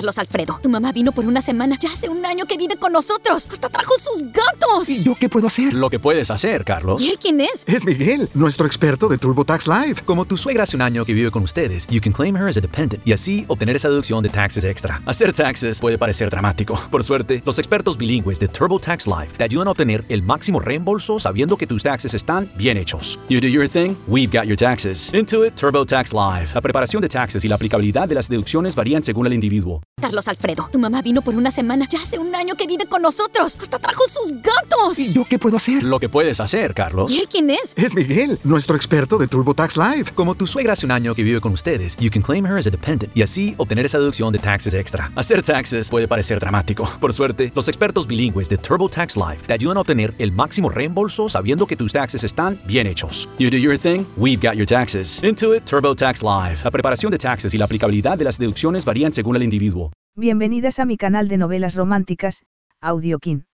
Carlos Alfredo, tu mamá vino por una semana. Ya hace un año que vive con nosotros. Hasta trajo sus gatos. ¿Y yo qué puedo hacer? Lo que puedes hacer, Carlos. ¿Y él quién es? Es Miguel, nuestro experto de TurboTax Live. Como tu suegra hace un año que vive con ustedes, you can claim her as a dependent y así obtener esa deducción de taxes extra. Hacer taxes puede parecer dramático. Por suerte, los expertos bilingües de TurboTax Live te ayudan a obtener el máximo reembolso sabiendo que tus taxes están bien hechos. You do your thing, we've got your taxes. Intuit TurboTax Live. La preparación de taxes y la aplicabilidad de las deducciones varían según el individuo. Carlos Alfredo, tu mamá vino por una semana. Ya hace un año que vive con nosotros. Hasta trajo sus gatos. ¿Y yo qué puedo hacer? Lo que puedes hacer, Carlos. ¿Y él quién es? Es Miguel, nuestro experto de TurboTax Live. Como tu suegra hace un año que vive con ustedes, you can claim her as a dependent y así obtener esa deducción de taxes extra. Hacer taxes puede parecer dramático. Por suerte, los expertos bilingües de TurboTax Live te ayudan a obtener el máximo reembolso sabiendo que tus taxes están bien hechos. You do your thing, we've got your taxes. Intuit TurboTax Live. La preparación de taxes y la aplicabilidad de las deducciones varían según el individuo. Bienvenidas a mi canal de novelas románticas, Audiokin.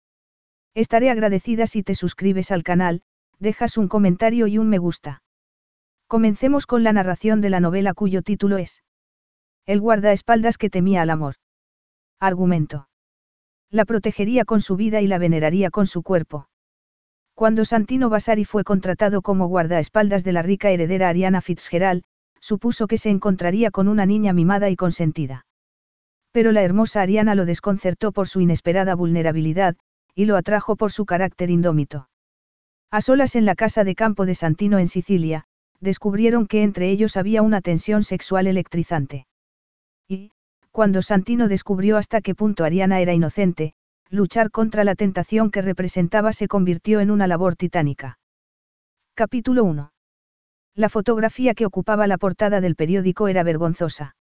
Estaré agradecida si te suscribes al canal, dejas un comentario y un me gusta. Comencemos con la narración de la novela cuyo título es El guardaespaldas que temía al amor. Argumento. La protegería con su vida y la veneraría con su cuerpo. Cuando Santino Vasari fue contratado como guardaespaldas de la rica heredera Ariana Fitzgerald, supuso que se encontraría con una niña mimada y consentida. Pero la hermosa Ariana lo desconcertó por su inesperada vulnerabilidad, y lo atrajo por su carácter indómito. A solas en la casa de campo de Santino en Sicilia, descubrieron que entre ellos había una tensión sexual electrizante. Y, cuando Santino descubrió hasta qué punto Ariana era inocente, luchar contra la tentación que representaba se convirtió en una labor titánica. Capítulo 1. La fotografía que ocupaba la portada del periódico era vergonzosa.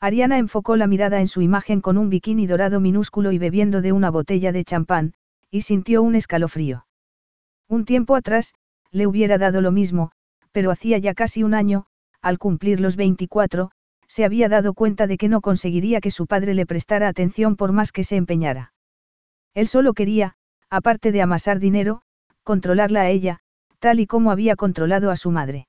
Ariana enfocó la mirada en su imagen con un bikini dorado minúsculo y bebiendo de una botella de champán, y sintió un escalofrío. Un tiempo atrás, le hubiera dado lo mismo, pero hacía ya casi un año, al cumplir los 24, se había dado cuenta de que no conseguiría que su padre le prestara atención por más que se empeñara. Él solo quería, aparte de amasar dinero, controlarla a ella, tal y como había controlado a su madre.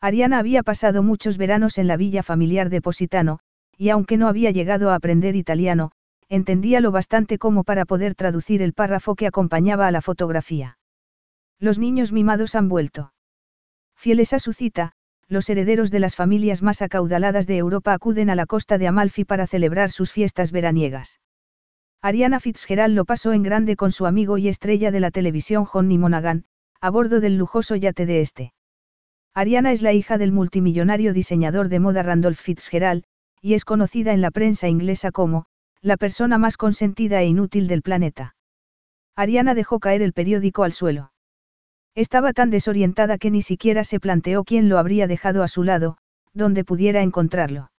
Ariana había pasado muchos veranos en la villa familiar de Positano, y aunque no había llegado a aprender italiano, entendía lo bastante como para poder traducir el párrafo que acompañaba a la fotografía. Los niños mimados han vuelto. Fieles a su cita, los herederos de las familias más acaudaladas de Europa acuden a la costa de Amalfi para celebrar sus fiestas veraniegas. Ariana Fitzgerald lo pasó en grande con su amigo y estrella de la televisión Johnny Monaghan, a bordo del lujoso yate de este. Ariana es la hija del multimillonario diseñador de moda Randolph Fitzgerald, y es conocida en la prensa inglesa como, la persona más consentida e inútil del planeta. Ariana dejó caer el periódico al suelo. Estaba tan desorientada que ni siquiera se planteó quién lo habría dejado a su lado, donde pudiera encontrarlo.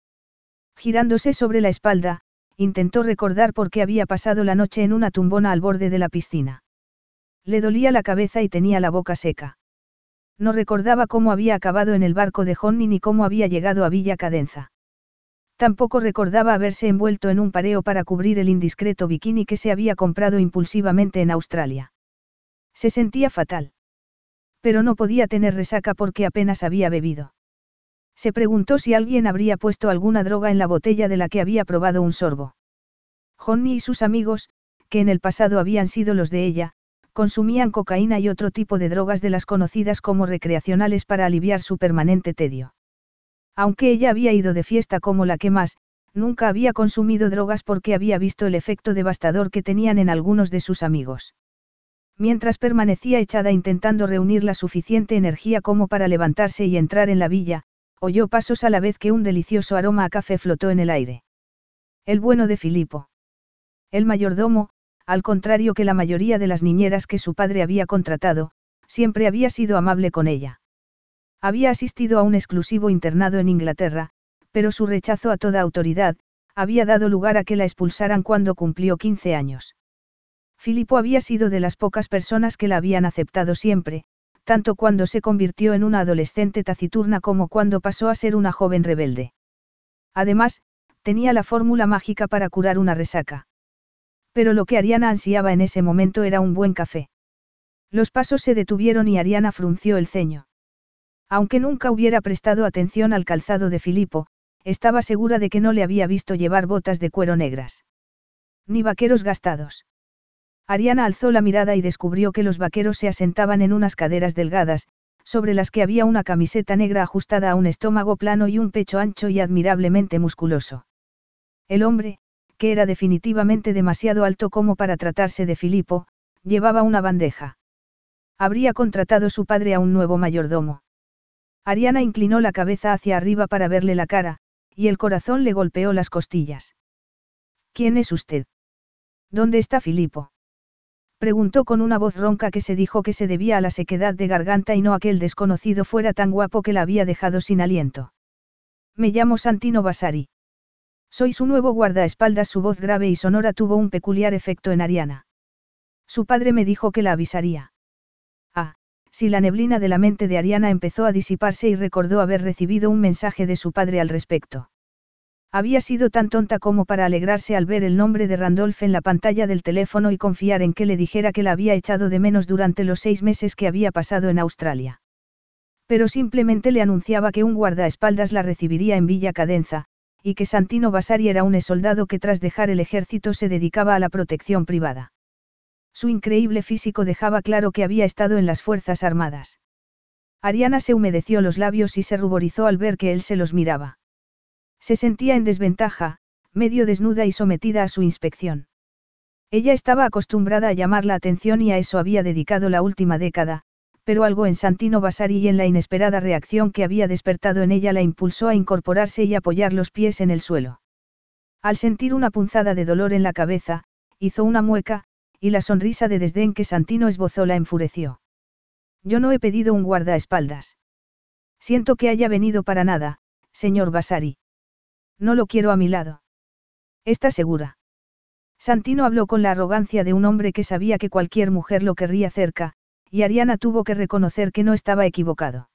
Girándose sobre la espalda, intentó recordar por qué había pasado la noche en una tumbona al borde de la piscina. Le dolía la cabeza y tenía la boca seca. No recordaba cómo había acabado en el barco de Johnny ni cómo había llegado a Villa Cadenza. Tampoco recordaba haberse envuelto en un pareo para cubrir el indiscreto bikini que se había comprado impulsivamente en Australia. Se sentía fatal pero no podía tener resaca porque apenas había bebido. Se preguntó si alguien habría puesto alguna droga en la botella de la que había probado un sorbo. Johnny y sus amigos, que en el pasado habían sido los de ella, consumían cocaína y otro tipo de drogas de las conocidas como recreacionales para aliviar su permanente tedio. Aunque ella había ido de fiesta como la que más, nunca había consumido drogas porque había visto el efecto devastador que tenían en algunos de sus amigos. Mientras permanecía echada intentando reunir la suficiente energía como para levantarse y entrar en la villa, oyó pasos a la vez que un delicioso aroma a café flotó en el aire. El bueno de Filipo. El mayordomo, al contrario que la mayoría de las niñeras que su padre había contratado, siempre había sido amable con ella. Había asistido a un exclusivo internado en Inglaterra, pero su rechazo a toda autoridad, había dado lugar a que la expulsaran cuando cumplió 15 años. Filipo había sido de las pocas personas que la habían aceptado siempre, tanto cuando se convirtió en una adolescente taciturna como cuando pasó a ser una joven rebelde. Además, tenía la fórmula mágica para curar una resaca. Pero lo que Ariana ansiaba en ese momento era un buen café. Los pasos se detuvieron y Ariana frunció el ceño. Aunque nunca hubiera prestado atención al calzado de Filipo, estaba segura de que no le había visto llevar botas de cuero negras. Ni vaqueros gastados. Ariana alzó la mirada y descubrió que los vaqueros se asentaban en unas caderas delgadas, sobre las que había una camiseta negra ajustada a un estómago plano y un pecho ancho y admirablemente musculoso. El hombre, que era definitivamente demasiado alto como para tratarse de Filipo, llevaba una bandeja. Habría contratado su padre a un nuevo mayordomo. Ariana inclinó la cabeza hacia arriba para verle la cara, y el corazón le golpeó las costillas. ¿Quién es usted? ¿Dónde está Filipo? Preguntó con una voz ronca que se dijo que se debía a la sequedad de garganta y no a que el desconocido fuera tan guapo que la había dejado sin aliento. Me llamo Santino Basari. Soy su nuevo guardaespaldas. Su voz grave y sonora tuvo un peculiar efecto en Ariana. Su padre me dijo que la avisaría. Si la neblina de la mente de Ariana empezó a disiparse y recordó haber recibido un mensaje de su padre al respecto. Había sido tan tonta como para alegrarse al ver el nombre de Randolph en la pantalla del teléfono y confiar en que le dijera que la había echado de menos durante los seis meses que había pasado en Australia. Pero simplemente le anunciaba que un guardaespaldas la recibiría en Villa Cadenza, y que Santino Basari era un soldado que tras dejar el ejército se dedicaba a la protección privada. Su increíble físico dejaba claro que había estado en las Fuerzas Armadas. Ariana se humedeció los labios y se ruborizó al ver que él se los miraba. Se sentía en desventaja, medio desnuda y sometida a su inspección. Ella estaba acostumbrada a llamar la atención y a eso había dedicado la última década, pero algo en Santino Basari y en la inesperada reacción que había despertado en ella la impulsó a incorporarse y apoyar los pies en el suelo. Al sentir una punzada de dolor en la cabeza, hizo una mueca, y la sonrisa de desdén que Santino esbozó la enfureció. Yo no he pedido un guardaespaldas. Siento que haya venido para nada, señor Basari. No lo quiero a mi lado. ¿Está segura? Santino habló con la arrogancia de un hombre que sabía que cualquier mujer lo querría cerca, y Ariana tuvo que reconocer que no estaba equivocado.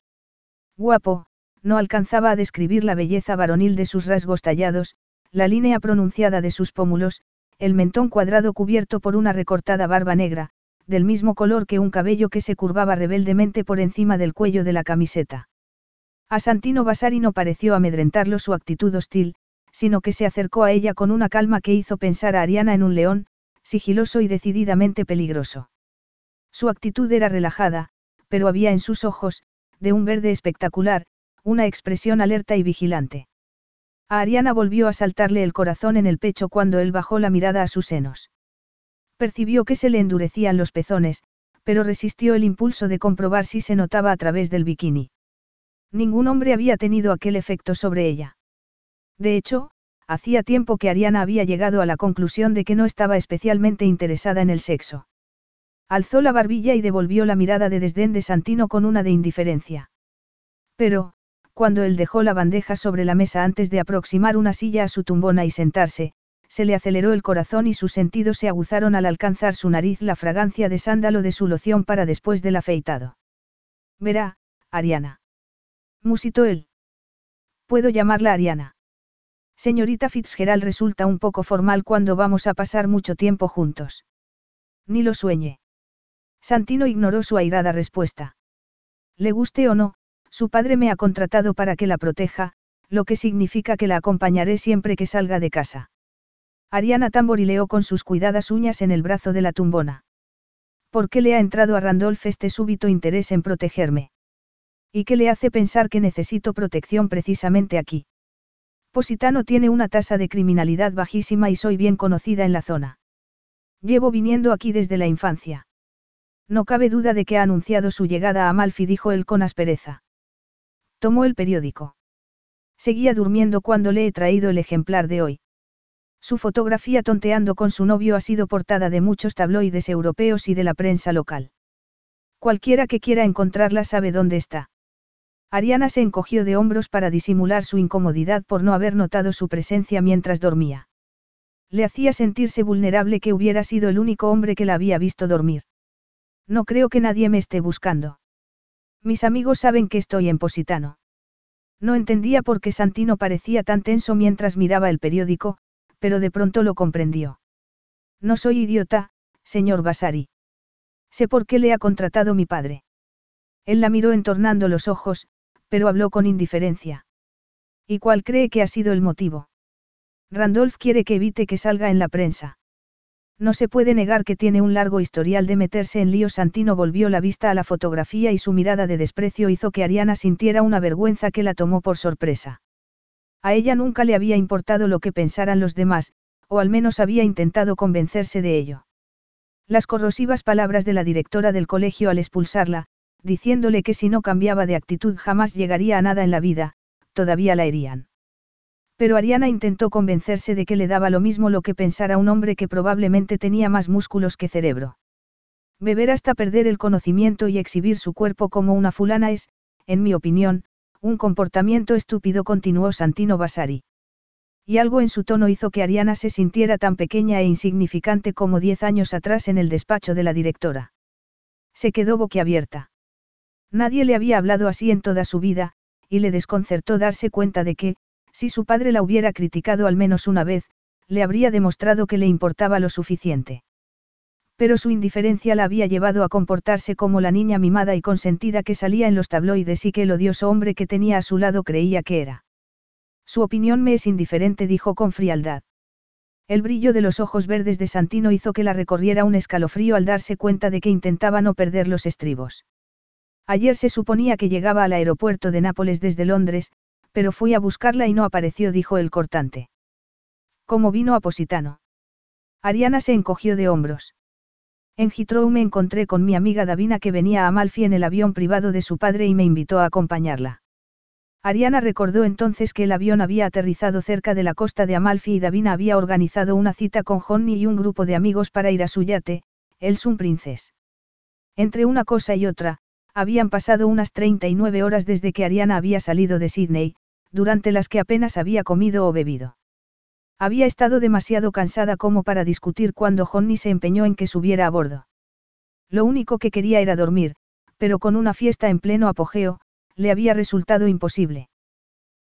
Guapo, no alcanzaba a describir la belleza varonil de sus rasgos tallados, la línea pronunciada de sus pómulos, el mentón cuadrado cubierto por una recortada barba negra, del mismo color que un cabello que se curvaba rebeldemente por encima del cuello de la camiseta. A Santino Basari no pareció amedrentarlo su actitud hostil, sino que se acercó a ella con una calma que hizo pensar a Ariana en un león, sigiloso y decididamente peligroso. Su actitud era relajada, pero había en sus ojos, de un verde espectacular, una expresión alerta y vigilante. A Ariana volvió a saltarle el corazón en el pecho cuando él bajó la mirada a sus senos. Percibió que se le endurecían los pezones, pero resistió el impulso de comprobar si se notaba a través del bikini. Ningún hombre había tenido aquel efecto sobre ella. De hecho, hacía tiempo que Ariana había llegado a la conclusión de que no estaba especialmente interesada en el sexo. Alzó la barbilla y devolvió la mirada de desdén de Santino con una de indiferencia. Pero, cuando él dejó la bandeja sobre la mesa antes de aproximar una silla a su tumbona y sentarse, se le aceleró el corazón y sus sentidos se aguzaron al alcanzar su nariz la fragancia de sándalo de su loción para después del afeitado. Verá, Ariana. Musitó él. Puedo llamarla Ariana. Señorita Fitzgerald resulta un poco formal cuando vamos a pasar mucho tiempo juntos. Ni lo sueñe. Santino ignoró su airada respuesta. Le guste o no, su padre me ha contratado para que la proteja, lo que significa que la acompañaré siempre que salga de casa. Ariana tamborileó con sus cuidadas uñas en el brazo de la tumbona. ¿Por qué le ha entrado a Randolph este súbito interés en protegerme? ¿Y qué le hace pensar que necesito protección precisamente aquí? Positano tiene una tasa de criminalidad bajísima y soy bien conocida en la zona. Llevo viniendo aquí desde la infancia. No cabe duda de que ha anunciado su llegada a Amalfi, dijo él con aspereza. Tomó el periódico. Seguía durmiendo cuando le he traído el ejemplar de hoy. Su fotografía tonteando con su novio ha sido portada de muchos tabloides europeos y de la prensa local. Cualquiera que quiera encontrarla sabe dónde está. Ariana se encogió de hombros para disimular su incomodidad por no haber notado su presencia mientras dormía. Le hacía sentirse vulnerable que hubiera sido el único hombre que la había visto dormir. No creo que nadie me esté buscando. Mis amigos saben que estoy en Positano. No entendía por qué Santino parecía tan tenso mientras miraba el periódico, pero de pronto lo comprendió. No soy idiota, señor Basari. Sé por qué le ha contratado mi padre. Él la miró entornando los ojos, pero habló con indiferencia. ¿Y cuál cree que ha sido el motivo? Randolph quiere que evite que salga en la prensa. No se puede negar que tiene un largo historial de meterse en líos. Santino volvió la vista a la fotografía y su mirada de desprecio hizo que Ariana sintiera una vergüenza que la tomó por sorpresa. A ella nunca le había importado lo que pensaran los demás, o al menos había intentado convencerse de ello. Las corrosivas palabras de la directora del colegio al expulsarla, diciéndole que si no cambiaba de actitud jamás llegaría a nada en la vida, todavía la herían. Pero Ariana intentó convencerse de que le daba lo mismo lo que pensara un hombre que probablemente tenía más músculos que cerebro. Beber hasta perder el conocimiento y exhibir su cuerpo como una fulana es, en mi opinión, un comportamiento estúpido, continuó Santino Basari. Y algo en su tono hizo que Ariana se sintiera tan pequeña e insignificante como diez años atrás en el despacho de la directora. Se quedó boquiabierta. Nadie le había hablado así en toda su vida, y le desconcertó darse cuenta de que, si su padre la hubiera criticado al menos una vez, le habría demostrado que le importaba lo suficiente. Pero su indiferencia la había llevado a comportarse como la niña mimada y consentida que salía en los tabloides y que el odioso hombre que tenía a su lado creía que era. Su opinión me es indiferente, dijo con frialdad. El brillo de los ojos verdes de Santino hizo que la recorriera un escalofrío al darse cuenta de que intentaba no perder los estribos. Ayer se suponía que llegaba al aeropuerto de Nápoles desde Londres, pero fui a buscarla y no apareció, dijo el cortante. ¿Cómo vino a Positano? Ariana se encogió de hombros. En Heathrow me encontré con mi amiga Davina que venía a Amalfi en el avión privado de su padre y me invitó a acompañarla. Ariana recordó entonces que el avión había aterrizado cerca de la costa de Amalfi y Davina había organizado una cita con Johnny y un grupo de amigos para ir a su yate, el Sun Princess. Entre una cosa y otra, habían pasado unas 39 horas desde que Ariana había salido de Sydney, durante las que apenas había comido o bebido. Había estado demasiado cansada como para discutir cuando Johnny se empeñó en que subiera a bordo. Lo único que quería era dormir, pero con una fiesta en pleno apogeo, le había resultado imposible.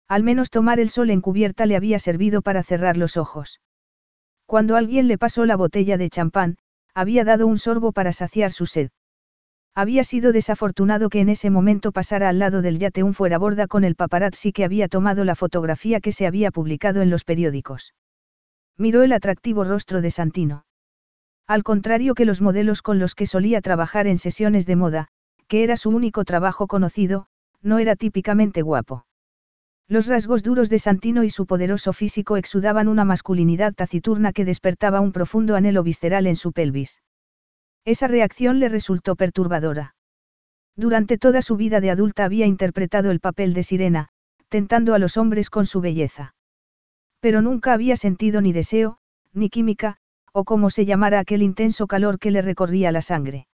Al menos tomar el sol en cubierta le había servido para cerrar los ojos. Cuando alguien le pasó la botella de champán, había dado un sorbo para saciar su sed. Había sido desafortunado que en ese momento pasara al lado del yate un fueraborda con el paparazzi que había tomado la fotografía que se había publicado en los periódicos. Miró el atractivo rostro de Santino. Al contrario que los modelos con los que solía trabajar en sesiones de moda, que era su único trabajo conocido, no era típicamente guapo. Los rasgos duros de Santino y su poderoso físico exudaban una masculinidad taciturna que despertaba un profundo anhelo visceral en su pelvis. Esa reacción le resultó perturbadora. Durante toda su vida de adulta había interpretado el papel de sirena, tentando a los hombres con su belleza. Pero nunca había sentido ni deseo, ni química, o como se llamara aquel intenso calor que le recorría la sangre.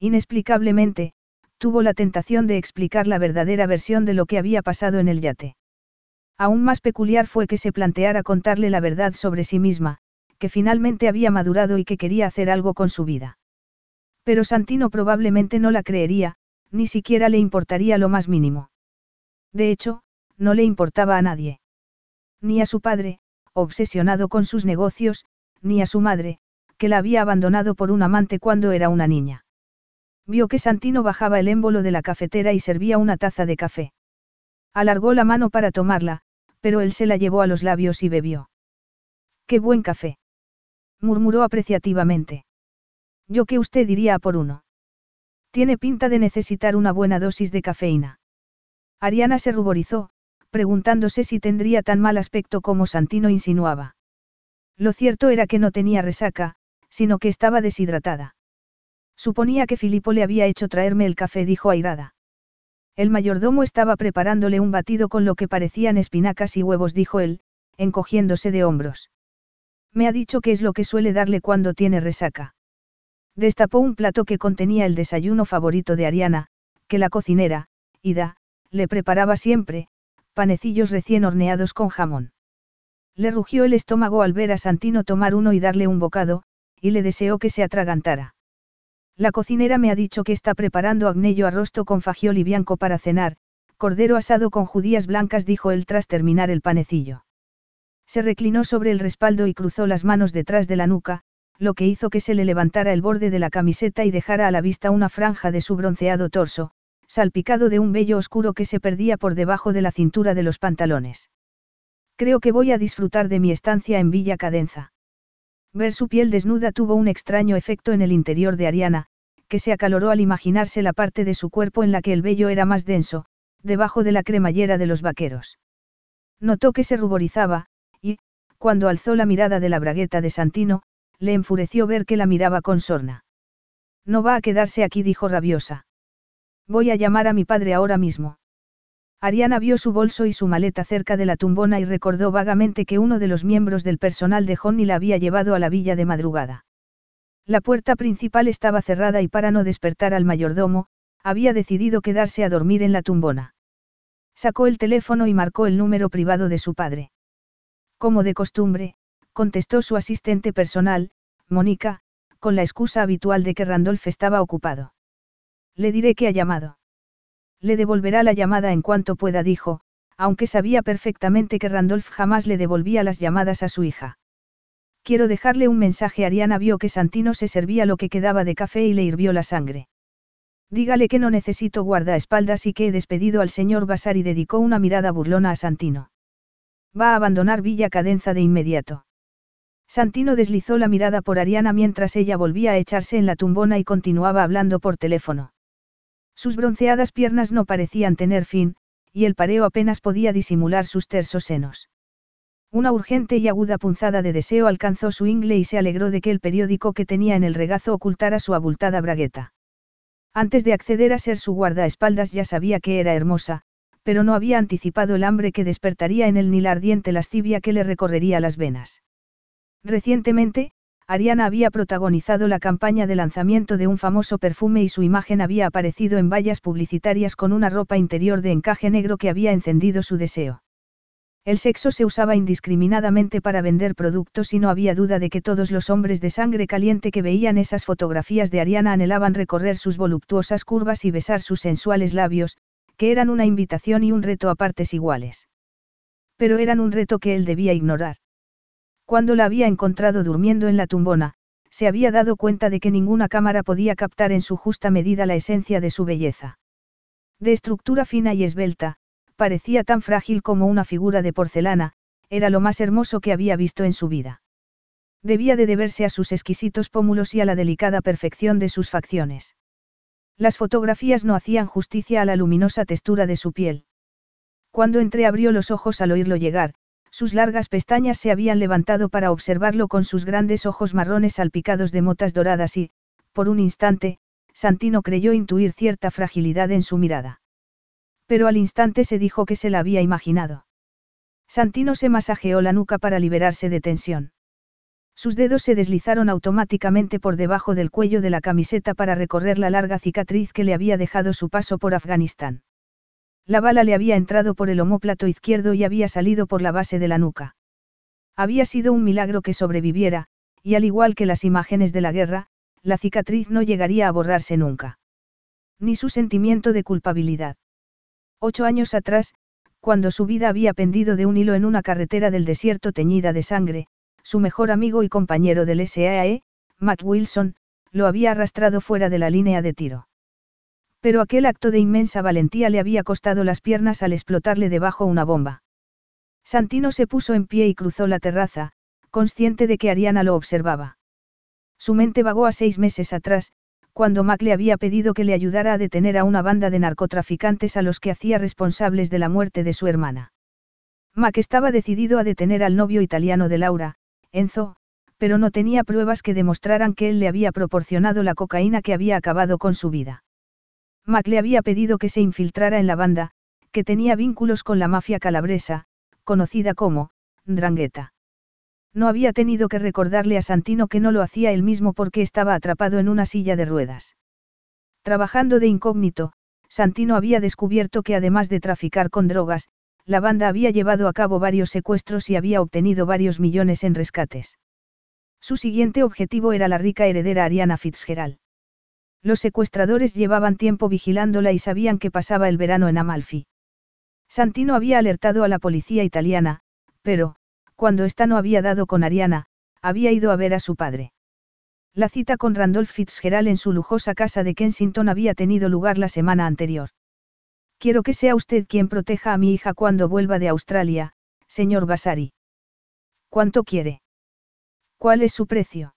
Inexplicablemente, tuvo la tentación de explicar la verdadera versión de lo que había pasado en el yate. Aún más peculiar fue que se planteara contarle la verdad sobre sí misma, que finalmente había madurado y que quería hacer algo con su vida. Pero Santino probablemente no la creería, ni siquiera le importaría lo más mínimo. De hecho, no le importaba a nadie. Ni a su padre, obsesionado con sus negocios, ni a su madre, que la había abandonado por un amante cuando era una niña. Vio que Santino bajaba el émbolo de la cafetera y servía una taza de café. Alargó la mano para tomarla, pero él se la llevó a los labios y bebió. ¡Qué buen café! murmuró apreciativamente. Yo que usted diría a por uno. Tiene pinta de necesitar una buena dosis de cafeína. Ariana se ruborizó, preguntándose si tendría tan mal aspecto como Santino insinuaba. Lo cierto era que no tenía resaca, sino que estaba deshidratada. Suponía que Filipo le había hecho traerme el café, dijo airada. El mayordomo estaba preparándole un batido con lo que parecían espinacas y huevos, dijo él, encogiéndose de hombros. Me ha dicho que es lo que suele darle cuando tiene resaca. Destapó un plato que contenía el desayuno favorito de Ariana, que la cocinera, Ida, le preparaba siempre, panecillos recién horneados con jamón. Le rugió el estómago al ver a Santino tomar uno y darle un bocado, y le deseó que se atragantara. La cocinera me ha dicho que está preparando agnello arrosto con fagioli bianco para cenar, cordero asado con judías blancas, dijo él tras terminar el panecillo. Se reclinó sobre el respaldo y cruzó las manos detrás de la nuca, lo que hizo que se le levantara el borde de la camiseta y dejara a la vista una franja de su bronceado torso, salpicado de un vello oscuro que se perdía por debajo de la cintura de los pantalones. Creo que voy a disfrutar de mi estancia en Villa Cadenza. Ver su piel desnuda tuvo un extraño efecto en el interior de Ariana, que se acaloró al imaginarse la parte de su cuerpo en la que el vello era más denso, debajo de la cremallera de los vaqueros. Notó que se ruborizaba, y, cuando alzó la mirada de la bragueta de Santino, le enfureció ver que la miraba con sorna. No va a quedarse aquí, dijo rabiosa. Voy a llamar a mi padre ahora mismo. Ariana vio su bolso y su maleta cerca de la tumbona y recordó vagamente que uno de los miembros del personal de Johnny la había llevado a la villa de madrugada. La puerta principal estaba cerrada y para no despertar al mayordomo, había decidido quedarse a dormir en la tumbona. Sacó el teléfono y marcó el número privado de su padre. Como de costumbre, contestó su asistente personal, Mónica, con la excusa habitual de que Randolph estaba ocupado. Le diré que ha llamado. Le devolverá la llamada en cuanto pueda, dijo, aunque sabía perfectamente que Randolph jamás le devolvía las llamadas a su hija. Quiero dejarle un mensaje. Ariana vio que Santino se servía lo que quedaba de café y le hirvió la sangre. Dígale que no necesito guardaespaldas y que he despedido al señor Basar y dedicó una mirada burlona a Santino. Va a abandonar Villa Cadenza de inmediato. Santino deslizó la mirada por Ariana mientras ella volvía a echarse en la tumbona y continuaba hablando por teléfono. Sus bronceadas piernas no parecían tener fin, y el pareo apenas podía disimular sus tersos senos. Una urgente y aguda punzada de deseo alcanzó su ingle y se alegró de que el periódico que tenía en el regazo ocultara su abultada bragueta. Antes de acceder a ser su guardaespaldas ya sabía que era hermosa, pero no había anticipado el hambre que despertaría en él ni la ardiente lascivia que le recorrería las venas. Recientemente, Ariana había protagonizado la campaña de lanzamiento de un famoso perfume y su imagen había aparecido en vallas publicitarias con una ropa interior de encaje negro que había encendido su deseo. El sexo se usaba indiscriminadamente para vender productos y no había duda de que todos los hombres de sangre caliente que veían esas fotografías de Ariana anhelaban recorrer sus voluptuosas curvas y besar sus sensuales labios, que eran una invitación y un reto a partes iguales. Pero eran un reto que él debía ignorar. Cuando la había encontrado durmiendo en la tumbona, se había dado cuenta de que ninguna cámara podía captar en su justa medida la esencia de su belleza. De estructura fina y esbelta, parecía tan frágil como una figura de porcelana, era lo más hermoso que había visto en su vida. Debía de deberse a sus exquisitos pómulos y a la delicada perfección de sus facciones. Las fotografías no hacían justicia a la luminosa textura de su piel. Cuando entreabrió los ojos al oírlo llegar, sus largas pestañas se habían levantado para observarlo con sus grandes ojos marrones salpicados de motas doradas y, por un instante, Santino creyó intuir cierta fragilidad en su mirada. Pero al instante se dijo que se la había imaginado. Santino se masajeó la nuca para liberarse de tensión. Sus dedos se deslizaron automáticamente por debajo del cuello de la camiseta para recorrer la larga cicatriz que le había dejado su paso por Afganistán. La bala le había entrado por el omóplato izquierdo y había salido por la base de la nuca. Había sido un milagro que sobreviviera, y al igual que las imágenes de la guerra, la cicatriz no llegaría a borrarse nunca. Ni su sentimiento de culpabilidad. Ocho años atrás, cuando su vida había pendido de un hilo en una carretera del desierto teñida de sangre, su mejor amigo y compañero del SAE, Mac Wilson, lo había arrastrado fuera de la línea de tiro. Pero aquel acto de inmensa valentía le había costado las piernas al explotarle debajo una bomba. Santino se puso en pie y cruzó la terraza, consciente de que Ariana lo observaba. Su mente vagó a seis meses atrás, cuando Mac le había pedido que le ayudara a detener a una banda de narcotraficantes a los que hacía responsables de la muerte de su hermana. Mac estaba decidido a detener al novio italiano de Laura, Enzo, pero no tenía pruebas que demostraran que él le había proporcionado la cocaína que había acabado con su vida. Mac le había pedido que se infiltrara en la banda, que tenía vínculos con la mafia calabresa, conocida como, Drangheta. No había tenido que recordarle a Santino que no lo hacía él mismo porque estaba atrapado en una silla de ruedas. Trabajando de incógnito, Santino había descubierto que además de traficar con drogas, la banda había llevado a cabo varios secuestros y había obtenido varios millones en rescates. Su siguiente objetivo era la rica heredera Ariana Fitzgerald. Los secuestradores llevaban tiempo vigilándola y sabían que pasaba el verano en Amalfi. Santino había alertado a la policía italiana, pero, cuando ésta no había dado con Ariana, había ido a ver a su padre. La cita con Randolph Fitzgerald en su lujosa casa de Kensington había tenido lugar la semana anterior. Quiero que sea usted quien proteja a mi hija cuando vuelva de Australia, señor Vasari. ¿Cuánto quiere? ¿Cuál es su precio?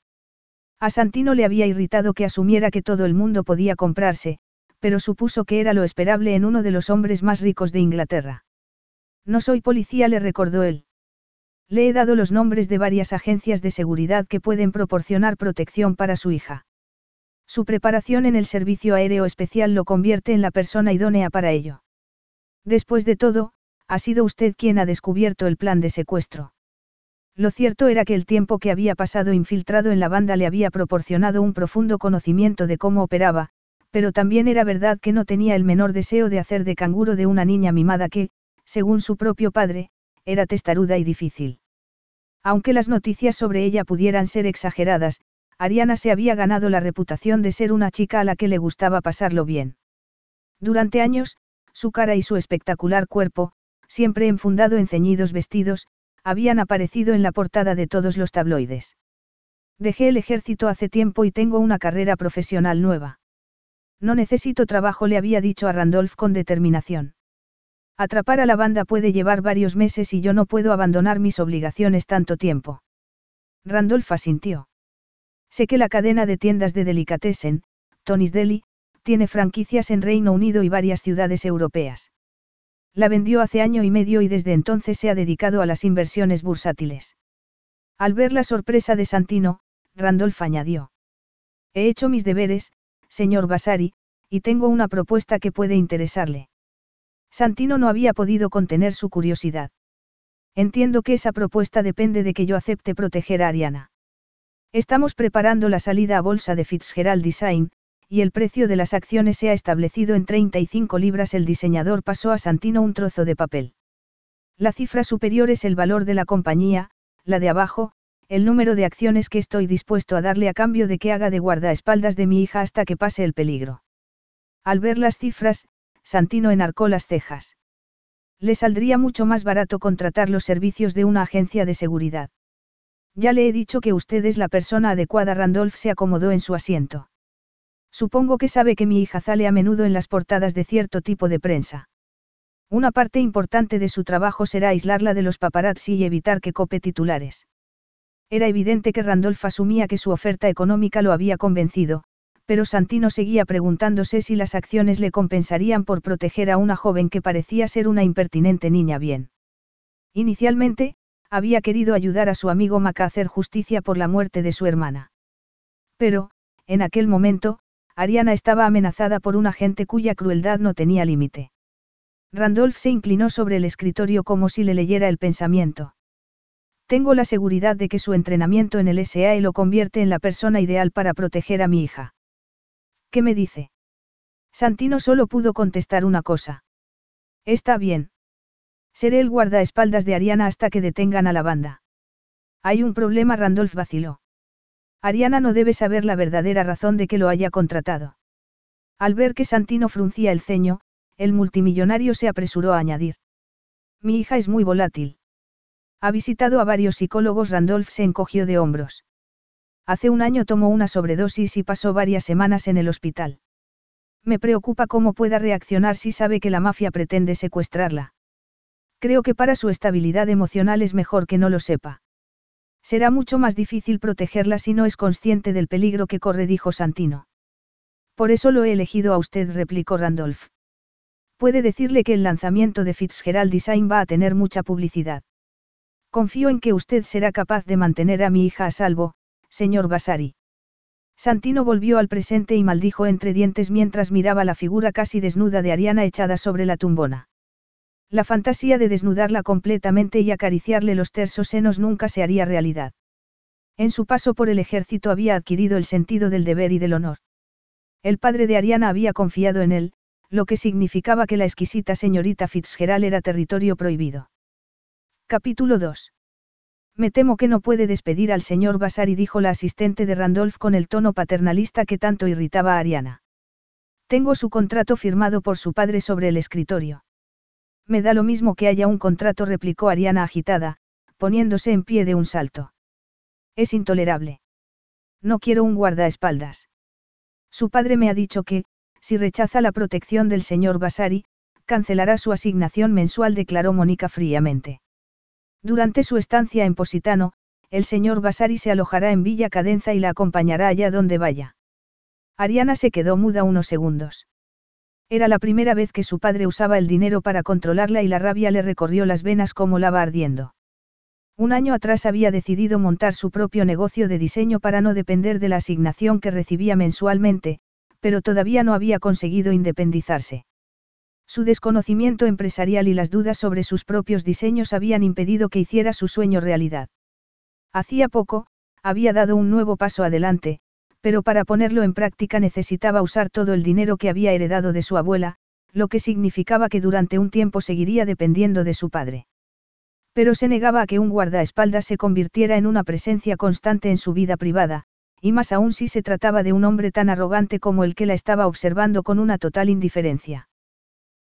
A Santino le había irritado que asumiera que todo el mundo podía comprarse, pero supuso que era lo esperable en uno de los hombres más ricos de Inglaterra. No soy policía, le recordó él. Le he dado los nombres de varias agencias de seguridad que pueden proporcionar protección para su hija. Su preparación en el servicio aéreo especial lo convierte en la persona idónea para ello. Después de todo, ha sido usted quien ha descubierto el plan de secuestro. Lo cierto era que el tiempo que había pasado infiltrado en la banda le había proporcionado un profundo conocimiento de cómo operaba, pero también era verdad que no tenía el menor deseo de hacer de canguro de una niña mimada que, según su propio padre, era testaruda y difícil. Aunque las noticias sobre ella pudieran ser exageradas, Ariana se había ganado la reputación de ser una chica a la que le gustaba pasarlo bien. Durante años, su cara y su espectacular cuerpo, siempre enfundado en ceñidos vestidos, habían aparecido en la portada de todos los tabloides. Dejé el ejército hace tiempo y tengo una carrera profesional nueva. No necesito trabajo, le había dicho a Randolph con determinación. Atrapar a la banda puede llevar varios meses y yo no puedo abandonar mis obligaciones tanto tiempo. Randolph asintió. Sé que la cadena de tiendas de delicatessen, Tony's Deli, tiene franquicias en Reino Unido y varias ciudades europeas. La vendió hace año y medio y desde entonces se ha dedicado a las inversiones bursátiles. Al ver la sorpresa de Santino, Randolph añadió. He hecho mis deberes, señor Vasari, y tengo una propuesta que puede interesarle. Santino no había podido contener su curiosidad. Entiendo que esa propuesta depende de que yo acepte proteger a Ariana. Estamos preparando la salida a bolsa de Fitzgerald Design, y el precio de las acciones se ha establecido en 35 libras. El diseñador pasó a Santino un trozo de papel. La cifra superior es el valor de la compañía, la de abajo, el número de acciones que estoy dispuesto a darle a cambio de que haga de guardaespaldas de mi hija hasta que pase el peligro. Al ver las cifras, Santino enarcó las cejas. Le saldría mucho más barato contratar los servicios de una agencia de seguridad. Ya le he dicho que usted es la persona adecuada. Randolph se acomodó en su asiento. Supongo que sabe que mi hija sale a menudo en las portadas de cierto tipo de prensa. Una parte importante de su trabajo será aislarla de los paparazzi y evitar que cope titulares. Era evidente que Randolph asumía que su oferta económica lo había convencido, pero Santino seguía preguntándose si las acciones le compensarían por proteger a una joven que parecía ser una impertinente niña bien. Inicialmente, había querido ayudar a su amigo Mac a hacer justicia por la muerte de su hermana. Pero, en aquel momento, Ariana estaba amenazada por una gente cuya crueldad no tenía límite. Randolph se inclinó sobre el escritorio como si le leyera el pensamiento. Tengo la seguridad de que su entrenamiento en el SAE lo convierte en la persona ideal para proteger a mi hija. ¿Qué me dice? Santino solo pudo contestar una cosa. Está bien. Seré el guardaespaldas de Ariana hasta que detengan a la banda. Hay un problema, Randolph vaciló. Ariana no debe saber la verdadera razón de que lo haya contratado. Al ver que Santino fruncía el ceño, el multimillonario se apresuró a añadir. Mi hija es muy volátil. Ha visitado a varios psicólogos, Randolph se encogió de hombros. Hace un año tomó una sobredosis y pasó varias semanas en el hospital. Me preocupa cómo pueda reaccionar si sabe que la mafia pretende secuestrarla. Creo que para su estabilidad emocional es mejor que no lo sepa. Será mucho más difícil protegerla si no es consciente del peligro que corre, dijo Santino. Por eso lo he elegido a usted, replicó Randolph. Puede decirle que el lanzamiento de Fitzgerald Design va a tener mucha publicidad. Confío en que usted será capaz de mantener a mi hija a salvo, señor Vasari. Santino volvió al presente y maldijo entre dientes mientras miraba la figura casi desnuda de Ariana echada sobre la tumbona. La fantasía de desnudarla completamente y acariciarle los tersos senos nunca se haría realidad. En su paso por el ejército había adquirido el sentido del deber y del honor. El padre de Ariana había confiado en él, lo que significaba que la exquisita señorita Fitzgerald era territorio prohibido. Capítulo 2. Me temo que no puede despedir al señor Basari, dijo la asistente de Randolph con el tono paternalista que tanto irritaba a Ariana. Tengo su contrato firmado por su padre sobre el escritorio. Me da lo mismo que haya un contrato, replicó Ariana agitada, poniéndose en pie de un salto. Es intolerable. No quiero un guardaespaldas. Su padre me ha dicho que, si rechaza la protección del señor Basari, cancelará su asignación mensual, declaró Mónica fríamente. Durante su estancia en Positano, el señor Vasari se alojará en Villa Cadenza y la acompañará allá donde vaya. Ariana se quedó muda unos segundos. Era la primera vez que su padre usaba el dinero para controlarla y la rabia le recorrió las venas como lava ardiendo. Un año atrás había decidido montar su propio negocio de diseño para no depender de la asignación que recibía mensualmente, pero todavía no había conseguido independizarse. Su desconocimiento empresarial y las dudas sobre sus propios diseños habían impedido que hiciera su sueño realidad. Hacía poco, había dado un nuevo paso adelante, pero para ponerlo en práctica necesitaba usar todo el dinero que había heredado de su abuela, lo que significaba que durante un tiempo seguiría dependiendo de su padre. Pero se negaba a que un guardaespaldas se convirtiera en una presencia constante en su vida privada, y más aún si se trataba de un hombre tan arrogante como el que la estaba observando con una total indiferencia.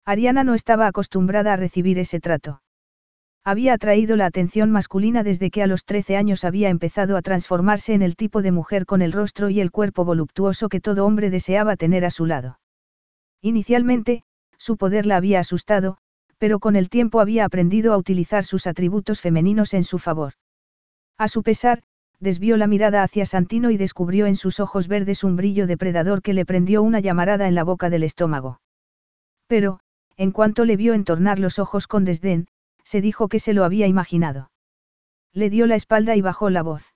Ariana no estaba acostumbrada a recibir ese trato. Había atraído la atención masculina desde que a los 13 años había empezado a transformarse en el tipo de mujer con el rostro y el cuerpo voluptuoso que todo hombre deseaba tener a su lado. Inicialmente, su poder la había asustado, pero con el tiempo había aprendido a utilizar sus atributos femeninos en su favor. A su pesar, desvió la mirada hacia Santino y descubrió en sus ojos verdes un brillo depredador que le prendió una llamarada en la boca del estómago. Pero, en cuanto le vio entornar los ojos con desdén, se dijo que se lo había imaginado. Le dio la espalda y bajó la voz.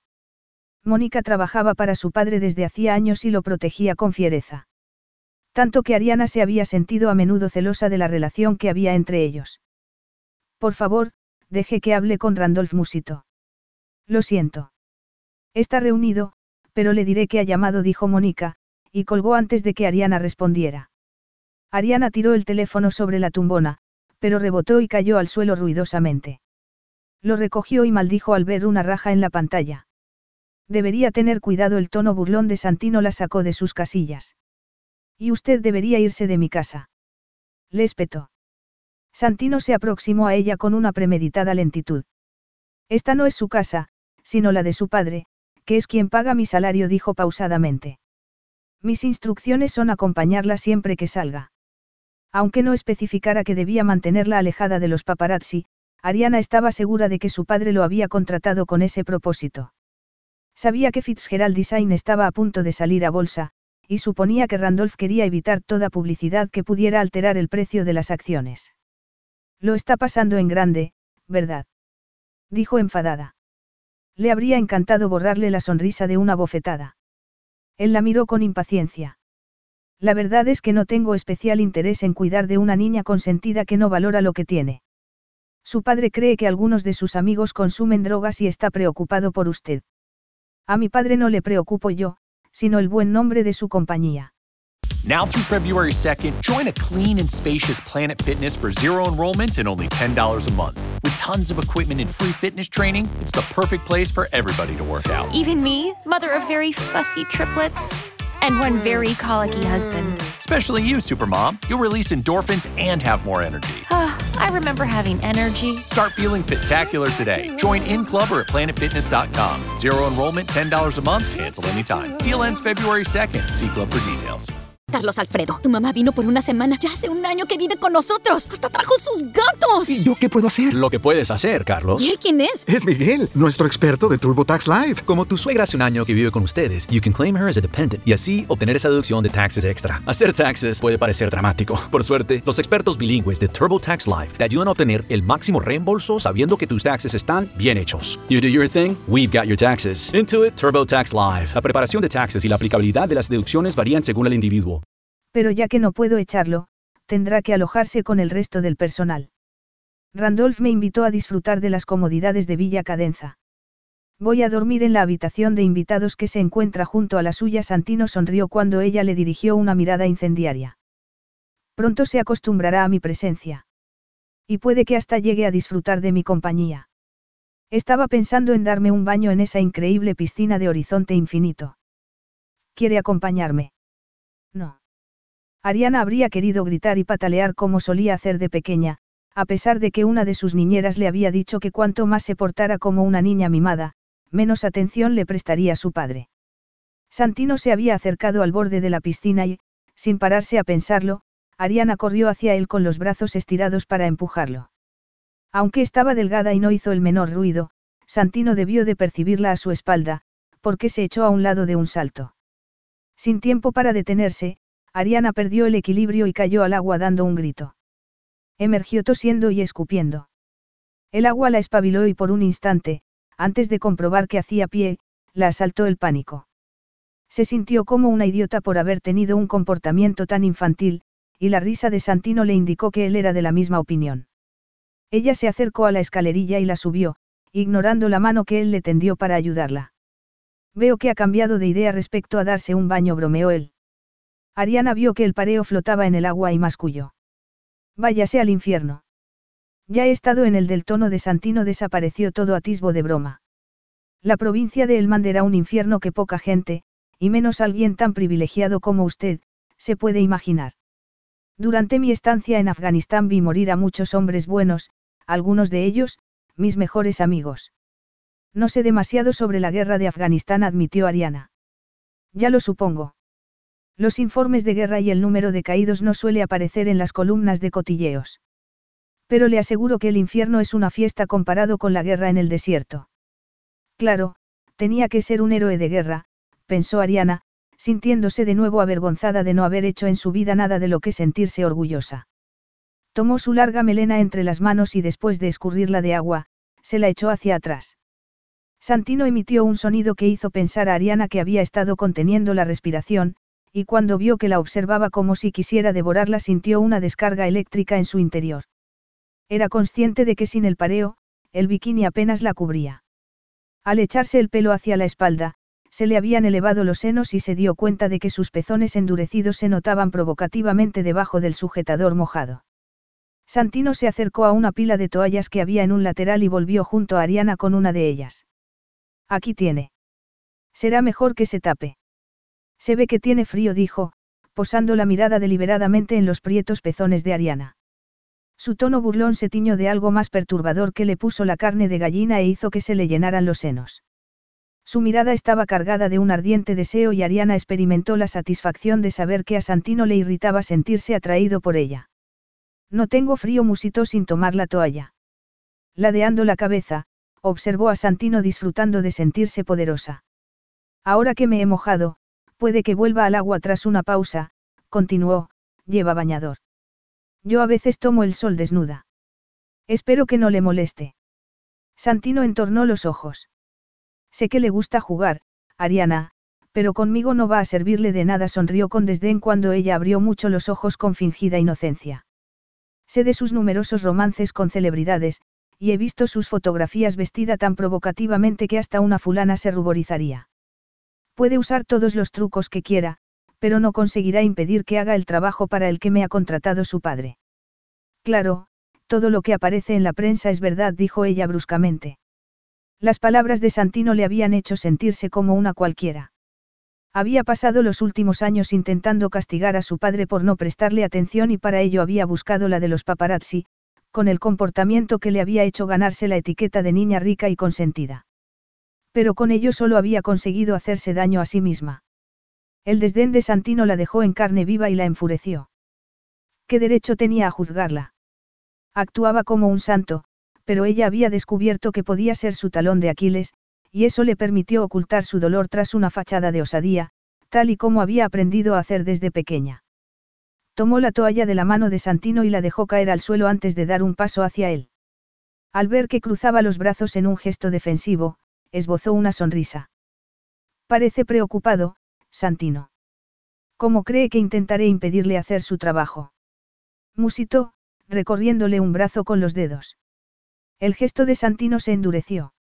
Mónica trabajaba para su padre desde hacía años y lo protegía con fiereza. Tanto que Ariana se había sentido a menudo celosa de la relación que había entre ellos. Por favor, deje que hable con Randolph Musito. Lo siento. Está reunido, pero le diré que ha llamado, dijo Mónica, y colgó antes de que Ariana respondiera. Ariana tiró el teléfono sobre la tumbona, pero rebotó y cayó al suelo ruidosamente. Lo recogió y maldijo al ver una raja en la pantalla. Debería tener cuidado el tono burlón de Santino la sacó de sus casillas. Y usted debería irse de mi casa. Le espetó. Santino se aproximó a ella con una premeditada lentitud. Esta no es su casa, sino la de su padre, que es quien paga mi salario, dijo pausadamente. Mis instrucciones son acompañarla siempre que salga. Aunque no especificara que debía mantenerla alejada de los paparazzi, Ariana estaba segura de que su padre lo había contratado con ese propósito. Sabía que Fitzgerald Design estaba a punto de salir a bolsa, y suponía que Randolph quería evitar toda publicidad que pudiera alterar el precio de las acciones. Lo está pasando en grande, ¿verdad? Dijo enfadada. Le habría encantado borrarle la sonrisa de una bofetada. Él la miró con impaciencia. La verdad es que no tengo especial interés en cuidar de una niña consentida que no valora lo que tiene. Su padre cree que algunos de sus amigos consumen drogas y está preocupado por usted. A mi padre no le preocupo yo, sino el buen nombre de su compañía. Now through February 2nd, join a clean and spacious Planet Fitness for zero enrollment and only $10 a month. With tons of equipment and free fitness training, it's the perfect place for everybody to work out. Even me, mother of very fussy triplets and one very colicky husband. Especially you, Supermom. You'll release endorphins and have more energy. I remember having energy. Start feeling spectacular today. Join in club or at planetfitness.com. Zero enrollment, $10 a month, cancel anytime. Deal ends February 2nd. See club for details. Carlos Alfredo, tu mamá vino por una semana. Ya hace un año que vive con nosotros. Hasta trajo sus gatos. ¿Y yo qué puedo hacer? Lo que puedes hacer, Carlos. ¿Y él quién es? Es Miguel, nuestro experto de TurboTax Live. Como tu suegra hace un año que vive con ustedes, you can claim her as a dependent y así obtener esa deducción de taxes extra. Hacer taxes puede parecer dramático. Por suerte, los expertos bilingües de TurboTax Live te ayudan a obtener el máximo reembolso sabiendo que tus taxes están bien hechos. You do your thing, we've got your taxes. Intuit TurboTax Live. La preparación de taxes y la aplicabilidad de las deducciones varían según el individuo. Pero ya que no puedo echarlo, tendrá que alojarse con el resto del personal. Randolph me invitó a disfrutar de las comodidades de Villa Cadenza. Voy a dormir en la habitación de invitados que se encuentra junto a la suya. Santino sonrió cuando ella le dirigió una mirada incendiaria. Pronto se acostumbrará a mi presencia. Y puede que hasta llegue a disfrutar de mi compañía. Estaba pensando en darme un baño en esa increíble piscina de horizonte infinito. ¿Quiere acompañarme? No. Ariana habría querido gritar y patalear como solía hacer de pequeña, a pesar de que una de sus niñeras le había dicho que cuanto más se portara como una niña mimada, menos atención le prestaría su padre. Santino se había acercado al borde de la piscina y, sin pararse a pensarlo, Ariana corrió hacia él con los brazos estirados para empujarlo. Aunque estaba delgada y no hizo el menor ruido, Santino debió de percibirla a su espalda, porque se echó a un lado de un salto. Sin tiempo para detenerse, Ariana perdió el equilibrio y cayó al agua dando un grito. Emergió tosiendo y escupiendo. El agua la espabiló y por un instante, antes de comprobar que hacía pie, la asaltó el pánico. Se sintió como una idiota por haber tenido un comportamiento tan infantil, y la risa de Santino le indicó que él era de la misma opinión. Ella se acercó a la escalerilla y la subió, ignorando la mano que él le tendió para ayudarla. Veo que ha cambiado de idea respecto a darse un baño, bromeó él. Ariana vio que el pareo flotaba en el agua y masculló. Váyase al infierno. Ya he estado en el del tono de Santino desapareció todo atisbo de broma. La provincia de Elmand era un infierno que poca gente, y menos alguien tan privilegiado como usted, se puede imaginar. Durante mi estancia en Afganistán vi morir a muchos hombres buenos, algunos de ellos, mis mejores amigos. No sé demasiado sobre la guerra de Afganistán, admitió Ariana. Ya lo supongo. Los informes de guerra y el número de caídos no suele aparecer en las columnas de cotilleos. Pero le aseguro que el infierno es una fiesta comparado con la guerra en el desierto. Claro, tenía que ser un héroe de guerra, pensó Ariana, sintiéndose de nuevo avergonzada de no haber hecho en su vida nada de lo que sentirse orgullosa. Tomó su larga melena entre las manos y después de escurrirla de agua, se la echó hacia atrás. Santino emitió un sonido que hizo pensar a Ariana que había estado conteniendo la respiración, y cuando vio que la observaba como si quisiera devorarla sintió una descarga eléctrica en su interior. Era consciente de que sin el pareo, el bikini apenas la cubría. Al echarse el pelo hacia la espalda, se le habían elevado los senos y se dio cuenta de que sus pezones endurecidos se notaban provocativamente debajo del sujetador mojado. Santino se acercó a una pila de toallas que había en un lateral y volvió junto a Ariana con una de ellas. Aquí tiene. Será mejor que se tape. Se ve que tiene frío, dijo, posando la mirada deliberadamente en los prietos pezones de Ariana. Su tono burlón se tiñó de algo más perturbador que le puso la carne de gallina e hizo que se le llenaran los senos. Su mirada estaba cargada de un ardiente deseo y Ariana experimentó la satisfacción de saber que a Santino le irritaba sentirse atraído por ella. No tengo frío, musitó sin tomar la toalla. Ladeando la cabeza, observó a Santino disfrutando de sentirse poderosa. Ahora que me he mojado, puede que vuelva al agua tras una pausa, continuó, lleva bañador. Yo a veces tomo el sol desnuda. Espero que no le moleste. Santino entornó los ojos. Sé que le gusta jugar, Ariana, pero conmigo no va a servirle de nada, sonrió con desdén cuando ella abrió mucho los ojos con fingida inocencia. Sé de sus numerosos romances con celebridades, y he visto sus fotografías vestida tan provocativamente que hasta una fulana se ruborizaría. Puede usar todos los trucos que quiera, pero no conseguirá impedir que haga el trabajo para el que me ha contratado su padre. Claro, todo lo que aparece en la prensa es verdad, dijo ella bruscamente. Las palabras de Santino le habían hecho sentirse como una cualquiera. Había pasado los últimos años intentando castigar a su padre por no prestarle atención y para ello había buscado la de los paparazzi, con el comportamiento que le había hecho ganarse la etiqueta de niña rica y consentida. Pero con ello solo había conseguido hacerse daño a sí misma. El desdén de Santino la dejó en carne viva y la enfureció. ¿Qué derecho tenía a juzgarla? Actuaba como un santo, pero ella había descubierto que podía ser su talón de Aquiles, y eso le permitió ocultar su dolor tras una fachada de osadía, tal y como había aprendido a hacer desde pequeña. Tomó la toalla de la mano de Santino y la dejó caer al suelo antes de dar un paso hacia él. Al ver que cruzaba los brazos en un gesto defensivo, esbozó una sonrisa. Parece preocupado, Santino. ¿Cómo cree que intentaré impedirle hacer su trabajo? Musitó, recorriéndole un brazo con los dedos. El gesto de Santino se endureció.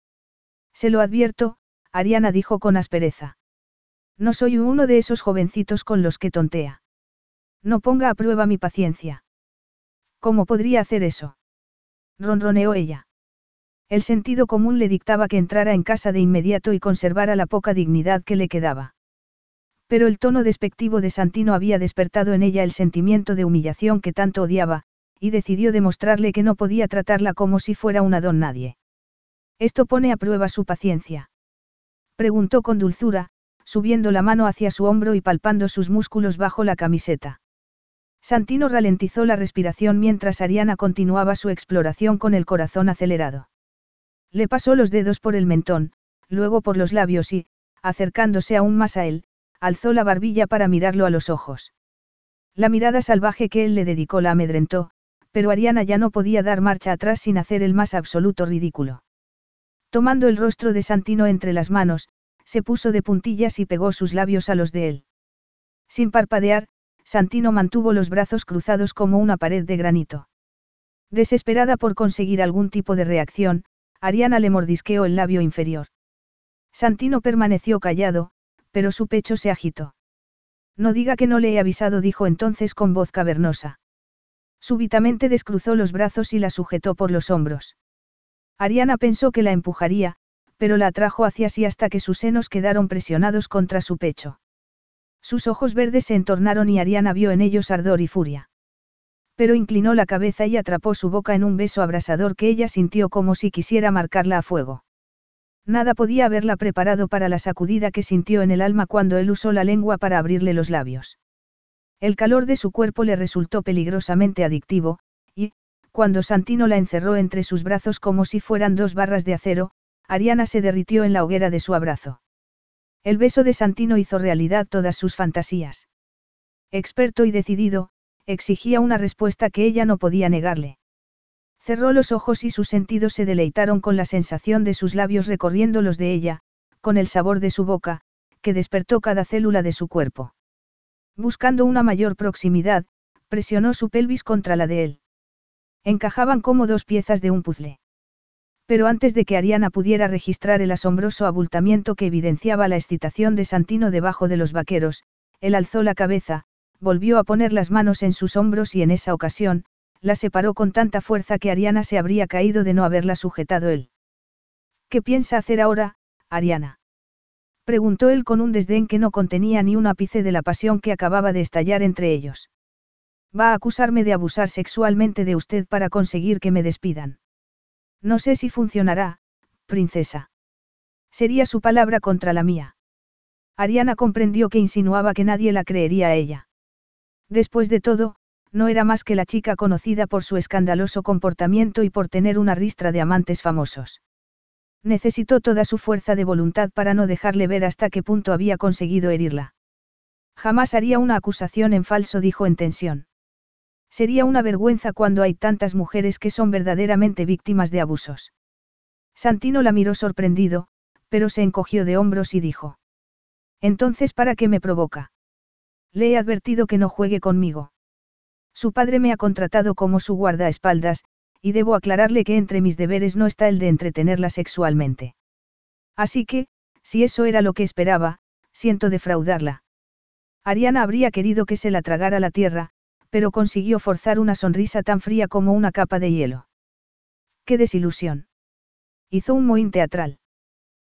Se lo advierto, Ariana dijo con aspereza. No soy uno de esos jovencitos con los que tontea. No ponga a prueba mi paciencia. ¿Cómo podría hacer eso? Ronroneó ella. El sentido común le dictaba que entrara en casa de inmediato y conservara la poca dignidad que le quedaba. Pero el tono despectivo de Santino había despertado en ella el sentimiento de humillación que tanto odiaba, y decidió demostrarle que no podía tratarla como si fuera una don nadie. Esto pone a prueba su paciencia. Preguntó con dulzura, subiendo la mano hacia su hombro y palpando sus músculos bajo la camiseta. Santino ralentizó la respiración mientras Ariana continuaba su exploración con el corazón acelerado. Le pasó los dedos por el mentón, luego por los labios y, acercándose aún más a él, alzó la barbilla para mirarlo a los ojos. La mirada salvaje que él le dedicó la amedrentó, pero Ariana ya no podía dar marcha atrás sin hacer el más absoluto ridículo. Tomando el rostro de Santino entre las manos, se puso de puntillas y pegó sus labios a los de él. Sin parpadear, Santino mantuvo los brazos cruzados como una pared de granito. Desesperada por conseguir algún tipo de reacción, Ariana le mordisqueó el labio inferior. Santino permaneció callado, pero su pecho se agitó. No diga que no le he avisado, dijo entonces con voz cavernosa. Súbitamente descruzó los brazos y la sujetó por los hombros. Ariana pensó que la empujaría, pero la atrajo hacia sí hasta que sus senos quedaron presionados contra su pecho. Sus ojos verdes se entornaron y Ariana vio en ellos ardor y furia. Pero inclinó la cabeza y atrapó su boca en un beso abrasador que ella sintió como si quisiera marcarla a fuego. Nada podía haberla preparado para la sacudida que sintió en el alma cuando él usó la lengua para abrirle los labios. El calor de su cuerpo le resultó peligrosamente adictivo, y, cuando Santino la encerró entre sus brazos como si fueran dos barras de acero, Ariana se derritió en la hoguera de su abrazo. El beso de Santino hizo realidad todas sus fantasías. Experto y decidido, exigía una respuesta que ella no podía negarle. Cerró los ojos y sus sentidos se deleitaron con la sensación de sus labios recorriendo los de ella, con el sabor de su boca, que despertó cada célula de su cuerpo. Buscando una mayor proximidad, presionó su pelvis contra la de él. Encajaban como dos piezas de un puzzle. Pero antes de que Ariana pudiera registrar el asombroso abultamiento que evidenciaba la excitación de Santino debajo de los vaqueros, él alzó la cabeza, volvió a poner las manos en sus hombros y en esa ocasión, la separó con tanta fuerza que Ariana se habría caído de no haberla sujetado él. ¿Qué piensa hacer ahora, Ariana? Preguntó él con un desdén que no contenía ni un ápice de la pasión que acababa de estallar entre ellos. Va a acusarme de abusar sexualmente de usted para conseguir que me despidan. No sé si funcionará, princesa. Sería su palabra contra la mía. Ariana comprendió que insinuaba que nadie la creería a ella. Después de todo, no era más que la chica conocida por su escandaloso comportamiento y por tener una ristra de amantes famosos. Necesitó toda su fuerza de voluntad para no dejarle ver hasta qué punto había conseguido herirla. Jamás haría una acusación en falso, dijo en tensión. Sería una vergüenza cuando hay tantas mujeres que son verdaderamente víctimas de abusos. Santino la miró sorprendido, pero se encogió de hombros y dijo. Entonces, ¿para qué me provoca? Le he advertido que no juegue conmigo. Su padre me ha contratado como su guardaespaldas, y debo aclararle que entre mis deberes no está el de entretenerla sexualmente. Así que, si eso era lo que esperaba, siento defraudarla. Ariana habría querido que se la tragara la tierra, pero consiguió forzar una sonrisa tan fría como una capa de hielo. ¡Qué desilusión! Hizo un mohín teatral.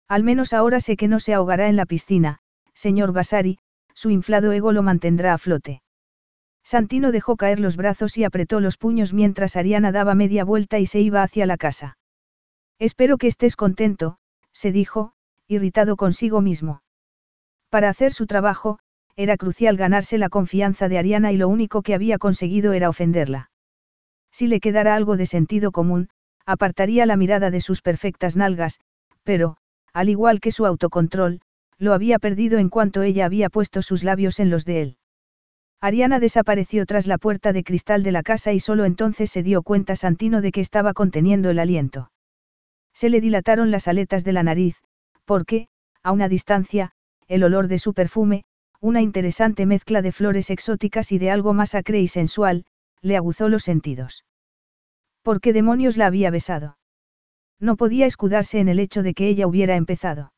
Al menos ahora sé que no se ahogará en la piscina, señor Vasari, su inflado ego lo mantendrá a flote. Santino dejó caer los brazos y apretó los puños mientras Ariana daba media vuelta y se iba hacia la casa. Espero que estés contento, se dijo, irritado consigo mismo. Para hacer su trabajo, era crucial ganarse la confianza de Ariana y lo único que había conseguido era ofenderla. Si le quedara algo de sentido común, apartaría la mirada de sus perfectas nalgas, pero, al igual que su autocontrol, lo había perdido en cuanto ella había puesto sus labios en los de él. Ariana desapareció tras la puerta de cristal de la casa y solo entonces se dio cuenta Santino de que estaba conteniendo el aliento. Se le dilataron las aletas de la nariz, porque, a una distancia, el olor de su perfume, una interesante mezcla de flores exóticas y de algo más acre y sensual, le aguzó los sentidos. ¿Por qué demonios la había besado? No podía escudarse en el hecho de que ella hubiera empezado.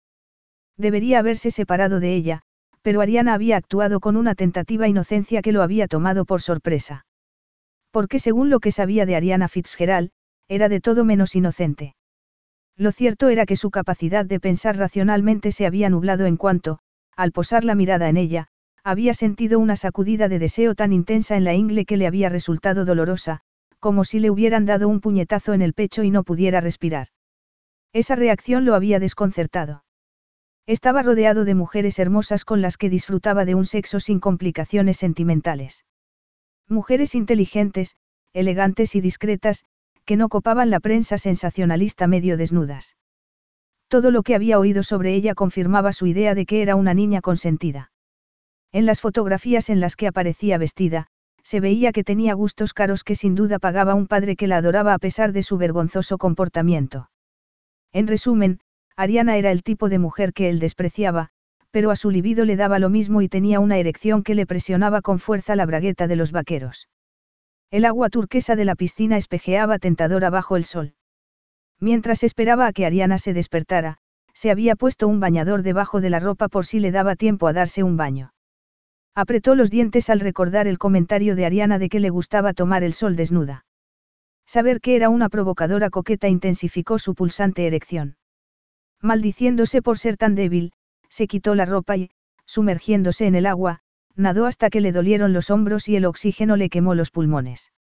Debería haberse separado de ella, pero Ariana había actuado con una tentativa inocencia que lo había tomado por sorpresa. Porque según lo que sabía de Ariana Fitzgerald, era de todo menos inocente. Lo cierto era que su capacidad de pensar racionalmente se había nublado en cuanto, al posar la mirada en ella, había sentido una sacudida de deseo tan intensa en la ingle que le había resultado dolorosa, como si le hubieran dado un puñetazo en el pecho y no pudiera respirar. Esa reacción lo había desconcertado. Estaba rodeado de mujeres hermosas con las que disfrutaba de un sexo sin complicaciones sentimentales. Mujeres inteligentes, elegantes y discretas, que no copaban la prensa sensacionalista medio desnudas. Todo lo que había oído sobre ella confirmaba su idea de que era una niña consentida. En las fotografías en las que aparecía vestida, se veía que tenía gustos caros que sin duda pagaba un padre que la adoraba a pesar de su vergonzoso comportamiento. En resumen, Ariana era el tipo de mujer que él despreciaba, pero a su libido le daba lo mismo y tenía una erección que le presionaba con fuerza la bragueta de los vaqueros. El agua turquesa de la piscina espejeaba tentadora bajo el sol. Mientras esperaba a que Ariana se despertara, se había puesto un bañador debajo de la ropa por si le daba tiempo a darse un baño. Apretó los dientes al recordar el comentario de Ariana de que le gustaba tomar el sol desnuda. Saber que era una provocadora coqueta intensificó su pulsante erección. Maldiciéndose por ser tan débil, se quitó la ropa y, sumergiéndose en el agua, nadó hasta que le dolieron los hombros y el oxígeno le quemó los pulmones.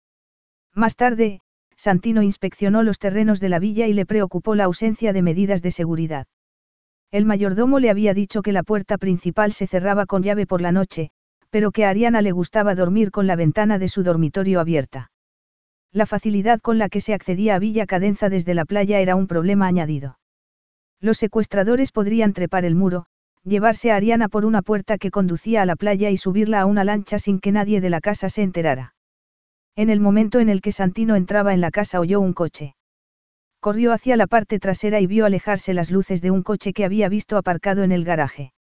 Más tarde, Santino inspeccionó los terrenos de la villa y le preocupó la ausencia de medidas de seguridad. El mayordomo le había dicho que la puerta principal se cerraba con llave por la noche, pero que a Ariana le gustaba dormir con la ventana de su dormitorio abierta. La facilidad con la que se accedía a Villa Cadenza desde la playa era un problema añadido. Los secuestradores podrían trepar el muro, llevarse a Ariana por una puerta que conducía a la playa y subirla a una lancha sin que nadie de la casa se enterara. En el momento en el que Santino entraba en la casa oyó un coche. Corrió hacia la parte trasera y vio alejarse las luces de un coche que había visto aparcado en el garaje.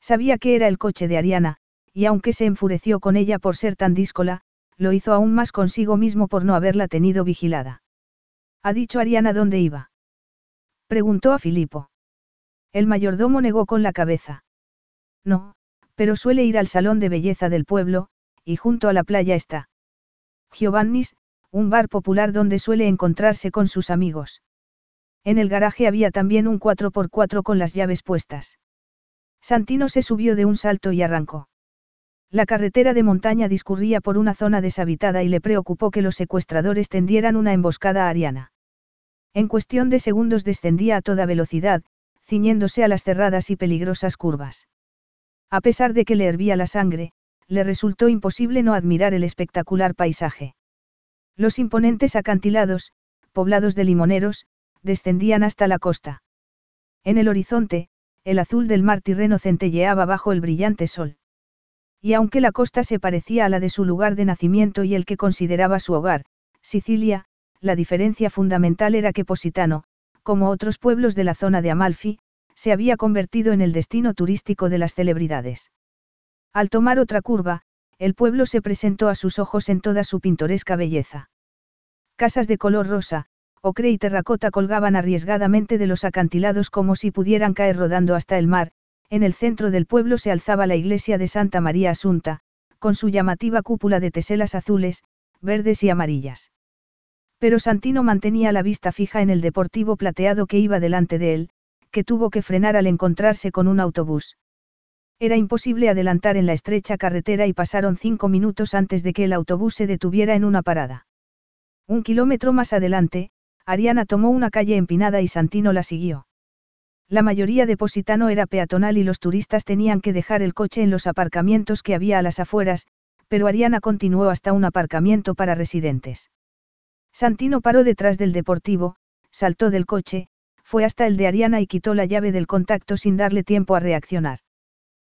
Sabía que era el coche de Ariana, y aunque se enfureció con ella por ser tan díscola, lo hizo aún más consigo mismo por no haberla tenido vigilada. ¿Ha dicho Ariana dónde iba? Preguntó a Filipo. El mayordomo negó con la cabeza. No, pero suele ir al salón de belleza del pueblo, y junto a la playa está. Giovanni's, un bar popular donde suele encontrarse con sus amigos. En el garaje había también un 4x4 con las llaves puestas. Santino se subió de un salto y arrancó. La carretera de montaña discurría por una zona deshabitada y le preocupó que los secuestradores tendieran una emboscada a Ariana. En cuestión de segundos descendía a toda velocidad, ciñéndose a las cerradas y peligrosas curvas. A pesar de que le hervía la sangre, le resultó imposible no admirar el espectacular paisaje. Los imponentes acantilados, poblados de limoneros, descendían hasta la costa. En el horizonte, el azul del mar Tirreno centelleaba bajo el brillante sol. Y aunque la costa se parecía a la de su lugar de nacimiento y el que consideraba su hogar, Sicilia, la diferencia fundamental era que Positano, como otros pueblos de la zona de Amalfi, se había convertido en el destino turístico de las celebridades. Al tomar otra curva, el pueblo se presentó a sus ojos en toda su pintoresca belleza. Casas de color rosa, ocre y terracota colgaban arriesgadamente de los acantilados como si pudieran caer rodando hasta el mar, en el centro del pueblo se alzaba la iglesia de Santa María Asunta, con su llamativa cúpula de teselas azules, verdes y amarillas. Pero Santino mantenía la vista fija en el deportivo plateado que iba delante de él, que tuvo que frenar al encontrarse con un autobús. Era imposible adelantar en la estrecha carretera y pasaron cinco minutos antes de que el autobús se detuviera en una parada. Un kilómetro más adelante, Ariana tomó una calle empinada y Santino la siguió. La mayoría de Positano era peatonal y los turistas tenían que dejar el coche en los aparcamientos que había a las afueras, pero Ariana continuó hasta un aparcamiento para residentes. Santino paró detrás del deportivo, saltó del coche, fue hasta el de Ariana y quitó la llave del contacto sin darle tiempo a reaccionar.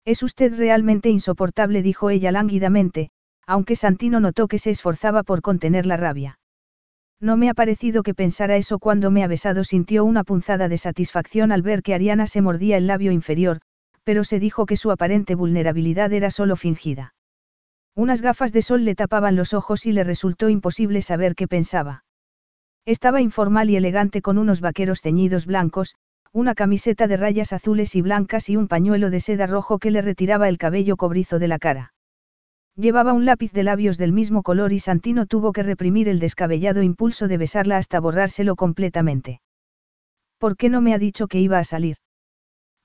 Es usted realmente insoportable, dijo ella lánguidamente, aunque Santino notó que se esforzaba por contener la rabia. No me ha parecido que pensara eso cuando me ha besado, sintió una punzada de satisfacción al ver que Ariana se mordía el labio inferior, pero se dijo que su aparente vulnerabilidad era solo fingida. Unas gafas de sol le tapaban los ojos y le resultó imposible saber qué pensaba. Estaba informal y elegante con unos vaqueros teñidos blancos, una camiseta de rayas azules y blancas y un pañuelo de seda rojo que le retiraba el cabello cobrizo de la cara. Llevaba un lápiz de labios del mismo color y Santino tuvo que reprimir el descabellado impulso de besarla hasta borrárselo completamente. ¿Por qué no me ha dicho que iba a salir?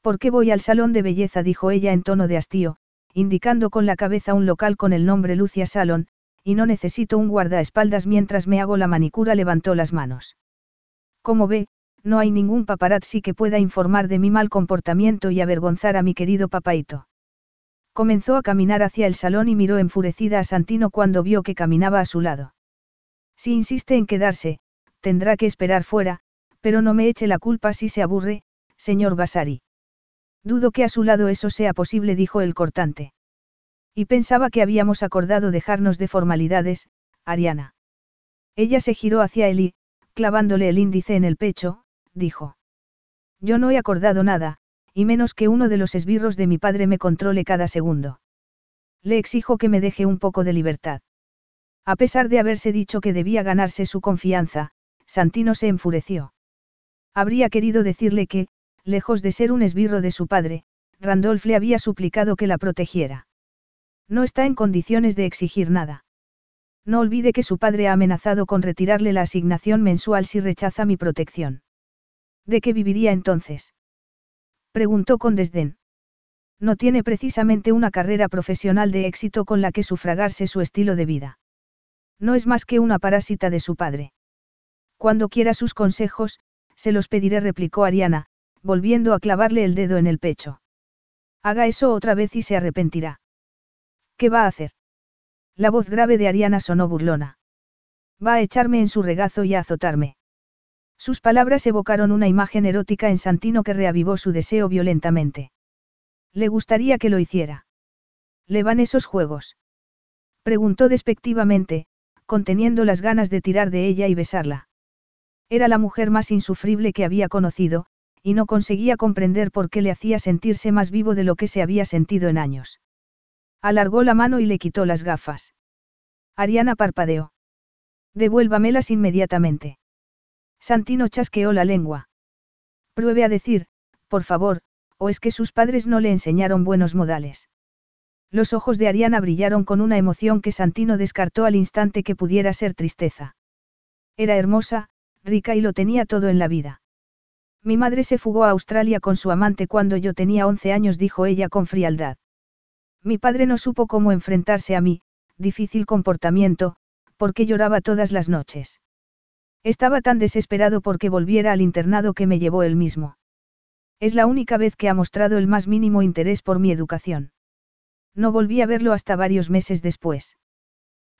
¿Por qué voy al salón de belleza? dijo ella en tono de hastío, indicando con la cabeza un local con el nombre Lucia Salon, y no necesito un guardaespaldas mientras me hago la manicura, levantó las manos. Como ve, no hay ningún paparazzi que pueda informar de mi mal comportamiento y avergonzar a mi querido papaito. Comenzó a caminar hacia el salón y miró enfurecida a Santino cuando vio que caminaba a su lado. Si insiste en quedarse, tendrá que esperar fuera, pero no me eche la culpa si se aburre, señor Vasari. Dudo que a su lado eso sea posible, dijo el cortante. Y pensaba que habíamos acordado dejarnos de formalidades, Ariana. Ella se giró hacia él y, clavándole el índice en el pecho, dijo. Yo no he acordado nada, y menos que uno de los esbirros de mi padre me controle cada segundo. Le exijo que me deje un poco de libertad. A pesar de haberse dicho que debía ganarse su confianza, Santino se enfureció. Habría querido decirle que, lejos de ser un esbirro de su padre, Randolph le había suplicado que la protegiera. No está en condiciones de exigir nada. No olvide que su padre ha amenazado con retirarle la asignación mensual si rechaza mi protección. ¿De qué viviría entonces? Preguntó con desdén. No tiene precisamente una carrera profesional de éxito con la que sufragarse su estilo de vida. No es más que una parásita de su padre. Cuando quiera sus consejos, se los pediré, replicó Ariana, volviendo a clavarle el dedo en el pecho. Haga eso otra vez y se arrepentirá. ¿Qué va a hacer? La voz grave de Ariana sonó burlona. Va a echarme en su regazo y a azotarme. Sus palabras evocaron una imagen erótica en Santino que reavivó su deseo violentamente. Le gustaría que lo hiciera. ¿Le van esos juegos? Preguntó despectivamente, conteniendo las ganas de tirar de ella y besarla. Era la mujer más insufrible que había conocido, y no conseguía comprender por qué le hacía sentirse más vivo de lo que se había sentido en años. Alargó la mano y le quitó las gafas. Ariana parpadeó. Devuélvamelas inmediatamente. Santino chasqueó la lengua. Pruebe a decir, por favor, o es que sus padres no le enseñaron buenos modales. Los ojos de Ariana brillaron con una emoción que Santino descartó al instante que pudiera ser tristeza. Era hermosa, rica y lo tenía todo en la vida. Mi madre se fugó a Australia con su amante cuando yo tenía 11 años, dijo ella con frialdad. Mi padre no supo cómo enfrentarse a mí, difícil comportamiento, porque lloraba todas las noches. Estaba tan desesperado porque volviera al internado que me llevó él mismo. Es la única vez que ha mostrado el más mínimo interés por mi educación. No volví a verlo hasta varios meses después.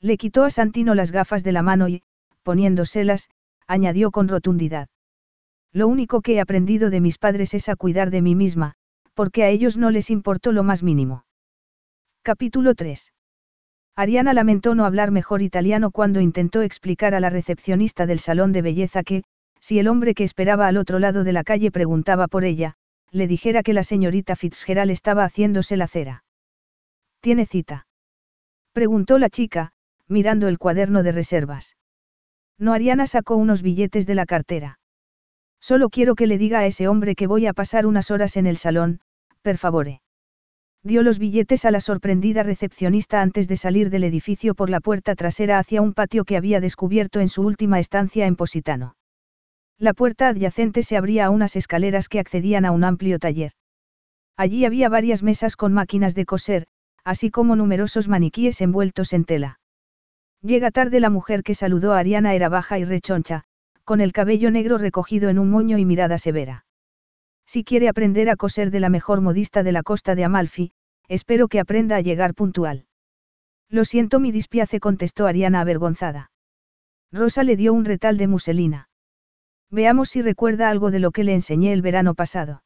Le quitó a Santino las gafas de la mano y, poniéndoselas, añadió con rotundidad. Lo único que he aprendido de mis padres es a cuidar de mí misma, porque a ellos no les importó lo más mínimo. Capítulo 3. Ariana lamentó no hablar mejor italiano cuando intentó explicar a la recepcionista del salón de belleza que, si el hombre que esperaba al otro lado de la calle preguntaba por ella, le dijera que la señorita Fitzgerald estaba haciéndose la cera. ¿Tiene cita? Preguntó la chica, mirando el cuaderno de reservas. No Ariana sacó unos billetes de la cartera. Solo quiero que le diga a ese hombre que voy a pasar unas horas en el salón, per favore. Dio los billetes a la sorprendida recepcionista antes de salir del edificio por la puerta trasera hacia un patio que había descubierto en su última estancia en Positano. La puerta adyacente se abría a unas escaleras que accedían a un amplio taller. Allí había varias mesas con máquinas de coser, así como numerosos maniquíes envueltos en tela. Llega tarde la mujer que saludó a Ariana era baja y rechoncha, con el cabello negro recogido en un moño y mirada severa. Si quiere aprender a coser de la mejor modista de la costa de Amalfi, espero que aprenda a llegar puntual. Lo siento, mi dispiace, contestó Ariana avergonzada. Rosa le dio un retal de muselina. Veamos si recuerda algo de lo que le enseñé el verano pasado.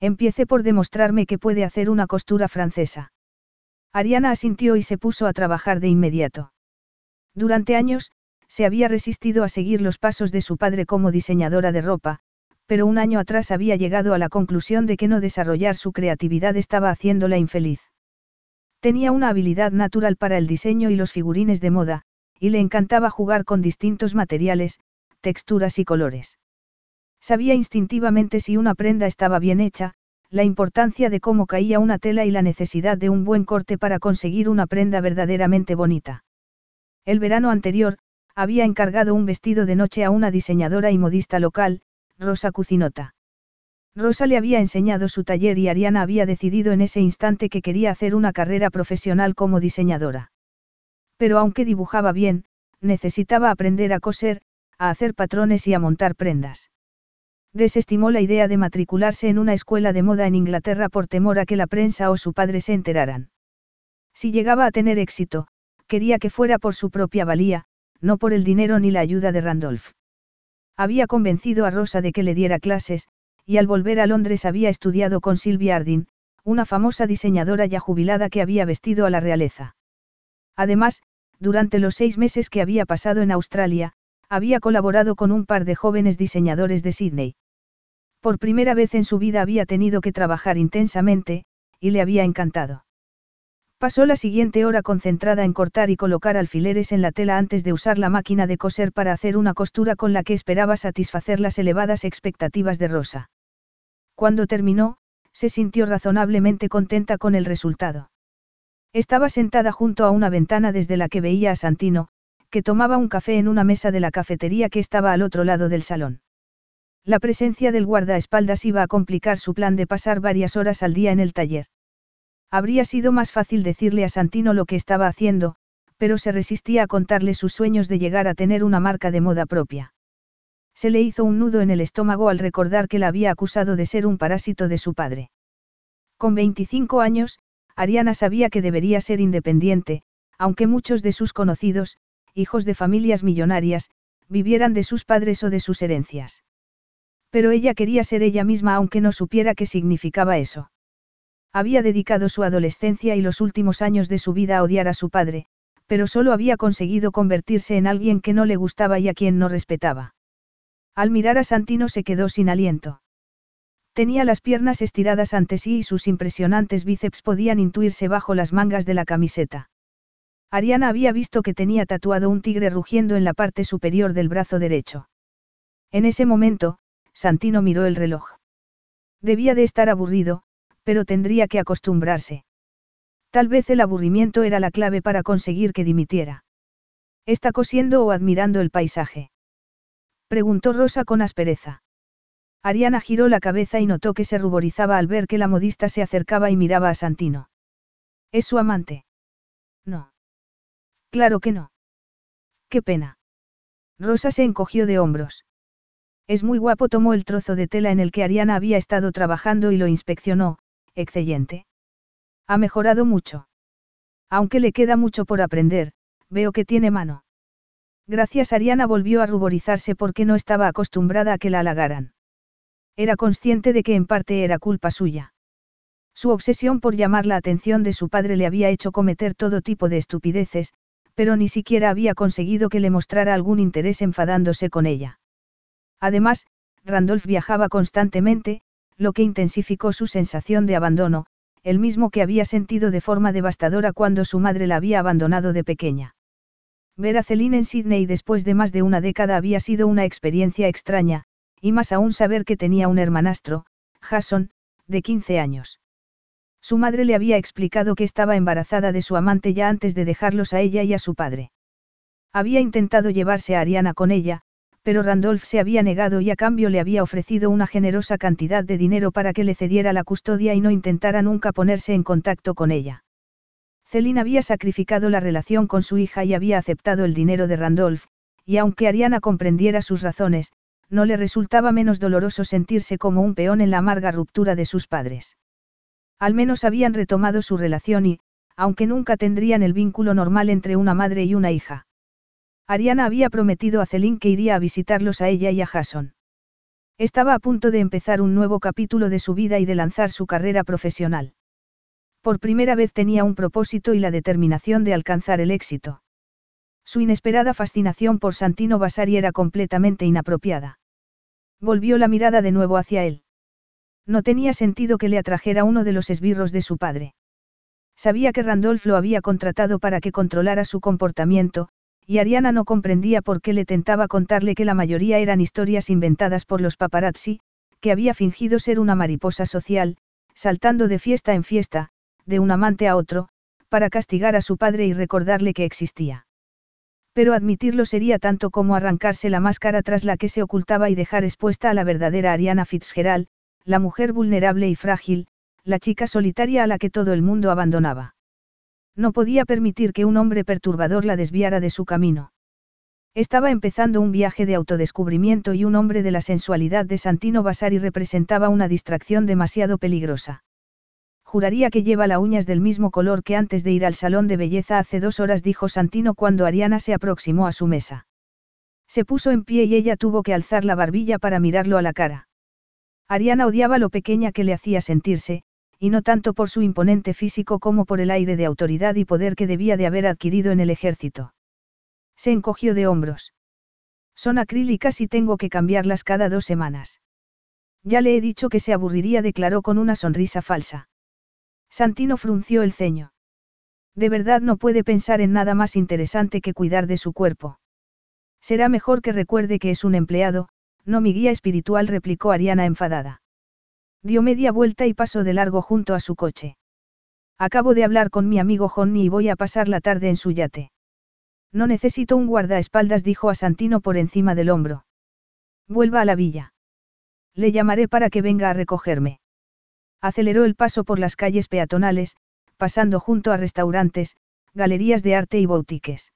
Empiece por demostrarme que puede hacer una costura francesa. Ariana asintió y se puso a trabajar de inmediato. Durante años, se había resistido a seguir los pasos de su padre como diseñadora de ropa, pero un año atrás había llegado a la conclusión de que no desarrollar su creatividad estaba haciéndola infeliz. Tenía una habilidad natural para el diseño y los figurines de moda, y le encantaba jugar con distintos materiales, texturas y colores. Sabía instintivamente si una prenda estaba bien hecha, la importancia de cómo caía una tela y la necesidad de un buen corte para conseguir una prenda verdaderamente bonita. El verano anterior, había encargado un vestido de noche a una diseñadora y modista local, Rosa Cucinota. Rosa le había enseñado su taller y Ariana había decidido en ese instante que quería hacer una carrera profesional como diseñadora. Pero aunque dibujaba bien, necesitaba aprender a coser, a hacer patrones y a montar prendas. Desestimó la idea de matricularse en una escuela de moda en Inglaterra por temor a que la prensa o su padre se enteraran. Si llegaba a tener éxito, quería que fuera por su propia valía, no por el dinero ni la ayuda de Randolph. Había convencido a Rosa de que le diera clases, y al volver a Londres había estudiado con Sylvia Ardin, una famosa diseñadora ya jubilada que había vestido a la realeza. Además, durante los seis meses que había pasado en Australia, había colaborado con un par de jóvenes diseñadores de Sydney. Por primera vez en su vida había tenido que trabajar intensamente, y le había encantado. Pasó la siguiente hora concentrada en cortar y colocar alfileres en la tela antes de usar la máquina de coser para hacer una costura con la que esperaba satisfacer las elevadas expectativas de Rosa. Cuando terminó, se sintió razonablemente contenta con el resultado. Estaba sentada junto a una ventana desde la que veía a Santino, que tomaba un café en una mesa de la cafetería que estaba al otro lado del salón. La presencia del guardaespaldas iba a complicar su plan de pasar varias horas al día en el taller. Habría sido más fácil decirle a Santino lo que estaba haciendo, pero se resistía a contarle sus sueños de llegar a tener una marca de moda propia. Se le hizo un nudo en el estómago al recordar que la había acusado de ser un parásito de su padre. Con 25 años, Ariana sabía que debería ser independiente, aunque muchos de sus conocidos, hijos de familias millonarias, vivieran de sus padres o de sus herencias. Pero ella quería ser ella misma aunque no supiera qué significaba eso. Había dedicado su adolescencia y los últimos años de su vida a odiar a su padre, pero solo había conseguido convertirse en alguien que no le gustaba y a quien no respetaba. Al mirar a Santino se quedó sin aliento. Tenía las piernas estiradas ante sí y sus impresionantes bíceps podían intuirse bajo las mangas de la camiseta. Ariana había visto que tenía tatuado un tigre rugiendo en la parte superior del brazo derecho. En ese momento, Santino miró el reloj. Debía de estar aburrido, pero tendría que acostumbrarse. Tal vez el aburrimiento era la clave para conseguir que dimitiera. ¿Está cosiendo o admirando el paisaje? Preguntó Rosa con aspereza. Ariana giró la cabeza y notó que se ruborizaba al ver que la modista se acercaba y miraba a Santino. ¿Es su amante? No. Claro que no. Qué pena. Rosa se encogió de hombros. Es muy guapo, tomó el trozo de tela en el que Ariana había estado trabajando y lo inspeccionó, excelente. Ha mejorado mucho. Aunque le queda mucho por aprender, veo que tiene mano. Gracias Ariana volvió a ruborizarse porque no estaba acostumbrada a que la halagaran. Era consciente de que en parte era culpa suya. Su obsesión por llamar la atención de su padre le había hecho cometer todo tipo de estupideces, pero ni siquiera había conseguido que le mostrara algún interés enfadándose con ella. Además, Randolph viajaba constantemente, lo que intensificó su sensación de abandono, el mismo que había sentido de forma devastadora cuando su madre la había abandonado de pequeña. Ver a Celine en Sydney después de más de una década había sido una experiencia extraña, y más aún saber que tenía un hermanastro, Jason, de 15 años. Su madre le había explicado que estaba embarazada de su amante ya antes de dejarlos a ella y a su padre. Había intentado llevarse a Ariana con ella, pero Randolph se había negado y a cambio le había ofrecido una generosa cantidad de dinero para que le cediera la custodia y no intentara nunca ponerse en contacto con ella. Celine había sacrificado la relación con su hija y había aceptado el dinero de Randolph, y aunque Ariana comprendiera sus razones, no le resultaba menos doloroso sentirse como un peón en la amarga ruptura de sus padres. Al menos habían retomado su relación y, aunque nunca tendrían el vínculo normal entre una madre y una hija. Ariana había prometido a Celine que iría a visitarlos a ella y a Jason. Estaba a punto de empezar un nuevo capítulo de su vida y de lanzar su carrera profesional. Por primera vez tenía un propósito y la determinación de alcanzar el éxito. Su inesperada fascinación por Santino Vasari era completamente inapropiada. Volvió la mirada de nuevo hacia él. No tenía sentido que le atrajera uno de los esbirros de su padre. Sabía que Randolph lo había contratado para que controlara su comportamiento, y Ariana no comprendía por qué le tentaba contarle que la mayoría eran historias inventadas por los paparazzi, que había fingido ser una mariposa social, saltando de fiesta en fiesta, de un amante a otro, para castigar a su padre y recordarle que existía. Pero admitirlo sería tanto como arrancarse la máscara tras la que se ocultaba y dejar expuesta a la verdadera Ariana Fitzgerald, la mujer vulnerable y frágil, la chica solitaria a la que todo el mundo abandonaba. No podía permitir que un hombre perturbador la desviara de su camino. Estaba empezando un viaje de autodescubrimiento y un hombre de la sensualidad de Santino Vasari representaba una distracción demasiado peligrosa. Juraría que lleva las uñas del mismo color que antes de ir al salón de belleza hace dos horas, dijo Santino cuando Ariana se aproximó a su mesa. Se puso en pie y ella tuvo que alzar la barbilla para mirarlo a la cara. Ariana odiaba lo pequeña que le hacía sentirse, y no tanto por su imponente físico como por el aire de autoridad y poder que debía de haber adquirido en el ejército. Se encogió de hombros. Son acrílicas y tengo que cambiarlas cada dos semanas. Ya le he dicho que se aburriría, declaró con una sonrisa falsa. Santino frunció el ceño. De verdad no puede pensar en nada más interesante que cuidar de su cuerpo. Será mejor que recuerde que es un empleado, no mi guía espiritual, replicó Ariana enfadada. Dio media vuelta y pasó de largo junto a su coche. Acabo de hablar con mi amigo Johnny y voy a pasar la tarde en su yate. No necesito un guardaespaldas, dijo a Santino por encima del hombro. Vuelva a la villa. Le llamaré para que venga a recogerme. Aceleró el paso por las calles peatonales, pasando junto a restaurantes, galerías de arte y boutiques.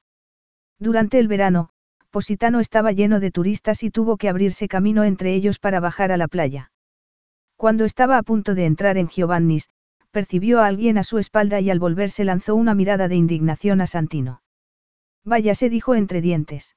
Durante el verano, Positano estaba lleno de turistas y tuvo que abrirse camino entre ellos para bajar a la playa. Cuando estaba a punto de entrar en Giovannis, percibió a alguien a su espalda y al volverse lanzó una mirada de indignación a Santino. Vaya se dijo entre dientes.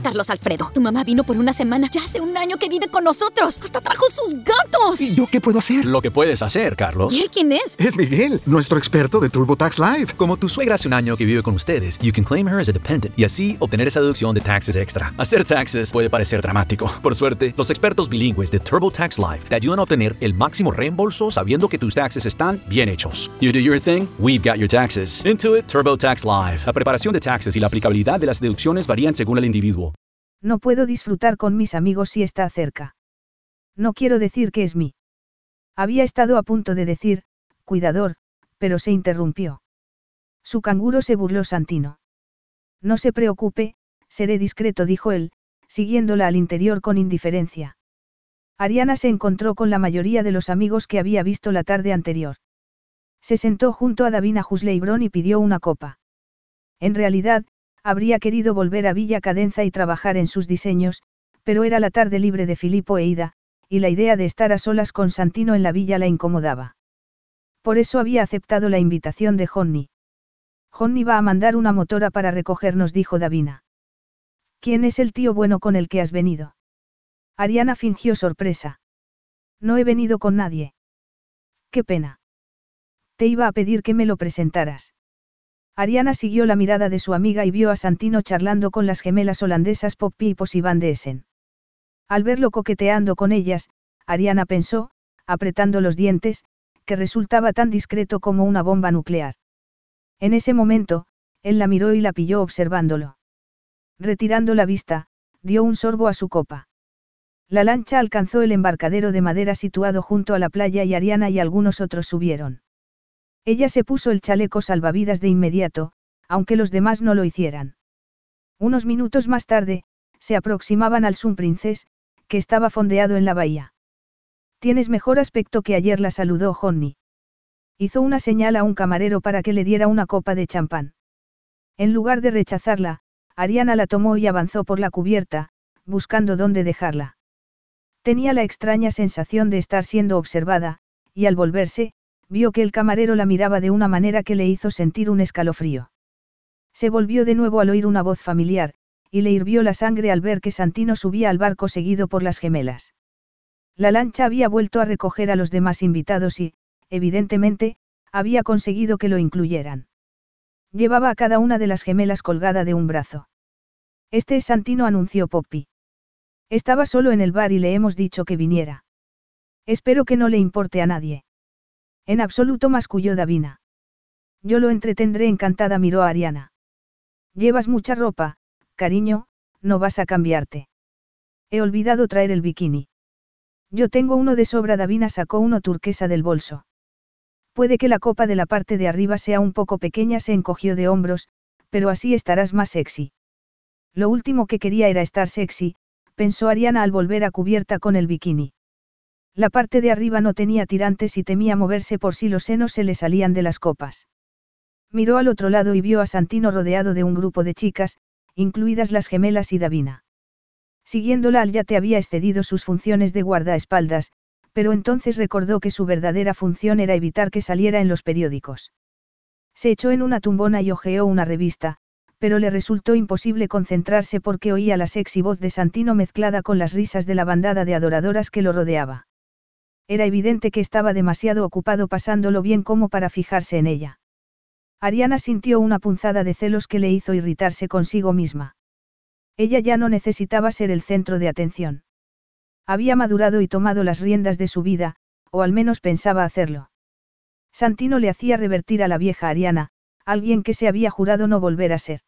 Carlos Alfredo, tu mamá vino por una semana. Ya hace un año que vive con nosotros. Hasta trajo sus gatos. ¿Y yo qué puedo hacer? Lo que puedes hacer, Carlos. ¿Y él quién es? Es Miguel, nuestro experto de TurboTax Live. Como tu suegra hace un año que vive con ustedes, you can claim her as a dependent y así obtener esa deducción de taxes extra. Hacer taxes puede parecer dramático. Por suerte, los expertos bilingües de TurboTax Live te ayudan a obtener el máximo reembolso sabiendo que tus taxes están bien hechos. You do your thing, we've got your taxes. Intuit TurboTax Live. La preparación de taxes y la aplicabilidad de las deducciones varían según el individuo. No puedo disfrutar con mis amigos si está cerca. No quiero decir que es mí. Había estado a punto de decir, cuidador, pero se interrumpió. Su canguro se burló Santino. No se preocupe, seré discreto, dijo él, siguiéndola al interior con indiferencia. Ariana se encontró con la mayoría de los amigos que había visto la tarde anterior. Se sentó junto a Davina Husleibron y pidió una copa. En realidad, habría querido volver a Villa Cadenza y trabajar en sus diseños, pero era la tarde libre de Filippo e Ida, y la idea de estar a solas con Santino en la villa la incomodaba. Por eso había aceptado la invitación de Johnny. Johnny va a mandar una motora para recogernos, dijo Davina. ¿Quién es el tío bueno con el que has venido? Ariana fingió sorpresa. No he venido con nadie. Qué pena. Te iba a pedir que me lo presentaras. Ariana siguió la mirada de su amiga y vio a Santino charlando con las gemelas holandesas Poppy y Posy van de Essen. Al verlo coqueteando con ellas, Ariana pensó, apretando los dientes, que resultaba tan discreto como una bomba nuclear. En ese momento, él la miró y la pilló observándolo. Retirando la vista, dio un sorbo a su copa. La lancha alcanzó el embarcadero de madera situado junto a la playa y Ariana y algunos otros subieron. Ella se puso el chaleco salvavidas de inmediato, aunque los demás no lo hicieran. Unos minutos más tarde, se aproximaban al Sun Princess, que estaba fondeado en la bahía. Tienes mejor aspecto que ayer, la saludó Johnny. Hizo una señal a un camarero para que le diera una copa de champán. En lugar de rechazarla, Ariana la tomó y avanzó por la cubierta, buscando dónde dejarla. Tenía la extraña sensación de estar siendo observada, y al volverse, vio que el camarero la miraba de una manera que le hizo sentir un escalofrío. Se volvió de nuevo al oír una voz familiar, y le hirvió la sangre al ver que Santino subía al barco seguido por las gemelas. La lancha había vuelto a recoger a los demás invitados y, evidentemente, había conseguido que lo incluyeran. Llevaba a cada una de las gemelas colgada de un brazo. Este es Santino, anunció Poppy. Estaba solo en el bar y le hemos dicho que viniera. Espero que no le importe a nadie. En absoluto masculló Davina. Yo lo entretendré encantada, miró a Ariana. Llevas mucha ropa, cariño, no vas a cambiarte. He olvidado traer el bikini. Yo tengo uno de sobra. Davina sacó uno turquesa del bolso. Puede que la copa de la parte de arriba sea un poco pequeña, se encogió de hombros, pero así estarás más sexy. Lo último que quería era estar sexy, pensó Ariana al volver a cubierta con el bikini. La parte de arriba no tenía tirantes y temía moverse por si los senos se le salían de las copas. Miró al otro lado y vio a Santino rodeado de un grupo de chicas, incluidas las gemelas y Davina. Siguiéndola al yate había excedido sus funciones de guardaespaldas, pero entonces recordó que su verdadera función era evitar que saliera en los periódicos. Se echó en una tumbona y hojeó una revista, pero le resultó imposible concentrarse porque oía la sexy voz de Santino mezclada con las risas de la bandada de adoradoras que lo rodeaba. Era evidente que estaba demasiado ocupado pasándolo bien como para fijarse en ella. Ariana sintió una punzada de celos que le hizo irritarse consigo misma. Ella ya no necesitaba ser el centro de atención. Había madurado y tomado las riendas de su vida, o al menos pensaba hacerlo. Santino le hacía revertir a la vieja Ariana, alguien que se había jurado no volver a ser.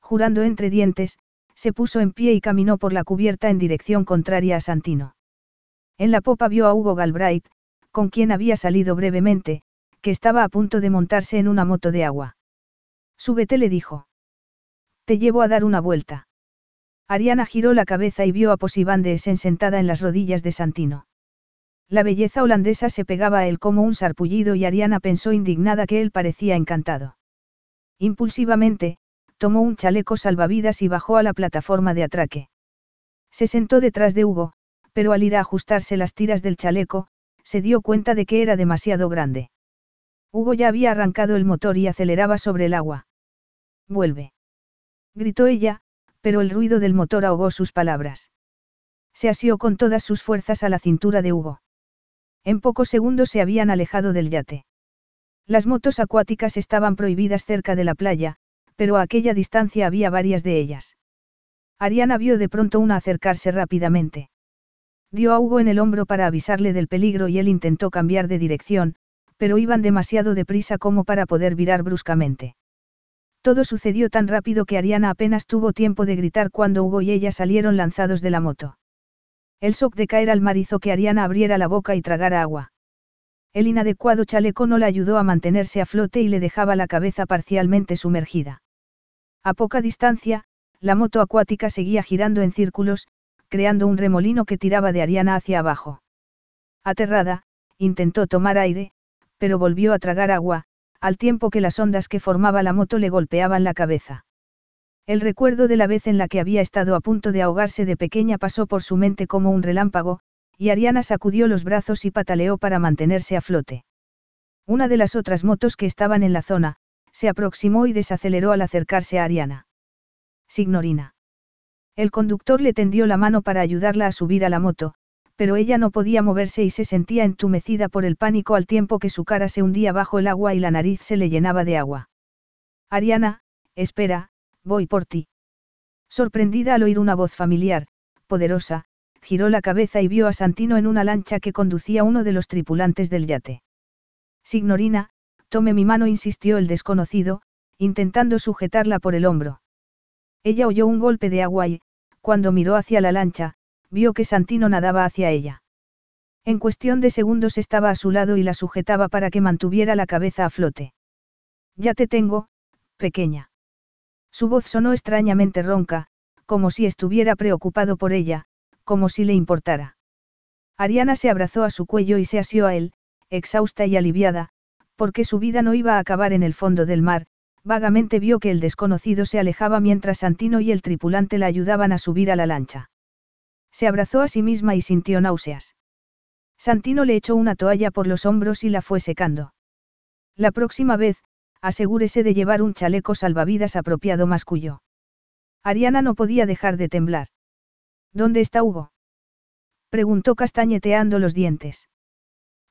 Jurando entre dientes, se puso en pie y caminó por la cubierta en dirección contraria a Santino. En la popa vio a Hugo Galbraith, con quien había salido brevemente, que estaba a punto de montarse en una moto de agua. Súbete le dijo. Te llevo a dar una vuelta. Ariana giró la cabeza y vio a Posivan de sentada en las rodillas de Santino. La belleza holandesa se pegaba a él como un sarpullido y Ariana pensó indignada que él parecía encantado. Impulsivamente, tomó un chaleco salvavidas y bajó a la plataforma de atraque. Se sentó detrás de Hugo, pero al ir a ajustarse las tiras del chaleco, se dio cuenta de que era demasiado grande. Hugo ya había arrancado el motor y aceleraba sobre el agua. Vuelve. Gritó ella, pero el ruido del motor ahogó sus palabras. Se asió con todas sus fuerzas a la cintura de Hugo. En pocos segundos se habían alejado del yate. Las motos acuáticas estaban prohibidas cerca de la playa, pero a aquella distancia había varias de ellas. Ariana vio de pronto una acercarse rápidamente. Dio a Hugo en el hombro para avisarle del peligro y él intentó cambiar de dirección, pero iban demasiado deprisa como para poder virar bruscamente. Todo sucedió tan rápido que Ariana apenas tuvo tiempo de gritar cuando Hugo y ella salieron lanzados de la moto. El shock de caer al mar hizo que Ariana abriera la boca y tragara agua. El inadecuado chaleco no la ayudó a mantenerse a flote y le dejaba la cabeza parcialmente sumergida. A poca distancia, la moto acuática seguía girando en círculos, creando un remolino que tiraba de Ariana hacia abajo. Aterrada, intentó tomar aire, pero volvió a tragar agua, al tiempo que las ondas que formaba la moto le golpeaban la cabeza. El recuerdo de la vez en la que había estado a punto de ahogarse de pequeña pasó por su mente como un relámpago, y Ariana sacudió los brazos y pataleó para mantenerse a flote. Una de las otras motos que estaban en la zona, se aproximó y desaceleró al acercarse a Ariana. Signorina. El conductor le tendió la mano para ayudarla a subir a la moto, pero ella no podía moverse y se sentía entumecida por el pánico al tiempo que su cara se hundía bajo el agua y la nariz se le llenaba de agua. Ariana, espera, voy por ti. Sorprendida al oír una voz familiar, poderosa, giró la cabeza y vio a Santino en una lancha que conducía uno de los tripulantes del yate. Signorina, tome mi mano, insistió el desconocido, intentando sujetarla por el hombro. Ella oyó un golpe de agua y, cuando miró hacia la lancha, vio que Santino nadaba hacia ella. En cuestión de segundos estaba a su lado y la sujetaba para que mantuviera la cabeza a flote. Ya te tengo, pequeña. Su voz sonó extrañamente ronca, como si estuviera preocupado por ella, como si le importara. Ariana se abrazó a su cuello y se asió a él, exhausta y aliviada, porque su vida no iba a acabar en el fondo del mar, vagamente vio que el desconocido se alejaba mientras Santino y el tripulante la ayudaban a subir a la lancha. Se abrazó a sí misma y sintió náuseas. Santino le echó una toalla por los hombros y la fue secando. La próxima vez, asegúrese de llevar un chaleco salvavidas apropiado mascullo. Ariana no podía dejar de temblar. ¿Dónde está Hugo? Preguntó castañeteando los dientes.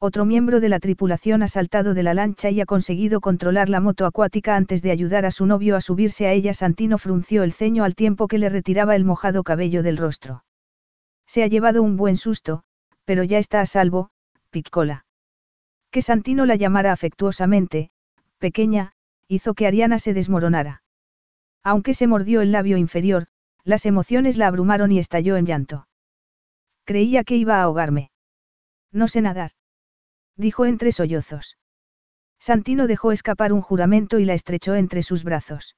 Otro miembro de la tripulación ha saltado de la lancha y ha conseguido controlar la moto acuática antes de ayudar a su novio a subirse a ella. Santino frunció el ceño al tiempo que le retiraba el mojado cabello del rostro. Se ha llevado un buen susto, pero ya está a salvo, Piccola. Que Santino la llamara afectuosamente, pequeña, hizo que Ariana se desmoronara. Aunque se mordió el labio inferior, Las emociones la abrumaron y estalló en llanto. Creía que iba a ahogarme. No sé nadar. Dijo entre sollozos. Santino dejó escapar un juramento y la estrechó entre sus brazos.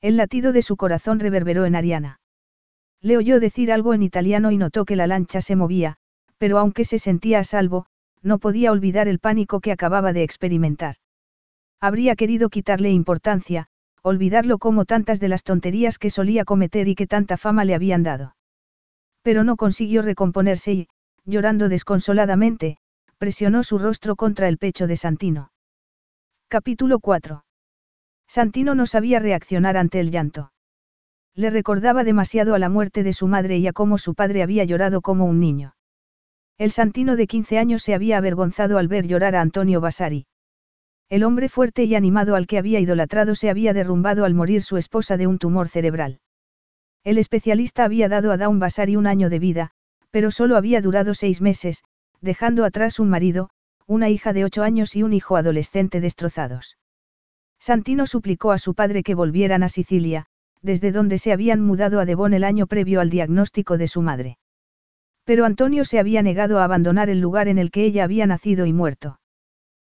El latido de su corazón reverberó en Ariana. Le oyó decir algo en italiano y notó que la lancha se movía, pero aunque se sentía a salvo, no podía olvidar el pánico que acababa de experimentar. Habría querido quitarle importancia, olvidarlo como tantas de las tonterías que solía cometer y que tanta fama le habían dado. Pero no consiguió recomponerse y, llorando desconsoladamente, presionó su rostro contra el pecho de Santino. Capítulo 4. Santino no sabía reaccionar ante el llanto. Le recordaba demasiado a la muerte de su madre y a cómo su padre había llorado como un niño. El Santino de 15 años se había avergonzado al ver llorar a Antonio Vasari. El hombre fuerte y animado al que había idolatrado se había derrumbado al morir su esposa de un tumor cerebral. El especialista había dado a Dawn Basari un año de vida, pero solo había durado seis meses, dejando atrás un marido, una hija de ocho años y un hijo adolescente destrozados. Santino suplicó a su padre que volvieran a Sicilia, desde donde se habían mudado a Devon el año previo al diagnóstico de su madre. Pero Antonio se había negado a abandonar el lugar en el que ella había nacido y muerto.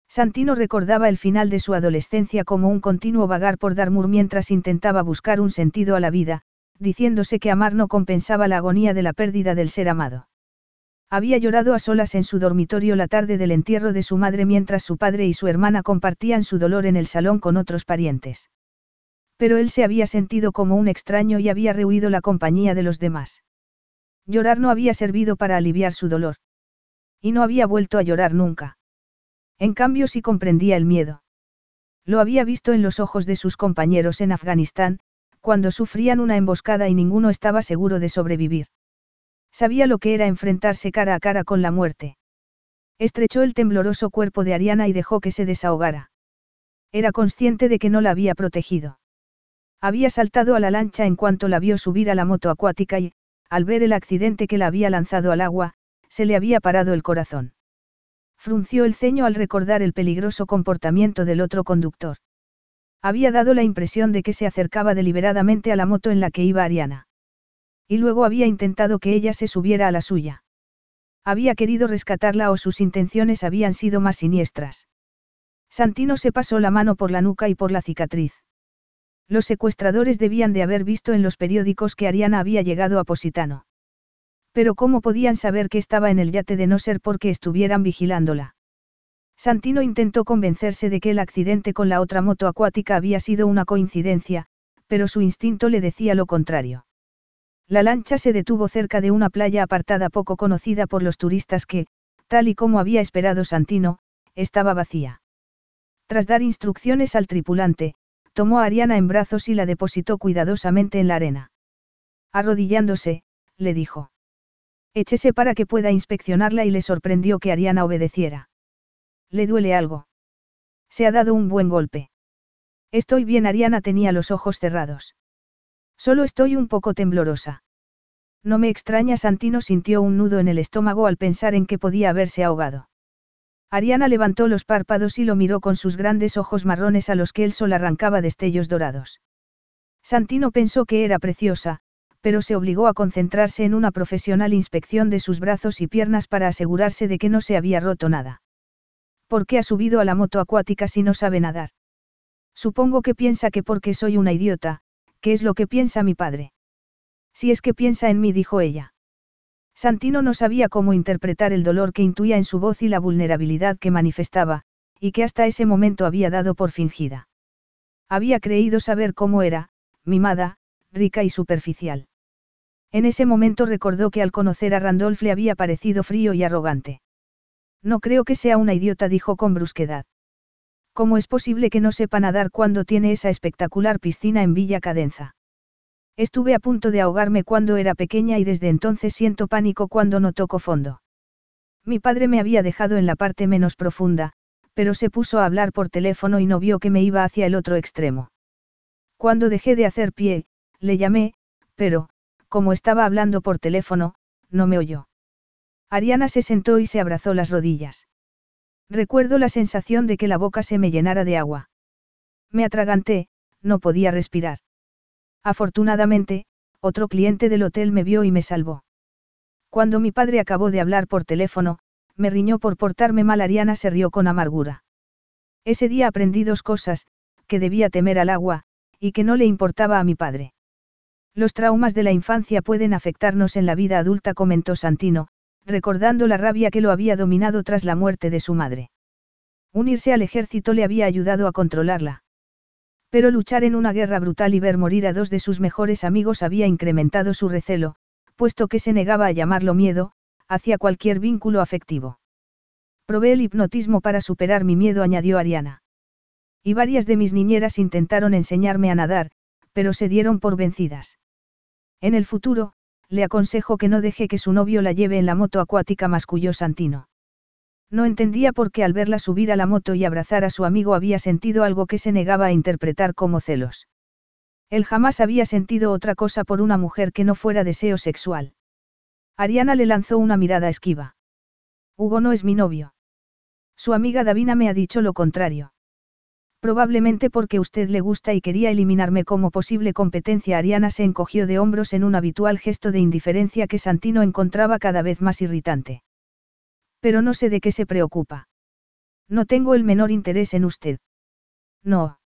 Santino recordaba el final de su adolescencia como un continuo vagar por Darmur mientras intentaba buscar un sentido a la vida, diciéndose que amar no compensaba la agonía de la pérdida del ser amado. Había llorado a solas en su dormitorio la tarde del entierro de su madre mientras su padre y su hermana compartían su dolor en el salón con otros parientes. Pero él se había sentido como un extraño y había rehuido la compañía de los demás. Llorar no había servido para aliviar su dolor. Y no había vuelto a llorar nunca. En cambio sí comprendía el miedo. Lo había visto en los ojos de sus compañeros en Afganistán, cuando sufrían una emboscada y ninguno estaba seguro de sobrevivir. Sabía lo que era enfrentarse cara a cara con la muerte. Estrechó el tembloroso cuerpo de Ariana y dejó que se desahogara. Era consciente de que no la había protegido. Había saltado a la lancha en cuanto la vio subir a la moto acuática y, al ver el accidente que la había lanzado al agua, se le había parado el corazón. Frunció el ceño al recordar el peligroso comportamiento del otro conductor. Había dado la impresión de que se acercaba deliberadamente a la moto en la que iba Ariana. Y luego había intentado que ella se subiera a la suya. Había querido rescatarla o sus intenciones habían sido más siniestras. Santino se pasó la mano por la nuca y por la cicatriz. Los secuestradores debían de haber visto en los periódicos que Ariana había llegado a Positano. Pero ¿cómo podían saber que estaba en el yate de no ser porque estuvieran vigilándola? Santino intentó convencerse de que el accidente con la otra moto acuática había sido una coincidencia, pero su instinto le decía lo contrario. La lancha se detuvo cerca de una playa apartada poco conocida por los turistas que, tal y como había esperado Santino, estaba vacía. Tras dar instrucciones al tripulante, tomó a Ariana en brazos y la depositó cuidadosamente en la arena. Arrodillándose, le dijo. Échese para que pueda inspeccionarla y le sorprendió que Ariana obedeciera. ¿Le duele algo? Se ha dado un buen golpe. Estoy bien, Ariana tenía los ojos cerrados. Solo estoy un poco temblorosa. No me extraña, Santino sintió un nudo en el estómago al pensar en que podía haberse ahogado. Ariana levantó los párpados y lo miró con sus grandes ojos marrones a los que el sol arrancaba destellos dorados. Santino pensó que era preciosa, pero se obligó a concentrarse en una profesional inspección de sus brazos y piernas para asegurarse de que no se había roto nada. ¿Por qué ha subido a la moto acuática si no sabe nadar? Supongo que piensa que porque soy una idiota, que es lo que piensa mi padre. Si es que piensa en mí, dijo ella. Santino no sabía cómo interpretar el dolor que intuía en su voz y la vulnerabilidad que manifestaba, y que hasta ese momento había dado por fingida. Había creído saber cómo era, mimada, rica y superficial. En ese momento recordó que al conocer a Randolph le había parecido frío y arrogante. No creo que sea una idiota, dijo con brusquedad. ¿Cómo es posible que no sepa nadar cuando tiene esa espectacular piscina en Villa Cadenza? Estuve a punto de ahogarme cuando era pequeña y desde entonces siento pánico cuando no toco fondo. Mi padre me había dejado en la parte menos profunda, pero se puso a hablar por teléfono y no vio que me iba hacia el otro extremo. Cuando dejé de hacer pie, le llamé, pero, como estaba hablando por teléfono, no me oyó. Ariana se sentó y se abrazó las rodillas. Recuerdo la sensación de que la boca se me llenara de agua. Me atraganté, no podía respirar. Afortunadamente, otro cliente del hotel me vio y me salvó. Cuando mi padre acabó de hablar por teléfono, me riñó por portarme mal. Ariana se rió con amargura. Ese día aprendí dos cosas, que debía temer al agua, y que no le importaba a mi padre. Los traumas de la infancia pueden afectarnos en la vida adulta, comentó Santino, recordando la rabia que lo había dominado tras la muerte de su madre. Unirse al ejército le había ayudado a controlarla. Pero luchar en una guerra brutal y ver morir a dos de sus mejores amigos había incrementado su recelo, puesto que se negaba a llamarlo miedo, hacia cualquier vínculo afectivo. Probé el hipnotismo para superar mi miedo, añadió Ariana. Y varias de mis niñeras intentaron enseñarme a nadar, pero se dieron por vencidas. En el futuro, le aconsejo que no deje que su novio la lleve en la moto acuática, masculló Santino. No entendía por qué al verla subir a la moto y abrazar a su amigo había sentido algo que se negaba a interpretar como celos. Él jamás había sentido otra cosa por una mujer que no fuera deseo sexual. Ariana le lanzó una mirada esquiva. Hugo no es mi novio. Su amiga Davina me ha dicho lo contrario. Probablemente porque usted le gusta y quería eliminarme como posible competencia. Ariana se encogió de hombros en un habitual gesto de indiferencia que Santino encontraba cada vez más irritante. Pero no sé de qué se preocupa. No tengo el menor interés en usted. No.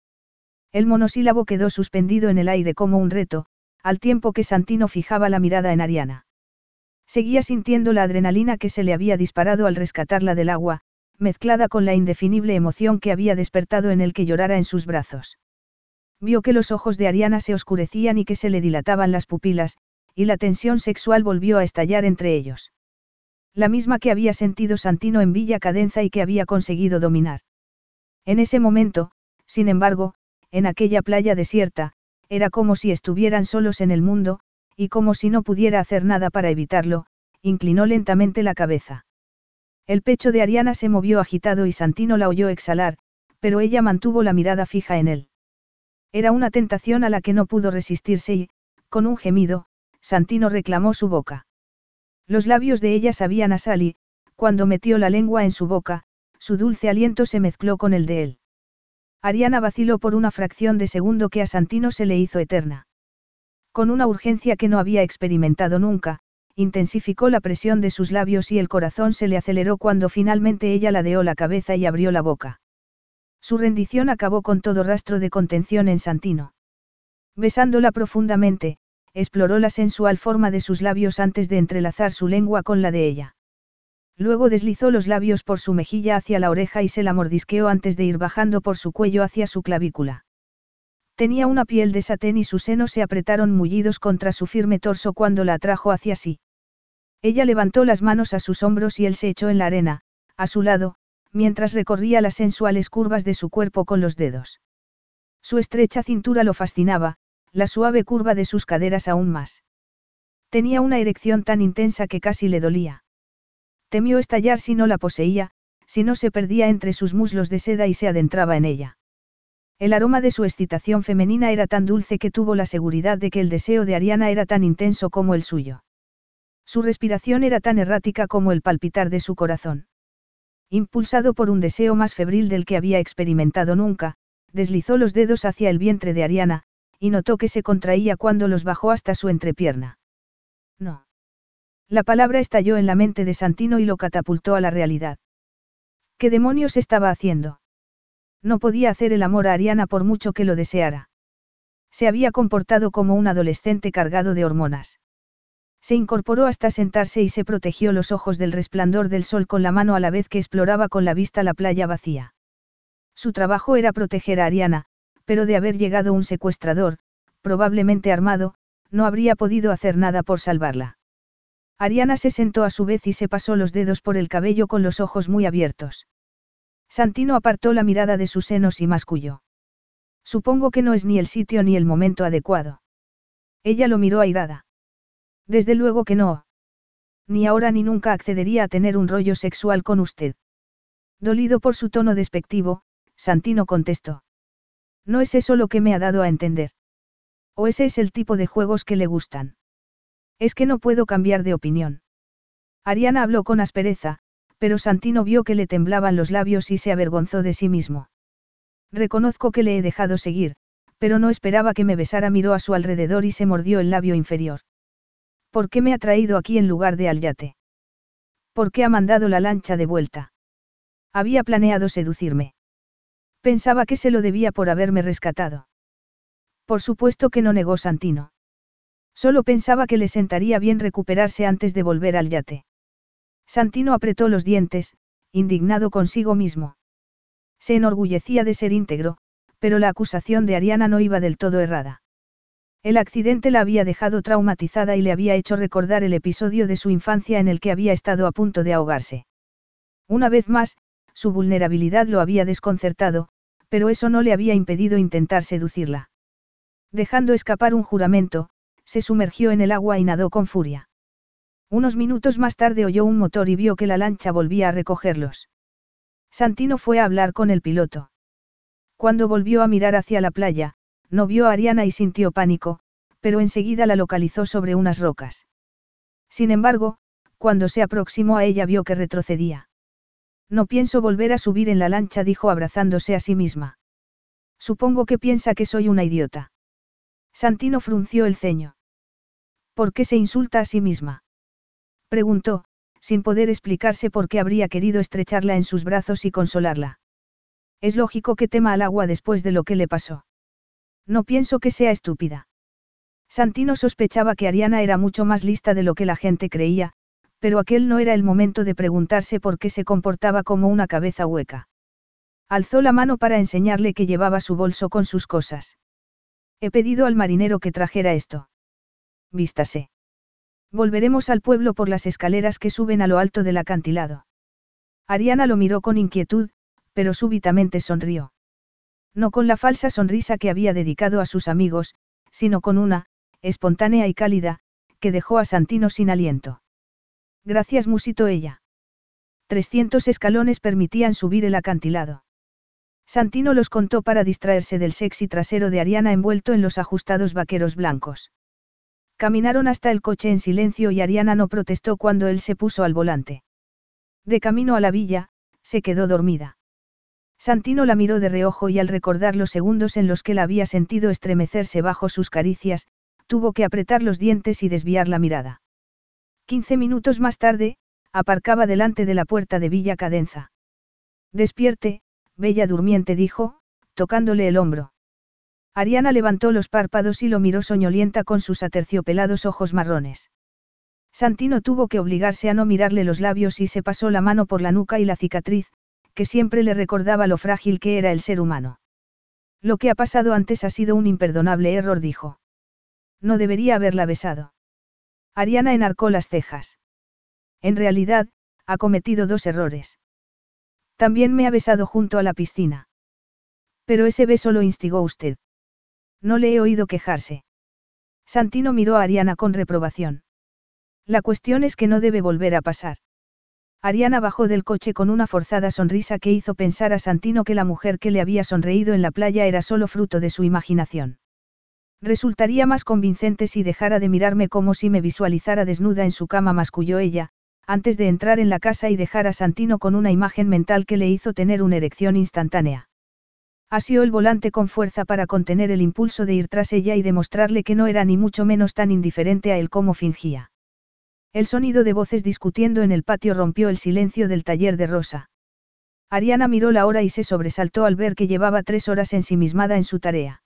El monosílabo quedó suspendido en el aire como un reto, al tiempo que Santino fijaba la mirada en Ariana. Seguía sintiendo la adrenalina que se le había disparado al rescatarla del agua, mezclada con la indefinible emoción que había despertado en el que llorara en sus brazos. Vio que los ojos de Ariana se oscurecían y que se le dilataban las pupilas, y la tensión sexual volvió a estallar entre ellos. La misma que había sentido Santino en Villa Cadenza y que había conseguido dominar. En ese momento, sin embargo, en aquella playa desierta, era como si estuvieran solos en el mundo, y como si no pudiera hacer nada para evitarlo, inclinó lentamente la cabeza. El pecho de Ariana se movió agitado y Santino la oyó exhalar, pero ella mantuvo la mirada fija en él. Era una tentación a la que no pudo resistirse y, con un gemido, Santino reclamó su boca. Los labios de ella sabían a sal y, cuando metió la lengua en su boca, su dulce aliento se mezcló con el de él. Ariana vaciló por una fracción de segundo que a Santino se le hizo eterna. Con una urgencia que no había experimentado nunca, intensificó la presión de sus labios y el corazón se le aceleró cuando finalmente ella ladeó la cabeza y abrió la boca. Su rendición acabó con todo rastro de contención en Santino. Besándola profundamente, exploró la sensual forma de sus labios antes de entrelazar su lengua con la de ella. Luego deslizó los labios por su mejilla hacia la oreja y se la mordisqueó antes de ir bajando por su cuello hacia su clavícula. Tenía una piel de satén y sus senos se apretaron mullidos contra su firme torso cuando la atrajo hacia sí. Ella levantó las manos a sus hombros y él se echó en la arena, a su lado, mientras recorría las sensuales curvas de su cuerpo con los dedos. Su estrecha cintura lo fascinaba, la suave curva de sus caderas aún más. Tenía una erección tan intensa que casi le dolía. Temió estallar si no la poseía, si no se perdía entre sus muslos de seda y se adentraba en ella. El aroma de su excitación femenina era tan dulce que tuvo la seguridad de que el deseo de Ariana era tan intenso como el suyo. Su respiración era tan errática como el palpitar de su corazón. Impulsado por un deseo más febril del que había experimentado nunca, deslizó los dedos hacia el vientre de Ariana, y notó que se contraía cuando los bajó hasta su entrepierna. No. La palabra estalló en la mente de Santino y lo catapultó a la realidad. ¿Qué demonios estaba haciendo? No podía hacer el amor a Ariana por mucho que lo deseara. Se había comportado como un adolescente cargado de hormonas. Se incorporó hasta sentarse y se protegió los ojos del resplandor del sol con la mano a la vez que exploraba con la vista la playa vacía. Su trabajo era proteger a Ariana, pero de haber llegado un secuestrador, probablemente armado, no habría podido hacer nada por salvarla. Ariana se sentó a su vez y se pasó los dedos por el cabello con los ojos muy abiertos. Santino apartó la mirada de sus senos y masculló. Supongo que no es ni el sitio ni el momento adecuado. Ella lo miró airada. Desde luego que no. Ni ahora ni nunca accedería a tener un rollo sexual con usted. Dolido por su tono despectivo, Santino contestó. No es eso lo que me ha dado a entender. O ese es el tipo de juegos que le gustan. Es que no puedo cambiar de opinión. Ariana habló con aspereza, pero Santino vio que le temblaban los labios y se avergonzó de sí mismo. Reconozco que le he dejado seguir, Pero no esperaba que me besara, miró a su alrededor y se mordió el labio inferior. ¿Por qué me ha traído aquí en lugar de al yate? ¿Por qué ha mandado la lancha de vuelta? Había planeado seducirme. Pensaba que se lo debía por haberme rescatado. Por supuesto que no negó Santino. Solo pensaba que le sentaría bien recuperarse antes de volver al yate. Santino apretó los dientes, indignado consigo mismo. Se enorgullecía de ser íntegro, pero la acusación de Ariana no iba del todo errada. El accidente la había dejado traumatizada y le había hecho recordar el episodio de su infancia en el que había estado a punto de ahogarse. Una vez más, su vulnerabilidad lo había desconcertado, pero eso no le había impedido intentar seducirla. Dejando escapar un juramento, se sumergió en el agua y nadó con furia. Unos minutos más tarde oyó un motor y vio que la lancha volvía a recogerlos. Santino fue a hablar con el piloto. Cuando volvió a mirar hacia la playa, no vio a Ariana y sintió pánico, pero enseguida la localizó sobre unas rocas. Sin embargo, cuando se aproximó a ella vio que retrocedía. No pienso volver a subir en la lancha, dijo abrazándose a sí misma. Supongo que piensa que soy una idiota. Santino frunció el ceño. ¿Por qué se insulta a sí misma? Preguntó, sin poder explicarse por qué habría querido estrecharla en sus brazos y consolarla. Es lógico que tema al agua después de lo que le pasó. No pienso que sea estúpida. Santino sospechaba que Ariana era mucho más lista de lo que la gente creía, pero aquel no era el momento de preguntarse por qué se comportaba como una cabeza hueca. Alzó la mano para enseñarle que llevaba su bolso con sus cosas. He pedido al marinero que trajera esto. Vístase. Volveremos al pueblo por las escaleras que suben a lo alto del acantilado. Ariana lo miró con inquietud, pero súbitamente sonrió. No con la falsa sonrisa que había dedicado a sus amigos, sino con una, espontánea y cálida, que dejó a Santino sin aliento. Gracias, musitó ella. Trescientos escalones permitían subir el acantilado. Santino los contó para distraerse del sexy trasero de Ariana envuelto en los ajustados vaqueros blancos. Caminaron hasta el coche en silencio y Ariana no protestó cuando él se puso al volante. De camino a la villa, se quedó dormida. Santino la miró de reojo y al recordar los segundos en los que la había sentido estremecerse bajo sus caricias, tuvo que apretar los dientes y desviar la mirada. Quince minutos más tarde, aparcaba delante de la puerta de Villa Cadenza. Despierte, Bella Durmiente dijo, tocándole el hombro. Ariana levantó los párpados y lo miró soñolienta con sus aterciopelados ojos marrones. Santino tuvo que obligarse a no mirarle los labios y se pasó la mano por la nuca y la cicatriz, que siempre le recordaba lo frágil que era el ser humano. Lo que ha pasado antes ha sido un imperdonable error, dijo. No debería haberla besado. Ariana enarcó las cejas. En realidad, ha cometido dos errores. También me ha besado junto a la piscina. Pero ese beso lo instigó usted. No le he oído quejarse. Santino miró a Ariana con reprobación. La cuestión es que no debe volver a pasar. Ariana bajó del coche con una forzada sonrisa que hizo pensar a Santino que la mujer que le había sonreído en la playa era solo fruto de su imaginación. Resultaría más convincente si dejara de mirarme como si me visualizara desnuda en su cama, masculló ella, antes de entrar en la casa y dejar a Santino con una imagen mental que le hizo tener una erección instantánea. Asió el volante con fuerza para contener el impulso de ir tras ella y demostrarle que no era ni mucho menos tan indiferente a él como fingía. El sonido de voces discutiendo en el patio rompió el silencio del taller de Rosa. Ariana miró la hora y se sobresaltó al ver que llevaba tres horas ensimismada en su tarea.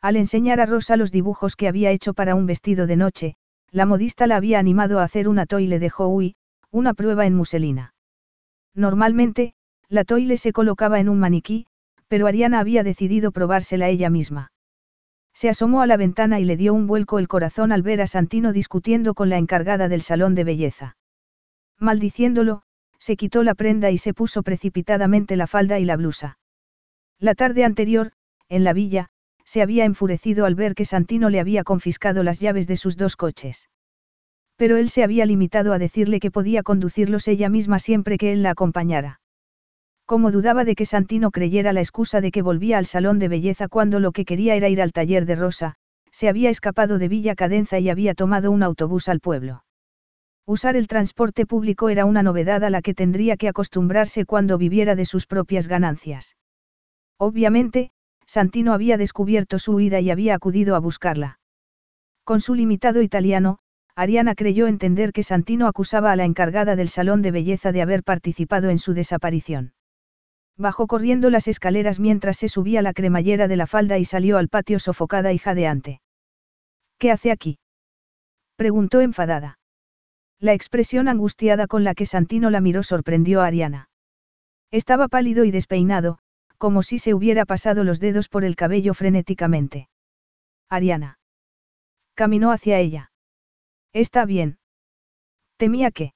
Al enseñar a Rosa los dibujos que había hecho para un vestido de noche, la modista la había animado a hacer una toile de Howie, una prueba en muselina. Normalmente, la toile se colocaba en un maniquí, pero Ariana había decidido probársela ella misma. Se asomó a la ventana y le dio un vuelco el corazón al ver a Santino discutiendo con la encargada del salón de belleza. Maldiciéndolo, se quitó la prenda y se puso precipitadamente la falda y la blusa. La tarde anterior, en la villa, se había enfurecido al ver que Santino le había confiscado las llaves de sus dos coches. Pero él se había limitado a decirle que podía conducirlos ella misma siempre que él la acompañara. Como dudaba de que Santino creyera la excusa de que volvía al salón de belleza cuando lo que quería era ir al taller de Rosa, se había escapado de Villa Cadenza y había tomado un autobús al pueblo. Usar el transporte público era una novedad a la que tendría que acostumbrarse cuando viviera de sus propias ganancias. Obviamente, Santino había descubierto su huida y había acudido a buscarla. Con su limitado italiano, Ariana creyó entender que Santino acusaba a la encargada del salón de belleza de haber participado en su desaparición. Bajó corriendo las escaleras mientras se subía la cremallera de la falda y salió al patio sofocada y jadeante. ¿Qué hace aquí? preguntó enfadada. La expresión angustiada con la que Santino la miró sorprendió a Ariana. Estaba pálido y despeinado, como si se hubiera pasado los dedos por el cabello frenéticamente. Ariana. Caminó hacia ella. Está bien. Temía que.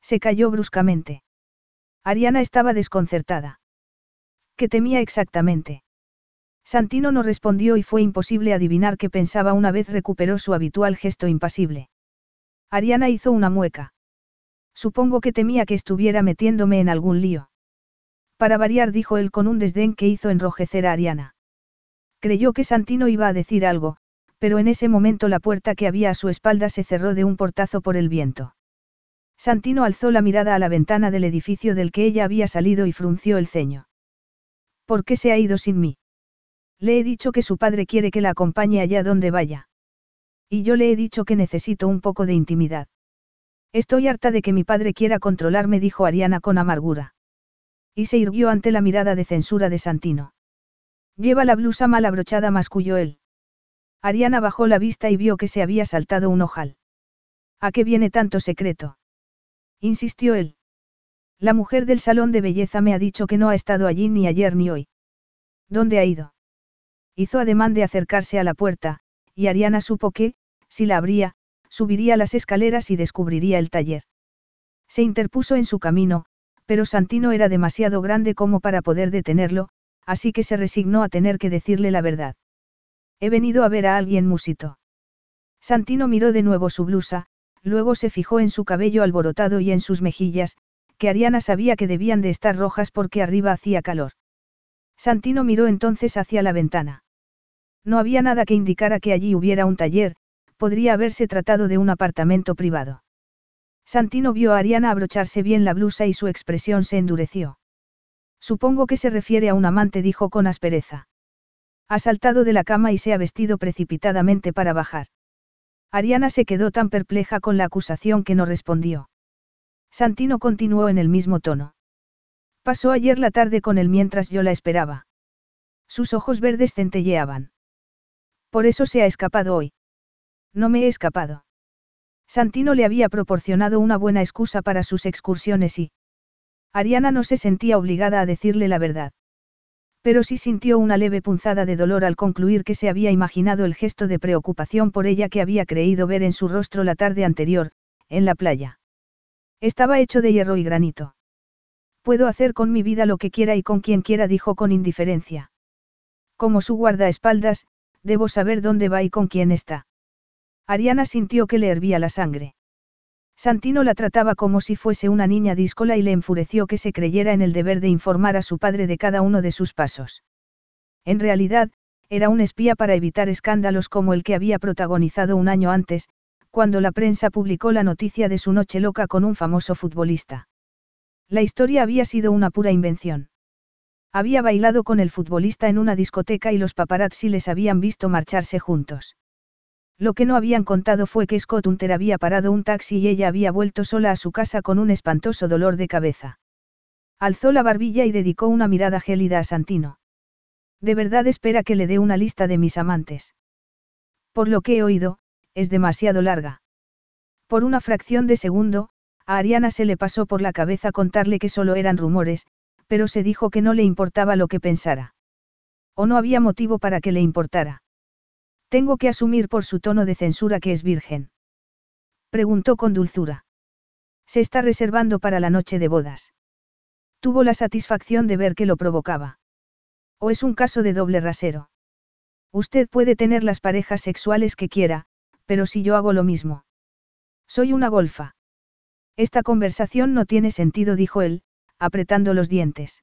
Se cayó bruscamente. Ariana estaba desconcertada. ¿Qué temía exactamente? Santino no respondió y fue imposible adivinar qué pensaba una vez recuperó su habitual gesto impasible. Ariana hizo una mueca. Supongo que temía que estuviera metiéndome en algún lío. Para variar, dijo él con un desdén que hizo enrojecer a Ariana. Creyó que Santino iba a decir algo, pero en ese momento la puerta que había a su espalda se cerró de un portazo por el viento. Santino alzó la mirada a la ventana del edificio del que ella había salido y frunció el ceño. ¿Por qué se ha ido sin mí? Le he dicho que su padre quiere que la acompañe allá donde vaya. Y yo le he dicho que necesito un poco de intimidad. Estoy harta de que mi padre quiera controlarme, dijo Ariana con amargura. Y se irguió ante la mirada de censura de Santino. Lleva la blusa mal abrochada, masculló él. Ariana bajó la vista y vio que se había saltado un ojal. ¿A qué viene tanto secreto? Insistió él. La mujer del salón de belleza me ha dicho que no ha estado allí ni ayer ni hoy. ¿Dónde ha ido? Hizo ademán de acercarse a la puerta, y Ariana supo que, si la abría, subiría las escaleras y descubriría el taller. Se interpuso en su camino, pero Santino era demasiado grande como para poder detenerlo, así que se resignó a tener que decirle la verdad. He venido a ver a alguien musito. Santino miró de nuevo su blusa, luego se fijó en su cabello alborotado y en sus mejillas, que Ariana sabía que debían de estar rojas porque arriba hacía calor. Santino miró entonces hacia la ventana. No había nada que indicara que allí hubiera un taller, podría haberse tratado de un apartamento privado. Santino vio a Ariana abrocharse bien la blusa y su expresión se endureció. Supongo que se refiere a un amante, dijo con aspereza. Ha saltado de la cama y se ha vestido precipitadamente para bajar. Ariana se quedó tan perpleja con la acusación que no respondió. Santino continuó en el mismo tono. Pasó ayer la tarde con él mientras yo la esperaba. Sus ojos verdes centelleaban. Por eso se ha escapado hoy. No me he escapado. Santino le había proporcionado una buena excusa para sus excursiones y... Ariana no se sentía obligada a decirle la verdad. Pero sí sintió una leve punzada de dolor al concluir que se había imaginado el gesto de preocupación por ella que había creído ver en su rostro la tarde anterior, en la playa. Estaba hecho de hierro y granito. Puedo hacer con mi vida lo que quiera y con quien quiera, dijo con indiferencia. Como su guardaespaldas, Debo saber dónde va y con quién está. Ariana sintió que le hervía la sangre. Santino la trataba como si fuese una niña díscola y le enfureció que se creyera en el deber de informar a su padre de cada uno de sus pasos. En realidad, era un espía para evitar escándalos como el que había protagonizado un año antes, cuando la prensa publicó la noticia de su noche loca con un famoso futbolista. La historia había sido una pura invención. Había bailado con el futbolista en una discoteca y los paparazzi les habían visto marcharse juntos. Lo que no habían contado fue que Scott Hunter había parado un taxi y ella había vuelto sola a su casa con un espantoso dolor de cabeza. Alzó la barbilla y dedicó una mirada gélida a Santino. De verdad espera que le dé una lista de mis amantes. Por lo que he oído, es demasiado larga. Por una fracción de segundo, a Ariana se le pasó por la cabeza contarle que solo eran rumores, pero se dijo que no le importaba lo que pensara. O no había motivo para que le importara. Tengo que asumir por su tono de censura que es virgen. Preguntó con dulzura. Se está reservando para la noche de bodas. Tuvo la satisfacción de ver que lo provocaba. ¿O es un caso de doble rasero? Usted puede tener las parejas sexuales que quiera, pero si yo hago lo mismo. Soy una golfa. Esta conversación no tiene sentido, dijo él, apretando los dientes.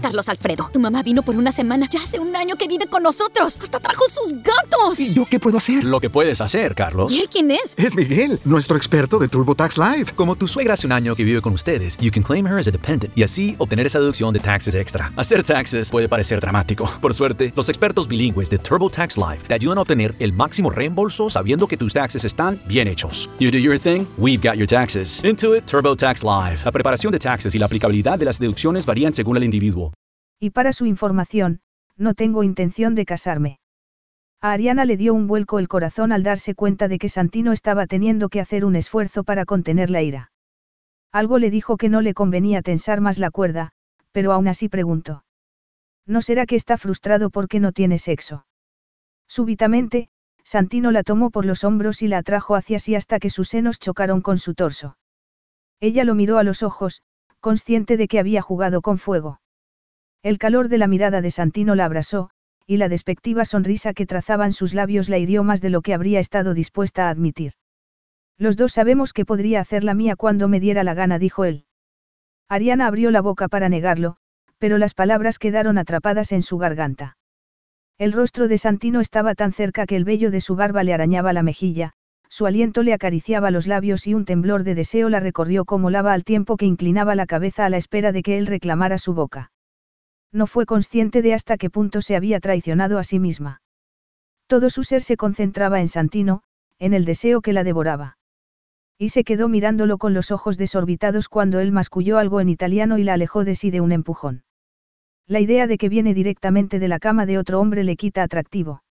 Carlos Alfredo, tu mamá vino por una semana. Ya hace un año que vive con nosotros. Hasta trajo sus gatos. ¿Y yo qué puedo hacer? Lo que puedes hacer, Carlos. ¿Y él quién es? Es Miguel, nuestro experto de TurboTax Live. Como tu suegra hace un año que vive con ustedes, you can claim her as a dependent y así obtener esa deducción de taxes extra. Hacer taxes puede parecer dramático. Por suerte, los expertos bilingües de TurboTax Live te ayudan a obtener el máximo reembolso sabiendo que tus taxes están bien hechos. You do your thing, we've got your taxes. Intuit TurboTax Live. La preparación de taxes y la aplicabilidad de las deducciones varían según el individuo. Y para su información, no tengo intención de casarme. A Ariana le dio un vuelco el corazón al darse cuenta de que Santino estaba teniendo que hacer un esfuerzo para contener la ira. Algo le dijo que no le convenía tensar más la cuerda, pero aún así preguntó. ¿No será que está frustrado porque no tiene sexo? Súbitamente, Santino la tomó por los hombros y la atrajo hacia sí hasta que sus senos chocaron con su torso. Ella lo miró a los ojos, consciente de que había jugado con fuego. El calor de la mirada de Santino la abrasó, y la despectiva sonrisa que trazaban sus labios la hirió más de lo que habría estado dispuesta a admitir. Los dos sabemos que podría hacer la mía cuando me diera la gana, dijo él. Ariana abrió la boca para negarlo, pero las palabras quedaron atrapadas en su garganta. El rostro de Santino estaba tan cerca que el vello de su barba le arañaba la mejilla, su aliento le acariciaba los labios y un temblor de deseo la recorrió como lava al tiempo que inclinaba la cabeza a la espera de que él reclamara su boca. No fue consciente de hasta qué punto se había traicionado a sí misma. Todo su ser se concentraba en Santino, en el deseo que la devoraba. Y se quedó mirándolo con los ojos desorbitados cuando él masculló algo en italiano y la alejó de sí de un empujón. La idea de que viene directamente de la cama de otro hombre le quita atractivo.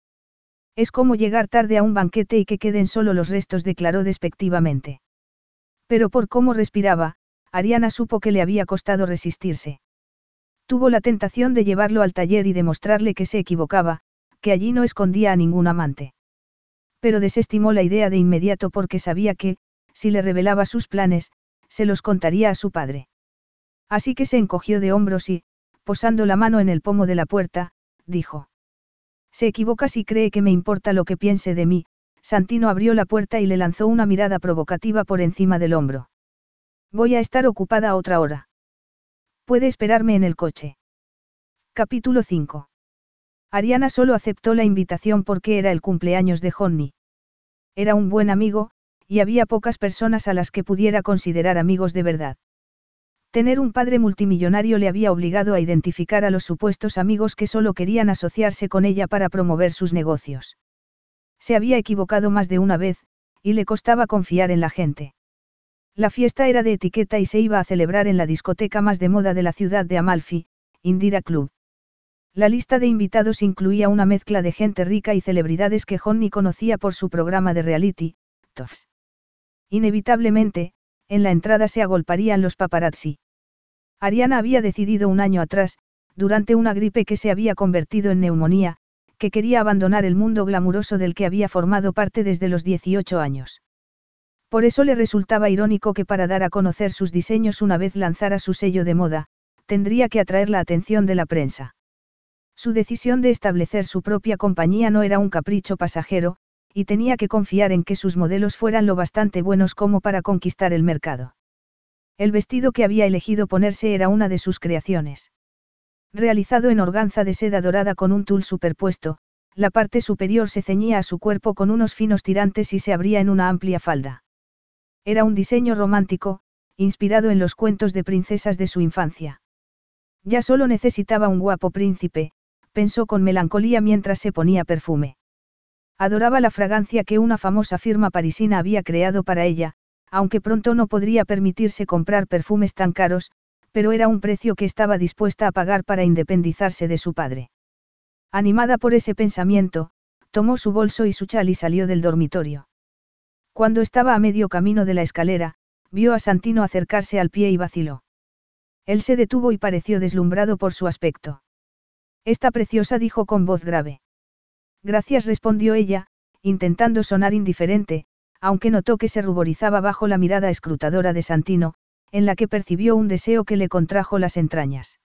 Es como llegar tarde a un banquete y que queden solo los restos, declaró despectivamente. Pero por cómo respiraba, Ariana supo que le había costado resistirse. Tuvo la tentación de llevarlo al taller y demostrarle que se equivocaba, que allí no escondía a ningún amante. Pero desestimó la idea de inmediato porque sabía que, si le revelaba sus planes, se los contaría a su padre. Así que se encogió de hombros y, posando la mano en el pomo de la puerta, dijo. Se equivoca si cree que me importa lo que piense de mí, Santino abrió la puerta y le lanzó una mirada provocativa por encima del hombro. Voy a estar ocupada otra hora. Puede esperarme en el coche. Capítulo 5. Ariana solo aceptó la invitación porque era el cumpleaños de Johnny. Era un buen amigo, y había pocas personas a las que pudiera considerar amigos de verdad. Tener un padre multimillonario le había obligado a identificar a los supuestos amigos que solo querían asociarse con ella para promover sus negocios. Se había equivocado más de una vez, y le costaba confiar en la gente. La fiesta era de etiqueta y se iba a celebrar en la discoteca más de moda de la ciudad de Amalfi, Indira Club. La lista de invitados incluía una mezcla de gente rica y celebridades que Johnny conocía por su programa de reality, TOFS. Inevitablemente, en la entrada se agolparían los paparazzi. Ariana había decidido un año atrás, durante una gripe que se había convertido en neumonía, que quería abandonar el mundo glamuroso del que había formado parte desde los 18 años. Por eso le resultaba irónico que para dar a conocer sus diseños una vez lanzara su sello de moda, tendría que atraer la atención de la prensa. Su decisión de establecer su propia compañía no era un capricho pasajero, y tenía que confiar en que sus modelos fueran lo bastante buenos como para conquistar el mercado. El vestido que había elegido ponerse era una de sus creaciones. Realizado en organza de seda dorada con un tul superpuesto, la parte superior se ceñía a su cuerpo con unos finos tirantes y se abría en una amplia falda. Era un diseño romántico, inspirado en los cuentos de princesas de su infancia. Ya solo necesitaba un guapo príncipe, pensó con melancolía mientras se ponía perfume. Adoraba la fragancia que una famosa firma parisina había creado para ella, aunque pronto no podría permitirse comprar perfumes tan caros, pero era un precio que estaba dispuesta a pagar para independizarse de su padre. Animada por ese pensamiento, tomó su bolso y su chal y salió del dormitorio. Cuando estaba a medio camino de la escalera, vio a Santino acercarse al pie y vaciló. Él se detuvo y pareció deslumbrado por su aspecto. Está preciosa, dijo con voz grave. Gracias, respondió ella, intentando sonar indiferente, aunque notó que se ruborizaba bajo la mirada escrutadora de Santino, en la que percibió un deseo que le contrajo las entrañas.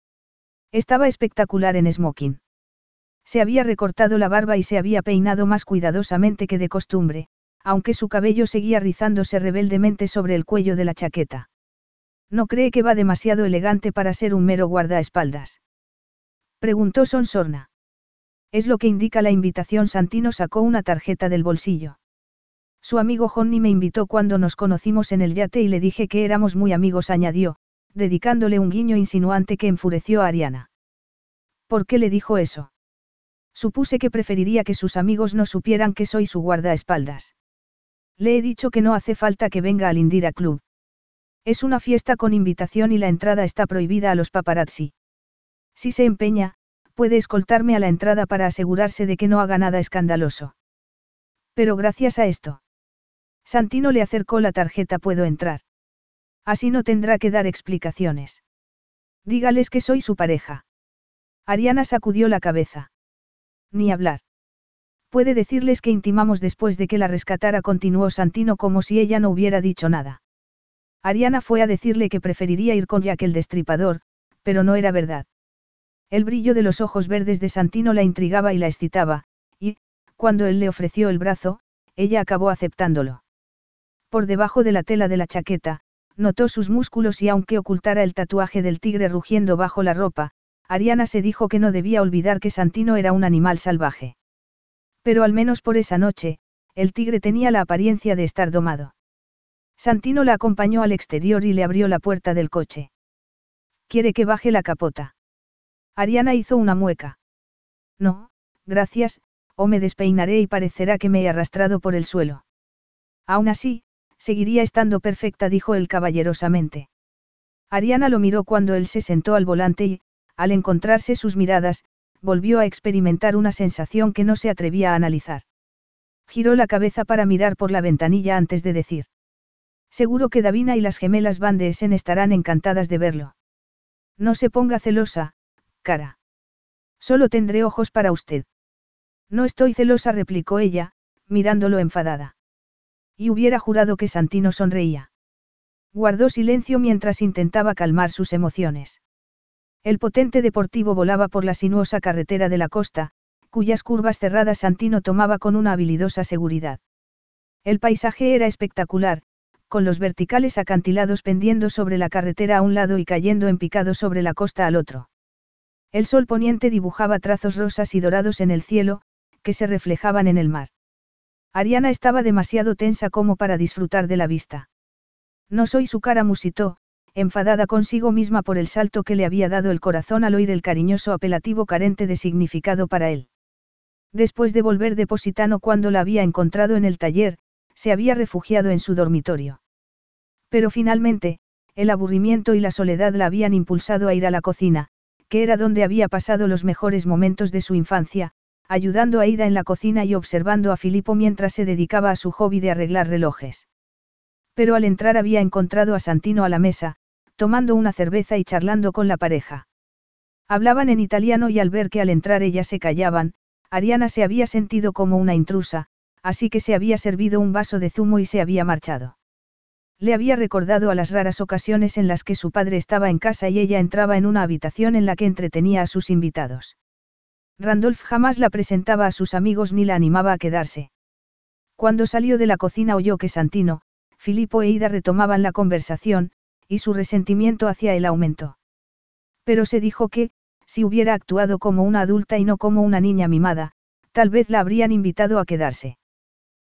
Estaba espectacular en smoking. Se había recortado la barba y se había peinado más cuidadosamente que de costumbre, aunque su cabello seguía rizándose rebeldemente sobre el cuello de la chaqueta. ¿No cree que va demasiado elegante para ser un mero guardaespaldas? Preguntó Sonsorna. Es lo que indica la invitación. Santino sacó una tarjeta del bolsillo. Su amigo Johnny me invitó cuando nos conocimos en el yate y le dije que éramos muy amigos, añadió, dedicándole un guiño insinuante que enfureció a Ariana. ¿Por qué le dijo eso? Supuse que preferiría que sus amigos no supieran que soy su guardaespaldas. Le he dicho que no hace falta que venga al Indira Club. Es una fiesta con invitación y la entrada está prohibida a los paparazzi. Si se empeña, puede escoltarme a la entrada para asegurarse de que no haga nada escandaloso. Pero gracias a esto. Santino le acercó la tarjeta Puedo entrar. Así no tendrá que dar explicaciones. Dígales que soy su pareja. Ariana sacudió la cabeza. Ni hablar. Puede decirles que intimamos después de que la rescatara, continuó Santino como si ella no hubiera dicho nada. Ariana fue a decirle que preferiría ir con Jack el destripador, pero no era verdad. El brillo de los ojos verdes de Santino la intrigaba y la excitaba, y, cuando él le ofreció el brazo, ella acabó aceptándolo. Por debajo de la tela de la chaqueta, notó sus músculos y aunque ocultara el tatuaje del tigre rugiendo bajo la ropa, Ariana se dijo que no debía olvidar que Santino era un animal salvaje. Pero al menos por esa noche, el tigre tenía la apariencia de estar domado. Santino la acompañó al exterior y le abrió la puerta del coche. ¿Quiere que baje la capota? Ariana hizo una mueca. No, gracias, o me despeinaré y parecerá que me he arrastrado por el suelo. Aún así, seguiría estando perfecta, dijo él caballerosamente. Ariana lo miró cuando él se sentó al volante y, al encontrarse sus miradas, volvió a experimentar una sensación que no se atrevía a analizar. Giró la cabeza para mirar por la ventanilla antes de decir. Seguro que Davina y las gemelas Van de Essen estarán encantadas de verlo. No se ponga celosa, cara. Solo tendré ojos para usted. No estoy celosa, replicó ella, mirándolo enfadada. Y hubiera jurado que Santino sonreía. Guardó silencio mientras intentaba calmar sus emociones. El potente deportivo volaba por la sinuosa carretera de la costa, cuyas curvas cerradas Santino tomaba con una habilidosa seguridad. El paisaje era espectacular, con los verticales acantilados pendiendo sobre la carretera a un lado y cayendo en picado sobre la costa al otro. El sol poniente dibujaba trazos rosas y dorados en el cielo, que se reflejaban en el mar. Ariana estaba demasiado tensa como para disfrutar de la vista. No soy su cara, musitó, enfadada consigo misma por el salto que le había dado el corazón al oír el cariñoso apelativo carente de significado para él. Después de volver de Positano cuando la había encontrado en el taller, se había refugiado en su dormitorio. Pero finalmente, el aburrimiento y la soledad la habían impulsado a ir a la cocina, que era donde había pasado los mejores momentos de su infancia, ayudando a Ida en la cocina y observando a Filipo mientras se dedicaba a su hobby de arreglar relojes. Pero al entrar había encontrado a Santino a la mesa, tomando una cerveza y charlando con la pareja. Hablaban en italiano y al ver que al entrar ellas se callaban, Ariana se había sentido como una intrusa, así que se había servido un vaso de zumo y se había marchado. Le había recordado a las raras ocasiones en las que su padre estaba en casa y ella entraba en una habitación en la que entretenía a sus invitados. Randolph jamás la presentaba a sus amigos ni la animaba a quedarse. Cuando salió de la cocina oyó que Santino, Filippo e Ida retomaban la conversación, y su resentimiento hacia él aumentó. Pero se dijo que, si hubiera actuado como una adulta y no como una niña mimada, tal vez la habrían invitado a quedarse.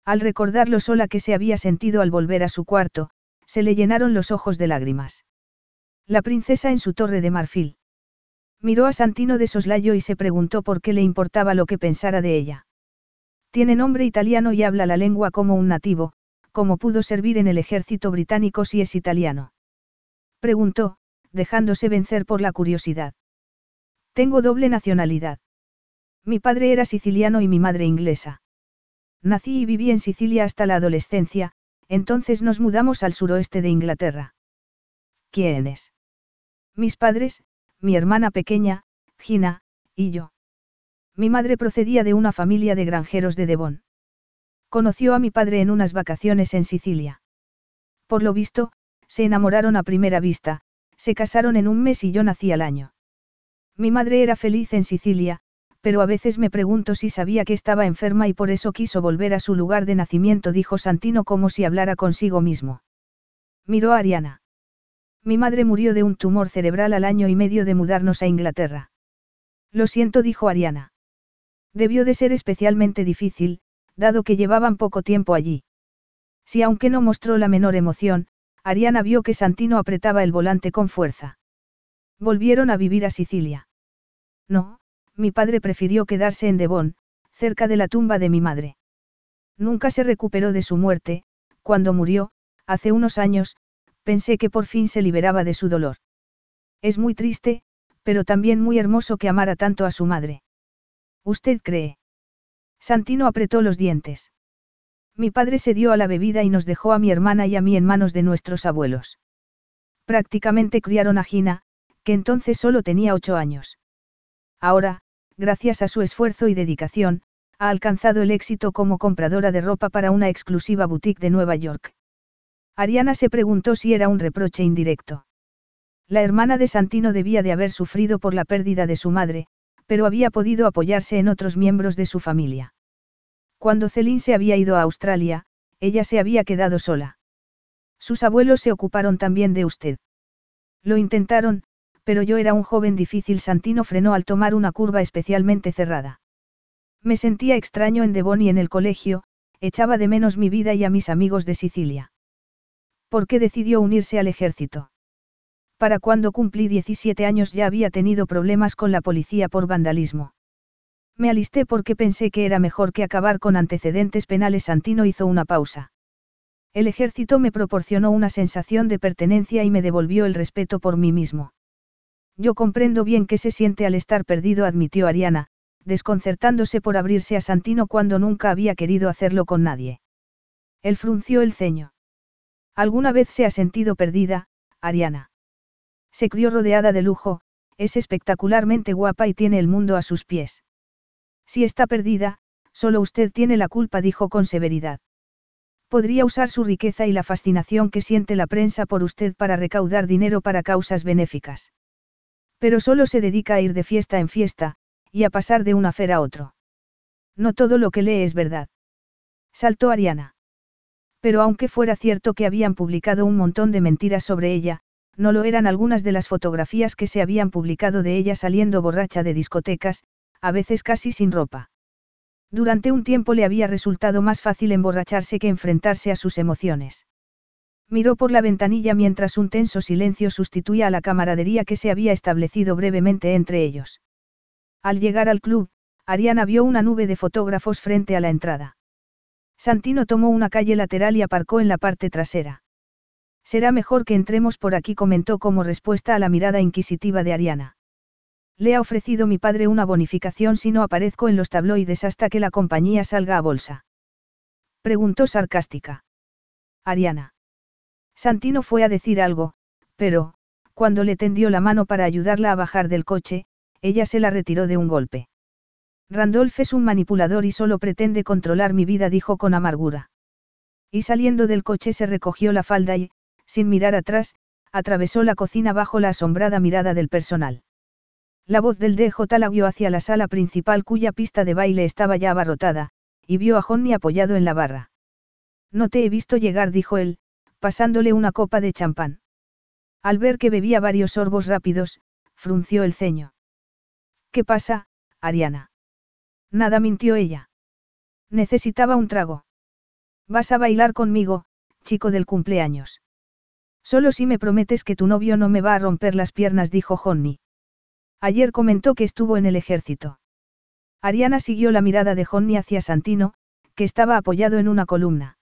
Al recordar lo sola que se había sentido al volver a su cuarto, se le llenaron los ojos de lágrimas. La princesa en su torre de marfil. Miró a Santino de soslayo y se preguntó por qué le importaba lo que pensara de ella. Tiene nombre italiano y habla la lengua como un nativo, como pudo servir en el ejército británico si es italiano. Preguntó, dejándose vencer por la curiosidad. Tengo doble nacionalidad. Mi padre era siciliano y mi madre inglesa. Nací y viví en Sicilia hasta la adolescencia, entonces nos mudamos al suroeste de Inglaterra. ¿Quién es? Mis padres, mi hermana pequeña, Gina, y yo. Mi madre procedía de una familia de granjeros de Devon. Conoció a mi padre en unas vacaciones en Sicilia. Por lo visto, se enamoraron a primera vista, se casaron en un mes y yo nací al año. Mi madre era feliz en Sicilia, pero a veces me pregunto si sabía que estaba enferma y por eso quiso volver a su lugar de nacimiento, dijo Santino como si hablara consigo mismo. Miró a Ariana. Mi madre murió de un tumor cerebral al año y medio de mudarnos a Inglaterra. Lo siento, dijo Ariana. Debió de ser especialmente difícil, dado que llevaban poco tiempo allí. Si aunque no mostró la menor emoción, Ariana vio que Santino apretaba el volante con fuerza. Volvieron a vivir a Sicilia. No, mi padre prefirió quedarse en Devon, cerca de la tumba de mi madre. Nunca se recuperó de su muerte, cuando murió, hace unos años, pensé que por fin se liberaba de su dolor. Es muy triste, pero también muy hermoso que amara tanto a su madre. ¿Usted cree? Santino apretó los dientes. Mi padre se dio a la bebida y nos dejó a mi hermana y a mí en manos de nuestros abuelos. Prácticamente criaron a Gina, que entonces solo tenía ocho años. Ahora, gracias a su esfuerzo y dedicación, ha alcanzado el éxito como compradora de ropa para una exclusiva boutique de Nueva York. Ariana se preguntó si era un reproche indirecto. La hermana de Santino debía de haber sufrido por la pérdida de su madre, pero había podido apoyarse en otros miembros de su familia. Cuando Celine se había ido a Australia, ella se había quedado sola. Sus abuelos se ocuparon también de usted. Lo intentaron, pero yo era un joven difícil. Santino frenó al tomar una curva especialmente cerrada. Me sentía extraño en Devon y en el colegio, echaba de menos mi vida y a mis amigos de Sicilia. ¿Por qué decidió unirse al ejército? Para cuando cumplí 17 años ya había tenido problemas con la policía por vandalismo. Me alisté porque pensé que era mejor que acabar con antecedentes penales. Santino hizo una pausa. El ejército me proporcionó una sensación de pertenencia y me devolvió el respeto por mí mismo. Yo comprendo bien qué se siente al estar perdido, admitió Ariana, desconcertándose por abrirse a Santino cuando nunca había querido hacerlo con nadie. Él frunció el ceño. ¿Alguna vez se ha sentido perdida, Ariana? Se crió rodeada de lujo, es espectacularmente guapa y tiene el mundo a sus pies. Si está perdida, solo usted tiene la culpa, dijo con severidad. Podría usar su riqueza y la fascinación que siente la prensa por usted para recaudar dinero para causas benéficas. Pero solo se dedica a ir de fiesta en fiesta, y a pasar de un afer a otro. No todo lo que lee es verdad. Saltó Ariana. Pero aunque fuera cierto que habían publicado un montón de mentiras sobre ella, no lo eran algunas de las fotografías que se habían publicado de ella saliendo borracha de discotecas, a veces casi sin ropa. Durante un tiempo le había resultado más fácil emborracharse que enfrentarse a sus emociones. Miró por la ventanilla mientras un tenso silencio sustituía a la camaradería que se había establecido brevemente entre ellos. Al llegar al club, Ariana vio una nube de fotógrafos frente a la entrada. Santino tomó una calle lateral y aparcó en la parte trasera. Será mejor que entremos por aquí, comentó como respuesta a la mirada inquisitiva de Ariana. Le ha ofrecido mi padre una bonificación si no aparezco en los tabloides hasta que la compañía salga a bolsa. Preguntó sarcástica. Ariana. Santino fue a decir algo, pero, cuando le tendió la mano para ayudarla a bajar del coche, ella se la retiró de un golpe. Randolph es un manipulador y solo pretende controlar mi vida, dijo con amargura. Y saliendo del coche se recogió la falda y, sin mirar atrás, atravesó la cocina bajo la asombrada mirada del personal. La voz del DJ la guió hacia la sala principal cuya pista de baile estaba ya abarrotada, y vio a Johnny apoyado en la barra. No te he visto llegar, dijo él, pasándole una copa de champán. Al ver que bebía varios sorbos rápidos, frunció el ceño. ¿Qué pasa, Ariana? Nada mintió ella. Necesitaba un trago. Vas a bailar conmigo, chico del cumpleaños. Solo si me prometes que tu novio no me va a romper las piernas, dijo Johnny. Ayer comentó que estuvo en el ejército. Ariana siguió la mirada de Johnny hacia Santino, que estaba apoyado en una columna.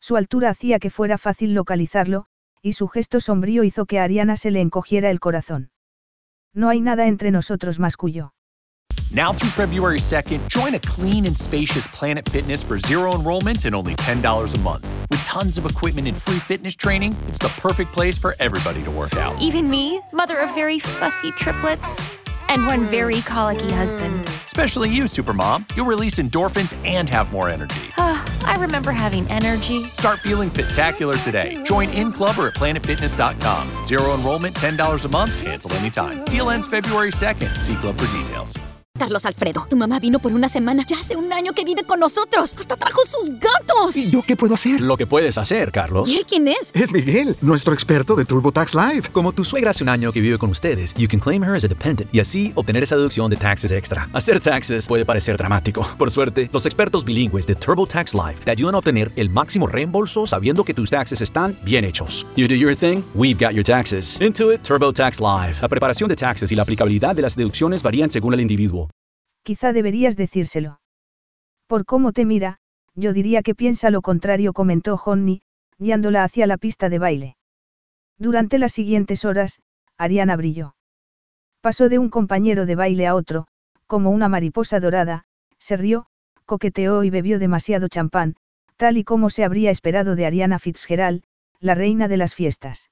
Su altura hacía que fuera fácil localizarlo, y su gesto sombrío hizo que a Ariana se le encogiera el corazón. No hay nada entre nosotros, masculló. Now through February 2nd, join a clean and spacious Planet Fitness for zero enrollment and only $10 a month. With tons of equipment and free fitness training, it's the perfect place for everybody to work out. Even me, mother of very fussy triplets and one very colicky husband. Especially you, Supermom. You'll release endorphins and have more energy. I remember having energy. Start feeling spectacular today. Join in club or at planetfitness.com. Zero enrollment, $10 a month, cancel anytime. Deal ends February 2nd. See club for details. Carlos Alfredo, tu mamá vino por una semana. Ya hace un año que vive con nosotros. Hasta trajo sus gatos. ¿Y yo qué puedo hacer? Lo que puedes hacer, Carlos. ¿Y él quién es? Es Miguel, nuestro experto de TurboTax Live. Como tu suegra hace un año que vive con ustedes, you can claim her as a dependent y así obtener esa deducción de taxes extra. Hacer taxes puede parecer dramático. Por suerte, los expertos bilingües de TurboTax Live te ayudan a obtener el máximo reembolso sabiendo que tus taxes están bien hechos. You do your thing, we've got your taxes. Intuit TurboTax Live. La preparación de taxes y la aplicabilidad de las deducciones varían según el individuo. Quizá deberías decírselo. Por cómo te mira, yo diría que piensa lo contrario, comentó Honey, guiándola hacia la pista de baile. Durante las siguientes horas, Ariana brilló. Pasó de un compañero de baile a otro, como una mariposa dorada, se rió, coqueteó y bebió demasiado champán, tal y como se habría esperado de Ariana Fitzgerald, la reina de las fiestas.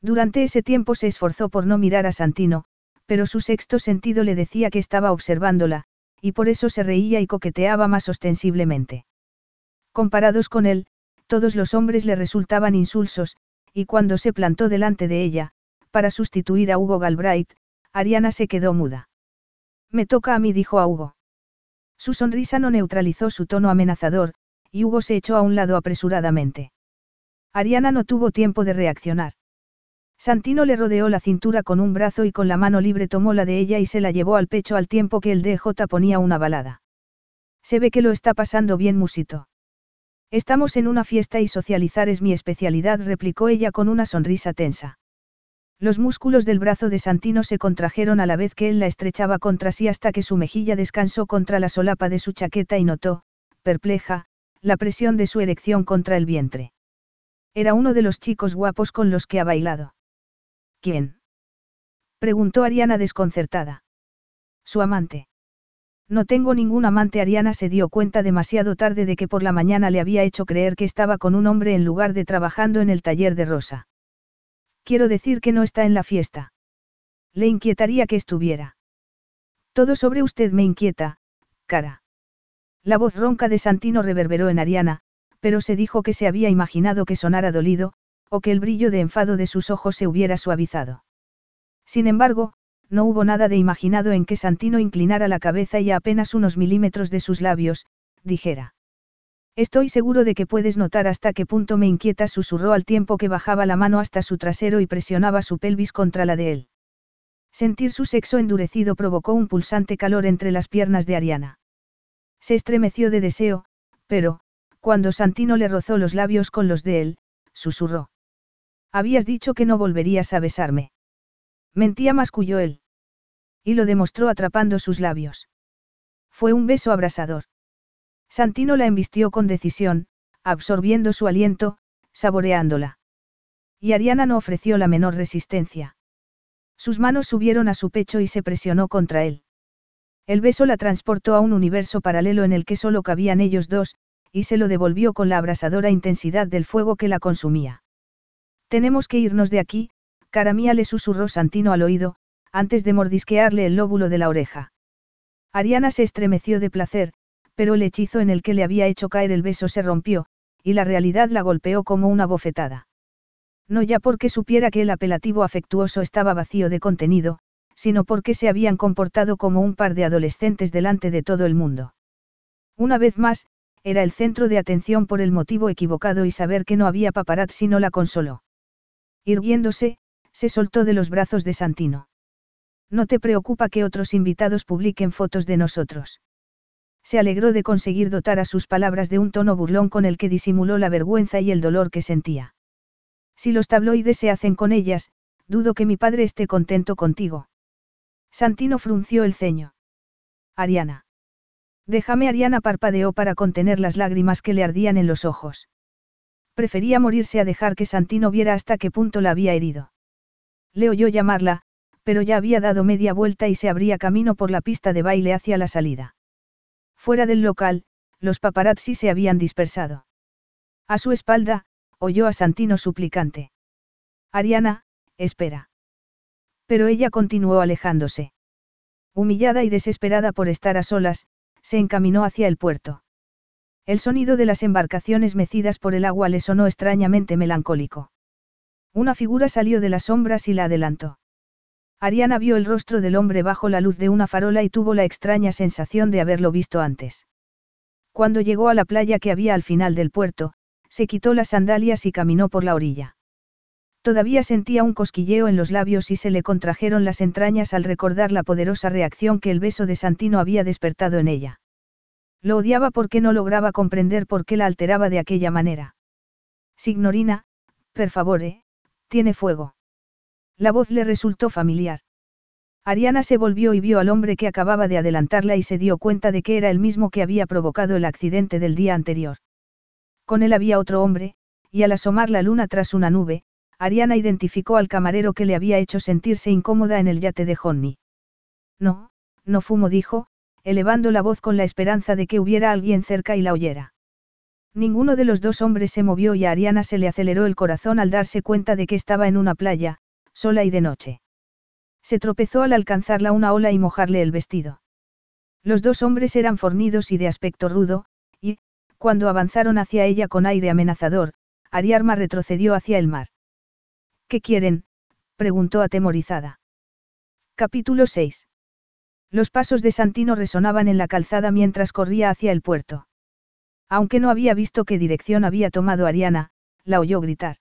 Durante ese tiempo se esforzó por no mirar a Santino, pero su sexto sentido le decía que estaba observándola, y por eso se reía y coqueteaba más ostensiblemente. Comparados con él, todos los hombres le resultaban insulsos, y cuando se plantó delante de ella, para sustituir a Hugo Galbraith, Ariana se quedó muda. Me toca a mí, dijo a Hugo. Su sonrisa no neutralizó su tono amenazador, y Hugo se echó a un lado apresuradamente. Ariana no tuvo tiempo de reaccionar. Santino le rodeó la cintura con un brazo y con la mano libre tomó la de ella y se la llevó al pecho al tiempo que el DJ ponía una balada. Se ve que lo está pasando bien, musito. Estamos en una fiesta y socializar es mi especialidad, replicó ella con una sonrisa tensa. Los músculos del brazo de Santino se contrajeron a la vez que él la estrechaba contra sí hasta que su mejilla descansó contra la solapa de su chaqueta y notó, perpleja, la presión de su erección contra el vientre. Era uno de los chicos guapos con los que ha bailado. ¿Quién? Preguntó Ariana desconcertada. Su amante. No tengo ningún amante. Ariana se dio cuenta demasiado tarde de que por la mañana le había hecho creer que estaba con un hombre en lugar de trabajando en el taller de Rosa. Quiero decir que no está en la fiesta. Le inquietaría que estuviera. Todo sobre usted me inquieta, cara. La voz ronca de Santino reverberó en Ariana, pero se dijo que se había imaginado que sonara dolido, o que el brillo de enfado de sus ojos se hubiera suavizado. Sin embargo, no hubo nada de imaginado en que Santino inclinara la cabeza y a apenas unos milímetros de sus labios, dijera. Estoy seguro de que puedes notar hasta qué punto me inquieta, susurró al tiempo que bajaba la mano hasta su trasero y presionaba su pelvis contra la de él. Sentir su sexo endurecido provocó un pulsante calor entre las piernas de Ariana. Se estremeció de deseo, pero, cuando Santino le rozó los labios con los de él, susurró. Habías dicho que no volverías a besarme. Mentía, masculló él. Y lo demostró atrapando sus labios. Fue un beso abrasador. Santino la embistió con decisión, absorbiendo su aliento, saboreándola. Y Ariana no ofreció la menor resistencia. Sus manos subieron a su pecho y se presionó contra él. El beso la transportó a un universo paralelo en el que solo cabían ellos dos, y se lo devolvió con la abrasadora intensidad del fuego que la consumía. Tenemos que irnos de aquí, cara mía le susurró Santino al oído, antes de mordisquearle el lóbulo de la oreja. Ariana se estremeció de placer, pero el hechizo en el que le había hecho caer el beso se rompió, y la realidad la golpeó como una bofetada. No ya porque supiera que el apelativo afectuoso estaba vacío de contenido, sino porque se habían comportado como un par de adolescentes delante de todo el mundo. Una vez más, era el centro de atención por el motivo equivocado y saber que no había paparazzi no la consoló. Irguiéndose, se soltó de los brazos de Santino. No te preocupa que otros invitados publiquen fotos de nosotros. Se alegró de conseguir dotar a sus palabras de un tono burlón con el que disimuló la vergüenza y el dolor que sentía. Si los tabloides se hacen con ellas, dudo que mi padre esté contento contigo. Santino frunció el ceño. Ariana. Déjame, Ariana parpadeó para contener las lágrimas que le ardían en los ojos. Prefería morirse a dejar que Santino viera hasta qué punto la había herido. Le oyó llamarla, pero ya había dado media vuelta y se abría camino por la pista de baile hacia la salida. Fuera del local, los paparazzi se habían dispersado. A su espalda, oyó a Santino suplicante. Ariana, espera. Pero ella continuó alejándose. Humillada y desesperada por estar a solas, se encaminó hacia el puerto. El sonido de las embarcaciones mecidas por el agua le sonó extrañamente melancólico. Una figura salió de las sombras y la adelantó. Ariana vio el rostro del hombre bajo la luz de una farola y tuvo la extraña sensación de haberlo visto antes. Cuando llegó a la playa que había al final del puerto, se quitó las sandalias y caminó por la orilla. Todavía sentía un cosquilleo en los labios y se le contrajeron las entrañas al recordar la poderosa reacción que el beso de Santino había despertado en ella. Lo odiaba porque no lograba comprender por qué la alteraba de aquella manera. Signorina, per favore, tiene fuego. La voz le resultó familiar. Ariana se volvió y vio al hombre que acababa de adelantarla y se dio cuenta de que era el mismo que había provocado el accidente del día anterior. Con él había otro hombre, y al asomar la luna tras una nube, Ariana identificó al camarero que le había hecho sentirse incómoda en el yate de Honey. No, no fumo, dijo, elevando la voz con la esperanza de que hubiera alguien cerca y la oyera. Ninguno de los dos hombres se movió y a Ariana se le aceleró el corazón al darse cuenta de que estaba en una playa, sola y de noche. Se tropezó al alcanzarla una ola y mojarle el vestido. Los dos hombres eran fornidos y de aspecto rudo, y, cuando avanzaron hacia ella con aire amenazador, Ariarma retrocedió hacia el mar. ¿Qué quieren? preguntó atemorizada. Capítulo 6. Los pasos de Santino resonaban en la calzada mientras corría hacia el puerto. Aunque no había visto qué dirección había tomado Ariana, la oyó gritar.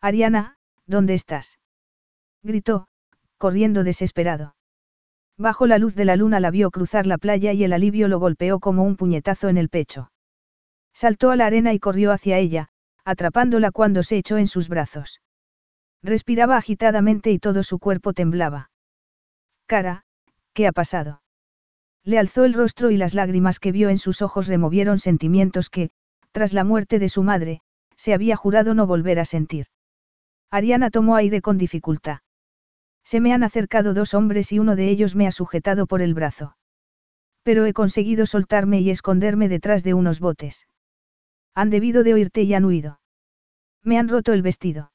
Ariana, ¿dónde estás? Gritó, corriendo desesperado. Bajo la luz de la luna la vio cruzar la playa y el alivio lo golpeó como un puñetazo en el pecho. Saltó a la arena y corrió hacia ella, atrapándola cuando se echó en sus brazos. Respiraba agitadamente y todo su cuerpo temblaba. Cara, ¿qué ha pasado? Le alzó el rostro y las lágrimas que vio en sus ojos removieron sentimientos que, tras la muerte de su madre, se había jurado no volver a sentir. Ariana tomó aire con dificultad. Se me han acercado dos hombres y uno de ellos me ha sujetado por el brazo. Pero he conseguido soltarme y esconderme detrás de unos botes. Han debido de oírte y han huido. Me han roto el vestido.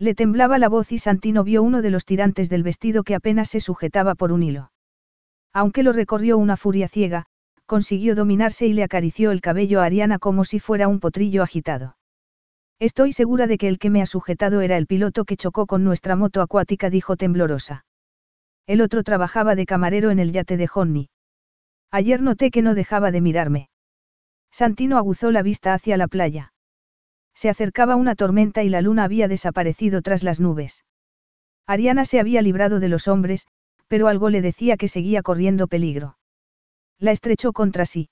Le temblaba la voz y Santino vio uno de los tirantes del vestido que apenas se sujetaba por un hilo. Aunque lo recorrió una furia ciega, consiguió dominarse y le acarició el cabello a Ariana como si fuera un potrillo agitado. Estoy segura de que el que me ha sujetado era el piloto que chocó con nuestra moto acuática, dijo temblorosa. El otro trabajaba de camarero en el yate de Honey. Ayer noté que no dejaba de mirarme. Santino aguzó la vista hacia la playa. Se acercaba una tormenta y la luna había desaparecido tras las nubes. Ariana se había librado de los hombres, pero algo le decía que seguía corriendo peligro. La estrechó contra sí.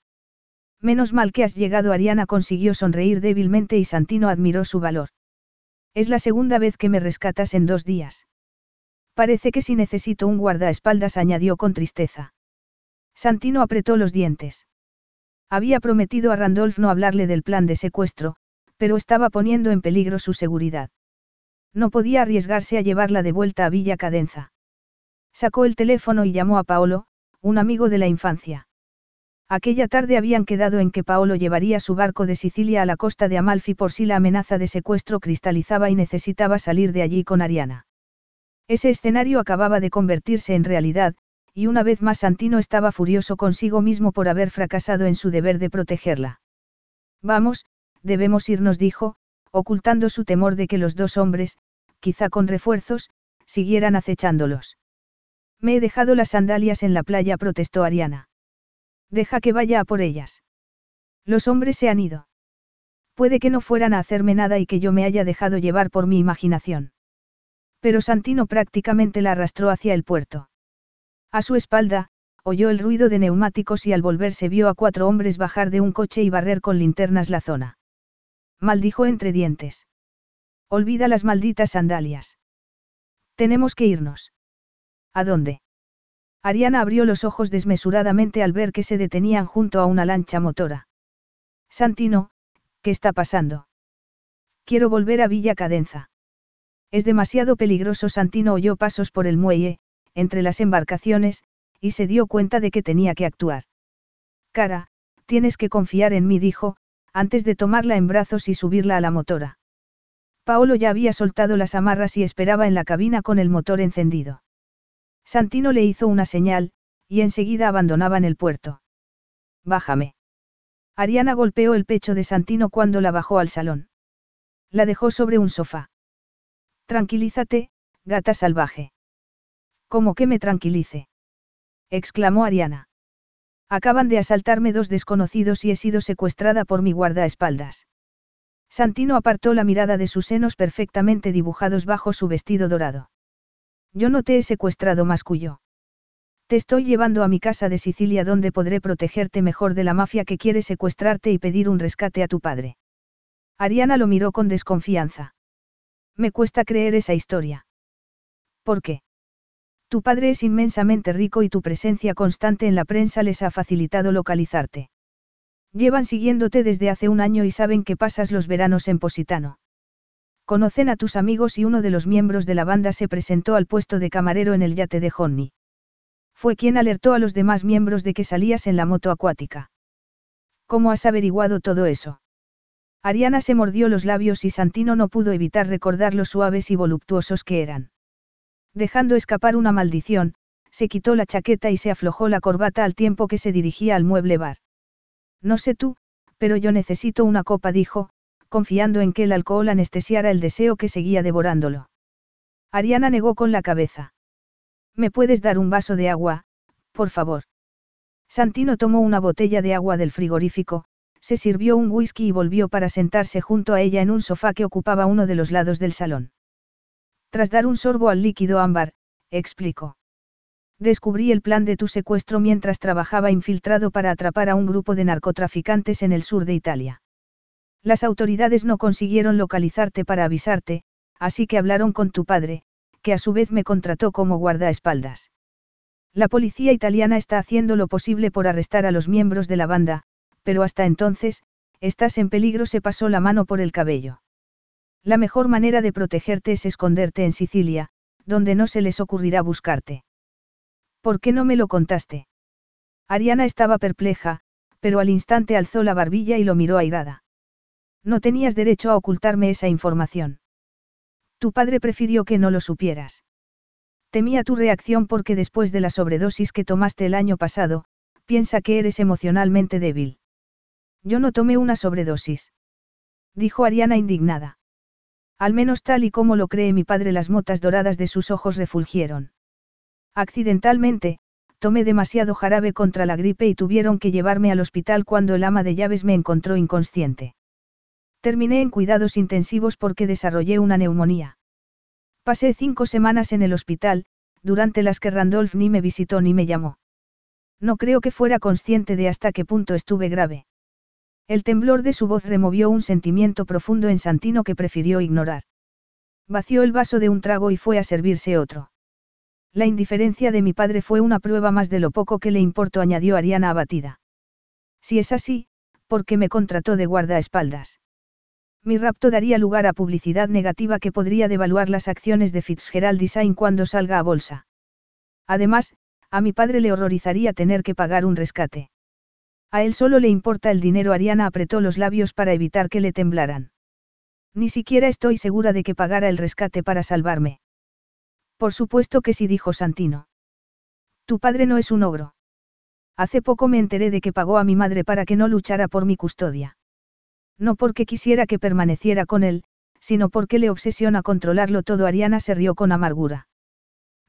Menos mal que has llegado. Ariana consiguió sonreír débilmente y Santino admiró su valor. Es la segunda vez que me rescatas en dos días. Parece que si necesito un guardaespaldas, añadió con tristeza. Santino apretó los dientes. Había prometido a Randolph no hablarle del plan de secuestro, pero estaba poniendo en peligro su seguridad. No podía arriesgarse a llevarla de vuelta a Villa Cadenza. Sacó el teléfono y llamó a Paolo, un amigo de la infancia. Aquella tarde habían quedado en que Paolo llevaría su barco de Sicilia a la costa de Amalfi por si la amenaza de secuestro cristalizaba y necesitaba salir de allí con Ariana. Ese escenario acababa de convertirse en realidad, y una vez más Santino estaba furioso consigo mismo por haber fracasado en su deber de protegerla. Vamos, debemos irnos, dijo, ocultando su temor de que los dos hombres, quizá con refuerzos, siguieran acechándolos. Me he dejado las sandalias en la playa, protestó Ariana. Deja que vaya a por ellas. Los hombres se han ido. Puede que no fueran a hacerme nada y que yo me haya dejado llevar por mi imaginación. Pero Santino prácticamente la arrastró hacia el puerto. A su espalda, oyó el ruido de neumáticos y al volverse vio a cuatro hombres bajar de un coche y barrer con linternas la zona maldijo entre dientes. Olvida las malditas sandalias. Tenemos que irnos. ¿A dónde? Ariana abrió los ojos desmesuradamente al ver que se detenían junto a una lancha motora. Santino, ¿qué está pasando? Quiero volver a Villa Cadenza. Es demasiado peligroso. Santino oyó pasos por el muelle, entre las embarcaciones, y se dio cuenta de que tenía que actuar. Cara, tienes que confiar en mí, dijo, antes de tomarla en brazos y subirla a la motora. Paolo ya había soltado las amarras y esperaba en la cabina con el motor encendido. Santino le hizo una señal, y enseguida abandonaban el puerto. Bájame. Ariana golpeó el pecho de Santino cuando la bajó al salón. La dejó sobre un sofá. Tranquilízate, gata salvaje. ¿Cómo que me tranquilice? exclamó Ariana. Acaban de asaltarme dos desconocidos y he sido secuestrada por mi guardaespaldas. Santino apartó la mirada de sus senos perfectamente dibujados bajo su vestido dorado. Yo no te he secuestrado, masculló. Te estoy llevando a mi casa de Sicilia donde podré protegerte mejor de la mafia que quiere secuestrarte y pedir un rescate a tu padre. Ariana lo miró con desconfianza. Me cuesta creer esa historia. ¿Por qué? Tu padre es inmensamente rico y tu presencia constante en la prensa les ha facilitado localizarte. Llevan siguiéndote desde hace un año y saben que pasas los veranos en Positano. Conocen a tus amigos y uno de los miembros de la banda se presentó al puesto de camarero en el yate de Honey. Fue quien alertó a los demás miembros de que salías en la moto acuática. ¿Cómo has averiguado todo eso? Ariana se mordió los labios y Santino no pudo evitar recordar lo suaves y voluptuosos que eran. Dejando escapar una maldición, se quitó la chaqueta y se aflojó la corbata al tiempo que se dirigía al mueble bar. No sé tú, pero yo necesito una copa, dijo, confiando en que el alcohol anestesiara el deseo que seguía devorándolo. Ariana negó con la cabeza. ¿Me puedes dar un vaso de agua, por favor? Santino tomó una botella de agua del frigorífico, se sirvió un whisky y volvió para sentarse junto a ella en un sofá que ocupaba uno de los lados del salón. Tras dar un sorbo al líquido ámbar, explicó. Descubrí el plan de tu secuestro mientras trabajaba infiltrado para atrapar a un grupo de narcotraficantes en el sur de Italia. Las autoridades no consiguieron localizarte para avisarte, así que hablaron con tu padre, que a su vez me contrató como guardaespaldas. La policía italiana está haciendo lo posible por arrestar a los miembros de la banda, pero hasta entonces, estás en peligro, se pasó la mano por el cabello. La mejor manera de protegerte es esconderte en Sicilia, donde no se les ocurrirá buscarte. ¿Por qué no me lo contaste? Ariana estaba perpleja, pero al instante alzó la barbilla y lo miró airada. No tenías derecho a ocultarme esa información. Tu padre prefirió que no lo supieras. Temía tu reacción porque después de la sobredosis que tomaste el año pasado, piensa que eres emocionalmente débil. Yo no tomé una sobredosis. Dijo Ariana indignada. Al menos tal y como lo cree mi padre las motas doradas de sus ojos refulgieron. Accidentalmente, tomé demasiado jarabe contra la gripe y tuvieron que llevarme al hospital cuando el ama de llaves me encontró inconsciente. Terminé en cuidados intensivos porque desarrollé una neumonía. Pasé cinco semanas en el hospital, durante las que Randolph ni me visitó ni me llamó. No creo que fuera consciente de hasta qué punto estuve grave. El temblor de su voz removió un sentimiento profundo en Santino que prefirió ignorar. Vació el vaso de un trago y fue a servirse otro. La indiferencia de mi padre fue una prueba más de lo poco que le importó, añadió Ariana abatida. Si es así, ¿por qué me contrató de guardaespaldas? Mi rapto daría lugar a publicidad negativa que podría devaluar las acciones de Fitzgerald Design cuando salga a bolsa. Además, a mi padre le horrorizaría tener que pagar un rescate. A él solo le importa el dinero. Ariana apretó los labios para evitar que le temblaran. Ni siquiera estoy segura de que pagara el rescate para salvarme. Por supuesto que sí, dijo Santino. Tu padre no es un ogro. Hace poco me enteré de que pagó a mi madre para que no luchara por mi custodia. No porque quisiera que permaneciera con él, sino porque le obsesiona controlarlo todo. Ariana se rió con amargura.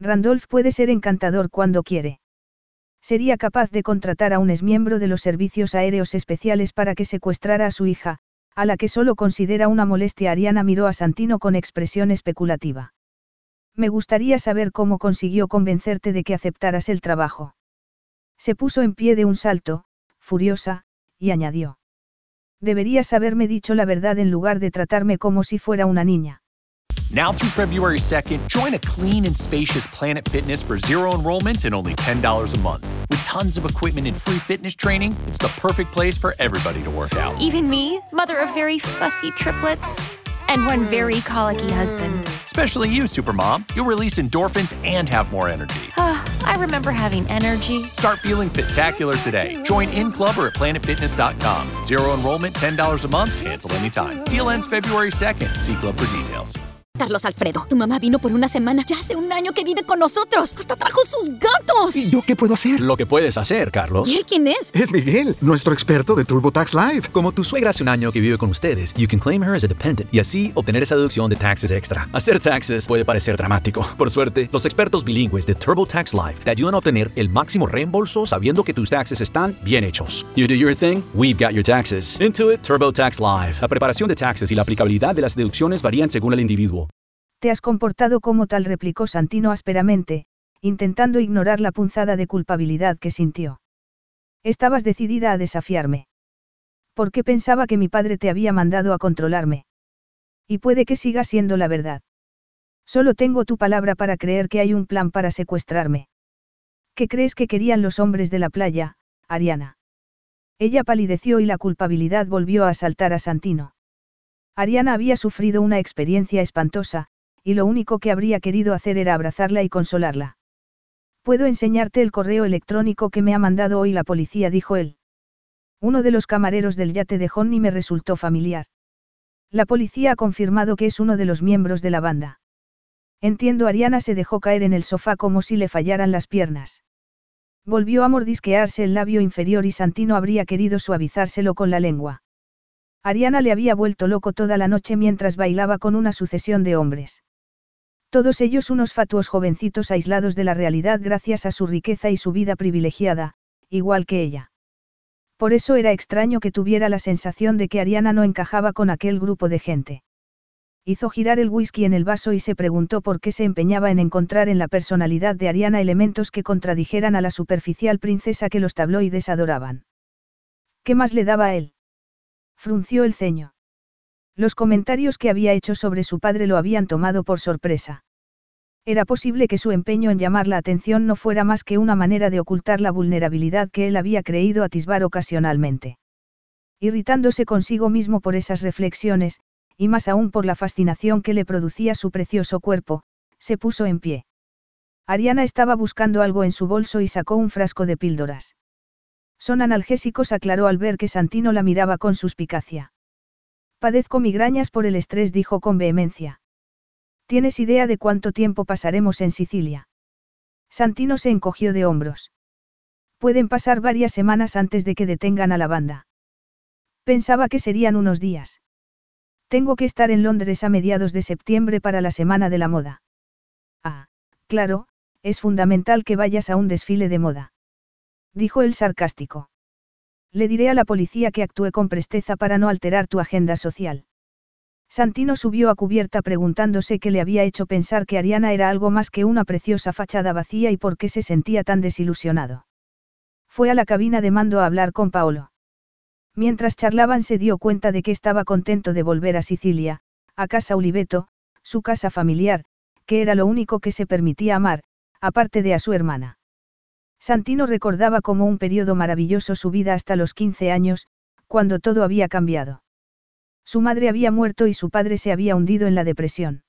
Randolph puede ser encantador cuando quiere. Sería capaz de contratar a un exmiembro de los servicios aéreos especiales para que secuestrara a su hija, a la que solo considera una molestia. Ariana miró a Santino con expresión especulativa. Me gustaría saber cómo consiguió convencerte de que aceptaras el trabajo. Se puso en pie de un salto, furiosa, y añadió. Deberías haberme dicho la verdad en lugar de tratarme como si fuera una niña. Now through February 2nd, join a clean and spacious Planet Fitness for zero enrollment and only $10 a month. With tons of equipment and free fitness training, it's the perfect place for everybody to work out. Even me, mother of very fussy triplets and one very colicky husband. Especially you, Supermom. You'll release endorphins and have more energy. I remember having energy. Start feeling spectacular today. Join in club or at planetfitness.com. Zero enrollment, $10 a month, cancel anytime. Deal ends February 2nd. See club for details. Carlos Alfredo, tu mamá vino por una semana. Ya hace un año que vive con nosotros. Hasta trajo sus gatos. ¿Y yo qué puedo hacer? Lo que puedes hacer, Carlos. ¿Y él quién es? Es Miguel, nuestro experto de TurboTax Live. Como tu suegra hace un año que vive con ustedes, you can claim her as a dependent y así obtener esa deducción de taxes extra. Hacer taxes puede parecer dramático. Por suerte, los expertos bilingües de TurboTax Live te ayudan a obtener el máximo reembolso sabiendo que tus taxes están bien hechos. You do your thing, we've got your taxes. Intuit TurboTax Live. La preparación de taxes y la aplicabilidad de las deducciones varían según el individuo. Te has comportado como tal, replicó Santino ásperamente, intentando ignorar la punzada de culpabilidad que sintió. Estabas decidida a desafiarme. ¿Por qué pensaba que mi padre te había mandado a controlarme? Y puede que siga siendo la verdad. Solo tengo tu palabra para creer que hay un plan para secuestrarme. ¿Qué crees que querían los hombres de la playa, Ariana? Ella palideció y la culpabilidad volvió a asaltar a Santino. Ariana había sufrido una experiencia espantosa, y lo único que habría querido hacer era abrazarla y consolarla. Puedo enseñarte el correo electrónico que me ha mandado hoy la policía, dijo él. Uno de los camareros del yate de Honey me resultó familiar. La policía ha confirmado que es uno de los miembros de la banda. Entiendo, Ariana se dejó caer en el sofá como si le fallaran las piernas. Volvió a mordisquearse el labio inferior y Santino habría querido suavizárselo con la lengua. Ariana le había vuelto loco toda la noche mientras bailaba con una sucesión de hombres. Todos ellos unos fatuos jovencitos aislados de la realidad gracias a su riqueza y su vida privilegiada, igual que ella. Por eso era extraño que tuviera la sensación de que Ariana no encajaba con aquel grupo de gente. Hizo girar el whisky en el vaso y se preguntó por qué se empeñaba en encontrar en la personalidad de Ariana elementos que contradijeran a la superficial princesa que los tabloides adoraban. ¿Qué más le daba a él? Frunció el ceño. Los comentarios que había hecho sobre su padre lo habían tomado por sorpresa. Era posible que su empeño en llamar la atención no fuera más que una manera de ocultar la vulnerabilidad que él había creído atisbar ocasionalmente. Irritándose consigo mismo por esas reflexiones, y más aún por la fascinación que le producía su precioso cuerpo, se puso en pie. Ariana estaba buscando algo en su bolso y sacó un frasco de píldoras. Son analgésicos, aclaró al ver que Santino la miraba con suspicacia. Padezco migrañas por el estrés, dijo con vehemencia. ¿Tienes idea de cuánto tiempo pasaremos en Sicilia? Santino se encogió de hombros. Pueden pasar varias semanas antes de que detengan a la banda. Pensaba que serían unos días. Tengo que estar en Londres a mediados de septiembre para la Semana de la Moda. Ah, claro, es fundamental que vayas a un desfile de moda. Dijo el sarcástico. Le diré a la policía que actúe con presteza para no alterar tu agenda social. Santino subió a cubierta preguntándose qué le había hecho pensar que Ariana era algo más que una preciosa fachada vacía y por qué se sentía tan desilusionado. Fue a la cabina de mando a hablar con Paolo. Mientras charlaban se dio cuenta de que estaba contento de volver a Sicilia, a casa Oliveto, su casa familiar, que era lo único que se permitía amar, aparte de a su hermana. Santino recordaba como un periodo maravilloso su vida hasta los 15 años, cuando todo había cambiado. Su madre había muerto y su padre se había hundido en la depresión.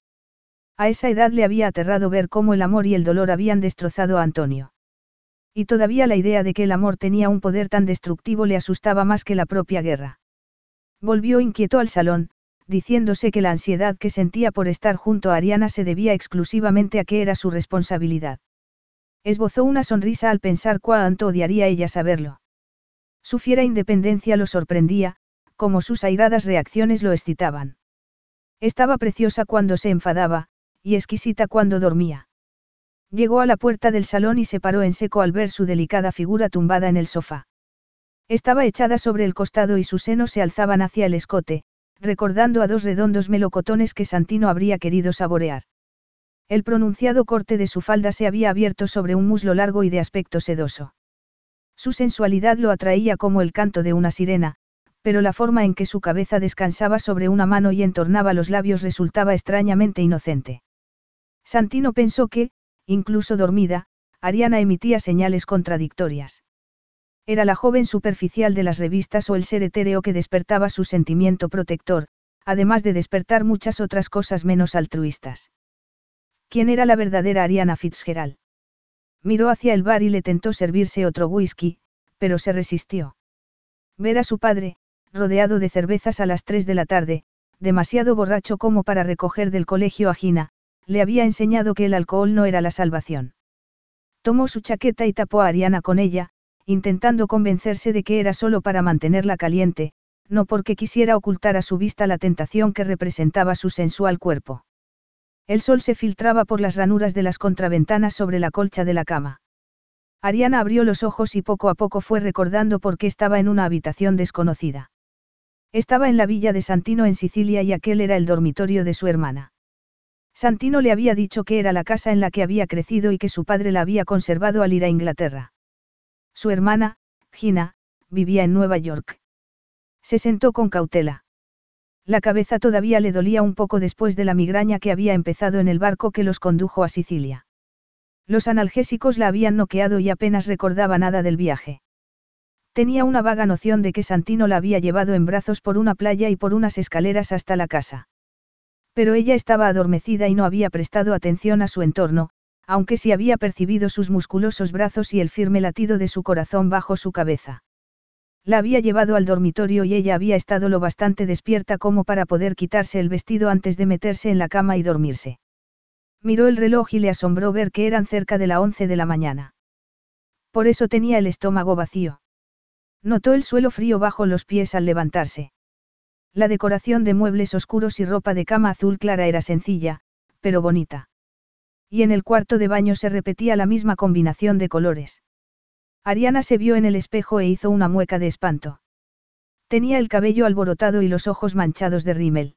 A esa edad le había aterrado ver cómo el amor y el dolor habían destrozado a Antonio. Y todavía la idea de que el amor tenía un poder tan destructivo le asustaba más que la propia guerra. Volvió inquieto al salón, diciéndose que la ansiedad que sentía por estar junto a Ariana se debía exclusivamente a que era su responsabilidad. Esbozó una sonrisa al pensar cuánto odiaría ella saberlo. Su fiera independencia lo sorprendía, como sus airadas reacciones lo excitaban. Estaba preciosa cuando se enfadaba, y exquisita cuando dormía. Llegó a la puerta del salón y se paró en seco al ver su delicada figura tumbada en el sofá. Estaba echada sobre el costado y sus senos se alzaban hacia el escote, recordando a dos redondos melocotones que Santino habría querido saborear. El pronunciado corte de su falda se había abierto sobre un muslo largo y de aspecto sedoso. Su sensualidad lo atraía como el canto de una sirena, pero la forma en que su cabeza descansaba sobre una mano y entornaba los labios resultaba extrañamente inocente. Santino pensó que, incluso dormida, Ariana emitía señales contradictorias. Era la joven superficial de las revistas o el ser etéreo que despertaba su sentimiento protector, además de despertar muchas otras cosas menos altruistas. ¿Quién era la verdadera Ariana Fitzgerald? Miró hacia el bar y le tentó servirse otro whisky, pero se resistió. Ver a su padre, rodeado de cervezas a las tres de la tarde, demasiado borracho como para recoger del colegio a Gina, le había enseñado que el alcohol no era la salvación. Tomó su chaqueta y tapó a Ariana con ella, intentando convencerse de que era solo para mantenerla caliente, no porque quisiera ocultar a su vista la tentación que representaba su sensual cuerpo. El sol se filtraba por las ranuras de las contraventanas sobre la colcha de la cama. Ariana abrió los ojos y poco a poco fue recordando por qué estaba en una habitación desconocida. Estaba en la villa de Santino en Sicilia y aquel era el dormitorio de su hermana. Santino le había dicho que era la casa en la que había crecido y que su padre la había conservado al ir a Inglaterra. Su hermana, Gina, vivía en Nueva York. Se sentó con cautela. La cabeza todavía le dolía un poco después de la migraña que había empezado en el barco que los condujo a Sicilia. Los analgésicos la habían noqueado y apenas recordaba nada del viaje. Tenía una vaga noción de que Santino la había llevado en brazos por una playa y por unas escaleras hasta la casa. Pero ella estaba adormecida y no había prestado atención a su entorno, aunque sí había percibido sus musculosos brazos y el firme latido de su corazón bajo su cabeza. La había llevado al dormitorio y ella había estado lo bastante despierta como para poder quitarse el vestido antes de meterse en la cama y dormirse. Miró el reloj y le asombró ver que eran cerca de la once de la mañana. Por eso tenía el estómago vacío. Notó el suelo frío bajo los pies al levantarse. La decoración de muebles oscuros y ropa de cama azul clara era sencilla, pero bonita. Y en el cuarto de baño se repetía la misma combinación de colores. Ariana se vio en el espejo e hizo una mueca de espanto. Tenía el cabello alborotado y los ojos manchados de rímel.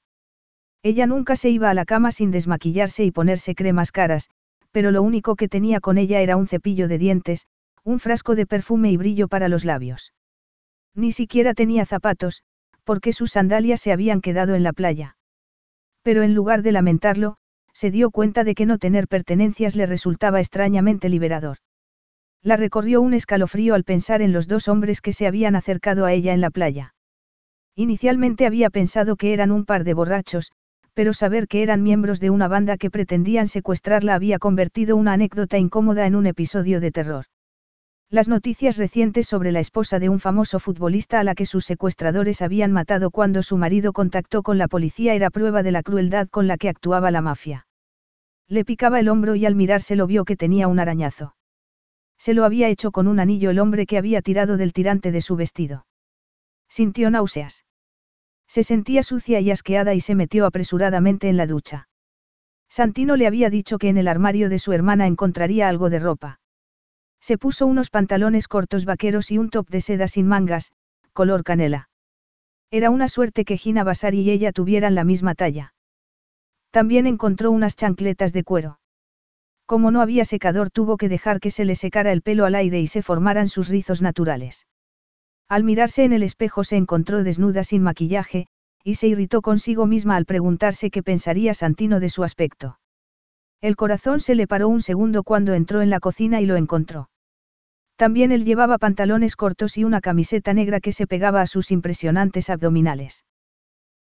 Ella nunca se iba a la cama sin desmaquillarse y ponerse cremas caras, pero lo único que tenía con ella era un cepillo de dientes, un frasco de perfume y brillo para los labios. Ni siquiera tenía zapatos, porque sus sandalias se habían quedado en la playa. Pero en lugar de lamentarlo, se dio cuenta de que no tener pertenencias le resultaba extrañamente liberador. La recorrió un escalofrío al pensar en los dos hombres que se habían acercado a ella en la playa. Inicialmente había pensado que eran un par de borrachos, pero saber que eran miembros de una banda que pretendían secuestrarla había convertido una anécdota incómoda en un episodio de terror. Las noticias recientes sobre la esposa de un famoso futbolista a la que sus secuestradores habían matado cuando su marido contactó con la policía era prueba de la crueldad con la que actuaba la mafia. Le picaba el hombro y al mirárselo vio que tenía un arañazo. Se lo había hecho con un anillo el hombre que había tirado del tirante de su vestido. Sintió náuseas. Se sentía sucia y asqueada y se metió apresuradamente en la ducha. Santino le había dicho que en el armario de su hermana encontraría algo de ropa. Se puso unos pantalones cortos vaqueros y un top de seda sin mangas, color canela. Era una suerte que Gina Basari y ella tuvieran la misma talla. También encontró unas chancletas de cuero. Como no había secador tuvo que dejar que se le secara el pelo al aire y se formaran sus rizos naturales. Al mirarse en el espejo se encontró desnuda sin maquillaje, y se irritó consigo misma al preguntarse qué pensaría Santino de su aspecto. El corazón se le paró un segundo cuando entró en la cocina y lo encontró. También él llevaba pantalones cortos y una camiseta negra que se pegaba a sus impresionantes abdominales.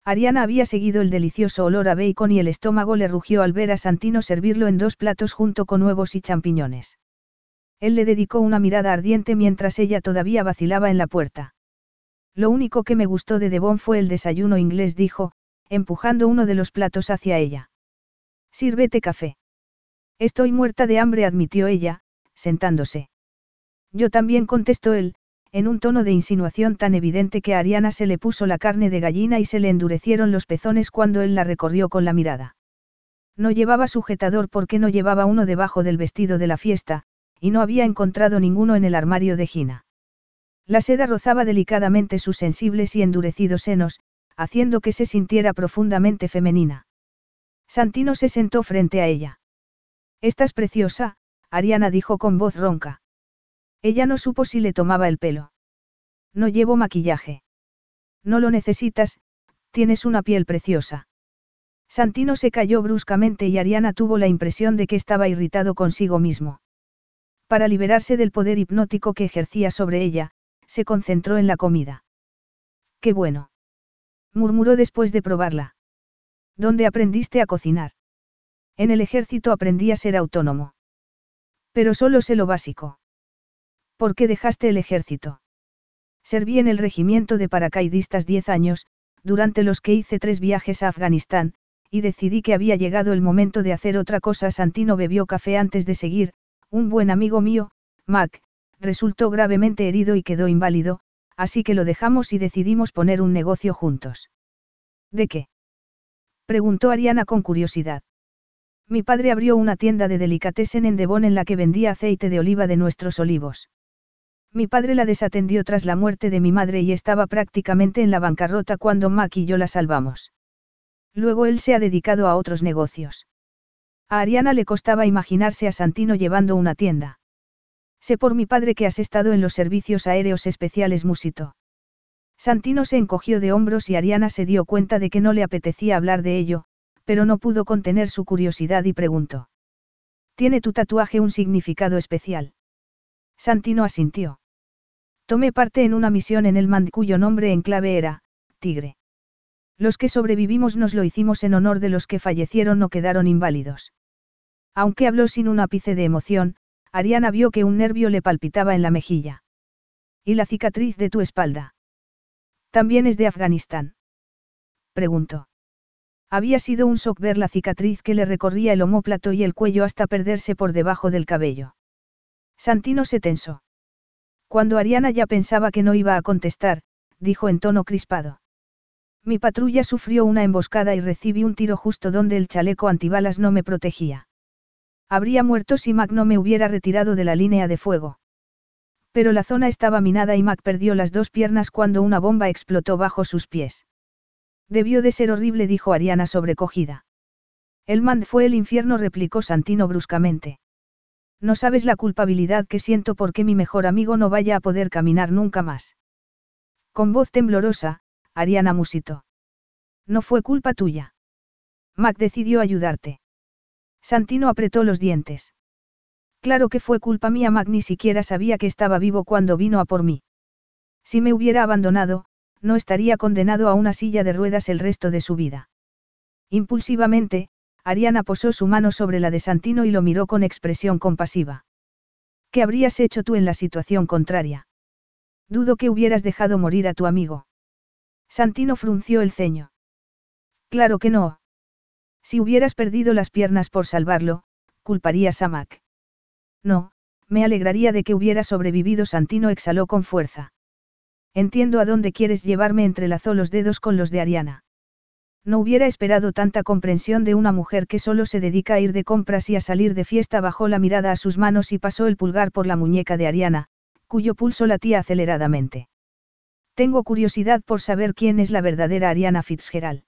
Ariana había seguido el delicioso olor a bacon y el estómago le rugió al ver a Santino servirlo en dos platos junto con huevos y champiñones. Él le dedicó una mirada ardiente mientras ella todavía vacilaba en la puerta. Lo único que me gustó de Devon fue el desayuno inglés, dijo, empujando uno de los platos hacia ella. Sírvete café. Estoy muerta de hambre, admitió ella, sentándose. Yo también contestó él, en un tono de insinuación tan evidente que a Ariana se le puso la carne de gallina y se le endurecieron los pezones cuando él la recorrió con la mirada. No llevaba sujetador porque no llevaba uno debajo del vestido de la fiesta, y no había encontrado ninguno en el armario de Gina. La seda rozaba delicadamente sus sensibles y endurecidos senos, haciendo que se sintiera profundamente femenina. Santino se sentó frente a ella. Estás preciosa, Ariana dijo con voz ronca. Ella no supo si le tomaba el pelo. No llevo maquillaje. No lo necesitas, tienes una piel preciosa. Santino se cayó bruscamente y Ariana tuvo la impresión de que estaba irritado consigo mismo. Para liberarse del poder hipnótico que ejercía sobre ella, se concentró en la comida. Qué bueno. murmuró después de probarla. ¿Dónde aprendiste a cocinar? En el ejército aprendí a ser autónomo. Pero solo sé lo básico. ¿Por qué dejaste el ejército? Serví en el regimiento de paracaidistas diez años, durante los que hice tres viajes a Afganistán, y decidí que había llegado el momento de hacer otra cosa. Santino bebió café antes de seguir, un buen amigo mío, Mac, resultó gravemente herido y quedó inválido, así que lo dejamos y decidimos poner un negocio juntos. ¿De qué? preguntó Ariana con curiosidad. Mi padre abrió una tienda de delicatessen en Devon en la que vendía aceite de oliva de nuestros olivos. Mi padre la desatendió tras la muerte de mi madre y estaba prácticamente en la bancarrota cuando Mac y yo la salvamos. Luego él se ha dedicado a otros negocios. A Ariana le costaba imaginarse a Santino llevando una tienda. Sé por mi padre que has estado en los servicios aéreos especiales Musito. Santino se encogió de hombros y Ariana se dio cuenta de que no le apetecía hablar de ello, pero no pudo contener su curiosidad y preguntó. ¿Tiene tu tatuaje un significado especial? Santino asintió. Tomé parte en una misión en el Mand cuyo nombre en clave era, Tigre. Los que sobrevivimos nos lo hicimos en honor de los que fallecieron o quedaron inválidos. Aunque habló sin un ápice de emoción, Ariana vio que un nervio le palpitaba en la mejilla. ¿Y la cicatriz de tu espalda? ¿También es de Afganistán? Preguntó. Había sido un shock ver la cicatriz que le recorría el omóplato y el cuello hasta perderse por debajo del cabello. Santino se tensó. Cuando Ariana ya pensaba que no iba a contestar, dijo en tono crispado. Mi patrulla sufrió una emboscada y recibí un tiro justo donde el chaleco antibalas no me protegía. Habría muerto si Mac no me hubiera retirado de la línea de fuego. Pero la zona estaba minada y Mac perdió las dos piernas cuando una bomba explotó bajo sus pies. Debió de ser horrible, dijo Ariana sobrecogida. El Mand fue el infierno, replicó Santino bruscamente. No sabes la culpabilidad que siento porque mi mejor amigo no vaya a poder caminar nunca más. Con voz temblorosa, Ariana musitó. No fue culpa tuya. Mac decidió ayudarte. Santino apretó los dientes. Claro que fue culpa mía, Mac ni siquiera sabía que estaba vivo cuando vino a por mí. Si me hubiera abandonado, no estaría condenado a una silla de ruedas el resto de su vida. Impulsivamente, Ariana posó su mano sobre la de Santino y lo miró con expresión compasiva. ¿Qué habrías hecho tú en la situación contraria? Dudo que hubieras dejado morir a tu amigo. Santino frunció el ceño. Claro que no. Si hubieras perdido las piernas por salvarlo, culparías a Mac. No, me alegraría de que hubiera sobrevivido. Santino exhaló con fuerza. Entiendo a dónde quieres llevarme, entrelazó los dedos con los de Ariana. No hubiera esperado tanta comprensión de una mujer que solo se dedica a ir de compras y a salir de fiesta. Bajó la mirada a sus manos y pasó el pulgar por la muñeca de Ariana, cuyo pulso latía aceleradamente. Tengo curiosidad por saber quién es la verdadera Ariana Fitzgerald.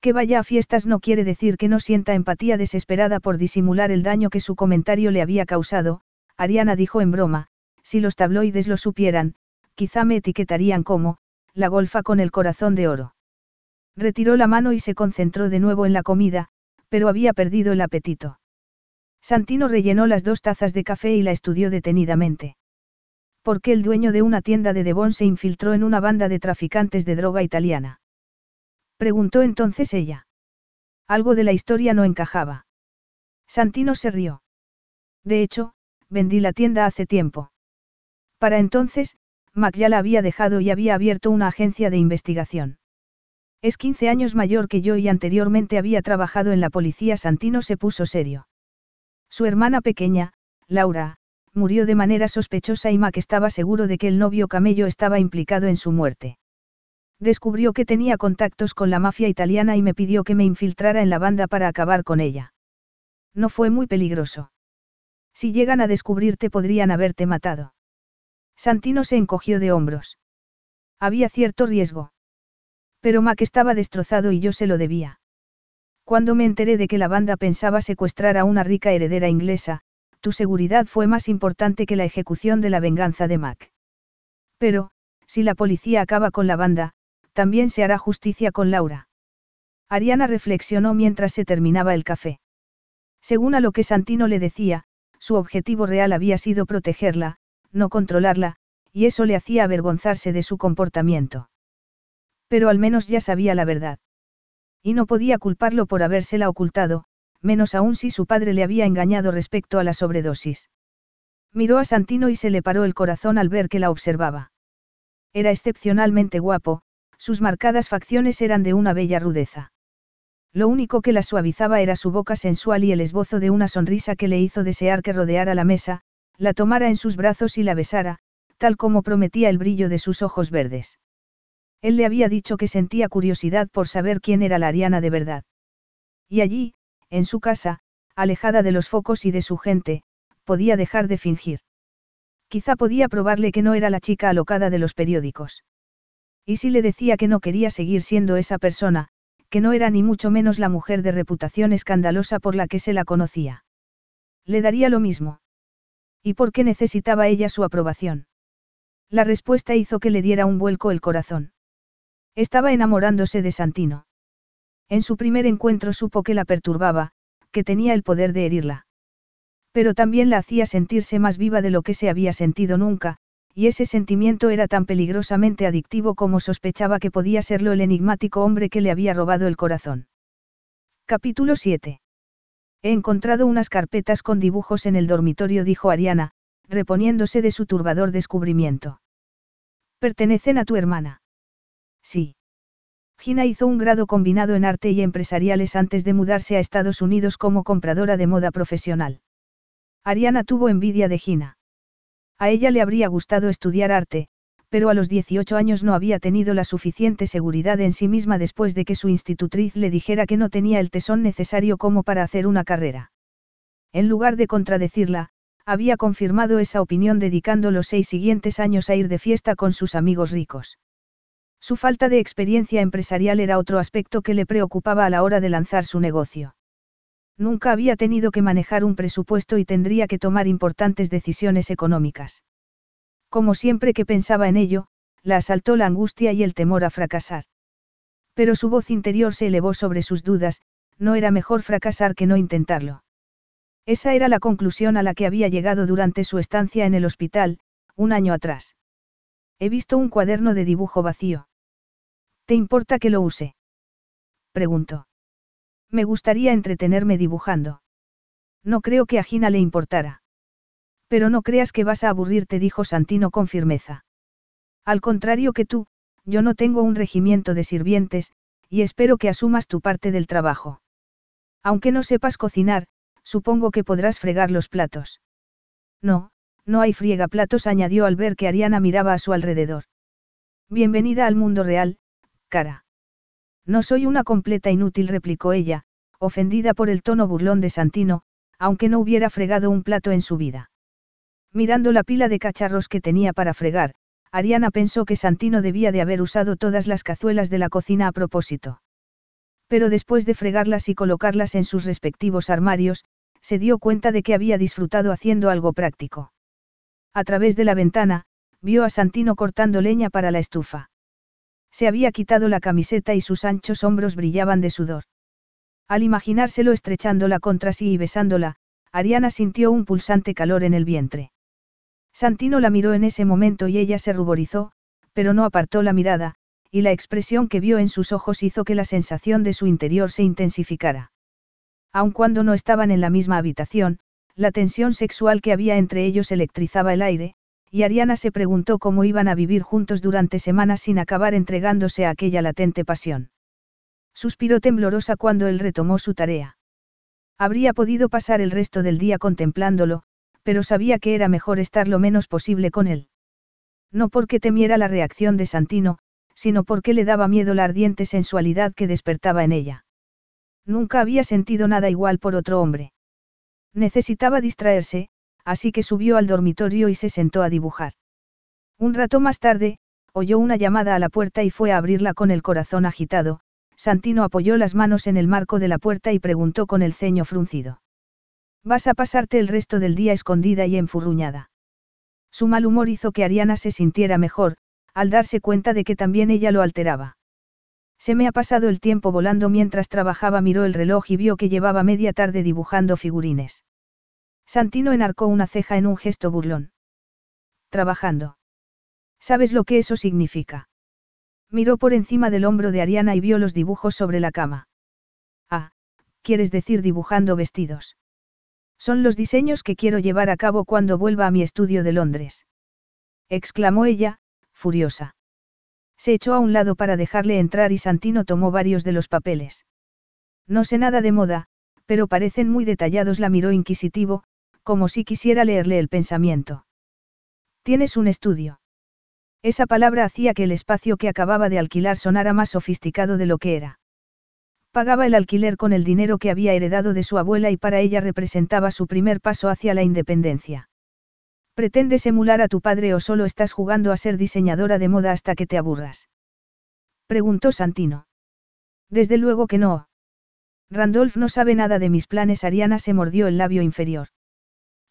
Que vaya a fiestas no quiere decir que no sienta empatía desesperada por disimular el daño que su comentario le había causado, Ariana dijo en broma, si los tabloides lo supieran, quizá me etiquetarían como, la golfa con el corazón de oro. Retiró la mano y se concentró de nuevo en la comida, pero había perdido el apetito. Santino rellenó las dos tazas de café y la estudió detenidamente. ¿Por qué el dueño de una tienda de Devon se infiltró en una banda de traficantes de droga italiana? Preguntó entonces ella. Algo de la historia no encajaba. Santino se rió. De hecho, vendí la tienda hace tiempo. Para entonces, Mac ya la había dejado y había abierto una agencia de investigación. Es 15 años mayor que yo y anteriormente había trabajado en la policía. Santino se puso serio. Su hermana pequeña, Laura, murió de manera sospechosa y Mac estaba seguro de que el novio Camello estaba implicado en su muerte. Descubrió que tenía contactos con la mafia italiana y me pidió que me infiltrara en la banda para acabar con ella. No fue muy peligroso. Si llegan a descubrirte podrían haberte matado. Santino se encogió de hombros. Había cierto riesgo. Pero Mac estaba destrozado y yo se lo debía. Cuando me enteré de que la banda pensaba secuestrar a una rica heredera inglesa, tu seguridad fue más importante que la ejecución de la venganza de Mac. Pero, si la policía acaba con la banda, también se hará justicia con Laura. Ariana reflexionó mientras se terminaba el café. Según a lo que Santino le decía, su objetivo real había sido protegerla, no controlarla, y eso le hacía avergonzarse de su comportamiento. Pero al menos ya sabía la verdad. Y no podía culparlo por habérsela ocultado, menos aún si su padre le había engañado respecto a la sobredosis. Miró a Santino y se le paró el corazón al ver que la observaba. Era excepcionalmente guapo, sus marcadas facciones eran de una bella rudeza. Lo único que la suavizaba era su boca sensual y el esbozo de una sonrisa que le hizo desear que rodeara la mesa, la tomara en sus brazos y la besara, tal como prometía el brillo de sus ojos verdes. Él le había dicho que sentía curiosidad por saber quién era la Ariana de verdad. Y allí, en su casa, alejada de los focos y de su gente, podía dejar de fingir. Quizá podía probarle que no era la chica alocada de los periódicos. Y si le decía que no quería seguir siendo esa persona, que no era ni mucho menos la mujer de reputación escandalosa por la que se la conocía. Le daría lo mismo. ¿Y por qué necesitaba ella su aprobación? La respuesta hizo que le diera un vuelco el corazón. Estaba enamorándose de Santino. En su primer encuentro supo que la perturbaba, que tenía el poder de herirla. Pero también la hacía sentirse más viva de lo que se había sentido nunca, y ese sentimiento era tan peligrosamente adictivo como sospechaba que podía serlo el enigmático hombre que le había robado el corazón. Capítulo 7. He encontrado unas carpetas con dibujos en el dormitorio, dijo Ariana, reponiéndose de su turbador descubrimiento. Pertenecen a tu hermana. Sí. Gina hizo un grado combinado en arte y empresariales antes de mudarse a Estados Unidos como compradora de moda profesional. Ariana tuvo envidia de Gina. A ella le habría gustado estudiar arte, pero a los 18 años no había tenido la suficiente seguridad en sí misma después de que su institutriz le dijera que no tenía el tesón necesario como para hacer una carrera. En lugar de contradecirla, había confirmado esa opinión dedicando los seis siguientes años a ir de fiesta con sus amigos ricos. Su falta de experiencia empresarial era otro aspecto que le preocupaba a la hora de lanzar su negocio. Nunca había tenido que manejar un presupuesto y tendría que tomar importantes decisiones económicas. Como siempre que pensaba en ello, la asaltó la angustia y el temor a fracasar. Pero su voz interior se elevó sobre sus dudas, no era mejor fracasar que no intentarlo. Esa era la conclusión a la que había llegado durante su estancia en el hospital, un año atrás. He visto un cuaderno de dibujo vacío. ¿Te importa que lo use? Preguntó. Me gustaría entretenerme dibujando. No creo que a Gina le importara. Pero no creas que vas a aburrirte, dijo Santino con firmeza. Al contrario que tú, yo no tengo un regimiento de sirvientes, y espero que asumas tu parte del trabajo. Aunque no sepas cocinar, supongo que podrás fregar los platos. No, no hay friegaplatos, añadió al ver que Ariana miraba a su alrededor. Bienvenida al mundo real, cara. No soy una completa inútil, replicó ella, ofendida por el tono burlón de Santino, aunque no hubiera fregado un plato en su vida. Mirando la pila de cacharros que tenía para fregar, Ariana pensó que Santino debía de haber usado todas las cazuelas de la cocina a propósito. Pero después de fregarlas y colocarlas en sus respectivos armarios, se dio cuenta de que había disfrutado haciendo algo práctico. A través de la ventana, vio a Santino cortando leña para la estufa. Se había quitado la camiseta y sus anchos hombros brillaban de sudor. Al imaginárselo estrechándola contra sí y besándola, Ariana sintió un pulsante calor en el vientre. Santino la miró en ese momento y ella se ruborizó, pero no apartó la mirada, y la expresión que vio en sus ojos hizo que la sensación de su interior se intensificara. Aun cuando no estaban en la misma habitación, la tensión sexual que había entre ellos electrizaba el aire, y Ariana se preguntó cómo iban a vivir juntos durante semanas sin acabar entregándose a aquella latente pasión. Suspiró temblorosa cuando él retomó su tarea. Habría podido pasar el resto del día contemplándolo, pero sabía que era mejor estar lo menos posible con él. No porque temiera la reacción de Santino, sino porque le daba miedo la ardiente sensualidad que despertaba en ella. Nunca había sentido nada igual por otro hombre. Necesitaba distraerse, así que subió al dormitorio y se sentó a dibujar. Un rato más tarde, oyó una llamada a la puerta y fue a abrirla con el corazón agitado. Santino apoyó las manos en el marco de la puerta y preguntó con el ceño fruncido. Vas a pasarte el resto del día escondida y enfurruñada. Su mal humor hizo que Ariana se sintiera mejor, al darse cuenta de que también ella lo alteraba. Se me ha pasado el tiempo volando mientras trabajaba, miró el reloj y vio que llevaba media tarde dibujando figurines. Santino enarcó una ceja en un gesto burlón. Trabajando. ¿Sabes lo que eso significa? Miró por encima del hombro de Ariana y vio los dibujos sobre la cama. Ah, quieres decir dibujando vestidos. Son los diseños que quiero llevar a cabo cuando vuelva a mi estudio de Londres. exclamó ella, furiosa. Se echó a un lado para dejarle entrar y Santino tomó varios de los papeles. No sé nada de moda, pero parecen muy detallados, la miró inquisitivo, como si quisiera leerle el pensamiento. Tienes un estudio. Esa palabra hacía que el espacio que acababa de alquilar sonara más sofisticado de lo que era. Pagaba el alquiler con el dinero que había heredado de su abuela y para ella representaba su primer paso hacia la independencia. ¿Pretendes emular a tu padre o solo estás jugando a ser diseñadora de moda hasta que te aburras? Preguntó Santino. Desde luego que no. Randolph no sabe nada de mis planes. Ariana se mordió el labio inferior.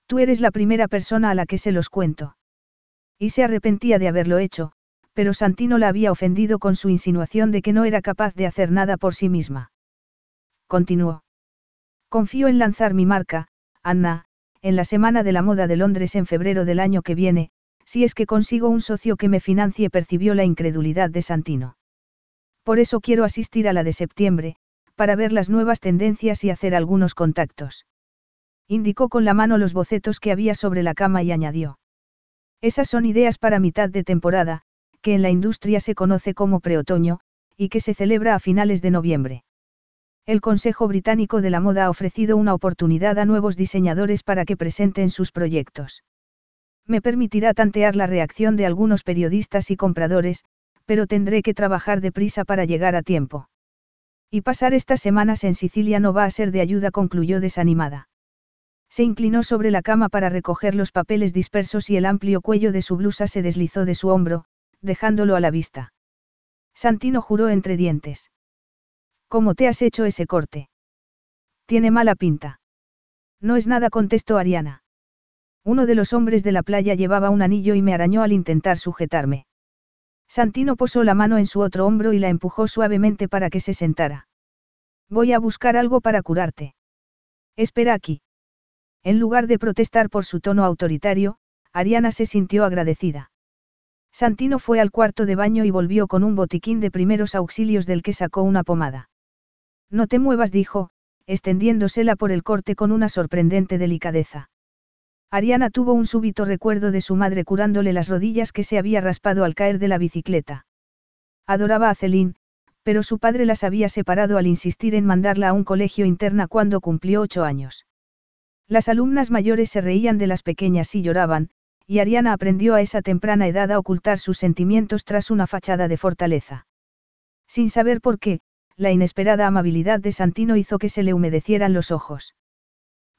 Tú eres la primera persona a la que se los cuento. Y se arrepentía de haberlo hecho, pero Santino la había ofendido con su insinuación de que no era capaz de hacer nada por sí misma. Continuó. Confío en lanzar mi marca, Anna, en la Semana de la Moda de Londres en febrero del año que viene, si es que consigo un socio que me financie, percibió la incredulidad de Santino. Por eso quiero asistir a la de septiembre, para ver las nuevas tendencias y hacer algunos contactos. Indicó con la mano los bocetos que había sobre la cama y añadió. Esas son ideas para mitad de temporada, que en la industria se conoce como preotoño, y que se celebra a finales de noviembre. El Consejo Británico de la Moda ha ofrecido una oportunidad a nuevos diseñadores para que presenten sus proyectos. Me permitirá tantear la reacción de algunos periodistas y compradores, pero tendré que trabajar deprisa para llegar a tiempo. Y pasar estas semanas en Sicilia no va a ser de ayuda, concluyó desanimada. Se inclinó sobre la cama para recoger los papeles dispersos y el amplio cuello de su blusa se deslizó de su hombro, dejándolo a la vista. Santino juró entre dientes. ¿Cómo te has hecho ese corte? Tiene mala pinta. No es nada, contestó Ariana. Uno de los hombres de la playa llevaba un anillo y me arañó al intentar sujetarme. Santino posó la mano en su otro hombro y la empujó suavemente para que se sentara. Voy a buscar algo para curarte. Espera aquí. En lugar de protestar por su tono autoritario, Ariana se sintió agradecida. Santino fue al cuarto de baño y volvió con un botiquín de primeros auxilios del que sacó una pomada. No te muevas, dijo, extendiéndosela por el corte con una sorprendente delicadeza. Ariana tuvo un súbito recuerdo de su madre curándole las rodillas que se había raspado al caer de la bicicleta. Adoraba a Celine, pero su padre las había separado al insistir en mandarla a un colegio interna cuando cumplió ocho años. Las alumnas mayores se reían de las pequeñas y lloraban, y Ariana aprendió a esa temprana edad a ocultar sus sentimientos tras una fachada de fortaleza. Sin saber por qué, la inesperada amabilidad de Santino hizo que se le humedecieran los ojos.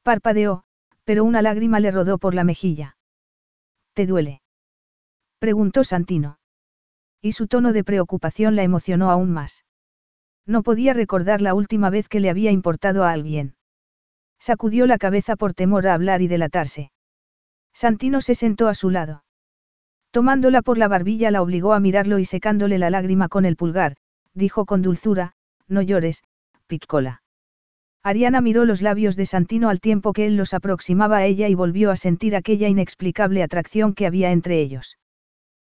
Parpadeó, pero una lágrima le rodó por la mejilla. ¿Te duele? preguntó Santino. Y su tono de preocupación la emocionó aún más. No podía recordar la última vez que le había importado a alguien. Sacudió la cabeza por temor a hablar y delatarse. Santino se sentó a su lado. Tomándola por la barbilla la obligó a mirarlo y secándole la lágrima con el pulgar, dijo con dulzura, no llores, Piccola. Ariana miró los labios de Santino al tiempo que él los aproximaba a ella y volvió a sentir aquella inexplicable atracción que había entre ellos.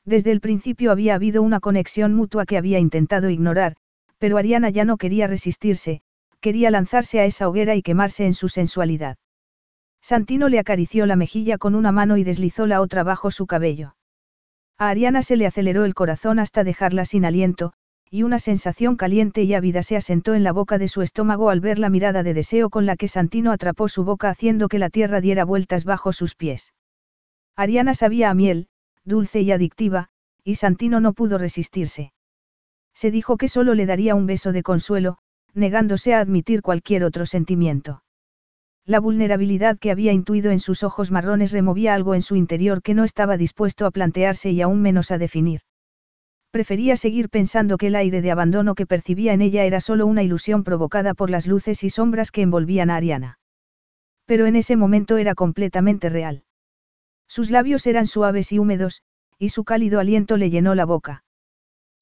Desde el principio había habido una conexión mutua que había intentado ignorar, pero Ariana ya no quería resistirse, quería lanzarse a esa hoguera y quemarse en su sensualidad. Santino le acarició la mejilla con una mano y deslizó la otra bajo su cabello. A Ariana se le aceleró el corazón hasta dejarla sin aliento, y una sensación caliente y ávida se asentó en la boca de su estómago al ver la mirada de deseo con la que Santino atrapó su boca haciendo que la tierra diera vueltas bajo sus pies. Ariana sabía a miel, dulce y adictiva, y Santino no pudo resistirse. Se dijo que solo le daría un beso de consuelo, negándose a admitir cualquier otro sentimiento. La vulnerabilidad que había intuido en sus ojos marrones removía algo en su interior que no estaba dispuesto a plantearse y aún menos a definir. Prefería seguir pensando que el aire de abandono que percibía en ella era solo una ilusión provocada por las luces y sombras que envolvían a Ariana. Pero en ese momento era completamente real. Sus labios eran suaves y húmedos, y su cálido aliento le llenó la boca.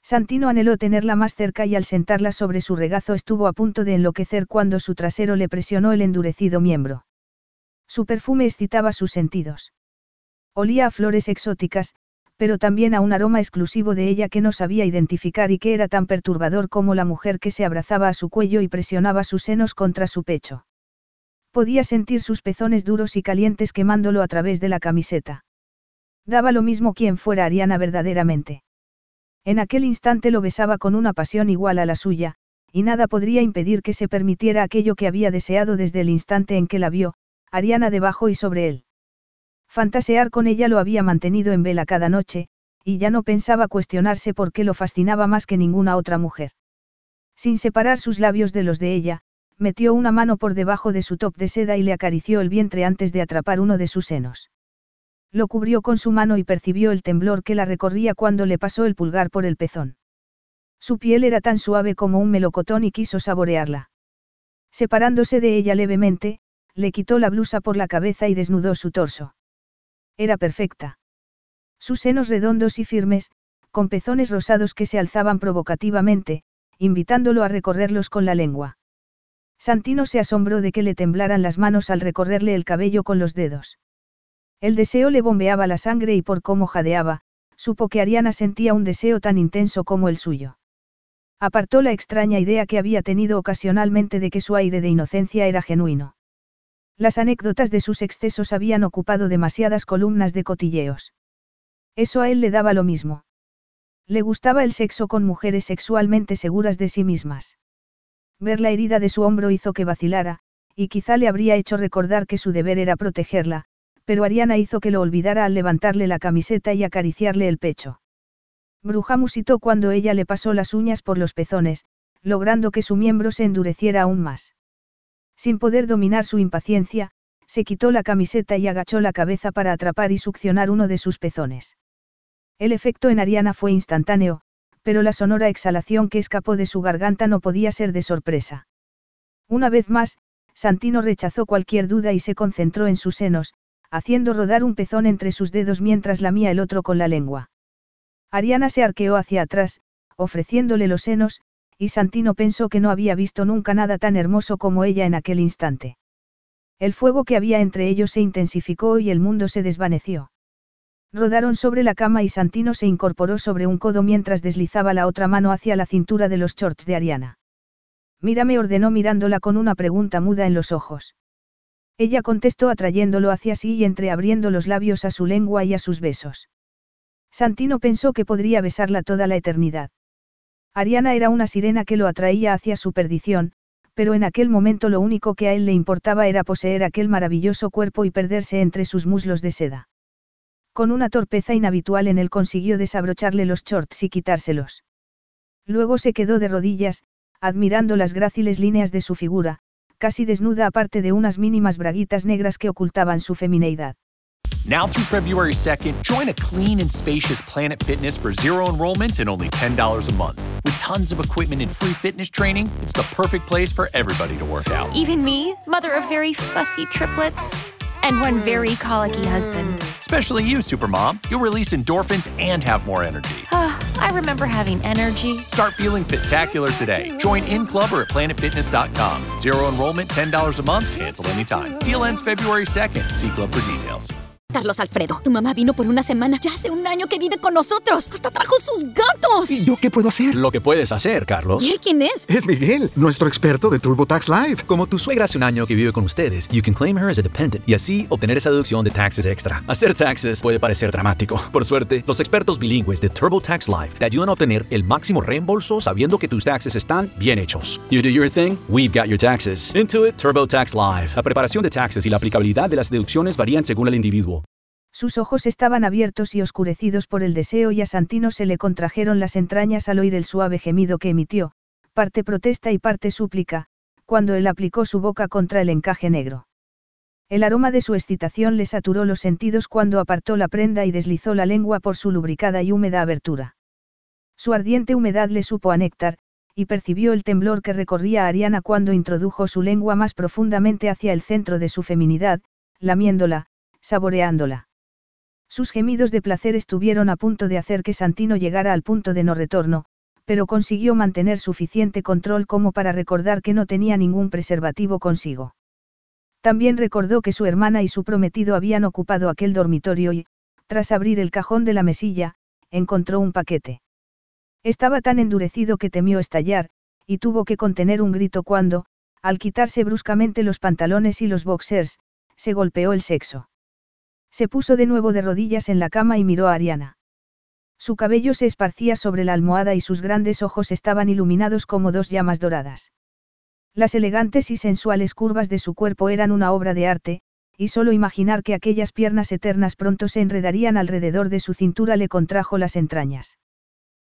Santino anheló tenerla más cerca y al sentarla sobre su regazo estuvo a punto de enloquecer cuando su trasero le presionó el endurecido miembro. Su perfume excitaba sus sentidos. Olía a flores exóticas, pero también a un aroma exclusivo de ella que no sabía identificar y que era tan perturbador como la mujer que se abrazaba a su cuello y presionaba sus senos contra su pecho. Podía sentir sus pezones duros y calientes quemándolo a través de la camiseta. Daba lo mismo quien fuera Ariana verdaderamente. En aquel instante lo besaba con una pasión igual a la suya, y nada podría impedir que se permitiera aquello que había deseado desde el instante en que la vio, Ariana debajo y sobre él. Fantasear con ella lo había mantenido en vela cada noche, y ya no pensaba cuestionarse por qué lo fascinaba más que ninguna otra mujer. Sin separar sus labios de los de ella, metió una mano por debajo de su top de seda y le acarició el vientre antes de atrapar uno de sus senos. Lo cubrió con su mano y percibió el temblor que la recorría cuando le pasó el pulgar por el pezón. Su piel era tan suave como un melocotón y quiso saborearla. Separándose de ella levemente, le quitó la blusa por la cabeza y desnudó su torso. Era perfecta. Sus senos redondos y firmes, con pezones rosados que se alzaban provocativamente, invitándolo a recorrerlos con la lengua. Santino se asombró de que le temblaran las manos al recorrerle el cabello con los dedos. El deseo le bombeaba la sangre y por cómo jadeaba, supo que Ariana sentía un deseo tan intenso como el suyo. Apartó la extraña idea que había tenido ocasionalmente de que su aire de inocencia era genuino. Las anécdotas de sus excesos habían ocupado demasiadas columnas de cotilleos. Eso a él le daba lo mismo. Le gustaba el sexo con mujeres sexualmente seguras de sí mismas. Ver la herida de su hombro hizo que vacilara, y quizá le habría hecho recordar que su deber era protegerla, pero Ariana hizo que lo olvidara al levantarle la camiseta y acariciarle el pecho. Bruja musitó cuando ella le pasó las uñas por los pezones, logrando que su miembro se endureciera aún más. Sin poder dominar su impaciencia, se quitó la camiseta y agachó la cabeza para atrapar y succionar uno de sus pezones. El efecto en Ariana fue instantáneo, pero la sonora exhalación que escapó de su garganta no podía ser de sorpresa. Una vez más, Santino rechazó cualquier duda y se concentró en sus senos, haciendo rodar un pezón entre sus dedos mientras lamía el otro con la lengua. Ariana se arqueó hacia atrás, ofreciéndole los senos, y Santino pensó que no había visto nunca nada tan hermoso como ella en aquel instante. El fuego que había entre ellos se intensificó y el mundo se desvaneció. Rodaron sobre la cama y Santino se incorporó sobre un codo mientras deslizaba la otra mano hacia la cintura de los shorts de Ariana. Mírame ordenó mirándola con una pregunta muda en los ojos. Ella contestó atrayéndolo hacia sí y entreabriendo los labios a su lengua y a sus besos. Santino pensó que podría besarla toda la eternidad. Ariana era una sirena que lo atraía hacia su perdición, pero en aquel momento lo único que a él le importaba era poseer aquel maravilloso cuerpo y perderse entre sus muslos de seda. Con una torpeza inhabitual en él consiguió desabrocharle los shorts y quitárselos. Luego se quedó de rodillas, admirando las gráciles líneas de su figura, casi desnuda aparte de unas mínimas braguitas negras que ocultaban su femineidad. Now through February 2nd, join a clean and spacious Planet Fitness for zero enrollment and only $10 a month. With tons of equipment and free fitness training, it's the perfect place for everybody to work out. Even me, mother of very fussy triplets and one very colicky husband. Especially you, Supermom. You'll release endorphins and have more energy. I remember having energy. Start feeling spectacular today. Join in club or at planetfitness.com. Zero enrollment, $10 a month, cancel anytime. Deal ends February 2nd. See club for details. Carlos Alfredo, tu mamá vino por una semana. Ya hace un año que vive con nosotros. Hasta trajo sus gatos. ¿Y yo qué puedo hacer? Lo que puedes hacer, Carlos. ¿Y él quién es? Es Miguel, nuestro experto de TurboTax Live. Como tu suegra hace un año que vive con ustedes, you can claim her as a dependent y así obtener esa deducción de taxes extra. Hacer taxes puede parecer dramático. Por suerte, los expertos bilingües de TurboTax Live te ayudan a obtener el máximo reembolso sabiendo que tus taxes están bien hechos. You do your thing, we've got your taxes. Intuit TurboTax Live. La preparación de taxes y la aplicabilidad de las deducciones varían según el individuo. Sus ojos estaban abiertos y oscurecidos por el deseo y a Santino se le contrajeron las entrañas al oír el suave gemido que emitió, parte protesta y parte súplica, cuando él aplicó su boca contra el encaje negro. El aroma de su excitación le saturó los sentidos cuando apartó la prenda y deslizó la lengua por su lubricada y húmeda abertura. Su ardiente humedad le supo a néctar, y percibió el temblor que recorría a Ariana cuando introdujo su lengua más profundamente hacia el centro de su feminidad, lamiéndola, saboreándola. Sus gemidos de placer estuvieron a punto de hacer que Santino llegara al punto de no retorno, pero consiguió mantener suficiente control como para recordar que no tenía ningún preservativo consigo. También recordó que su hermana y su prometido habían ocupado aquel dormitorio y, Tras abrir el cajón de la mesilla, encontró un paquete. Estaba tan endurecido que temió estallar, y tuvo que contener un grito cuando, al quitarse bruscamente los pantalones y los boxers, se golpeó el sexo. Se puso de nuevo de rodillas en la cama y miró a Ariana. Su cabello se esparcía sobre la almohada y sus grandes ojos estaban iluminados como dos llamas doradas. Las elegantes y sensuales curvas de su cuerpo eran una obra de arte, y solo imaginar que aquellas piernas eternas pronto se enredarían alrededor de su cintura le contrajo las entrañas.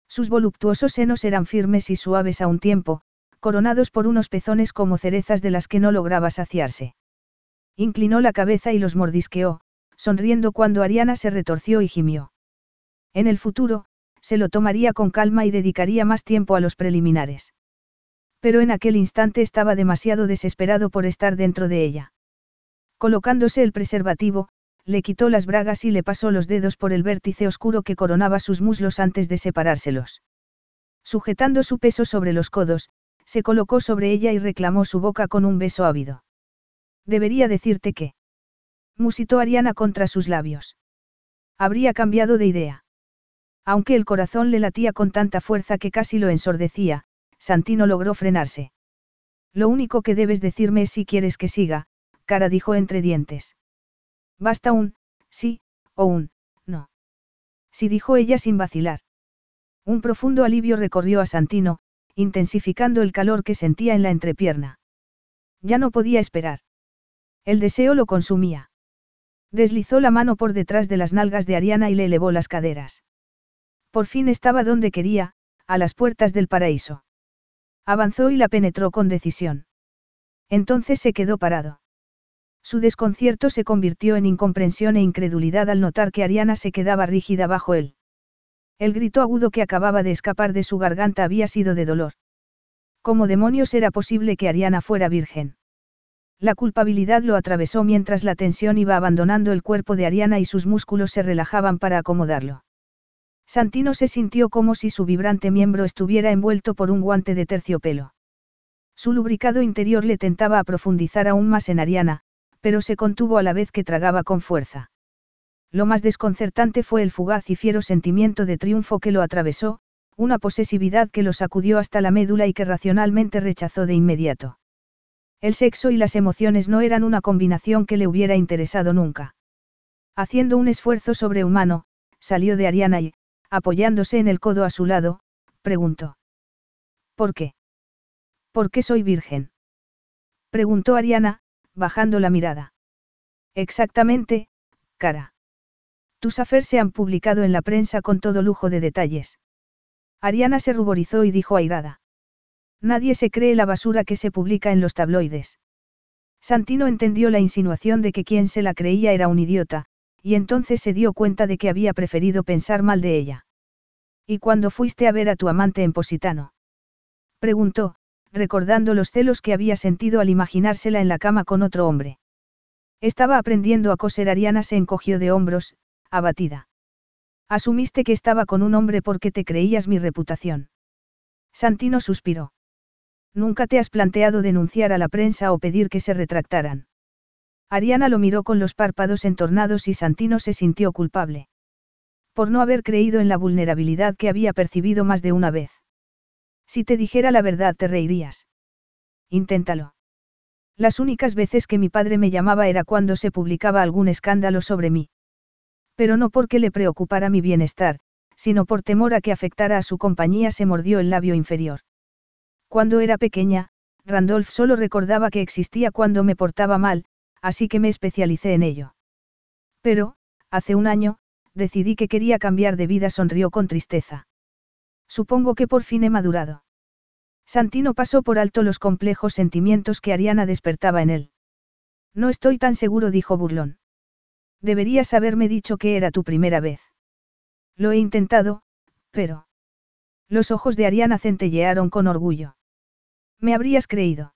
Sus voluptuosos senos eran firmes y suaves a un tiempo, coronados por unos pezones como cerezas de las que no lograba saciarse. Inclinó la cabeza y los mordisqueó, sonriendo cuando Ariana se retorció y gimió. En el futuro, se lo tomaría con calma y dedicaría más tiempo a los preliminares. Pero en aquel instante estaba demasiado desesperado por estar dentro de ella. Colocándose el preservativo, le quitó las bragas y le pasó los dedos por el vértice oscuro que coronaba sus muslos antes de separárselos. Sujetando su peso sobre los codos, se colocó sobre ella y reclamó su boca con un beso ávido. Debería decirte que. Musitó Ariana contra sus labios. Habría cambiado de idea. Aunque el corazón le latía con tanta fuerza que casi lo ensordecía, Santino logró frenarse. Lo único que debes decirme es si quieres que siga, cara dijo entre dientes. Basta un, sí, o un, no. Sí dijo ella sin vacilar. Un profundo alivio recorrió a Santino, intensificando el calor que sentía en la entrepierna. Ya no podía esperar. El deseo lo consumía. Deslizó la mano por detrás de las nalgas de Ariana y le elevó las caderas. Por fin estaba donde quería, a las puertas del paraíso. Avanzó y la penetró con decisión. Entonces se quedó parado. Su desconcierto se convirtió en incomprensión e incredulidad al notar que Ariana se quedaba rígida bajo él. El grito agudo que acababa de escapar de su garganta había sido de dolor. ¿Cómo demonios era posible que Ariana fuera virgen? La culpabilidad lo atravesó mientras la tensión iba abandonando el cuerpo de Ariana y sus músculos se relajaban para acomodarlo. Santino se sintió como si su vibrante miembro estuviera envuelto por un guante de terciopelo. Su lubricado interior le tentaba a profundizar aún más en Ariana, pero se contuvo a la vez que tragaba con fuerza. Lo más desconcertante fue el fugaz y fiero sentimiento de triunfo que lo atravesó, una posesividad que lo sacudió hasta la médula y que racionalmente rechazó de inmediato. El sexo y las emociones no eran una combinación que le hubiera interesado nunca. Haciendo un esfuerzo sobrehumano, salió de Ariana y, apoyándose en el codo a su lado, preguntó. ¿Por qué? ¿Por qué soy virgen? Preguntó Ariana, bajando la mirada. Exactamente, cara. Tus affairs se han publicado en la prensa con todo lujo de detalles. Ariana se ruborizó y dijo airada. Nadie se cree la basura que se publica en los tabloides. Santino entendió la insinuación de que quien se la creía era un idiota, y entonces se dio cuenta de que había preferido pensar mal de ella. ¿Y cuándo fuiste a ver a tu amante en Positano? Preguntó, recordando los celos que había sentido al imaginársela en la cama con otro hombre. Estaba aprendiendo a coser Ariana se encogió de hombros, abatida. Asumiste que estaba con un hombre porque te creías mi reputación. Santino suspiró. Nunca te has planteado denunciar a la prensa o pedir que se retractaran. Ariana lo miró con los párpados entornados y Santino se sintió culpable. Por no haber creído en la vulnerabilidad que había percibido más de una vez. Si te dijera la verdad te reirías. Inténtalo. Las únicas veces que mi padre me llamaba era cuando se publicaba algún escándalo sobre mí. Pero no porque le preocupara mi bienestar, sino por temor a que afectara a su compañía se mordió el labio inferior. Cuando era pequeña, Randolph solo recordaba que existía cuando me portaba mal, así que me especialicé en ello. Pero, hace un año, decidí que quería cambiar de vida, sonrió con tristeza. Supongo que por fin he madurado. Santino pasó por alto los complejos sentimientos que Ariana despertaba en él. No estoy tan seguro, dijo burlón. Deberías haberme dicho que era tu primera vez. Lo he intentado, pero... Los ojos de Ariana centellearon con orgullo. Me habrías creído.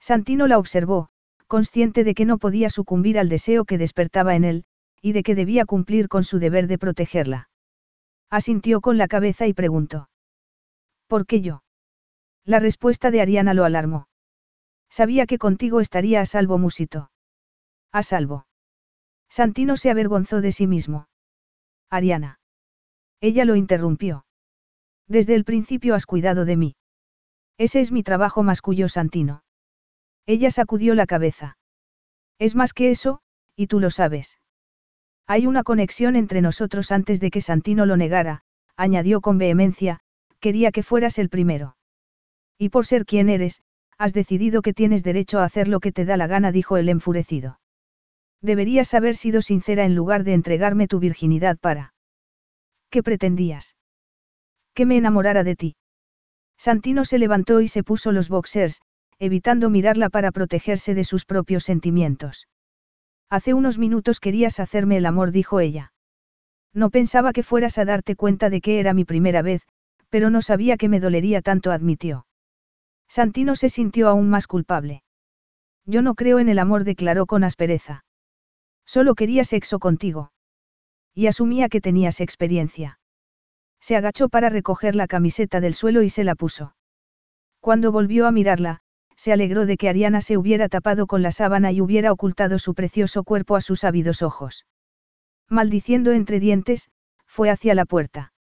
Santino la observó, consciente de que no podía sucumbir al deseo que despertaba en él, y de que debía cumplir con su deber de protegerla. Asintió con la cabeza y preguntó. ¿Por qué yo? La respuesta de Ariana lo alarmó. Sabía que contigo estaría a salvo, Musito. A salvo. Santino se avergonzó de sí mismo. Ariana. Ella lo interrumpió. Desde el principio has cuidado de mí. Ese es mi trabajo, masculló Santino. Ella sacudió la cabeza. Es más que eso, y tú lo sabes. Hay una conexión entre nosotros antes de que Santino lo negara, añadió con vehemencia, quería que fueras el primero. Y por ser quien eres, has decidido que tienes derecho a hacer lo que te da la gana, dijo el enfurecido. Deberías haber sido sincera en lugar de entregarme tu virginidad para. ¿Qué pretendías? Que me enamorara de ti. Santino se levantó y se puso los boxers, evitando mirarla para protegerse de sus propios sentimientos. Hace unos minutos querías hacerme el amor, dijo ella. No pensaba que fueras a darte cuenta de que era mi primera vez, pero no sabía que me dolería tanto, admitió. Santino se sintió aún más culpable. Yo no creo en el amor, declaró con aspereza. Solo quería sexo contigo. Y asumía que tenías experiencia. Se agachó para recoger la camiseta del suelo y se la puso. Cuando volvió a mirarla, se alegró de que Ariana se hubiera tapado con la sábana y hubiera ocultado su precioso cuerpo a sus ávidos ojos. Maldiciendo entre dientes, fue hacia la puerta.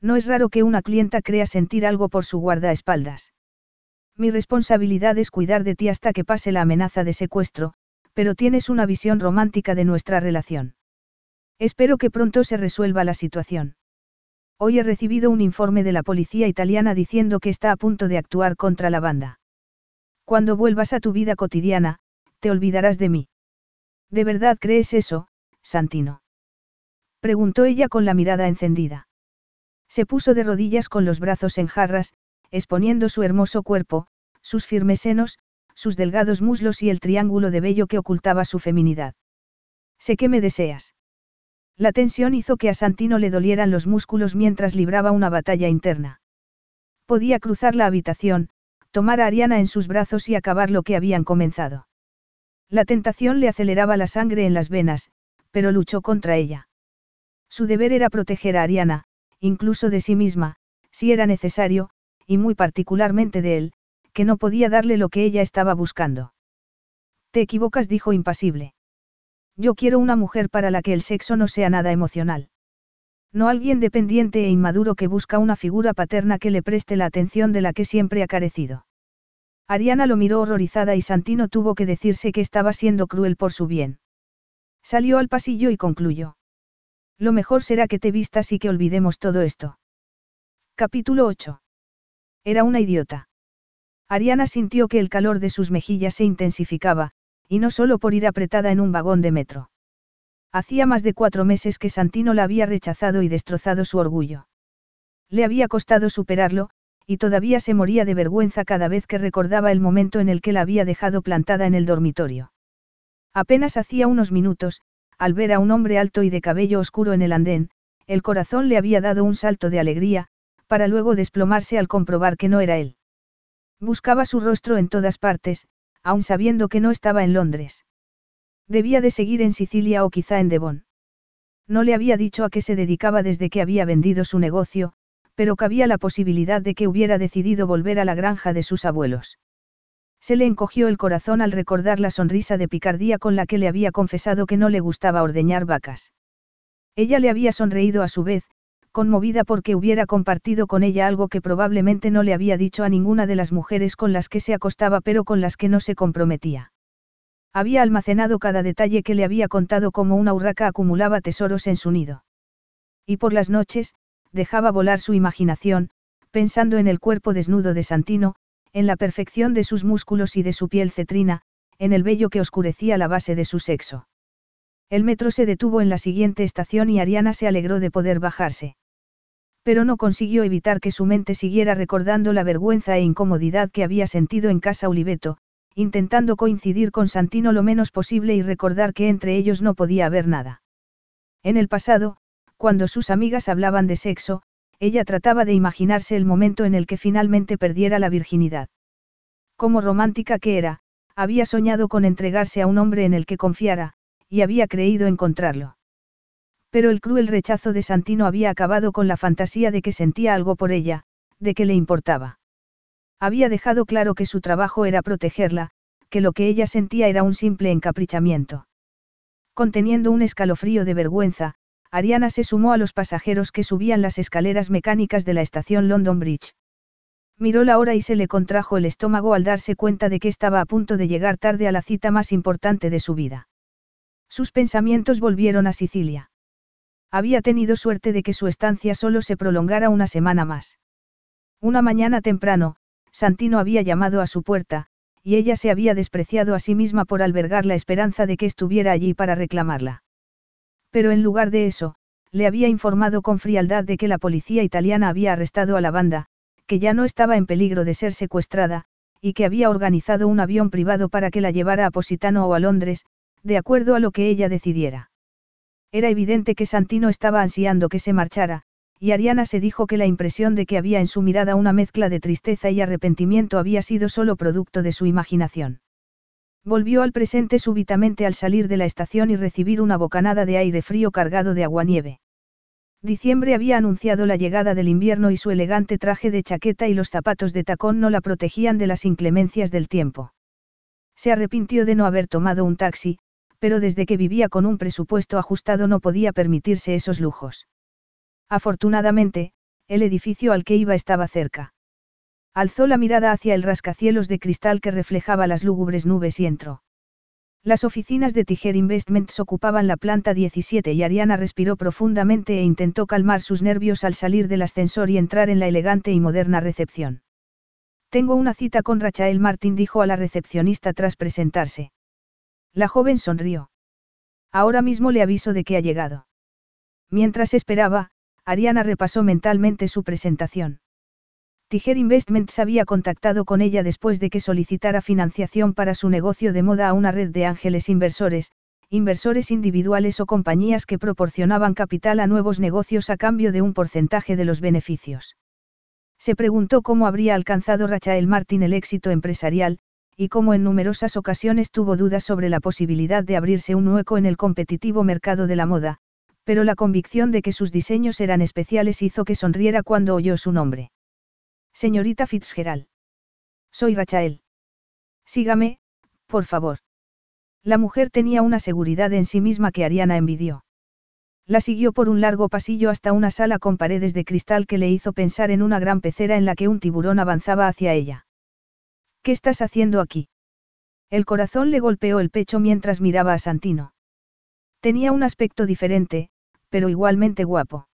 No es raro que una clienta crea sentir algo por su guardaespaldas. Mi responsabilidad es cuidar de ti hasta que pase la amenaza de secuestro, pero tienes una visión romántica de nuestra relación. Espero que pronto se resuelva la situación. Hoy he recibido un informe de la policía italiana diciendo que está a punto de actuar contra la banda. Cuando vuelvas a tu vida cotidiana, te olvidarás de mí. ¿De verdad crees eso, Santino? Preguntó ella con la mirada encendida. Se puso de rodillas con los brazos en jarras, exponiendo su hermoso cuerpo, sus firmes senos, sus delgados muslos y el triángulo de vello que ocultaba su feminidad. Sé que me deseas. La tensión hizo que a Santino le dolieran los músculos mientras libraba una batalla interna. Podía cruzar la habitación, tomar a Ariana en sus brazos y acabar lo que habían comenzado. La tentación le aceleraba la sangre en las venas, pero luchó contra ella. Su deber era proteger a Ariana, incluso de sí misma, si era necesario, y muy particularmente de él, que no podía darle lo que ella estaba buscando. Te equivocas, dijo impasible. Yo quiero una mujer para la que el sexo no sea nada emocional. No alguien dependiente e inmaduro que busca una figura paterna que le preste la atención de la que siempre ha carecido. Ariana lo miró horrorizada y Santino tuvo que decirse que estaba siendo cruel por su bien. Salió al pasillo y concluyó. Lo mejor será que te vistas y que olvidemos todo esto. Capítulo 8. Era una idiota. Ariana sintió que el calor de sus mejillas se intensificaba, y no solo por ir apretada en un vagón de metro. Hacía más de cuatro meses que Santino la había rechazado y destrozado su orgullo. Le había costado superarlo, y todavía se moría de vergüenza cada vez que recordaba el momento en el que la había dejado plantada en el dormitorio. Apenas hacía unos minutos, al ver a un hombre alto y de cabello oscuro en el andén, el corazón le había dado un salto de alegría, para luego desplomarse al comprobar que no era él. Buscaba su rostro en todas partes, aun sabiendo que no estaba en Londres. Debía de seguir en Sicilia o quizá en Devon. No le había dicho a qué se dedicaba desde que había vendido su negocio, pero cabía la posibilidad de que hubiera decidido volver a la granja de sus abuelos. Se le encogió el corazón al recordar la sonrisa de picardía con la que le había confesado que no le gustaba ordeñar vacas. Ella le había sonreído a su vez, conmovida porque hubiera compartido con ella algo que probablemente no le había dicho a ninguna de las mujeres con las que se acostaba pero con las que no se comprometía. Había almacenado cada detalle que le había contado como una urraca acumulaba tesoros en su nido. Y por las noches, dejaba volar su imaginación, pensando en el cuerpo desnudo de Santino, en la perfección de sus músculos y de su piel cetrina, en el vello que oscurecía la base de su sexo. El metro se detuvo en la siguiente estación y Ariana se alegró de poder bajarse. Pero no consiguió evitar que su mente siguiera recordando la vergüenza e incomodidad que había sentido en casa Oliveto, intentando coincidir con Santino lo menos posible y recordar que entre ellos no podía haber nada. En el pasado, cuando sus amigas hablaban de sexo, ella trataba de imaginarse el momento en el que finalmente perdiera la virginidad. Como romántica que era, había soñado con entregarse a un hombre en el que confiara, y había creído encontrarlo. Pero el cruel rechazo de Santino había acabado con la fantasía de que sentía algo por ella, de que le importaba. Había dejado claro que su trabajo era protegerla, que lo que ella sentía era un simple encaprichamiento. Conteniendo un escalofrío de vergüenza, Ariana se sumó a los pasajeros que subían las escaleras mecánicas de la estación London Bridge. Miró la hora y se le contrajo el estómago al darse cuenta de que estaba a punto de llegar tarde a la cita más importante de su vida. Sus pensamientos volvieron a Sicilia. Había tenido suerte de que su estancia solo se prolongara una semana más. Una mañana temprano, Santino había llamado a su puerta, y ella se había despreciado a sí misma por albergar la esperanza de que estuviera allí para reclamarla. Pero en lugar de eso, le había informado con frialdad de que la policía italiana había arrestado a la banda, que ya no estaba en peligro de ser secuestrada, y que había organizado un avión privado para que la llevara a Positano o a Londres, de acuerdo a lo que ella decidiera. Era evidente que Santino estaba ansiando que se marchara, y Ariana se dijo que la impresión de que había en su mirada una mezcla de tristeza y arrepentimiento había sido solo producto de su imaginación. Volvió al presente súbitamente al salir de la estación y recibir una bocanada de aire frío cargado de aguanieve. Diciembre había anunciado la llegada del invierno y su elegante traje de chaqueta y los zapatos de tacón no la protegían de las inclemencias del tiempo. Se arrepintió de no haber tomado un taxi, pero desde que vivía con un presupuesto ajustado no podía permitirse esos lujos. Afortunadamente, el edificio al que iba estaba cerca. Alzó la mirada hacia el rascacielos de cristal que reflejaba las lúgubres nubes y entró. Las oficinas de Tiger Investments ocupaban la planta 17 y Ariana respiró profundamente e intentó calmar sus nervios al salir del ascensor y entrar en la elegante y moderna recepción. Tengo una cita con Rachael Martin, dijo a la recepcionista tras presentarse. La joven sonrió. Ahora mismo le aviso de que ha llegado. Mientras esperaba, Ariana repasó mentalmente su presentación. Tiger Investments había contactado con ella después de que solicitara financiación para su negocio de moda a una red de ángeles inversores, inversores individuales o compañías que proporcionaban capital a nuevos negocios a cambio de un porcentaje de los beneficios. Se preguntó cómo habría alcanzado Rachael Martin el éxito empresarial, y como en numerosas ocasiones tuvo dudas sobre la posibilidad de abrirse un hueco en el competitivo mercado de la moda, pero la convicción de que sus diseños eran especiales hizo que sonriera cuando oyó su nombre. Señorita Fitzgerald. Soy Rachael. Sígame, por favor. La mujer tenía una seguridad en sí misma que Ariana envidió. La siguió por un largo pasillo hasta una sala con paredes de cristal que le hizo pensar en una gran pecera en la que un tiburón avanzaba hacia ella. ¿Qué estás haciendo aquí? El corazón le golpeó el pecho mientras miraba a Santino. Tenía un aspecto diferente, pero igualmente guapo.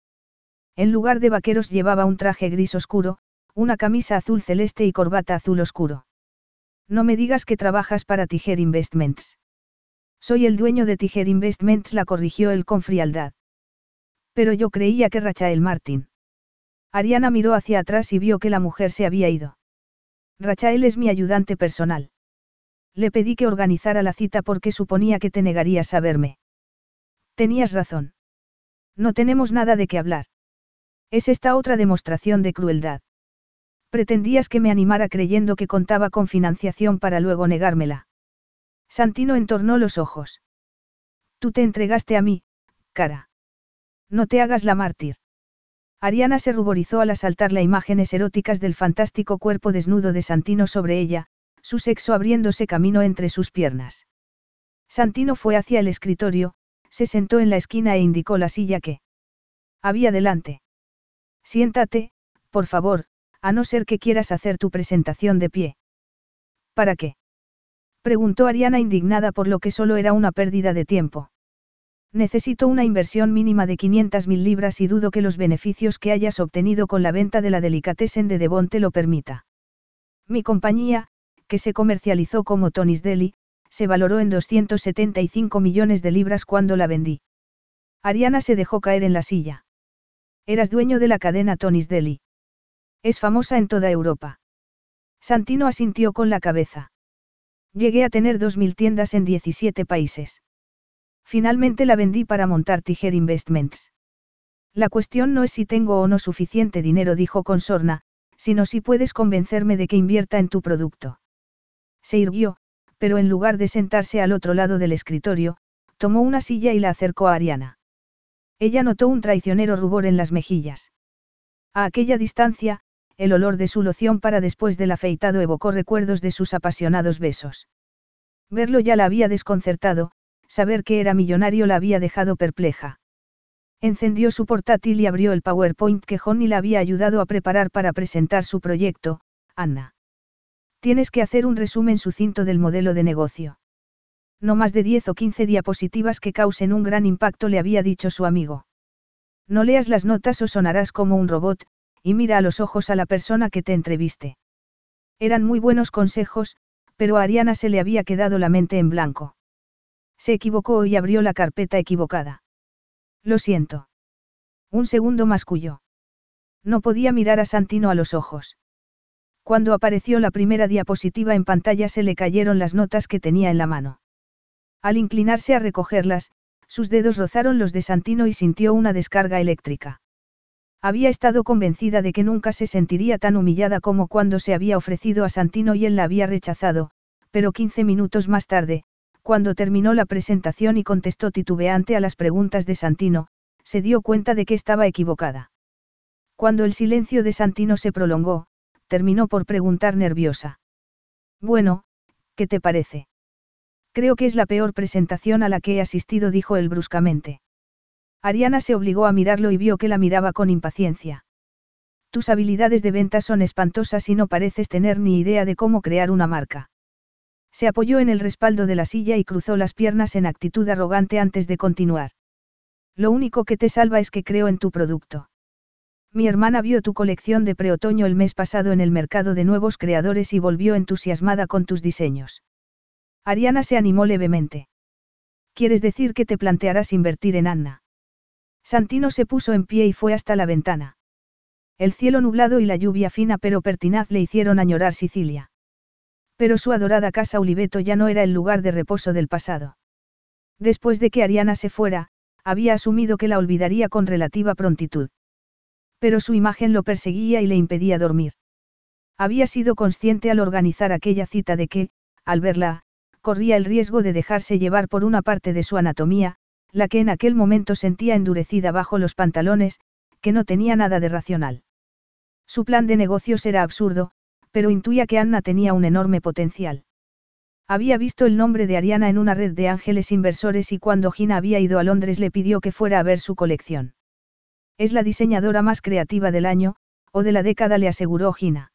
En lugar de vaqueros llevaba un traje gris oscuro, una camisa azul celeste y corbata azul oscuro. No me digas que trabajas para Tiger Investments. Soy el dueño de Tiger Investments, la corrigió él con frialdad. Pero yo creía que Rachael Martin. Ariana miró hacia atrás y vio que la mujer se había ido. Rachael es mi ayudante personal. Le pedí que organizara la cita porque suponía que te negarías a verme. Tenías razón. No tenemos nada de qué hablar. Es esta otra demostración de crueldad. Pretendías que me animara creyendo que contaba con financiación para luego negármela. Santino entornó los ojos. Tú te entregaste a mí, cara. No te hagas la mártir. Ariana se ruborizó al asaltar las imágenes eróticas del fantástico cuerpo desnudo de Santino sobre ella, su sexo abriéndose camino entre sus piernas. Santino fue hacia el escritorio, se sentó en la esquina e indicó la silla que había delante. Siéntate, por favor, a no ser que quieras hacer tu presentación de pie. ¿Para qué? preguntó Ariana indignada por lo que solo era una pérdida de tiempo. Necesito una inversión mínima de 500.000 libras y dudo que los beneficios que hayas obtenido con la venta de la delicatessen de Devon te lo permita. Mi compañía, que se comercializó como Tony's Deli, se valoró en 275 millones de libras cuando la vendí. Ariana se dejó caer en la silla. Eras dueño de la cadena Tony's Deli. Es famosa en toda Europa. Santino asintió con la cabeza. Llegué a tener 2.000 tiendas en 17 países. Finalmente la vendí para montar Tiger Investments. La cuestión no es si tengo o no suficiente dinero, dijo con sorna, sino si puedes convencerme de que invierta en tu producto. Se irguió, pero en lugar de sentarse al otro lado del escritorio, tomó una silla y la acercó a Ariana. Ella notó un traicionero rubor en las mejillas. A aquella distancia, el olor de su loción para después del afeitado evocó recuerdos de sus apasionados besos. Verlo ya la había desconcertado, saber que era millonario la había dejado perpleja. Encendió su portátil y abrió el PowerPoint que Johnny le había ayudado a preparar para presentar su proyecto, Anna. Tienes que hacer un resumen sucinto del modelo de negocio. No más de 10 o 15 diapositivas que causen un gran impacto, le había dicho su amigo. No leas las notas o sonarás como un robot, y mira a los ojos a la persona que te entreviste. Eran muy buenos consejos, pero a Ariana se le había quedado la mente en blanco. Se equivocó y abrió la carpeta equivocada. Lo siento. Un segundo masculló. No podía mirar a Santino a los ojos. Cuando apareció la primera diapositiva en pantalla se le cayeron las notas que tenía en la mano. Al inclinarse a recogerlas, sus dedos rozaron los de Santino y sintió una descarga eléctrica. Había estado convencida de que nunca se sentiría tan humillada como cuando se había ofrecido a Santino y él la había rechazado, pero 15 minutos más tarde, cuando terminó la presentación y contestó titubeante a las preguntas de Santino, se dio cuenta de que estaba equivocada. Cuando el silencio de Santino se prolongó, terminó por preguntar nerviosa. Bueno, ¿qué te parece? Creo que es la peor presentación a la que he asistido, dijo él bruscamente. Ariana se obligó a mirarlo y vio que la miraba con impaciencia. Tus habilidades de venta son espantosas y no pareces tener ni idea de cómo crear una marca. Se apoyó en el respaldo de la silla y cruzó las piernas en actitud arrogante antes de continuar. Lo único que te salva es que creo en tu producto. Mi hermana vio tu colección de preotoño el mes pasado en el mercado de nuevos creadores y volvió entusiasmada con tus diseños. Ariana se animó levemente. ¿Quieres decir que te plantearás invertir en Anna? Santino se puso en pie y fue hasta la ventana. El cielo nublado y la lluvia fina pero pertinaz le hicieron añorar Sicilia. Pero su adorada casa Oliveto ya no era el lugar de reposo del pasado. Después de que Ariana se fuera, había asumido que la olvidaría con relativa prontitud. Pero su imagen lo perseguía y le impedía dormir. Había sido consciente al organizar aquella cita de que, al verla, corría el riesgo de dejarse llevar por una parte de su anatomía, la que en aquel momento sentía endurecida bajo los pantalones, que no tenía nada de racional. Su plan de negocios era absurdo, pero intuía que Anna tenía un enorme potencial. Había visto el nombre de Ariana en una red de ángeles inversores y cuando Gina había ido a Londres le pidió que fuera a ver su colección. Es la diseñadora más creativa del año, o de la década, le aseguró Gina.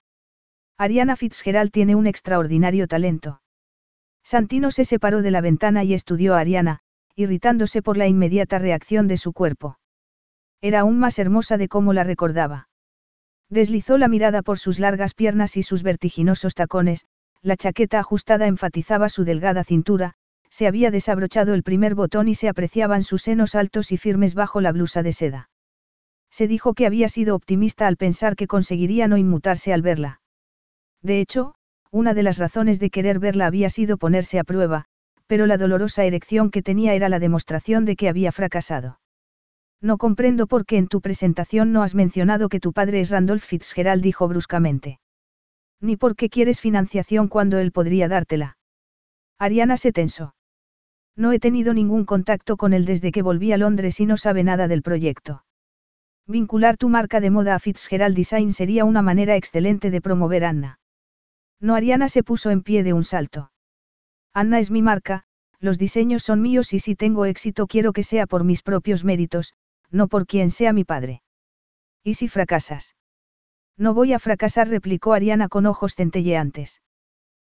Ariana Fitzgerald tiene un extraordinario talento. Santino se separó de la ventana y estudió a Ariana, irritándose por la inmediata reacción de su cuerpo. Era aún más hermosa de cómo la recordaba. Deslizó la mirada por sus largas piernas y sus vertiginosos tacones, la chaqueta ajustada enfatizaba su delgada cintura, se había desabrochado el primer botón y se apreciaban sus senos altos y firmes bajo la blusa de seda. Se dijo que había sido optimista al pensar que conseguiría no inmutarse al verla. De hecho, una de las razones de querer verla había sido ponerse a prueba, pero la dolorosa erección que tenía era la demostración de que había fracasado. No comprendo por qué en tu presentación no has mencionado que tu padre es Randolph Fitzgerald, dijo bruscamente. Ni por qué quieres financiación cuando él podría dártela. Ariana se tensó. No he tenido ningún contacto con él desde que volví a Londres y no sabe nada del proyecto. Vincular tu marca de moda a Fitzgerald Design sería una manera excelente de promover Anna. No Ariana se puso en pie de un salto. Anna es mi marca, los diseños son míos y si tengo éxito quiero que sea por mis propios méritos, no por quien sea mi padre. ¿Y si fracasas? No voy a fracasar, replicó Ariana con ojos centelleantes.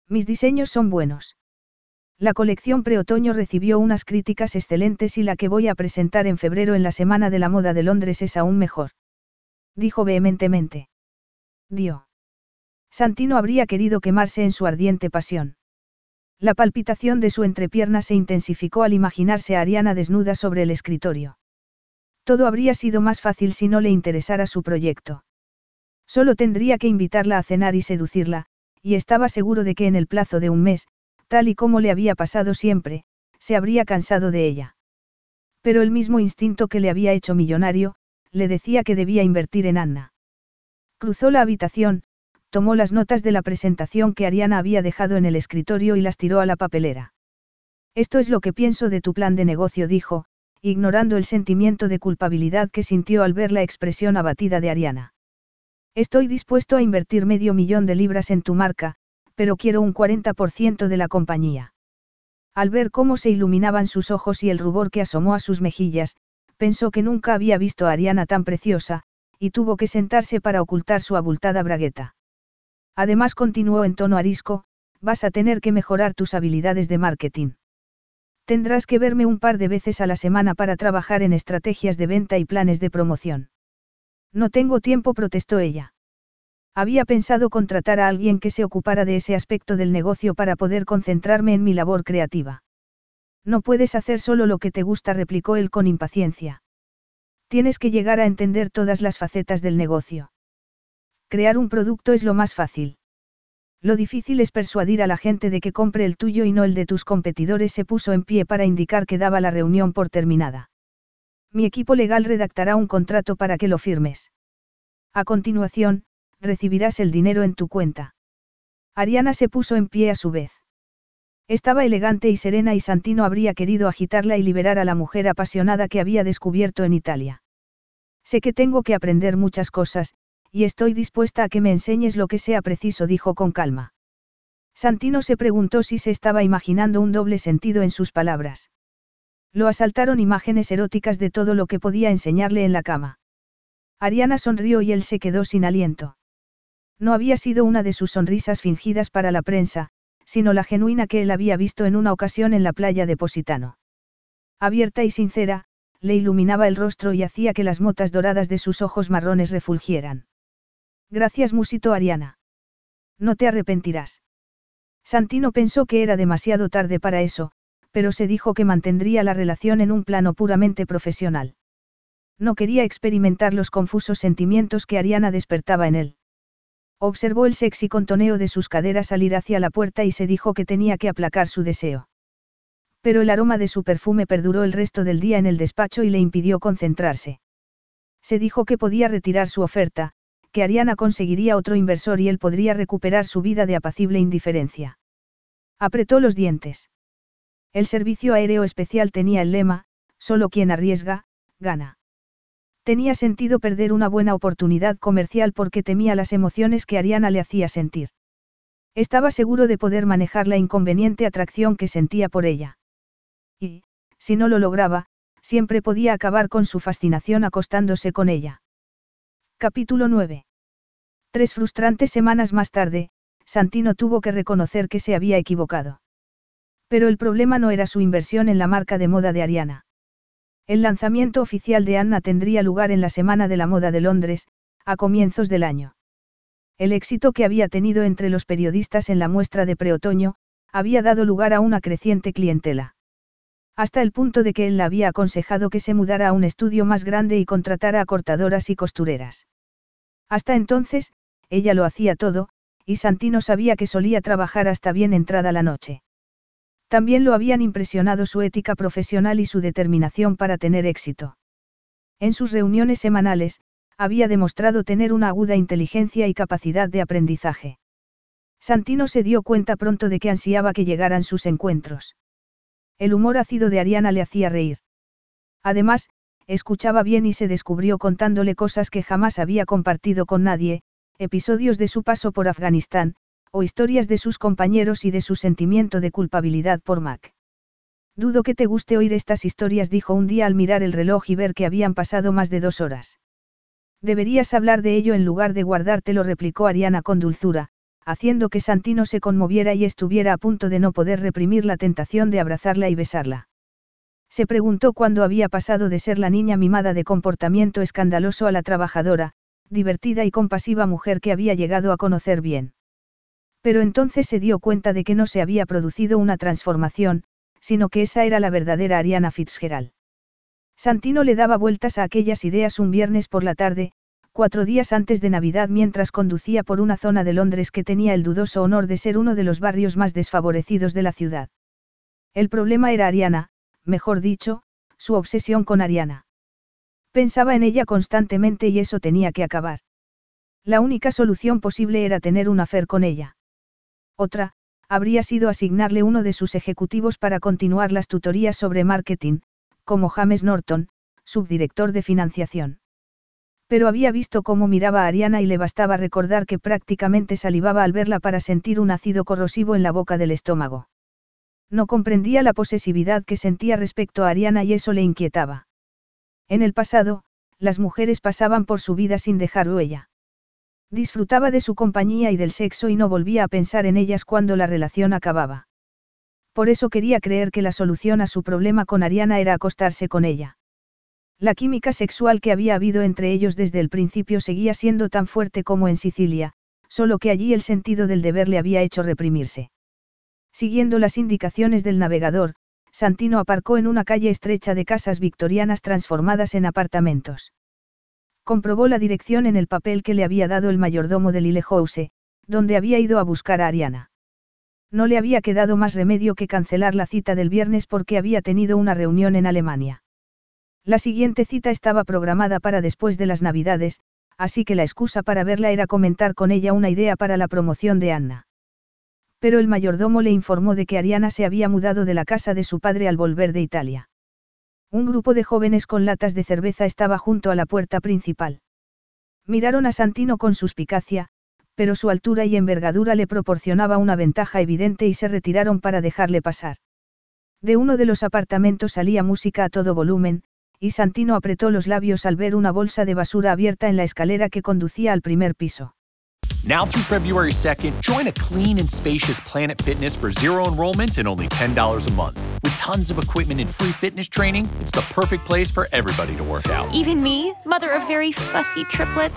Mis diseños son buenos. La colección preotoño recibió unas críticas excelentes y la que voy a presentar en febrero en la Semana de la Moda de Londres es aún mejor. Dijo vehementemente. Dio. Santino habría querido quemarse en su ardiente pasión. La palpitación de su entrepierna se intensificó al imaginarse a Ariana desnuda sobre el escritorio. Todo habría sido más fácil si no le interesara su proyecto. Solo tendría que invitarla a cenar y seducirla, y estaba seguro de que en el plazo de un mes, tal y como le había pasado siempre, se habría cansado de ella. Pero el mismo instinto que le había hecho millonario, le decía que debía invertir en Anna. Cruzó la habitación, tomó las notas de la presentación que Ariana había dejado en el escritorio y las tiró a la papelera. Esto es lo que pienso de tu plan de negocio, dijo, ignorando el sentimiento de culpabilidad que sintió al ver la expresión abatida de Ariana. Estoy dispuesto a invertir medio millón de libras en tu marca, pero quiero un 40% de la compañía. Al ver cómo se iluminaban sus ojos y el rubor que asomó a sus mejillas, pensó que nunca había visto a Ariana tan preciosa, y tuvo que sentarse para ocultar su abultada bragueta. Además continuó en tono arisco, vas a tener que mejorar tus habilidades de marketing. Tendrás que verme un par de veces a la semana para trabajar en estrategias de venta y planes de promoción. No tengo tiempo, protestó ella. Había pensado contratar a alguien que se ocupara de ese aspecto del negocio para poder concentrarme en mi labor creativa. No puedes hacer solo lo que te gusta, replicó él con impaciencia. Tienes que llegar a entender todas las facetas del negocio. Crear un producto es lo más fácil. Lo difícil es persuadir a la gente de que compre el tuyo y no el de tus competidores. Se puso en pie para indicar que daba la reunión por terminada. Mi equipo legal redactará un contrato para que lo firmes. A continuación, recibirás el dinero en tu cuenta. Ariana se puso en pie a su vez. Estaba elegante y serena y Santino habría querido agitarla y liberar a la mujer apasionada que había descubierto en Italia. Sé que tengo que aprender muchas cosas, y estoy dispuesta a que me enseñes lo que sea preciso, dijo con calma. Santino se preguntó si se estaba imaginando un doble sentido en sus palabras. Lo asaltaron imágenes eróticas de todo lo que podía enseñarle en la cama. Ariana sonrió y él se quedó sin aliento. No había sido una de sus sonrisas fingidas para la prensa, sino la genuina que él había visto en una ocasión en la playa de Positano. Abierta y sincera, le iluminaba el rostro y hacía que las motas doradas de sus ojos marrones refulgieran. Gracias, musito Ariana. No te arrepentirás. Santino pensó que era demasiado tarde para eso, pero se dijo que mantendría la relación en un plano puramente profesional. No quería experimentar los confusos sentimientos que Ariana despertaba en él. Observó el sexy contoneo de sus caderas al ir hacia la puerta y se dijo que tenía que aplacar su deseo. Pero el aroma de su perfume perduró el resto del día en el despacho y le impidió concentrarse. Se dijo que podía retirar su oferta, que Ariana conseguiría otro inversor y él podría recuperar su vida de apacible indiferencia. Apretó los dientes. El servicio aéreo especial tenía el lema, solo quien arriesga, gana. Tenía sentido perder una buena oportunidad comercial porque temía las emociones que Ariana le hacía sentir. Estaba seguro de poder manejar la inconveniente atracción que sentía por ella. Y, si no lo lograba, siempre podía acabar con su fascinación acostándose con ella. Capítulo 9. Tres frustrantes semanas más tarde, Santino tuvo que reconocer que se había equivocado. Pero el problema no era su inversión en la marca de moda de Ariana. El lanzamiento oficial de Anna tendría lugar en la Semana de la Moda de Londres, a comienzos del año. El éxito que había tenido entre los periodistas en la muestra de preotoño, había dado lugar a una creciente clientela. Hasta el punto de que él la había aconsejado que se mudara a un estudio más grande y contratara a cortadoras y costureras. Hasta entonces, ella lo hacía todo, y Santino sabía que solía trabajar hasta bien entrada la noche. También lo habían impresionado su ética profesional y su determinación para tener éxito. En sus reuniones semanales, había demostrado tener una aguda inteligencia y capacidad de aprendizaje. Santino se dio cuenta pronto de que ansiaba que llegaran sus encuentros. El humor ácido de Ariana le hacía reír. Además, escuchaba bien y se descubrió contándole cosas que jamás había compartido con nadie, episodios de su paso por Afganistán, o historias de sus compañeros y de su sentimiento de culpabilidad por Mac. Dudo que te guste oír estas historias, dijo un día al mirar el reloj y ver que habían pasado más de dos horas. Deberías hablar de ello en lugar de guardártelo, replicó Ariana con dulzura, haciendo que Santino se conmoviera y estuviera a punto de no poder reprimir la tentación de abrazarla y besarla. Se preguntó cuándo había pasado de ser la niña mimada de comportamiento escandaloso a la trabajadora, divertida y compasiva mujer que había llegado a conocer bien. Pero entonces se dio cuenta de que no se había producido una transformación, sino que esa era la verdadera Ariana Fitzgerald. Santino le daba vueltas a aquellas ideas un viernes por la tarde, cuatro días antes de Navidad mientras conducía por una zona de Londres que tenía el dudoso honor de ser uno de los barrios más desfavorecidos de la ciudad. El problema era Ariana, mejor dicho, su obsesión con Ariana. Pensaba en ella constantemente y eso tenía que acabar. La única solución posible era tener un afer con ella. Otra, habría sido asignarle uno de sus ejecutivos para continuar las tutorías sobre marketing, como James Norton, subdirector de financiación. Pero había visto cómo miraba a Ariana y le bastaba recordar que prácticamente salivaba al verla para sentir un ácido corrosivo en la boca del estómago. No comprendía la posesividad que sentía respecto a Ariana y eso le inquietaba. En el pasado, las mujeres pasaban por su vida sin dejar huella. Disfrutaba de su compañía y del sexo y no volvía a pensar en ellas cuando la relación acababa. Por eso quería creer que la solución a su problema con Ariana era acostarse con ella. La química sexual que había habido entre ellos desde el principio seguía siendo tan fuerte como en Sicilia, solo que allí el sentido del deber le había hecho reprimirse. Siguiendo las indicaciones del navegador, Santino aparcó en una calle estrecha de casas victorianas transformadas en apartamentos. Comprobó la dirección en el papel que le había dado el mayordomo de Lille House, donde había ido a buscar a Ariana. No le había quedado más remedio que cancelar la cita del viernes porque había tenido una reunión en Alemania. La siguiente cita estaba programada para después de las Navidades, así que la excusa para verla era comentar con ella una idea para la promoción de Anna. Pero el mayordomo le informó de que Ariana se había mudado de la casa de su padre al volver de Italia. Un grupo de jóvenes con latas de cerveza estaba junto a la puerta principal. Miraron a Santino con suspicacia, pero su altura y envergadura le proporcionaba una ventaja evidente y se retiraron para dejarle pasar. De uno de los apartamentos salía música a todo volumen, y Santino apretó los labios al ver una bolsa de basura abierta en la escalera que conducía al primer piso. Now through February 2nd, join a clean and spacious Planet Fitness for zero enrollment and only $10 a month. With tons of equipment and free fitness training, it's the perfect place for everybody to work out. Even me, mother of very fussy triplets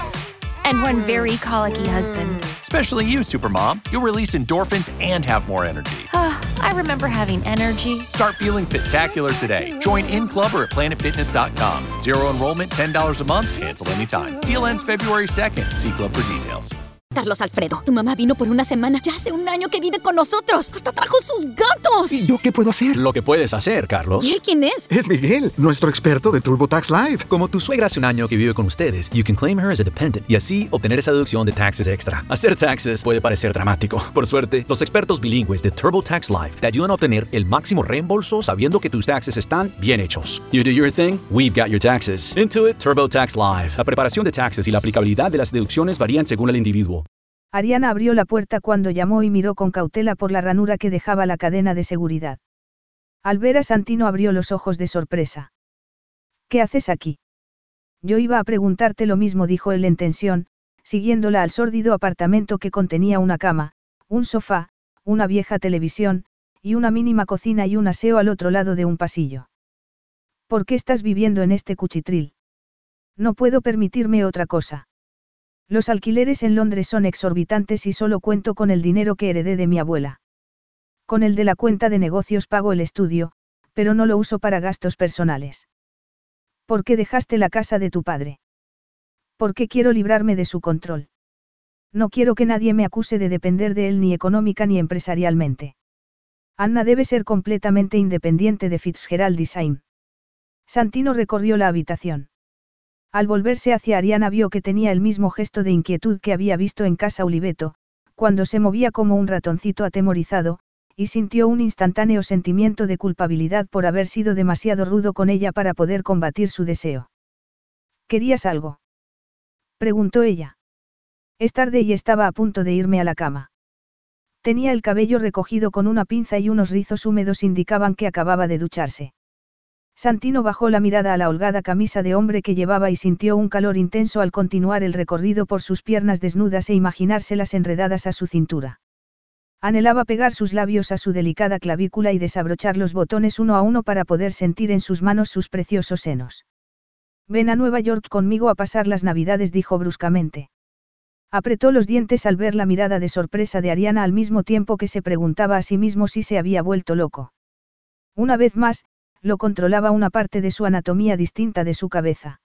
and one very colicky husband. Especially you, Supermom. You'll release endorphins and have more energy. I remember having energy. Start feeling spectacular today. Join in club or at planetfitness.com. Zero enrollment, $10 a month, cancel anytime. Deal ends February 2nd. See club for details. Carlos Alfredo, tu mamá vino por una semana. Ya hace un año que vive con nosotros. Hasta trajo sus gatos. ¿Y yo qué puedo hacer? Lo que puedes hacer, Carlos. ¿Y él quién es? Es Miguel, nuestro experto de TurboTax Live. Como tu suegra hace un año que vive con ustedes, you can claim her as a dependent y así obtener esa deducción de taxes extra. Hacer taxes puede parecer dramático. Por suerte, los expertos bilingües de TurboTax Live te ayudan a obtener el máximo reembolso sabiendo que tus taxes están bien hechos. You do your thing, we've got your taxes. Intuit TurboTax Live. La preparación de taxes y la aplicabilidad de las deducciones varían según el individuo. Ariana abrió la puerta cuando llamó y miró con cautela por la ranura que dejaba la cadena de seguridad. Al ver a Santino abrió los ojos de sorpresa. ¿Qué haces aquí? Yo iba a preguntarte lo mismo, dijo él en tensión, siguiéndola al sórdido apartamento que contenía una cama, un sofá, una vieja televisión, y una mínima cocina y un aseo al otro lado de un pasillo. ¿Por qué estás viviendo en este cuchitril? No puedo permitirme otra cosa. Los alquileres en Londres son exorbitantes y solo cuento con el dinero que heredé de mi abuela. Con el de la cuenta de negocios pago el estudio, pero no lo uso para gastos personales. ¿Por qué dejaste la casa de tu padre? ¿Por qué quiero librarme de su control? No quiero que nadie me acuse de depender de él ni económica ni empresarialmente. Anna debe ser completamente independiente de Fitzgerald Design. Santino recorrió la habitación. Al volverse hacia Ariana vio que tenía el mismo gesto de inquietud que había visto en casa Oliveto, cuando se movía como un ratoncito atemorizado, y sintió un instantáneo sentimiento de culpabilidad por haber sido demasiado rudo con ella para poder combatir su deseo. ¿Querías algo? preguntó ella. Es tarde y estaba a punto de irme a la cama. Tenía el cabello recogido con una pinza y unos rizos húmedos indicaban que acababa de ducharse. Santino bajó la mirada a la holgada camisa de hombre que llevaba y sintió un calor intenso al continuar el recorrido por sus piernas desnudas e imaginárselas enredadas a su cintura. Anhelaba pegar sus labios a su delicada clavícula y desabrochar los botones uno a uno para poder sentir en sus manos sus preciosos senos. Ven a Nueva York conmigo a pasar las navidades, dijo bruscamente. Apretó los dientes al ver la mirada de sorpresa de Ariana al mismo tiempo que se preguntaba a sí mismo si se había vuelto loco. Una vez más, lo controlaba una parte de su anatomía distinta de su cabeza.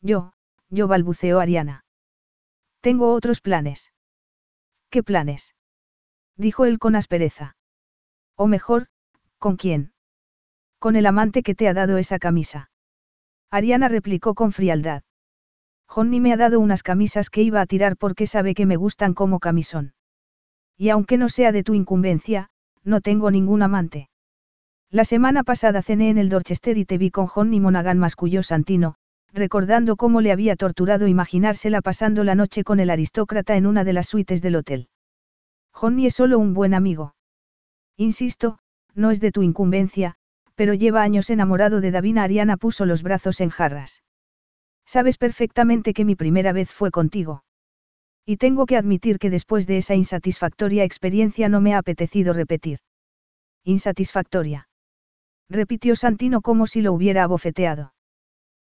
Yo, yo balbuceó Ariana. Tengo otros planes. ¿Qué planes? dijo él con aspereza. O mejor, ¿con quién? Con el amante que te ha dado esa camisa. Ariana replicó con frialdad. Johnny me ha dado unas camisas que iba a tirar porque sabe que me gustan como camisón. Y aunque no sea de tu incumbencia, no tengo ningún amante. La semana pasada cené en el Dorchester y te vi con Johnny Monaghan masculló Santino, recordando cómo le había torturado imaginársela pasando la noche con el aristócrata en una de las suites del hotel. Johnny es solo un buen amigo. Insisto, no es de tu incumbencia, pero lleva años enamorado de Davina. Ariana puso los brazos en jarras. Sabes perfectamente que mi primera vez fue contigo. Y tengo que admitir que después de esa insatisfactoria experiencia no me ha apetecido repetir. Insatisfactoria. Repitió Santino como si lo hubiera abofeteado.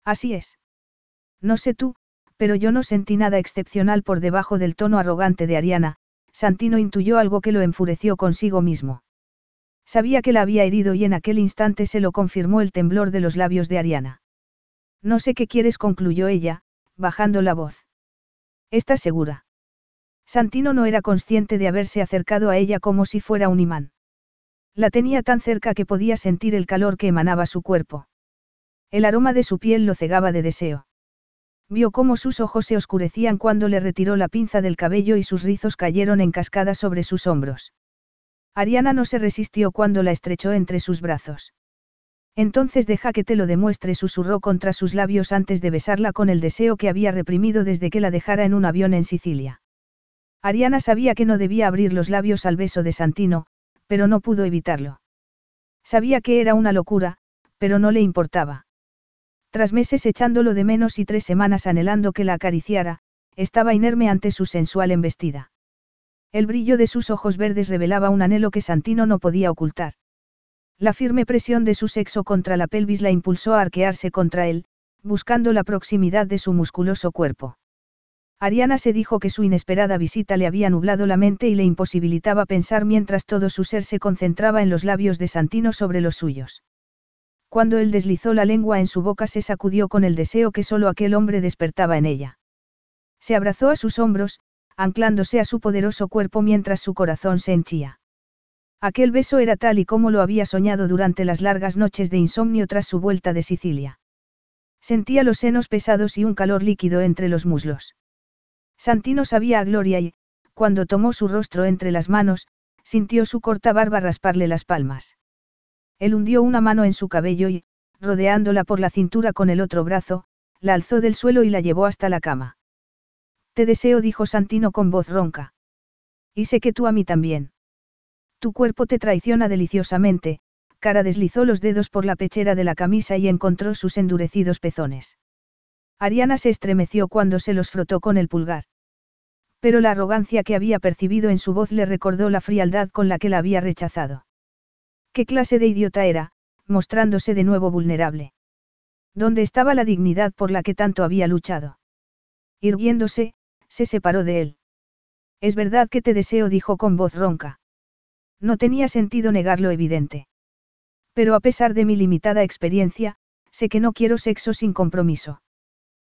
Así es. No sé tú, pero yo no sentí nada excepcional por debajo del tono arrogante de Ariana, Santino intuyó algo que lo enfureció consigo mismo. Sabía que la había herido y en aquel instante se lo confirmó el temblor de los labios de Ariana. No sé qué quieres, concluyó ella, bajando la voz. ¿Estás segura? Santino no era consciente de haberse acercado a ella como si fuera un imán. La tenía tan cerca que podía sentir el calor que emanaba su cuerpo. El aroma de su piel lo cegaba de deseo. Vio cómo sus ojos se oscurecían cuando le retiró la pinza del cabello y sus rizos cayeron en cascada sobre sus hombros. Ariana no se resistió cuando la estrechó entre sus brazos. Entonces deja que te lo demuestre, susurró contra sus labios antes de besarla con el deseo que había reprimido desde que la dejara en un avión en Sicilia. Ariana sabía que no debía abrir los labios al beso de Santino, pero no pudo evitarlo. Sabía que era una locura, pero no le importaba. Tras meses echándolo de menos y tres semanas anhelando que la acariciara, estaba inerme ante su sensual embestida. El brillo de sus ojos verdes revelaba un anhelo que Santino no podía ocultar. La firme presión de su sexo contra la pelvis la impulsó a arquearse contra él, buscando la proximidad de su musculoso cuerpo. Ariana se dijo que su inesperada visita le había nublado la mente y le imposibilitaba pensar mientras todo su ser se concentraba en los labios de Santino sobre los suyos. Cuando él deslizó la lengua en su boca se sacudió con el deseo que solo aquel hombre despertaba en ella. Se abrazó a sus hombros, anclándose a su poderoso cuerpo mientras su corazón se henchía. Aquel beso era tal y como lo había soñado durante las largas noches de insomnio tras su vuelta de Sicilia. Sentía los senos pesados y un calor líquido entre los muslos. Santino sabía a Gloria y, cuando tomó su rostro entre las manos, sintió su corta barba rasparle las palmas. Él hundió una mano en su cabello y, rodeándola por la cintura con el otro brazo, la alzó del suelo y la llevó hasta la cama. Te deseo, dijo Santino con voz ronca. Y sé que tú a mí también. Tu cuerpo te traiciona deliciosamente, Cara deslizó los dedos por la pechera de la camisa y encontró sus endurecidos pezones. Ariana se estremeció cuando se los frotó con el pulgar. Pero la arrogancia que había percibido en su voz le recordó la frialdad con la que la había rechazado. ¿Qué clase de idiota era, mostrándose de nuevo vulnerable? ¿Dónde estaba la dignidad por la que tanto había luchado? Irguiéndose, se separó de él. Es verdad que te deseo, dijo con voz ronca. No tenía sentido negar lo evidente. Pero a pesar de mi limitada experiencia, sé que no quiero sexo sin compromiso.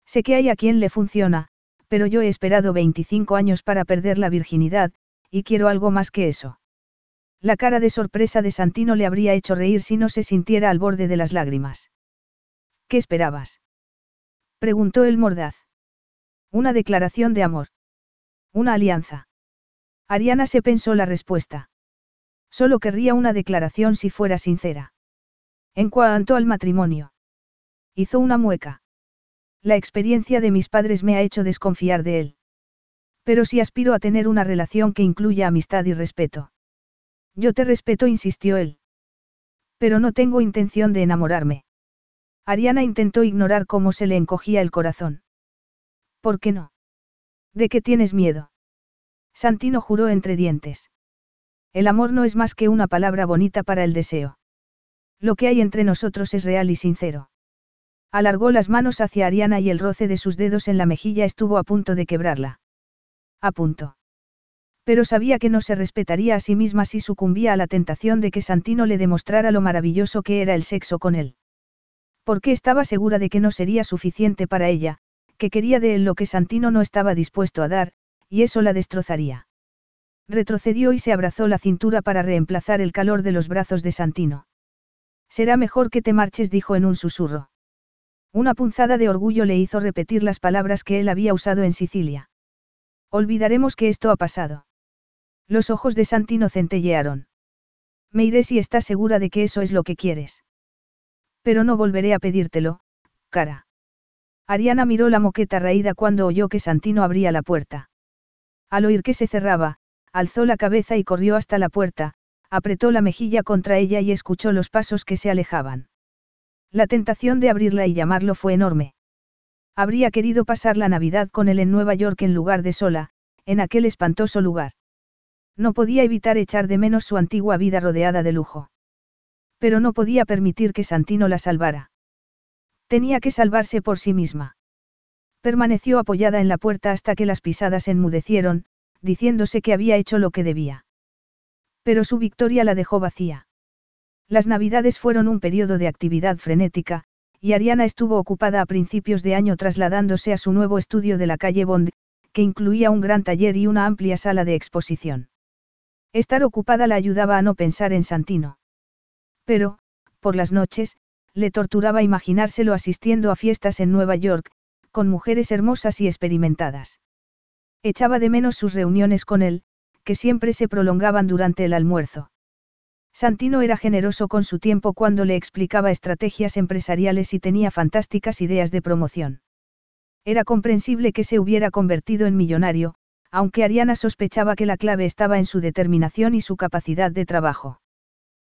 Sé que hay a quien le funciona, pero yo he esperado 25 años para perder la virginidad, y quiero algo más que eso. La cara de sorpresa de Santino le habría hecho reír si no se sintiera al borde de las lágrimas. ¿Qué esperabas? preguntó el mordaz. Una declaración de amor. Una alianza. Ariana se pensó la respuesta. Solo querría una declaración si fuera sincera. En cuanto al matrimonio. Hizo una mueca. La experiencia de mis padres me ha hecho desconfiar de él. Pero si aspiro a tener una relación que incluya amistad y respeto. Yo te respeto, insistió él. Pero no tengo intención de enamorarme. Ariana intentó ignorar cómo se le encogía el corazón. ¿Por qué no? ¿De qué tienes miedo? Santino juró entre dientes. El amor no es más que una palabra bonita para el deseo. Lo que hay entre nosotros es real y sincero. Alargó las manos hacia Ariana y el roce de sus dedos en la mejilla estuvo a punto de quebrarla. A punto. Pero sabía que no se respetaría a sí misma si sucumbía a la tentación de que Santino le demostrara lo maravilloso que era el sexo con él. Porque estaba segura de que no sería suficiente para ella, que quería de él lo que Santino no estaba dispuesto a dar, y eso la destrozaría. Retrocedió y se abrazó la cintura para reemplazar el calor de los brazos de Santino. Será mejor que te marches, dijo en un susurro. Una punzada de orgullo le hizo repetir las palabras que él había usado en Sicilia. Olvidaremos que esto ha pasado. Los ojos de Santino centellearon. Me iré si estás segura de que eso es lo que quieres. Pero no volveré a pedírtelo, cara. Ariana miró la moqueta raída cuando oyó que Santino abría la puerta. Al oír que se cerraba, alzó la cabeza y corrió hasta la puerta, apretó la mejilla contra ella y escuchó los pasos que se alejaban. La tentación de abrirla y llamarlo fue enorme. Habría querido pasar la Navidad con él en Nueva York en lugar de sola, en aquel espantoso lugar. No podía evitar echar de menos su antigua vida rodeada de lujo. Pero no podía permitir que Santino la salvara. Tenía que salvarse por sí misma. Permaneció apoyada en la puerta hasta que las pisadas enmudecieron, diciéndose que había hecho lo que debía. Pero su victoria la dejó vacía. Las navidades fueron un periodo de actividad frenética, y Ariana estuvo ocupada a principios de año trasladándose a su nuevo estudio de la calle Bond, que incluía un gran taller y una amplia sala de exposición. Estar ocupada la ayudaba a no pensar en Santino. Pero, por las noches, le torturaba imaginárselo asistiendo a fiestas en Nueva York, con mujeres hermosas y experimentadas. Echaba de menos sus reuniones con él, que siempre se prolongaban durante el almuerzo. Santino era generoso con su tiempo cuando le explicaba estrategias empresariales y tenía fantásticas ideas de promoción. Era comprensible que se hubiera convertido en millonario, aunque Ariana sospechaba que la clave estaba en su determinación y su capacidad de trabajo.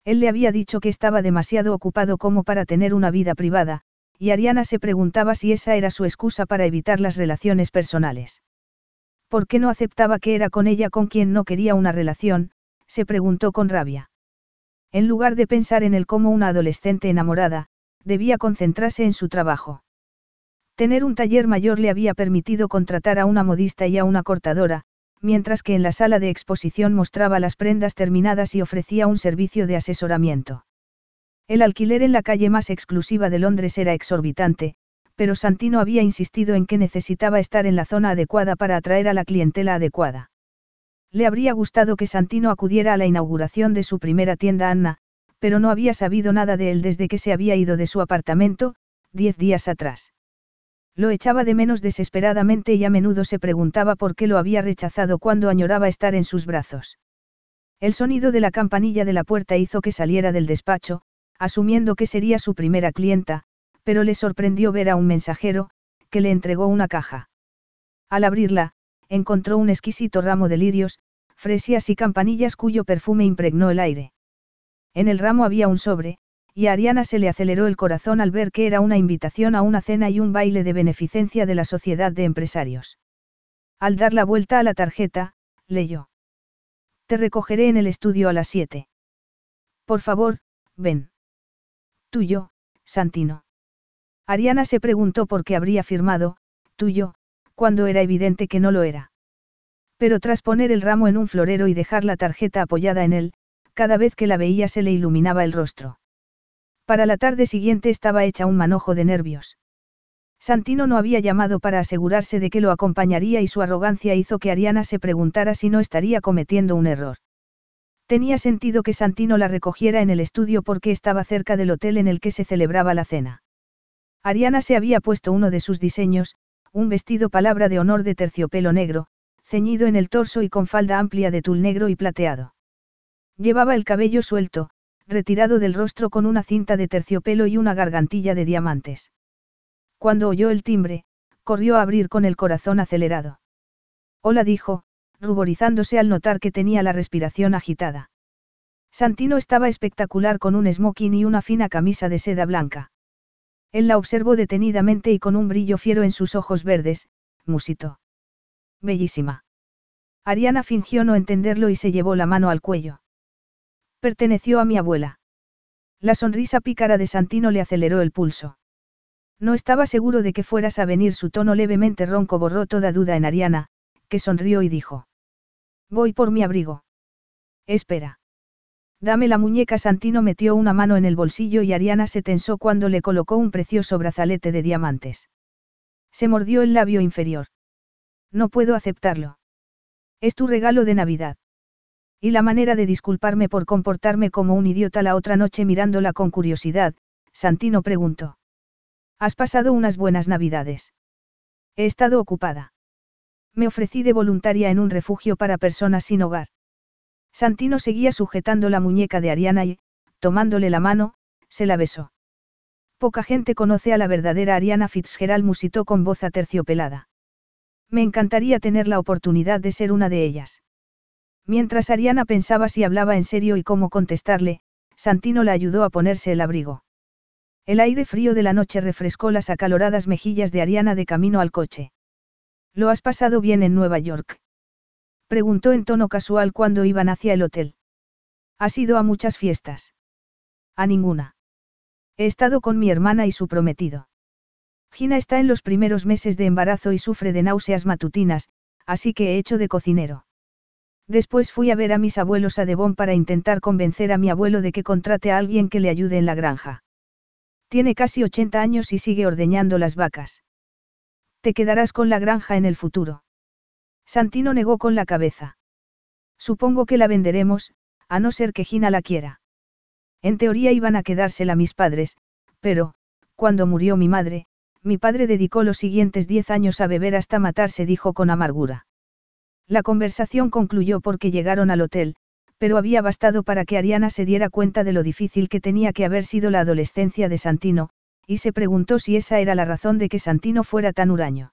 Él le había dicho que estaba demasiado ocupado como para tener una vida privada, y Ariana se preguntaba si esa era su excusa para evitar las relaciones personales. ¿Por qué no aceptaba que era con ella con quien no quería una relación? se preguntó con rabia. En lugar de pensar en él como una adolescente enamorada, debía concentrarse en su trabajo. Tener un taller mayor le había permitido contratar a una modista y a una cortadora, mientras que en la sala de exposición mostraba las prendas terminadas y ofrecía un servicio de asesoramiento. El alquiler en la calle más exclusiva de Londres era exorbitante, pero Santino había insistido en que necesitaba estar en la zona adecuada para atraer a la clientela adecuada. Le habría gustado que Santino acudiera a la inauguración de su primera tienda Anna, pero no había sabido nada de él desde que se había ido de su apartamento, diez días atrás. Lo echaba de menos desesperadamente y a menudo se preguntaba por qué lo había rechazado cuando añoraba estar en sus brazos. El sonido de la campanilla de la puerta hizo que saliera del despacho, asumiendo que sería su primera clienta, pero le sorprendió ver a un mensajero, que le entregó una caja. Al abrirla, encontró un exquisito ramo de lirios, fresias y campanillas cuyo perfume impregnó el aire. En el ramo había un sobre, y a Ariana se le aceleró el corazón al ver que era una invitación a una cena y un baile de beneficencia de la Sociedad de Empresarios. Al dar la vuelta a la tarjeta, leyó. Te recogeré en el estudio a las siete. Por favor, ven. Tuyo, Santino. Ariana se preguntó por qué habría firmado, tuyo, cuando era evidente que no lo era. Pero tras poner el ramo en un florero y dejar la tarjeta apoyada en él, cada vez que la veía se le iluminaba el rostro. Para la tarde siguiente estaba hecha un manojo de nervios. Santino no había llamado para asegurarse de que lo acompañaría y su arrogancia hizo que Ariana se preguntara si no estaría cometiendo un error. Tenía sentido que Santino la recogiera en el estudio porque estaba cerca del hotel en el que se celebraba la cena. Ariana se había puesto uno de sus diseños, un vestido palabra de honor de terciopelo negro, ceñido en el torso y con falda amplia de tul negro y plateado. Llevaba el cabello suelto, retirado del rostro con una cinta de terciopelo y una gargantilla de diamantes. Cuando oyó el timbre, corrió a abrir con el corazón acelerado. Hola dijo, ruborizándose al notar que tenía la respiración agitada. Santino estaba espectacular con un smoking y una fina camisa de seda blanca. Él la observó detenidamente y con un brillo fiero en sus ojos verdes, musitó. Bellísima. Ariana fingió no entenderlo y se llevó la mano al cuello. Perteneció a mi abuela. La sonrisa pícara de Santino le aceleró el pulso. No estaba seguro de que fueras a venir su tono levemente ronco borró toda duda en Ariana, que sonrió y dijo. Voy por mi abrigo. Espera. Dame la muñeca. Santino metió una mano en el bolsillo y Ariana se tensó cuando le colocó un precioso brazalete de diamantes. Se mordió el labio inferior. No puedo aceptarlo. Es tu regalo de Navidad. Y la manera de disculparme por comportarme como un idiota la otra noche mirándola con curiosidad, Santino preguntó. ¿Has pasado unas buenas Navidades? He estado ocupada. Me ofrecí de voluntaria en un refugio para personas sin hogar. Santino seguía sujetando la muñeca de Ariana y, tomándole la mano, se la besó. Poca gente conoce a la verdadera Ariana Fitzgerald musitó con voz aterciopelada. Me encantaría tener la oportunidad de ser una de ellas. Mientras Ariana pensaba si hablaba en serio y cómo contestarle, Santino la ayudó a ponerse el abrigo. El aire frío de la noche refrescó las acaloradas mejillas de Ariana de camino al coche. ¿Lo has pasado bien en Nueva York? Preguntó en tono casual cuando iban hacia el hotel. ¿Has ido a muchas fiestas? A ninguna. He estado con mi hermana y su prometido. Gina está en los primeros meses de embarazo y sufre de náuseas matutinas, así que he hecho de cocinero. Después fui a ver a mis abuelos a Devon para intentar convencer a mi abuelo de que contrate a alguien que le ayude en la granja. Tiene casi 80 años y sigue ordeñando las vacas. Te quedarás con la granja en el futuro. Santino negó con la cabeza. Supongo que la venderemos, a no ser que Gina la quiera. En teoría iban a quedársela mis padres, pero, cuando murió mi madre, mi padre dedicó los siguientes diez años a beber hasta matarse, dijo con amargura. La conversación concluyó porque llegaron al hotel, pero había bastado para que Ariana se diera cuenta de lo difícil que tenía que haber sido la adolescencia de Santino, y se preguntó si esa era la razón de que Santino fuera tan huraño.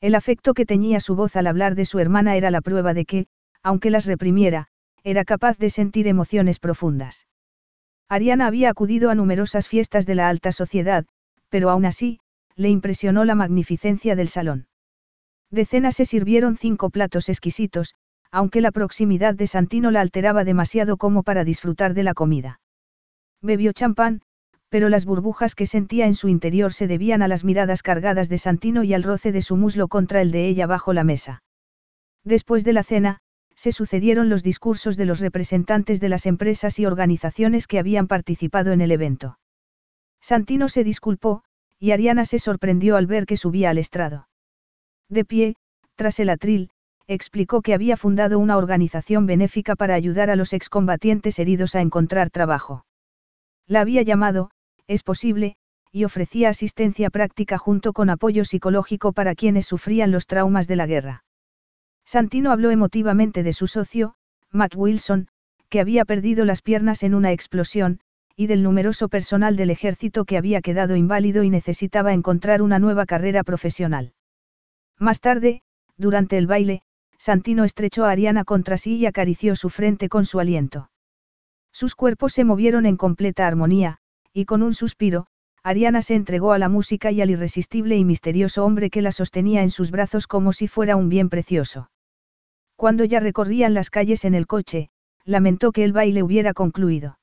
El afecto que teñía su voz al hablar de su hermana era la prueba de que, aunque las reprimiera, era capaz de sentir emociones profundas. Ariana había acudido a numerosas fiestas de la alta sociedad, pero aún así, le impresionó la magnificencia del salón. De cena se sirvieron cinco platos exquisitos, aunque la proximidad de Santino la alteraba demasiado como para disfrutar de la comida. Bebió champán, pero las burbujas que sentía en su interior se debían a las miradas cargadas de Santino y al roce de su muslo contra el de ella bajo la mesa. Después de la cena, se sucedieron los discursos de los representantes de las empresas y organizaciones que habían participado en el evento. Santino se disculpó, y Ariana se sorprendió al ver que subía al estrado. De pie, tras el atril, explicó que había fundado una organización benéfica para ayudar a los excombatientes heridos a encontrar trabajo. La había llamado, es posible, y ofrecía asistencia práctica junto con apoyo psicológico para quienes sufrían los traumas de la guerra. Santino habló emotivamente de su socio, Mac Wilson, que había perdido las piernas en una explosión, y del numeroso personal del ejército que había quedado inválido y necesitaba encontrar una nueva carrera profesional. Más tarde, durante el baile, Santino estrechó a Ariana contra sí y acarició su frente con su aliento. Sus cuerpos se movieron en completa armonía, y con un suspiro, Ariana se entregó a la música y al irresistible y misterioso hombre que la sostenía en sus brazos como si fuera un bien precioso. Cuando ya recorrían las calles en el coche, lamentó que el baile hubiera concluido.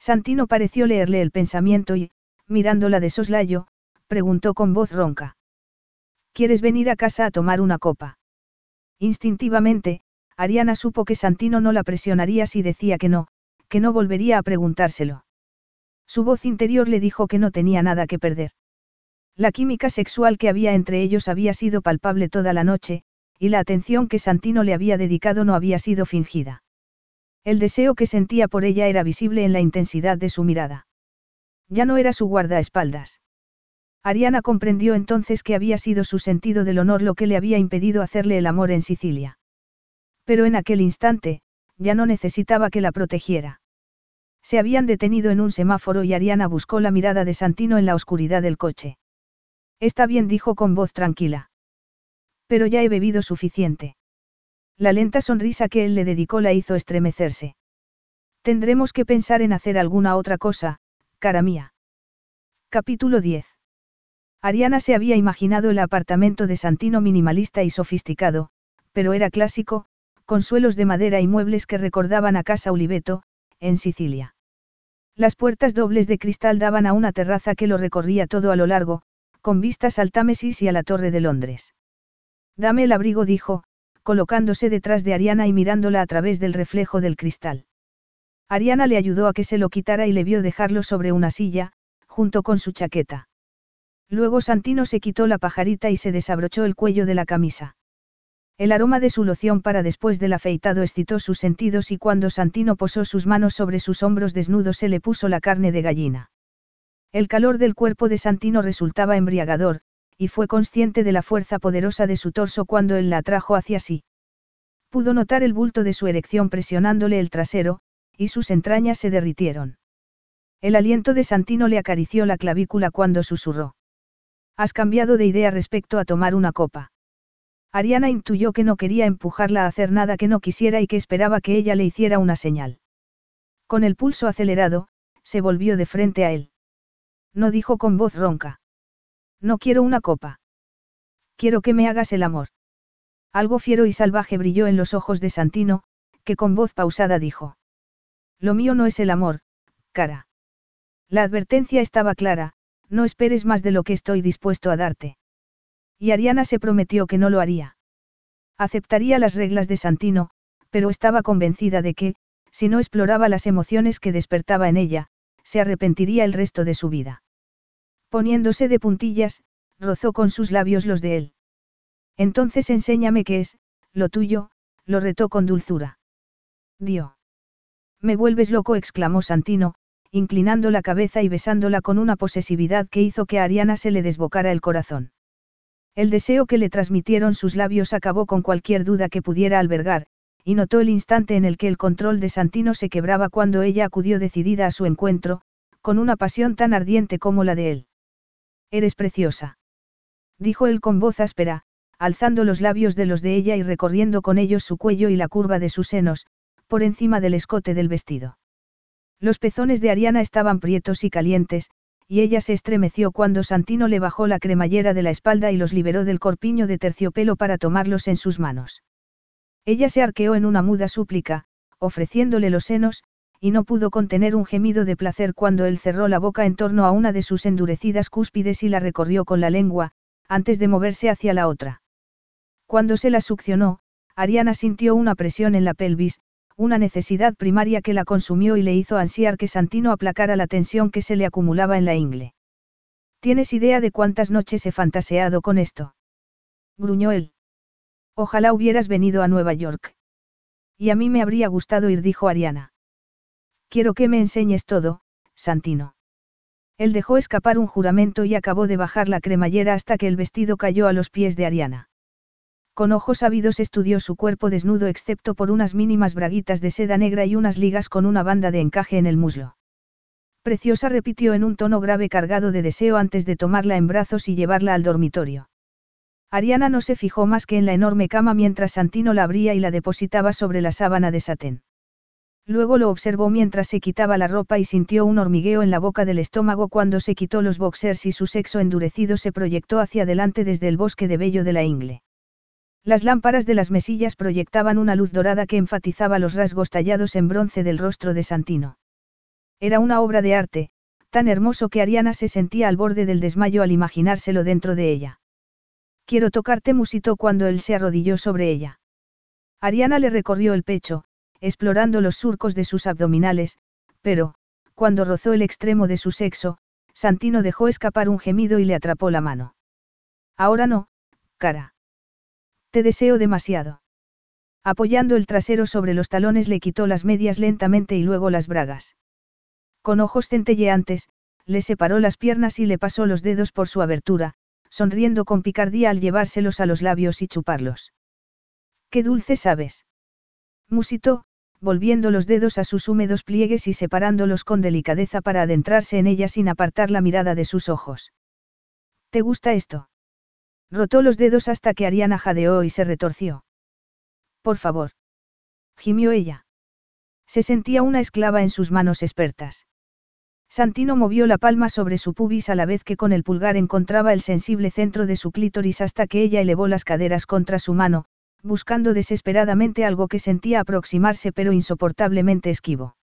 Santino pareció leerle el pensamiento y, mirándola de soslayo, preguntó con voz ronca. ¿Quieres venir a casa a tomar una copa? Instintivamente, Ariana supo que Santino no la presionaría si decía que no, que no volvería a preguntárselo. Su voz interior le dijo que no tenía nada que perder. La química sexual que había entre ellos había sido palpable toda la noche, y la atención que Santino le había dedicado no había sido fingida. El deseo que sentía por ella era visible en la intensidad de su mirada. Ya no era su guardaespaldas. Ariana comprendió entonces que había sido su sentido del honor lo que le había impedido hacerle el amor en Sicilia. Pero en aquel instante, ya no necesitaba que la protegiera. Se habían detenido en un semáforo y Ariana buscó la mirada de Santino en la oscuridad del coche. Está bien, dijo con voz tranquila. Pero ya he bebido suficiente. La lenta sonrisa que él le dedicó la hizo estremecerse. Tendremos que pensar en hacer alguna otra cosa, cara mía. Capítulo 10. Ariana se había imaginado el apartamento de Santino minimalista y sofisticado, pero era clásico, con suelos de madera y muebles que recordaban a Casa Oliveto, en Sicilia. Las puertas dobles de cristal daban a una terraza que lo recorría todo a lo largo, con vistas al Támesis y a la Torre de Londres. Dame el abrigo, dijo, colocándose detrás de Ariana y mirándola a través del reflejo del cristal. Ariana le ayudó a que se lo quitara y le vio dejarlo sobre una silla, junto con su chaqueta. Luego Santino se quitó la pajarita y se desabrochó el cuello de la camisa. El aroma de su loción para después del afeitado excitó sus sentidos y cuando Santino posó sus manos sobre sus hombros desnudos se le puso la carne de gallina. El calor del cuerpo de Santino resultaba embriagador, y fue consciente de la fuerza poderosa de su torso cuando él la atrajo hacia sí. Pudo notar el bulto de su erección presionándole el trasero, y sus entrañas se derritieron. El aliento de Santino le acarició la clavícula cuando susurró. Has cambiado de idea respecto a tomar una copa. Ariana intuyó que no quería empujarla a hacer nada que no quisiera y que esperaba que ella le hiciera una señal. Con el pulso acelerado, se volvió de frente a él. No dijo con voz ronca. No quiero una copa. Quiero que me hagas el amor. Algo fiero y salvaje brilló en los ojos de Santino, que con voz pausada dijo. Lo mío no es el amor, cara. La advertencia estaba clara, no esperes más de lo que estoy dispuesto a darte. Y Ariana se prometió que no lo haría. Aceptaría las reglas de Santino, pero estaba convencida de que, si no exploraba las emociones que despertaba en ella, se arrepentiría el resto de su vida. Poniéndose de puntillas, rozó con sus labios los de él. Entonces enséñame qué es, lo tuyo, lo retó con dulzura. Dio. Me vuelves loco, exclamó Santino, inclinando la cabeza y besándola con una posesividad que hizo que a Ariana se le desbocara el corazón. El deseo que le transmitieron sus labios acabó con cualquier duda que pudiera albergar, y notó el instante en el que el control de Santino se quebraba cuando ella acudió decidida a su encuentro, con una pasión tan ardiente como la de él. Eres preciosa. Dijo él con voz áspera, alzando los labios de los de ella y recorriendo con ellos su cuello y la curva de sus senos, por encima del escote del vestido. Los pezones de Ariana estaban prietos y calientes, y ella se estremeció cuando Santino le bajó la cremallera de la espalda y los liberó del corpiño de terciopelo para tomarlos en sus manos. Ella se arqueó en una muda súplica, ofreciéndole los senos, y no pudo contener un gemido de placer cuando él cerró la boca en torno a una de sus endurecidas cúspides y la recorrió con la lengua, antes de moverse hacia la otra. Cuando se la succionó, Ariana sintió una presión en la pelvis, una necesidad primaria que la consumió y le hizo ansiar que Santino aplacara la tensión que se le acumulaba en la ingle. ¿Tienes idea de cuántas noches he fantaseado con esto? gruñó él. Ojalá hubieras venido a Nueva York. Y a mí me habría gustado ir, dijo Ariana. Quiero que me enseñes todo, Santino. Él dejó escapar un juramento y acabó de bajar la cremallera hasta que el vestido cayó a los pies de Ariana. Con ojos ávidos estudió su cuerpo desnudo excepto por unas mínimas braguitas de seda negra y unas ligas con una banda de encaje en el muslo. Preciosa repitió en un tono grave cargado de deseo antes de tomarla en brazos y llevarla al dormitorio. Ariana no se fijó más que en la enorme cama mientras Santino la abría y la depositaba sobre la sábana de satén. Luego lo observó mientras se quitaba la ropa y sintió un hormigueo en la boca del estómago cuando se quitó los boxers y su sexo endurecido se proyectó hacia adelante desde el bosque de vello de la ingle. Las lámparas de las mesillas proyectaban una luz dorada que enfatizaba los rasgos tallados en bronce del rostro de Santino. Era una obra de arte, tan hermoso que Ariana se sentía al borde del desmayo al imaginárselo dentro de ella. Quiero tocarte, musitó cuando él se arrodilló sobre ella. Ariana le recorrió el pecho, explorando los surcos de sus abdominales, pero, cuando rozó el extremo de su sexo, Santino dejó escapar un gemido y le atrapó la mano. Ahora no, cara. Te deseo demasiado. Apoyando el trasero sobre los talones le quitó las medias lentamente y luego las bragas. Con ojos centelleantes, le separó las piernas y le pasó los dedos por su abertura, sonriendo con picardía al llevárselos a los labios y chuparlos. Qué dulce sabes. Musitó, volviendo los dedos a sus húmedos pliegues y separándolos con delicadeza para adentrarse en ella sin apartar la mirada de sus ojos. ¿Te gusta esto? Rotó los dedos hasta que Ariana jadeó y se retorció. Por favor. Gimió ella. Se sentía una esclava en sus manos expertas. Santino movió la palma sobre su pubis a la vez que con el pulgar encontraba el sensible centro de su clítoris hasta que ella elevó las caderas contra su mano, buscando desesperadamente algo que sentía aproximarse pero insoportablemente esquivo.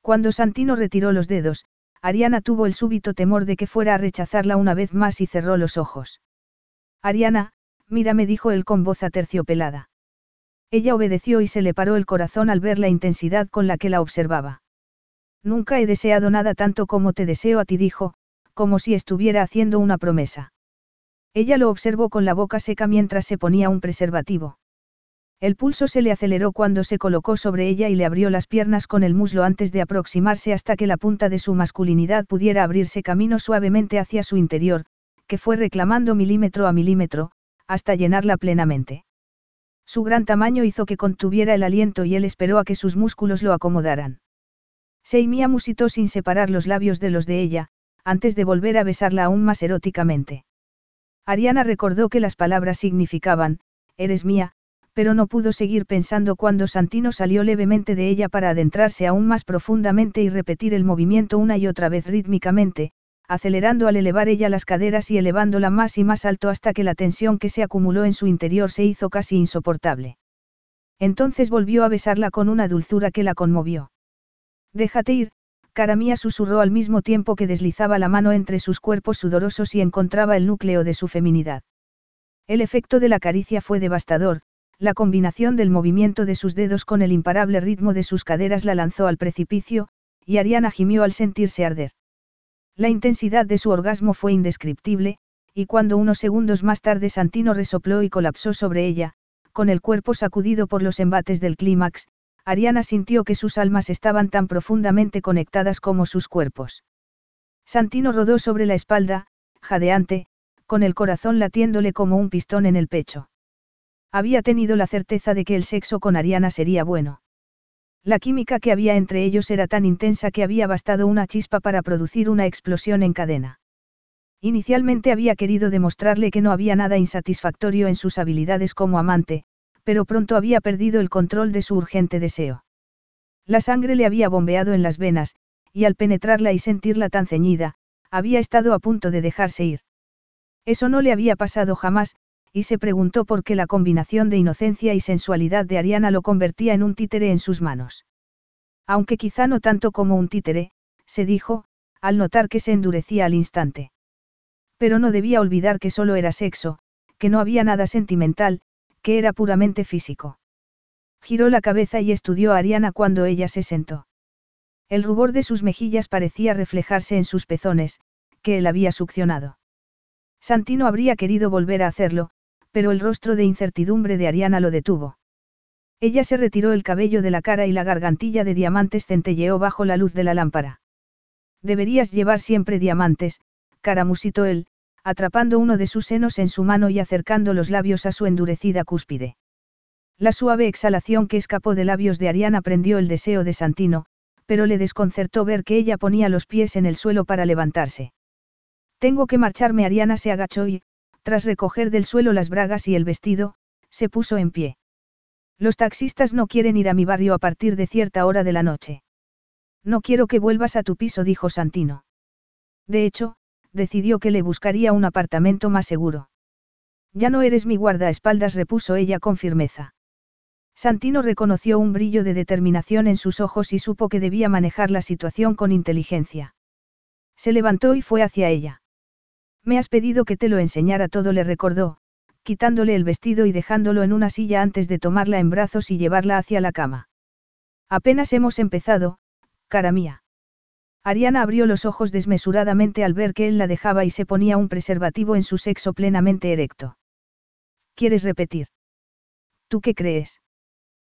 Cuando Santino retiró los dedos, Ariana tuvo el súbito temor de que fuera a rechazarla una vez más y cerró los ojos. Ariana, mírame dijo él con voz aterciopelada. Ella obedeció y se le paró el corazón al ver la intensidad con la que la observaba. Nunca he deseado nada tanto como te deseo a ti dijo, como si estuviera haciendo una promesa. Ella lo observó con la boca seca mientras se ponía un preservativo. El pulso se le aceleró cuando se colocó sobre ella y le abrió las piernas con el muslo antes de aproximarse hasta que la punta de su masculinidad pudiera abrirse camino suavemente hacia su interior, que fue reclamando milímetro a milímetro, hasta llenarla plenamente. Su gran tamaño hizo que contuviera el aliento y él esperó a que sus músculos lo acomodaran. Seimia musitó sin separar los labios de los de ella, antes de volver a besarla aún más eróticamente. Ariana recordó que las palabras significaban, eres mía, pero no pudo seguir pensando cuando Santino salió levemente de ella para adentrarse aún más profundamente y repetir el movimiento una y otra vez rítmicamente, acelerando al elevar ella las caderas y elevándola más y más alto hasta que la tensión que se acumuló en su interior se hizo casi insoportable. Entonces volvió a besarla con una dulzura que la conmovió. Déjate ir, cara mía susurró al mismo tiempo que deslizaba la mano entre sus cuerpos sudorosos y encontraba el núcleo de su feminidad. El efecto de la caricia fue devastador, la combinación del movimiento de sus dedos con el imparable ritmo de sus caderas la lanzó al precipicio, y Ariana gimió al sentirse arder. La intensidad de su orgasmo fue indescriptible, y cuando unos segundos más tarde Santino resopló y colapsó sobre ella, con el cuerpo sacudido por los embates del clímax, Ariana sintió que sus almas estaban tan profundamente conectadas como sus cuerpos. Santino rodó sobre la espalda, jadeante, con el corazón latiéndole como un pistón en el pecho. Había tenido la certeza de que el sexo con Ariana sería bueno. La química que había entre ellos era tan intensa que había bastado una chispa para producir una explosión en cadena. Inicialmente había querido demostrarle que no había nada insatisfactorio en sus habilidades como amante, pero pronto había perdido el control de su urgente deseo. La sangre le había bombeado en las venas, y al penetrarla y sentirla tan ceñida, había estado a punto de dejarse ir. Eso no le había pasado jamás, y se preguntó por qué la combinación de inocencia y sensualidad de Ariana lo convertía en un títere en sus manos. Aunque quizá no tanto como un títere, se dijo, al notar que se endurecía al instante. Pero no debía olvidar que solo era sexo, que no había nada sentimental, que era puramente físico. Giró la cabeza y estudió a Ariana cuando ella se sentó. El rubor de sus mejillas parecía reflejarse en sus pezones, que él había succionado. Santino habría querido volver a hacerlo, pero el rostro de incertidumbre de Ariana lo detuvo. Ella se retiró el cabello de la cara y la gargantilla de diamantes centelleó bajo la luz de la lámpara. Deberías llevar siempre diamantes, cara musitó él, atrapando uno de sus senos en su mano y acercando los labios a su endurecida cúspide. La suave exhalación que escapó de labios de Ariana prendió el deseo de Santino, pero le desconcertó ver que ella ponía los pies en el suelo para levantarse. Tengo que marcharme. Ariana se agachó y, tras recoger del suelo las bragas y el vestido, se puso en pie. Los taxistas no quieren ir a mi barrio a partir de cierta hora de la noche. No quiero que vuelvas a tu piso, dijo Santino. De hecho, decidió que le buscaría un apartamento más seguro. Ya no eres mi guardaespaldas, repuso ella con firmeza. Santino reconoció un brillo de determinación en sus ojos y supo que debía manejar la situación con inteligencia. Se levantó y fue hacia ella. Me has pedido que te lo enseñara todo, le recordó, quitándole el vestido y dejándolo en una silla antes de tomarla en brazos y llevarla hacia la cama. Apenas hemos empezado, cara mía. Ariana abrió los ojos desmesuradamente al ver que él la dejaba y se ponía un preservativo en su sexo plenamente erecto. ¿Quieres repetir? ¿Tú qué crees?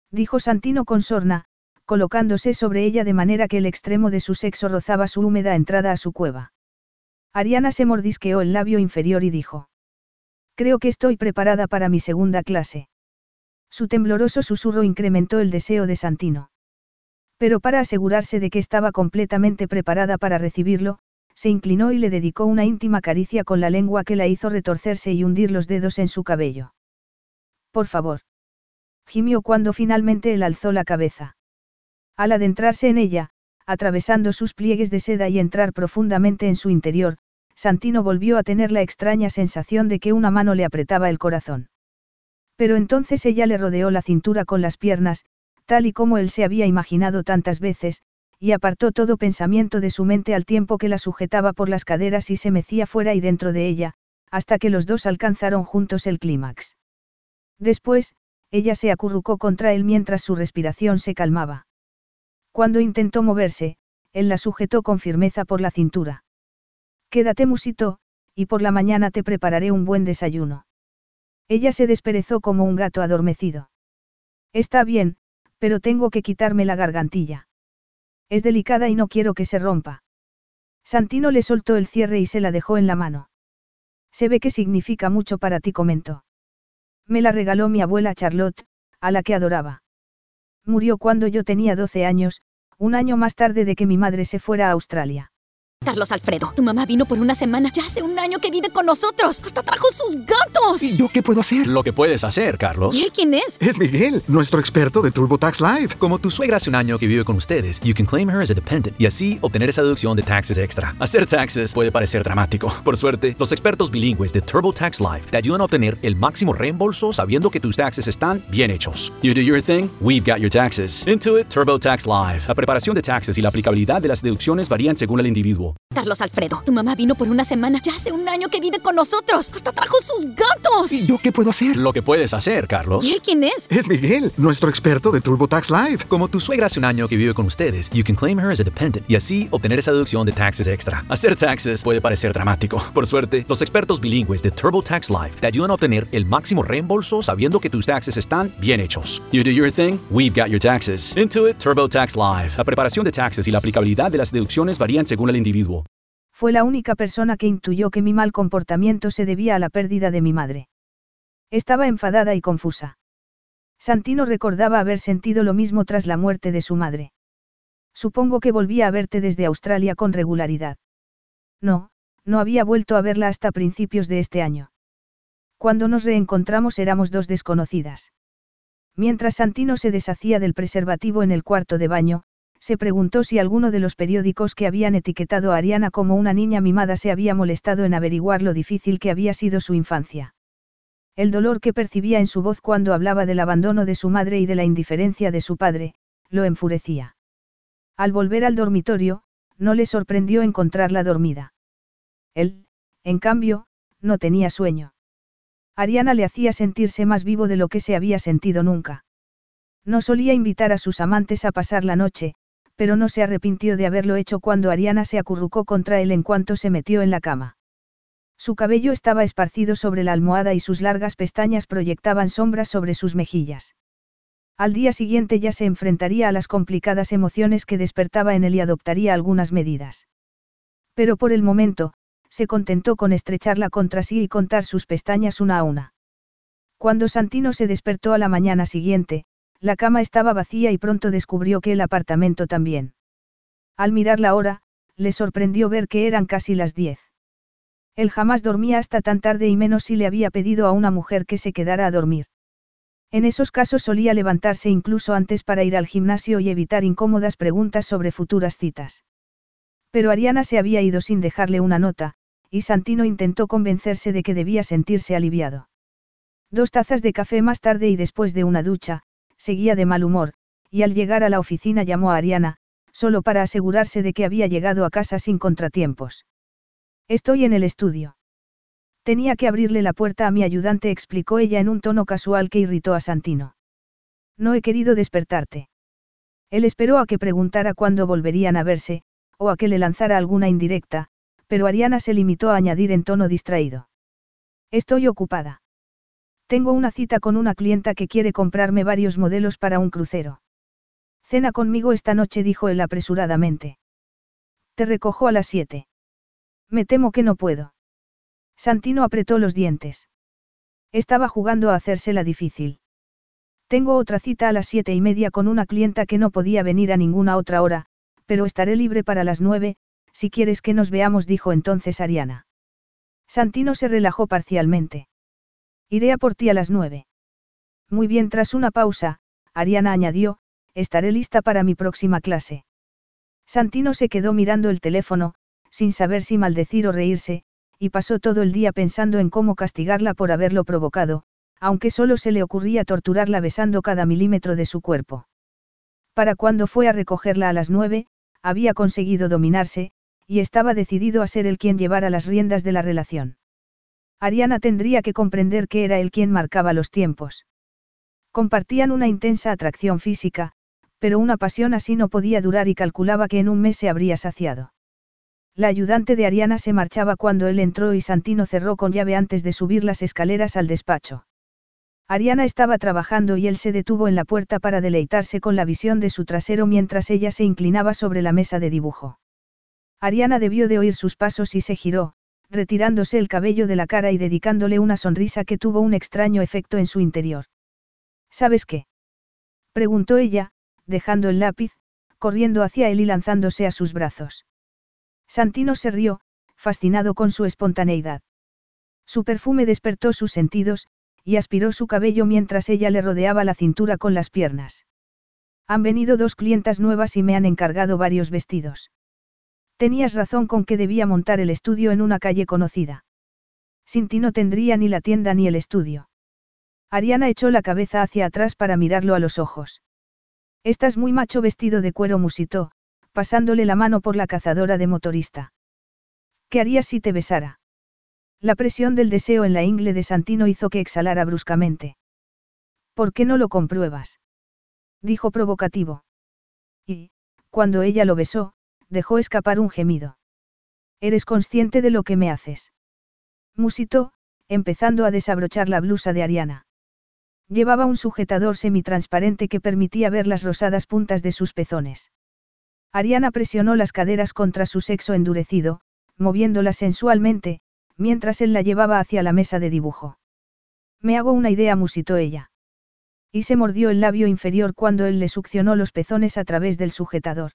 Dijo Santino con sorna, colocándose sobre ella de manera que el extremo de su sexo rozaba su húmeda entrada a su cueva. Ariana se mordisqueó el labio inferior y dijo. Creo que estoy preparada para mi segunda clase. Su tembloroso susurro incrementó el deseo de Santino. Pero para asegurarse de que estaba completamente preparada para recibirlo, se inclinó y le dedicó una íntima caricia con la lengua que la hizo retorcerse y hundir los dedos en su cabello. Por favor. Gimió cuando finalmente él alzó la cabeza. Al adentrarse en ella, atravesando sus pliegues de seda y entrar profundamente en su interior, Santino volvió a tener la extraña sensación de que una mano le apretaba el corazón. Pero entonces ella le rodeó la cintura con las piernas, tal y como él se había imaginado tantas veces, y apartó todo pensamiento de su mente al tiempo que la sujetaba por las caderas y se mecía fuera y dentro de ella, hasta que los dos alcanzaron juntos el clímax. Después, ella se acurrucó contra él mientras su respiración se calmaba. Cuando intentó moverse, él la sujetó con firmeza por la cintura. Quédate musito, y por la mañana te prepararé un buen desayuno. Ella se desperezó como un gato adormecido. Está bien, pero tengo que quitarme la gargantilla. Es delicada y no quiero que se rompa. Santino le soltó el cierre y se la dejó en la mano. Se ve que significa mucho para ti, comentó. Me la regaló mi abuela Charlotte, a la que adoraba. Murió cuando yo tenía 12 años, un año más tarde de que mi madre se fuera a Australia. Carlos Alfredo, tu mamá vino por una semana. Ya hace un año que vive con nosotros. Hasta trajo sus gatos. ¿Y yo qué puedo hacer? Lo que puedes hacer, Carlos. ¿Y él quién es? Es Miguel, nuestro experto de TurboTax Live. Como tu suegra hace un año que vive con ustedes, you can claim her as a dependent y así obtener esa deducción de taxes extra. Hacer taxes puede parecer dramático. Por suerte, los expertos bilingües de TurboTax Live te ayudan a obtener el máximo reembolso sabiendo que tus taxes están bien hechos. You do your thing, we've got your taxes. Intuit TurboTax Live. La preparación de taxes y la aplicabilidad de las deducciones varían según el individuo. school, Carlos Alfredo, tu mamá vino por una semana. Ya hace un año que vive con nosotros. Hasta trajo sus gatos. ¿Y yo qué puedo hacer? Lo que puedes hacer, Carlos. ¿Y él quién es? Es Miguel, nuestro experto de TurboTax Live. Como tu suegra hace un año que vive con ustedes, you can claim her as a dependent y así obtener esa deducción de taxes extra. Hacer taxes puede parecer dramático. Por suerte, los expertos bilingües de TurboTax Live te ayudan a obtener el máximo reembolso sabiendo que tus taxes están bien hechos. You do your thing, we've got your taxes. Intuit TurboTax Live. La preparación de taxes y la aplicabilidad de las deducciones varían según el individuo. Fue la única persona que intuyó que mi mal comportamiento se debía a la pérdida de mi madre. Estaba enfadada y confusa. Santino recordaba haber sentido lo mismo tras la muerte de su madre. Supongo que volvía a verte desde Australia con regularidad. No, no había vuelto a verla hasta principios de este año. Cuando nos reencontramos éramos dos desconocidas. Mientras Santino se deshacía del preservativo en el cuarto de baño, se preguntó si alguno de los periódicos que habían etiquetado a Ariana como una niña mimada se había molestado en averiguar lo difícil que había sido su infancia. El dolor que percibía en su voz cuando hablaba del abandono de su madre y de la indiferencia de su padre, lo enfurecía. Al volver al dormitorio, no le sorprendió encontrarla dormida. Él, en cambio, no tenía sueño. Ariana le hacía sentirse más vivo de lo que se había sentido nunca. No solía invitar a sus amantes a pasar la noche, pero no se arrepintió de haberlo hecho cuando Ariana se acurrucó contra él en cuanto se metió en la cama. Su cabello estaba esparcido sobre la almohada y sus largas pestañas proyectaban sombras sobre sus mejillas. Al día siguiente ya se enfrentaría a las complicadas emociones que despertaba en él y adoptaría algunas medidas. Pero por el momento, se contentó con estrecharla contra sí y contar sus pestañas una a una. Cuando Santino se despertó a la mañana siguiente, la cama estaba vacía y pronto descubrió que el apartamento también. Al mirar la hora, le sorprendió ver que eran casi las diez. Él jamás dormía hasta tan tarde y menos si le había pedido a una mujer que se quedara a dormir. En esos casos solía levantarse incluso antes para ir al gimnasio y evitar incómodas preguntas sobre futuras citas. Pero Ariana se había ido sin dejarle una nota, y Santino intentó convencerse de que debía sentirse aliviado. Dos tazas de café más tarde y después de una ducha, seguía de mal humor, y al llegar a la oficina llamó a Ariana, solo para asegurarse de que había llegado a casa sin contratiempos. Estoy en el estudio. Tenía que abrirle la puerta a mi ayudante, explicó ella en un tono casual que irritó a Santino. No he querido despertarte. Él esperó a que preguntara cuándo volverían a verse, o a que le lanzara alguna indirecta, pero Ariana se limitó a añadir en tono distraído. Estoy ocupada. Tengo una cita con una clienta que quiere comprarme varios modelos para un crucero. Cena conmigo esta noche, dijo él apresuradamente. Te recojo a las siete. Me temo que no puedo. Santino apretó los dientes. Estaba jugando a hacérsela difícil. Tengo otra cita a las siete y media con una clienta que no podía venir a ninguna otra hora, pero estaré libre para las nueve, si quieres que nos veamos, dijo entonces Ariana. Santino se relajó parcialmente. Iré a por ti a las nueve. Muy bien, tras una pausa, Ariana añadió, estaré lista para mi próxima clase. Santino se quedó mirando el teléfono, sin saber si maldecir o reírse, y pasó todo el día pensando en cómo castigarla por haberlo provocado, aunque solo se le ocurría torturarla besando cada milímetro de su cuerpo. Para cuando fue a recogerla a las nueve, había conseguido dominarse, y estaba decidido a ser el quien llevara las riendas de la relación. Ariana tendría que comprender que era él quien marcaba los tiempos. Compartían una intensa atracción física, pero una pasión así no podía durar y calculaba que en un mes se habría saciado. La ayudante de Ariana se marchaba cuando él entró y Santino cerró con llave antes de subir las escaleras al despacho. Ariana estaba trabajando y él se detuvo en la puerta para deleitarse con la visión de su trasero mientras ella se inclinaba sobre la mesa de dibujo. Ariana debió de oír sus pasos y se giró, retirándose el cabello de la cara y dedicándole una sonrisa que tuvo un extraño efecto en su interior. ¿Sabes qué? preguntó ella, dejando el lápiz, corriendo hacia él y lanzándose a sus brazos. Santino se rió, fascinado con su espontaneidad. Su perfume despertó sus sentidos, y aspiró su cabello mientras ella le rodeaba la cintura con las piernas. Han venido dos clientas nuevas y me han encargado varios vestidos. Tenías razón con que debía montar el estudio en una calle conocida. Sin ti no tendría ni la tienda ni el estudio. Ariana echó la cabeza hacia atrás para mirarlo a los ojos. Estás muy macho vestido de cuero musitó, pasándole la mano por la cazadora de motorista. ¿Qué harías si te besara? La presión del deseo en la ingle de Santino hizo que exhalara bruscamente. ¿Por qué no lo compruebas? Dijo provocativo. Y, cuando ella lo besó, dejó escapar un gemido. ¿Eres consciente de lo que me haces? Musitó, empezando a desabrochar la blusa de Ariana. Llevaba un sujetador semitransparente que permitía ver las rosadas puntas de sus pezones. Ariana presionó las caderas contra su sexo endurecido, moviéndolas sensualmente, mientras él la llevaba hacia la mesa de dibujo. Me hago una idea, musitó ella. Y se mordió el labio inferior cuando él le succionó los pezones a través del sujetador.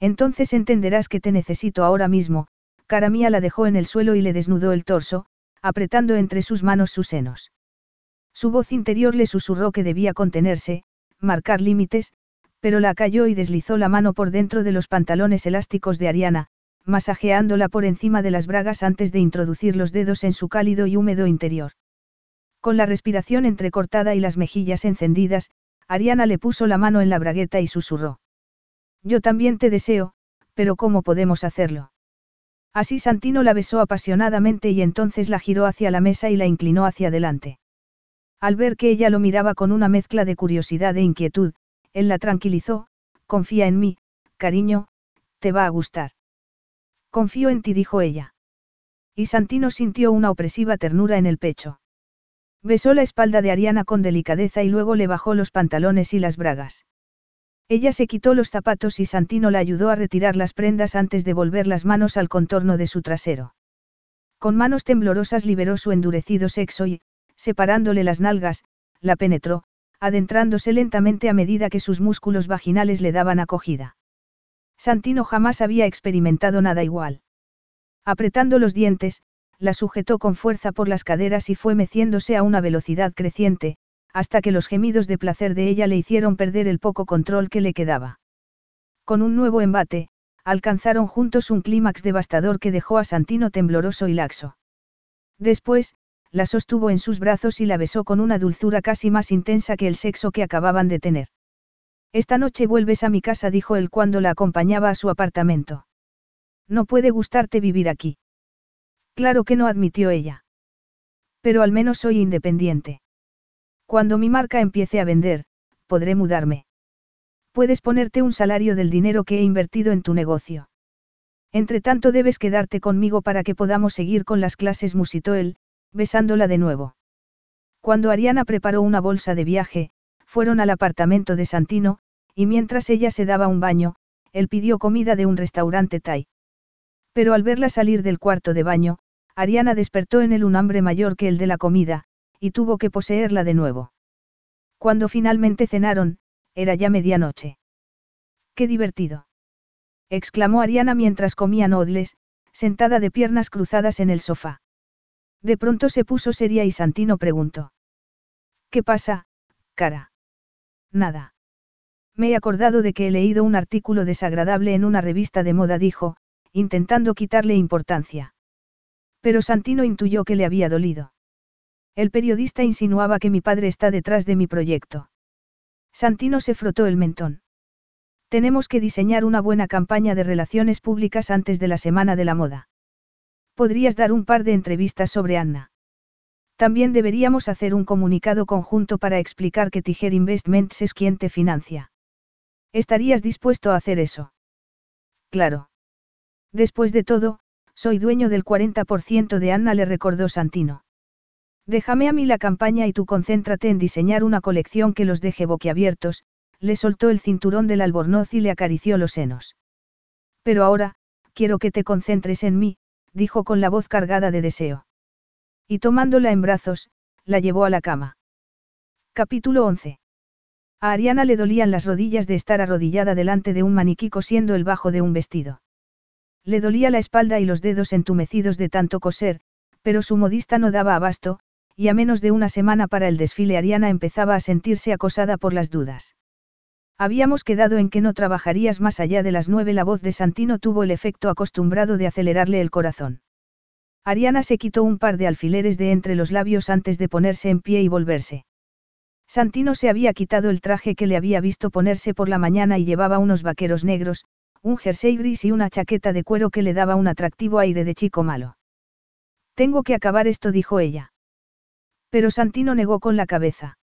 Entonces entenderás que te necesito ahora mismo, cara mía la dejó en el suelo y le desnudó el torso, apretando entre sus manos sus senos. Su voz interior le susurró que debía contenerse, marcar límites, pero la cayó y deslizó la mano por dentro de los pantalones elásticos de Ariana, masajeándola por encima de las bragas antes de introducir los dedos en su cálido y húmedo interior. Con la respiración entrecortada y las mejillas encendidas, Ariana le puso la mano en la bragueta y susurró. Yo también te deseo, pero ¿cómo podemos hacerlo? Así Santino la besó apasionadamente y entonces la giró hacia la mesa y la inclinó hacia adelante. Al ver que ella lo miraba con una mezcla de curiosidad e inquietud, él la tranquilizó, confía en mí, cariño, te va a gustar. Confío en ti, dijo ella. Y Santino sintió una opresiva ternura en el pecho. Besó la espalda de Ariana con delicadeza y luego le bajó los pantalones y las bragas. Ella se quitó los zapatos y Santino la ayudó a retirar las prendas antes de volver las manos al contorno de su trasero. Con manos temblorosas liberó su endurecido sexo y, separándole las nalgas, la penetró, adentrándose lentamente a medida que sus músculos vaginales le daban acogida. Santino jamás había experimentado nada igual. Apretando los dientes, la sujetó con fuerza por las caderas y fue meciéndose a una velocidad creciente, hasta que los gemidos de placer de ella le hicieron perder el poco control que le quedaba. Con un nuevo embate, alcanzaron juntos un clímax devastador que dejó a Santino tembloroso y laxo. Después, la sostuvo en sus brazos y la besó con una dulzura casi más intensa que el sexo que acababan de tener. Esta noche vuelves a mi casa, dijo él cuando la acompañaba a su apartamento. No puede gustarte vivir aquí. Claro que no admitió ella. Pero al menos soy independiente. Cuando mi marca empiece a vender, podré mudarme. Puedes ponerte un salario del dinero que he invertido en tu negocio. Entre tanto debes quedarte conmigo para que podamos seguir con las clases, musitó él, besándola de nuevo. Cuando Ariana preparó una bolsa de viaje, fueron al apartamento de Santino, y mientras ella se daba un baño, él pidió comida de un restaurante thai. Pero al verla salir del cuarto de baño, Ariana despertó en él un hambre mayor que el de la comida, y tuvo que poseerla de nuevo. Cuando finalmente cenaron, era ya medianoche. ¡Qué divertido! exclamó Ariana mientras comían odles, sentada de piernas cruzadas en el sofá. De pronto se puso seria y Santino preguntó. ¿Qué pasa, cara? Nada. Me he acordado de que he leído un artículo desagradable en una revista de moda, dijo, intentando quitarle importancia. Pero Santino intuyó que le había dolido. El periodista insinuaba que mi padre está detrás de mi proyecto. Santino se frotó el mentón. Tenemos que diseñar una buena campaña de relaciones públicas antes de la Semana de la Moda. Podrías dar un par de entrevistas sobre Anna. También deberíamos hacer un comunicado conjunto para explicar que Tiger Investments es quien te financia. ¿Estarías dispuesto a hacer eso? Claro. Después de todo, soy dueño del 40% de Anna, le recordó Santino. Déjame a mí la campaña y tú concéntrate en diseñar una colección que los deje boquiabiertos, le soltó el cinturón del albornoz y le acarició los senos. Pero ahora, quiero que te concentres en mí, dijo con la voz cargada de deseo. Y tomándola en brazos, la llevó a la cama. Capítulo 11. A Ariana le dolían las rodillas de estar arrodillada delante de un maniquí cosiendo el bajo de un vestido. Le dolía la espalda y los dedos entumecidos de tanto coser, pero su modista no daba abasto, y a menos de una semana para el desfile Ariana empezaba a sentirse acosada por las dudas. Habíamos quedado en que no trabajarías más allá de las nueve. La voz de Santino tuvo el efecto acostumbrado de acelerarle el corazón. Ariana se quitó un par de alfileres de entre los labios antes de ponerse en pie y volverse. Santino se había quitado el traje que le había visto ponerse por la mañana y llevaba unos vaqueros negros, un jersey gris y una chaqueta de cuero que le daba un atractivo aire de chico malo. Tengo que acabar esto, dijo ella. Pero Santino negó con la cabeza.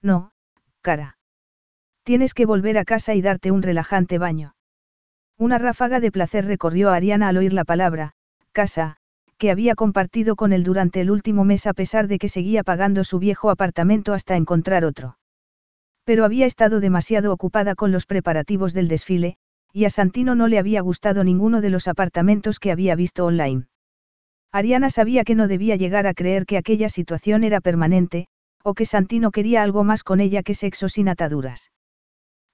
No, cara. Tienes que volver a casa y darte un relajante baño. Una ráfaga de placer recorrió a Ariana al oír la palabra, casa, que había compartido con él durante el último mes a pesar de que seguía pagando su viejo apartamento hasta encontrar otro. Pero había estado demasiado ocupada con los preparativos del desfile, y a Santino no le había gustado ninguno de los apartamentos que había visto online. Ariana sabía que no debía llegar a creer que aquella situación era permanente, o que Santino quería algo más con ella que sexo sin ataduras.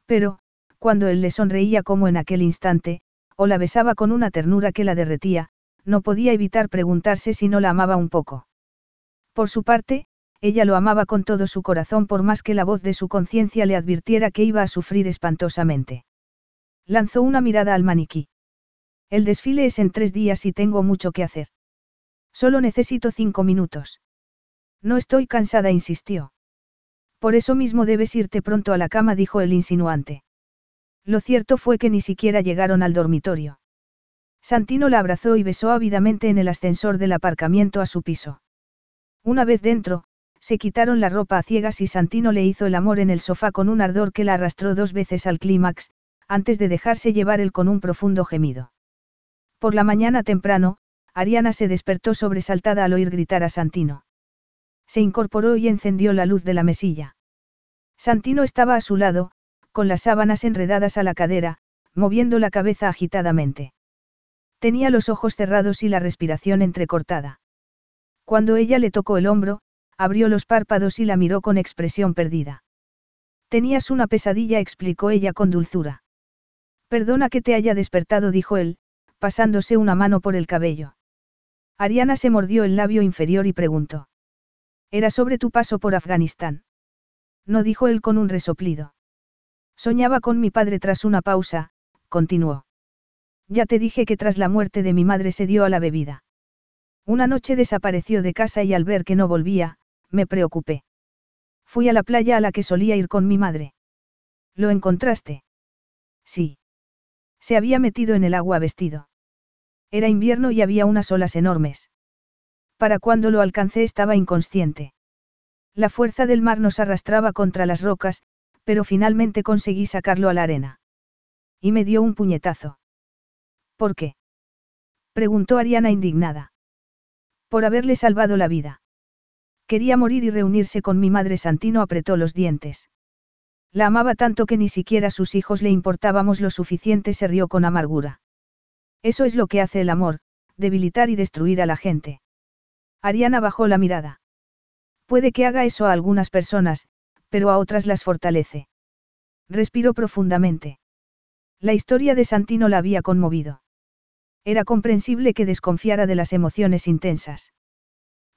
Pero, cuando él le sonreía como en aquel instante, o la besaba con una ternura que la derretía, no podía evitar preguntarse si no la amaba un poco. Por su parte, ella lo amaba con todo su corazón por más que la voz de su conciencia le advirtiera que iba a sufrir espantosamente. Lanzó una mirada al maniquí. El desfile es en tres días y tengo mucho que hacer. Solo necesito cinco minutos. No estoy cansada, insistió. Por eso mismo debes irte pronto a la cama, dijo el insinuante. Lo cierto fue que ni siquiera llegaron al dormitorio. Santino la abrazó y besó ávidamente en el ascensor del aparcamiento a su piso. Una vez dentro, se quitaron la ropa a ciegas y Santino le hizo el amor en el sofá con un ardor que la arrastró dos veces al clímax, antes de dejarse llevar él con un profundo gemido. Por la mañana temprano, Ariana se despertó sobresaltada al oír gritar a Santino. Se incorporó y encendió la luz de la mesilla. Santino estaba a su lado, con las sábanas enredadas a la cadera, moviendo la cabeza agitadamente. Tenía los ojos cerrados y la respiración entrecortada. Cuando ella le tocó el hombro, abrió los párpados y la miró con expresión perdida. Tenías una pesadilla, explicó ella con dulzura. Perdona que te haya despertado, dijo él, pasándose una mano por el cabello. Ariana se mordió el labio inferior y preguntó. Era sobre tu paso por Afganistán. No dijo él con un resoplido. Soñaba con mi padre tras una pausa, continuó. Ya te dije que tras la muerte de mi madre se dio a la bebida. Una noche desapareció de casa y al ver que no volvía, me preocupé. Fui a la playa a la que solía ir con mi madre. ¿Lo encontraste? Sí. Se había metido en el agua vestido. Era invierno y había unas olas enormes. Para cuando lo alcancé estaba inconsciente. La fuerza del mar nos arrastraba contra las rocas, pero finalmente conseguí sacarlo a la arena. Y me dio un puñetazo. ¿Por qué? preguntó Ariana indignada. Por haberle salvado la vida. Quería morir y reunirse con mi madre Santino apretó los dientes. La amaba tanto que ni siquiera sus hijos le importábamos lo suficiente, se rió con amargura. Eso es lo que hace el amor, debilitar y destruir a la gente. Ariana bajó la mirada. Puede que haga eso a algunas personas, pero a otras las fortalece. Respiró profundamente. La historia de Santino la había conmovido. Era comprensible que desconfiara de las emociones intensas.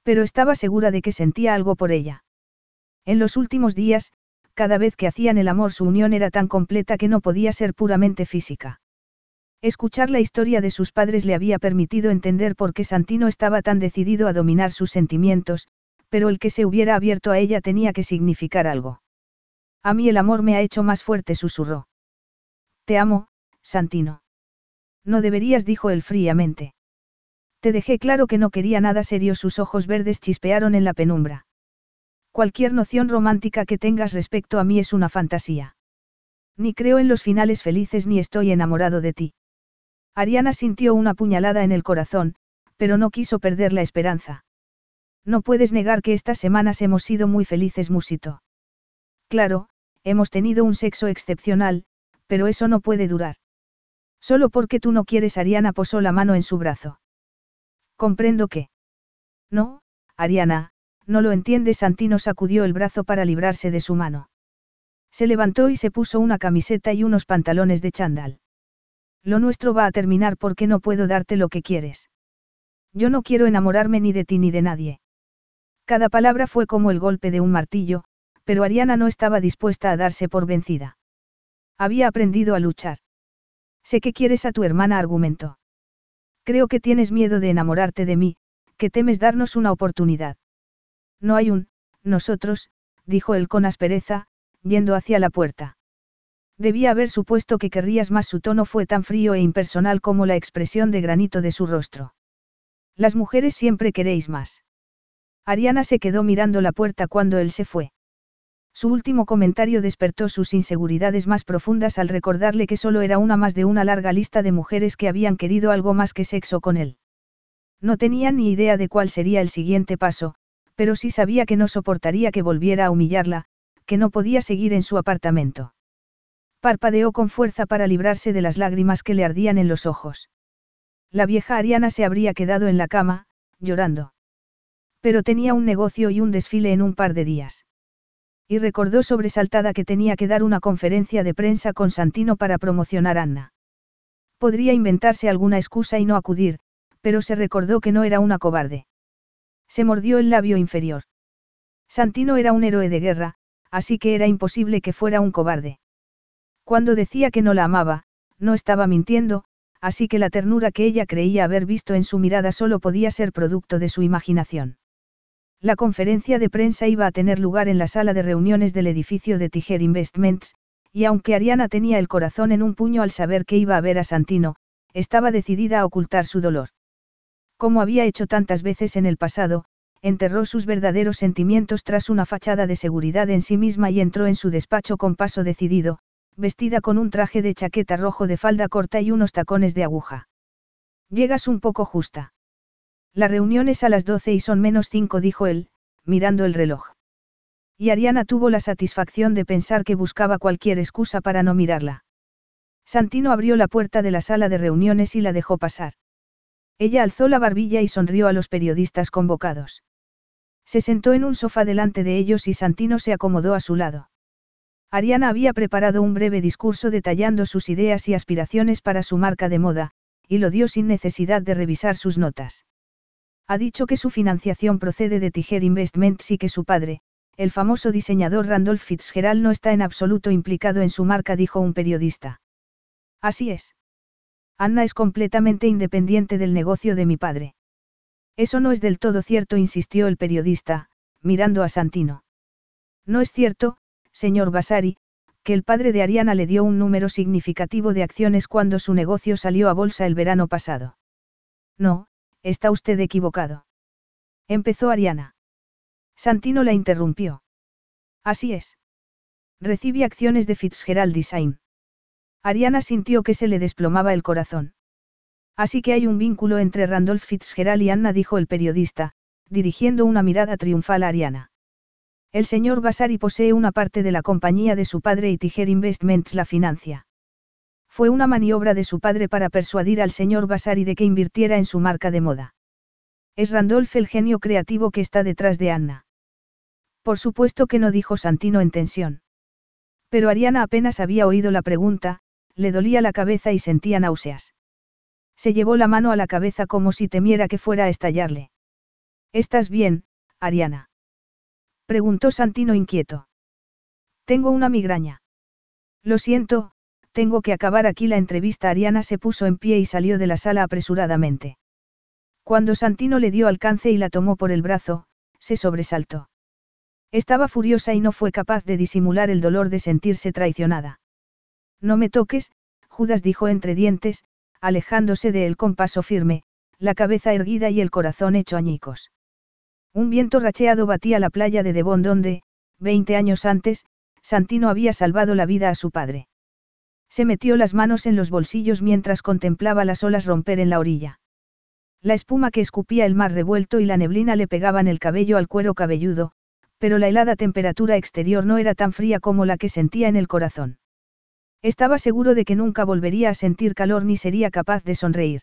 Pero estaba segura de que sentía algo por ella. En los últimos días, cada vez que hacían el amor su unión era tan completa que no podía ser puramente física. Escuchar la historia de sus padres le había permitido entender por qué Santino estaba tan decidido a dominar sus sentimientos, pero el que se hubiera abierto a ella tenía que significar algo. A mí el amor me ha hecho más fuerte, susurró. Te amo, Santino. No deberías, dijo él fríamente. Te dejé claro que no quería nada serio, sus ojos verdes chispearon en la penumbra. Cualquier noción romántica que tengas respecto a mí es una fantasía. Ni creo en los finales felices ni estoy enamorado de ti. Ariana sintió una puñalada en el corazón, pero no quiso perder la esperanza. No puedes negar que estas semanas hemos sido muy felices, Musito. Claro, hemos tenido un sexo excepcional, pero eso no puede durar. Solo porque tú no quieres, Ariana posó la mano en su brazo. Comprendo que. No, Ariana, no lo entiendes. Santino sacudió el brazo para librarse de su mano. Se levantó y se puso una camiseta y unos pantalones de chándal. Lo nuestro va a terminar porque no puedo darte lo que quieres. Yo no quiero enamorarme ni de ti ni de nadie. Cada palabra fue como el golpe de un martillo, pero Ariana no estaba dispuesta a darse por vencida. Había aprendido a luchar. Sé que quieres a tu hermana, argumentó. Creo que tienes miedo de enamorarte de mí, que temes darnos una oportunidad. No hay un, nosotros, dijo él con aspereza, yendo hacia la puerta. Debía haber supuesto que querrías más su tono fue tan frío e impersonal como la expresión de granito de su rostro. Las mujeres siempre queréis más. Ariana se quedó mirando la puerta cuando él se fue. Su último comentario despertó sus inseguridades más profundas al recordarle que solo era una más de una larga lista de mujeres que habían querido algo más que sexo con él. No tenía ni idea de cuál sería el siguiente paso, pero sí sabía que no soportaría que volviera a humillarla, que no podía seguir en su apartamento. Parpadeó con fuerza para librarse de las lágrimas que le ardían en los ojos. La vieja Ariana se habría quedado en la cama, llorando. Pero tenía un negocio y un desfile en un par de días. Y recordó sobresaltada que tenía que dar una conferencia de prensa con Santino para promocionar Anna. Podría inventarse alguna excusa y no acudir, pero se recordó que no era una cobarde. Se mordió el labio inferior. Santino era un héroe de guerra, así que era imposible que fuera un cobarde. Cuando decía que no la amaba, no estaba mintiendo, así que la ternura que ella creía haber visto en su mirada solo podía ser producto de su imaginación. La conferencia de prensa iba a tener lugar en la sala de reuniones del edificio de Tiger Investments, y aunque Ariana tenía el corazón en un puño al saber que iba a ver a Santino, estaba decidida a ocultar su dolor. Como había hecho tantas veces en el pasado, enterró sus verdaderos sentimientos tras una fachada de seguridad en sí misma y entró en su despacho con paso decidido, vestida con un traje de chaqueta rojo de falda corta y unos tacones de aguja. Llegas un poco justa. La reunión es a las doce y son menos cinco, dijo él, mirando el reloj. Y Ariana tuvo la satisfacción de pensar que buscaba cualquier excusa para no mirarla. Santino abrió la puerta de la sala de reuniones y la dejó pasar. Ella alzó la barbilla y sonrió a los periodistas convocados. Se sentó en un sofá delante de ellos y Santino se acomodó a su lado. Ariana había preparado un breve discurso detallando sus ideas y aspiraciones para su marca de moda, y lo dio sin necesidad de revisar sus notas. Ha dicho que su financiación procede de Tiger Investments y que su padre, el famoso diseñador Randolph Fitzgerald no está en absoluto implicado en su marca, dijo un periodista. Así es. Anna es completamente independiente del negocio de mi padre. Eso no es del todo cierto, insistió el periodista, mirando a Santino. No es cierto, señor Basari, que el padre de Ariana le dio un número significativo de acciones cuando su negocio salió a bolsa el verano pasado. No, está usted equivocado. Empezó Ariana. Santino la interrumpió. Así es. Recibe acciones de Fitzgerald Design. Ariana sintió que se le desplomaba el corazón. Así que hay un vínculo entre Randolph Fitzgerald y Anna, dijo el periodista, dirigiendo una mirada triunfal a Ariana. El señor Basari posee una parte de la compañía de su padre y Tiger Investments la financia. Fue una maniobra de su padre para persuadir al señor Basari de que invirtiera en su marca de moda. Es Randolph el genio creativo que está detrás de Anna. Por supuesto que no dijo Santino en tensión. Pero Ariana apenas había oído la pregunta, le dolía la cabeza y sentía náuseas. Se llevó la mano a la cabeza como si temiera que fuera a estallarle. ¿Estás bien, Ariana? Preguntó Santino inquieto. Tengo una migraña. Lo siento, tengo que acabar aquí la entrevista. Ariana se puso en pie y salió de la sala apresuradamente. Cuando Santino le dio alcance y la tomó por el brazo, se sobresaltó. Estaba furiosa y no fue capaz de disimular el dolor de sentirse traicionada. No me toques, Judas dijo entre dientes, alejándose de él con paso firme, la cabeza erguida y el corazón hecho añicos. Un viento racheado batía la playa de Devon donde, veinte años antes, Santino había salvado la vida a su padre. Se metió las manos en los bolsillos mientras contemplaba las olas romper en la orilla. La espuma que escupía el mar revuelto y la neblina le pegaban el cabello al cuero cabelludo, pero la helada temperatura exterior no era tan fría como la que sentía en el corazón. Estaba seguro de que nunca volvería a sentir calor ni sería capaz de sonreír.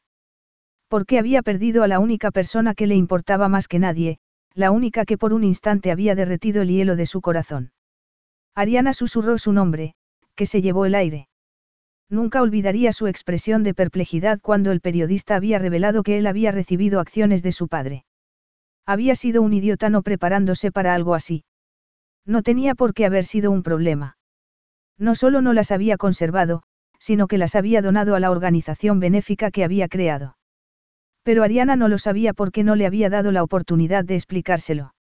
Porque había perdido a la única persona que le importaba más que nadie, la única que por un instante había derretido el hielo de su corazón. Ariana susurró su nombre, que se llevó el aire. Nunca olvidaría su expresión de perplejidad cuando el periodista había revelado que él había recibido acciones de su padre. Había sido un idiota no preparándose para algo así. No tenía por qué haber sido un problema. No solo no las había conservado, sino que las había donado a la organización benéfica que había creado. Pero Ariana no lo sabía porque no le había dado la oportunidad de explicárselo.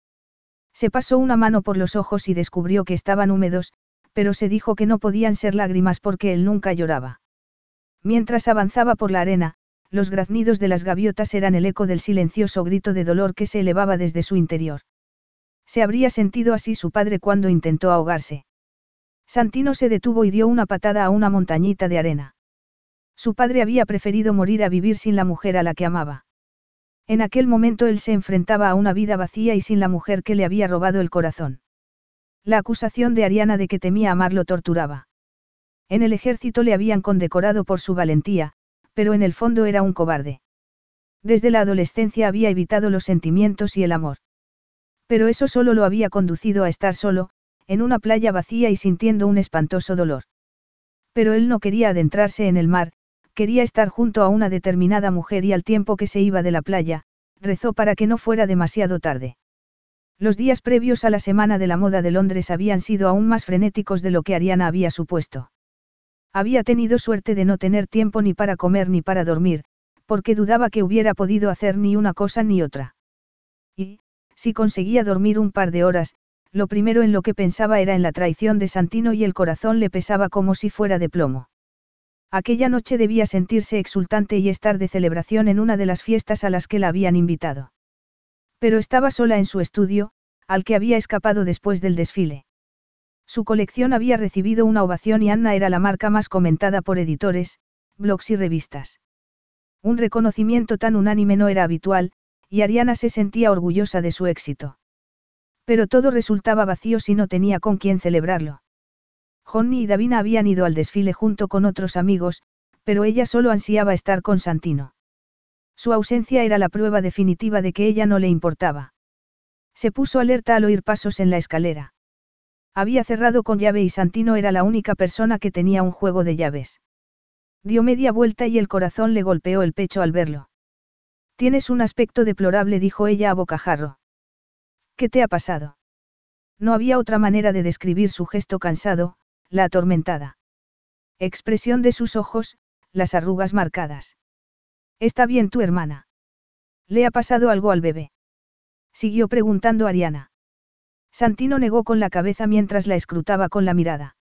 Se pasó una mano por los ojos y descubrió que estaban húmedos, pero se dijo que no podían ser lágrimas porque él nunca lloraba. Mientras avanzaba por la arena, los graznidos de las gaviotas eran el eco del silencioso grito de dolor que se elevaba desde su interior. Se habría sentido así su padre cuando intentó ahogarse. Santino se detuvo y dio una patada a una montañita de arena. Su padre había preferido morir a vivir sin la mujer a la que amaba. En aquel momento él se enfrentaba a una vida vacía y sin la mujer que le había robado el corazón. La acusación de Ariana de que temía amar lo torturaba. En el ejército le habían condecorado por su valentía, pero en el fondo era un cobarde. Desde la adolescencia había evitado los sentimientos y el amor. Pero eso solo lo había conducido a estar solo, en una playa vacía y sintiendo un espantoso dolor. Pero él no quería adentrarse en el mar, quería estar junto a una determinada mujer y al tiempo que se iba de la playa, rezó para que no fuera demasiado tarde. Los días previos a la Semana de la Moda de Londres habían sido aún más frenéticos de lo que Ariana había supuesto. Había tenido suerte de no tener tiempo ni para comer ni para dormir, porque dudaba que hubiera podido hacer ni una cosa ni otra. Y, si conseguía dormir un par de horas, lo primero en lo que pensaba era en la traición de Santino y el corazón le pesaba como si fuera de plomo. Aquella noche debía sentirse exultante y estar de celebración en una de las fiestas a las que la habían invitado. Pero estaba sola en su estudio, al que había escapado después del desfile. Su colección había recibido una ovación y Anna era la marca más comentada por editores, blogs y revistas. Un reconocimiento tan unánime no era habitual, y Ariana se sentía orgullosa de su éxito. Pero todo resultaba vacío si no tenía con quién celebrarlo. Johnny y Davina habían ido al desfile junto con otros amigos, pero ella solo ansiaba estar con Santino. Su ausencia era la prueba definitiva de que ella no le importaba. Se puso alerta al oír pasos en la escalera. Había cerrado con llave y Santino era la única persona que tenía un juego de llaves. Dio media vuelta y el corazón le golpeó el pecho al verlo. Tienes un aspecto deplorable, dijo ella a bocajarro. ¿Qué te ha pasado? No había otra manera de describir su gesto cansado, la atormentada. Expresión de sus ojos, las arrugas marcadas. ¿Está bien tu hermana? ¿Le ha pasado algo al bebé? Siguió preguntando Ariana. Santino negó con la cabeza mientras la escrutaba con la mirada.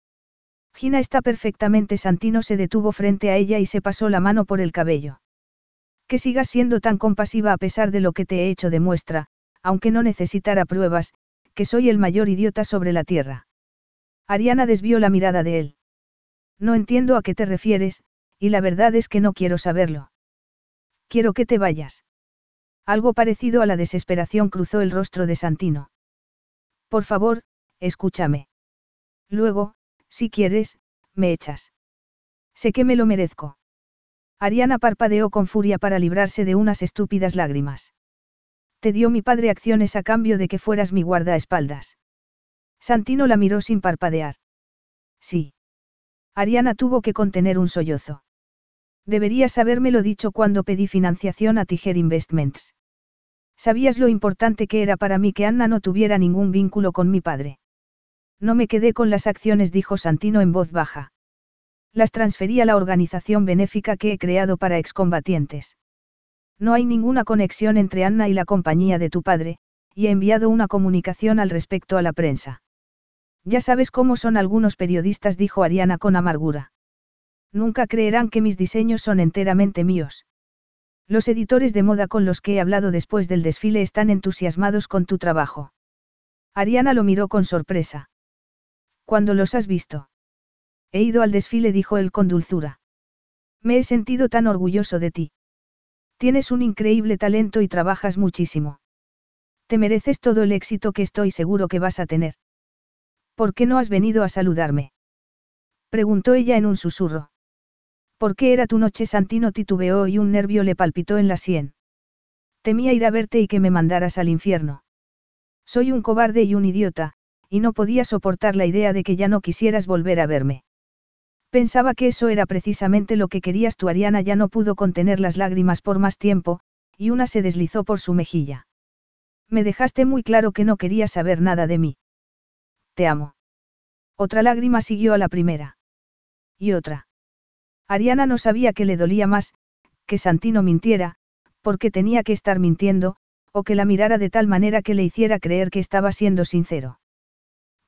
Gina está perfectamente. Santino se detuvo frente a ella y se pasó la mano por el cabello. Que sigas siendo tan compasiva a pesar de lo que te he hecho demuestra, aunque no necesitara pruebas, que soy el mayor idiota sobre la tierra. Ariana desvió la mirada de él. No entiendo a qué te refieres, y la verdad es que no quiero saberlo. Quiero que te vayas. Algo parecido a la desesperación cruzó el rostro de Santino. Por favor, escúchame. Luego, si quieres, me echas. Sé que me lo merezco. Ariana parpadeó con furia para librarse de unas estúpidas lágrimas. Te dio mi padre acciones a cambio de que fueras mi guardaespaldas. Santino la miró sin parpadear. Sí. Ariana tuvo que contener un sollozo. Deberías habérmelo dicho cuando pedí financiación a Tiger Investments. Sabías lo importante que era para mí que Anna no tuviera ningún vínculo con mi padre. No me quedé con las acciones, dijo Santino en voz baja. Las transferí a la organización benéfica que he creado para excombatientes. No hay ninguna conexión entre Anna y la compañía de tu padre, y he enviado una comunicación al respecto a la prensa. Ya sabes cómo son algunos periodistas, dijo Ariana con amargura. Nunca creerán que mis diseños son enteramente míos. Los editores de moda con los que he hablado después del desfile están entusiasmados con tu trabajo. Ariana lo miró con sorpresa. ¿Cuándo los has visto? He ido al desfile, dijo él con dulzura. Me he sentido tan orgulloso de ti. Tienes un increíble talento y trabajas muchísimo. Te mereces todo el éxito que estoy seguro que vas a tener. ¿Por qué no has venido a saludarme? Preguntó ella en un susurro. ¿Por qué era tu noche? Santino titubeó y un nervio le palpitó en la sien. Temía ir a verte y que me mandaras al infierno. Soy un cobarde y un idiota, y no podía soportar la idea de que ya no quisieras volver a verme. Pensaba que eso era precisamente lo que querías tu Ariana ya no pudo contener las lágrimas por más tiempo, y una se deslizó por su mejilla. Me dejaste muy claro que no querías saber nada de mí. Te amo. Otra lágrima siguió a la primera. Y otra. Ariana no sabía que le dolía más, que Santino mintiera, porque tenía que estar mintiendo, o que la mirara de tal manera que le hiciera creer que estaba siendo sincero.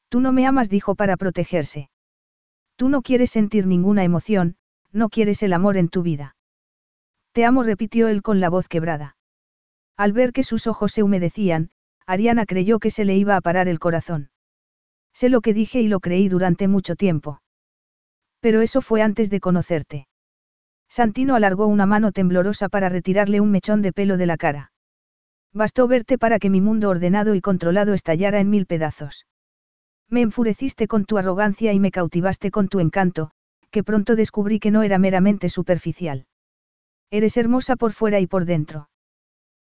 Tú no me amas, dijo para protegerse. Tú no quieres sentir ninguna emoción, no quieres el amor en tu vida. Te amo, repitió él con la voz quebrada. Al ver que sus ojos se humedecían, Ariana creyó que se le iba a parar el corazón. Sé lo que dije y lo creí durante mucho tiempo. Pero eso fue antes de conocerte. Santino alargó una mano temblorosa para retirarle un mechón de pelo de la cara. Bastó verte para que mi mundo ordenado y controlado estallara en mil pedazos. Me enfureciste con tu arrogancia y me cautivaste con tu encanto, que pronto descubrí que no era meramente superficial. Eres hermosa por fuera y por dentro.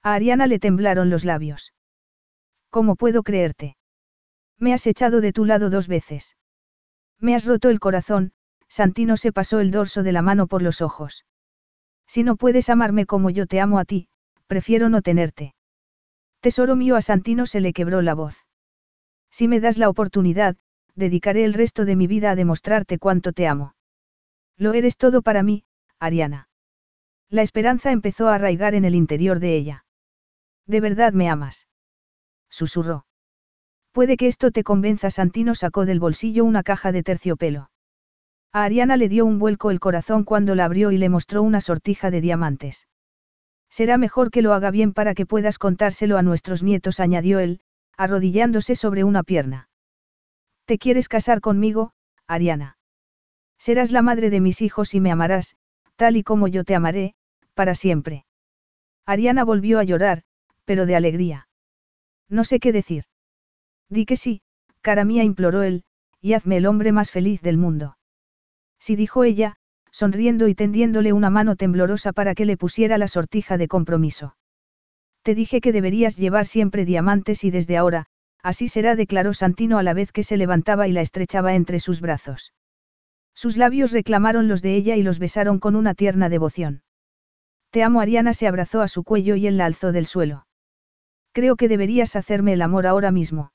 A Ariana le temblaron los labios. ¿Cómo puedo creerte? Me has echado de tu lado dos veces. Me has roto el corazón, Santino se pasó el dorso de la mano por los ojos. Si no puedes amarme como yo te amo a ti, prefiero no tenerte. Tesoro mío a Santino se le quebró la voz. Si me das la oportunidad, dedicaré el resto de mi vida a demostrarte cuánto te amo. Lo eres todo para mí, Ariana. La esperanza empezó a arraigar en el interior de ella. ¿De verdad me amas? Susurró. Puede que esto te convenza. Santino sacó del bolsillo una caja de terciopelo. A Ariana le dio un vuelco el corazón cuando la abrió y le mostró una sortija de diamantes. Será mejor que lo haga bien para que puedas contárselo a nuestros nietos, añadió él, arrodillándose sobre una pierna. ¿Te quieres casar conmigo, Ariana? Serás la madre de mis hijos y me amarás, tal y como yo te amaré, para siempre. Ariana volvió a llorar, pero de alegría. No sé qué decir. Di que sí, cara mía imploró él, y hazme el hombre más feliz del mundo. Sí dijo ella, sonriendo y tendiéndole una mano temblorosa para que le pusiera la sortija de compromiso. Te dije que deberías llevar siempre diamantes y desde ahora, así será, declaró Santino a la vez que se levantaba y la estrechaba entre sus brazos. Sus labios reclamaron los de ella y los besaron con una tierna devoción. Te amo, Ariana se abrazó a su cuello y él la alzó del suelo. Creo que deberías hacerme el amor ahora mismo.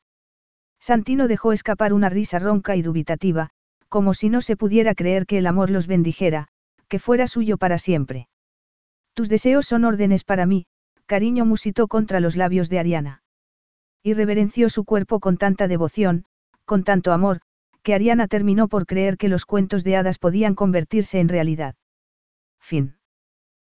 Santino dejó escapar una risa ronca y dubitativa, como si no se pudiera creer que el amor los bendijera, que fuera suyo para siempre. Tus deseos son órdenes para mí, cariño musitó contra los labios de Ariana. Y reverenció su cuerpo con tanta devoción, con tanto amor, que Ariana terminó por creer que los cuentos de hadas podían convertirse en realidad. Fin.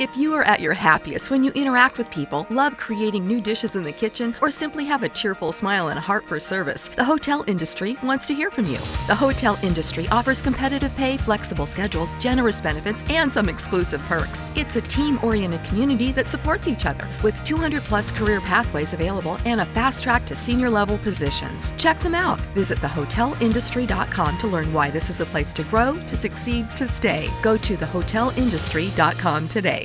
If you are at your happiest when you interact with people, love creating new dishes in the kitchen, or simply have a cheerful smile and a heart for service, the hotel industry wants to hear from you. The hotel industry offers competitive pay, flexible schedules, generous benefits, and some exclusive perks. It's a team oriented community that supports each other with 200 plus career pathways available and a fast track to senior level positions. Check them out. Visit thehotelindustry.com to learn why this is a place to grow, to succeed, to stay. Go to thehotelindustry.com today.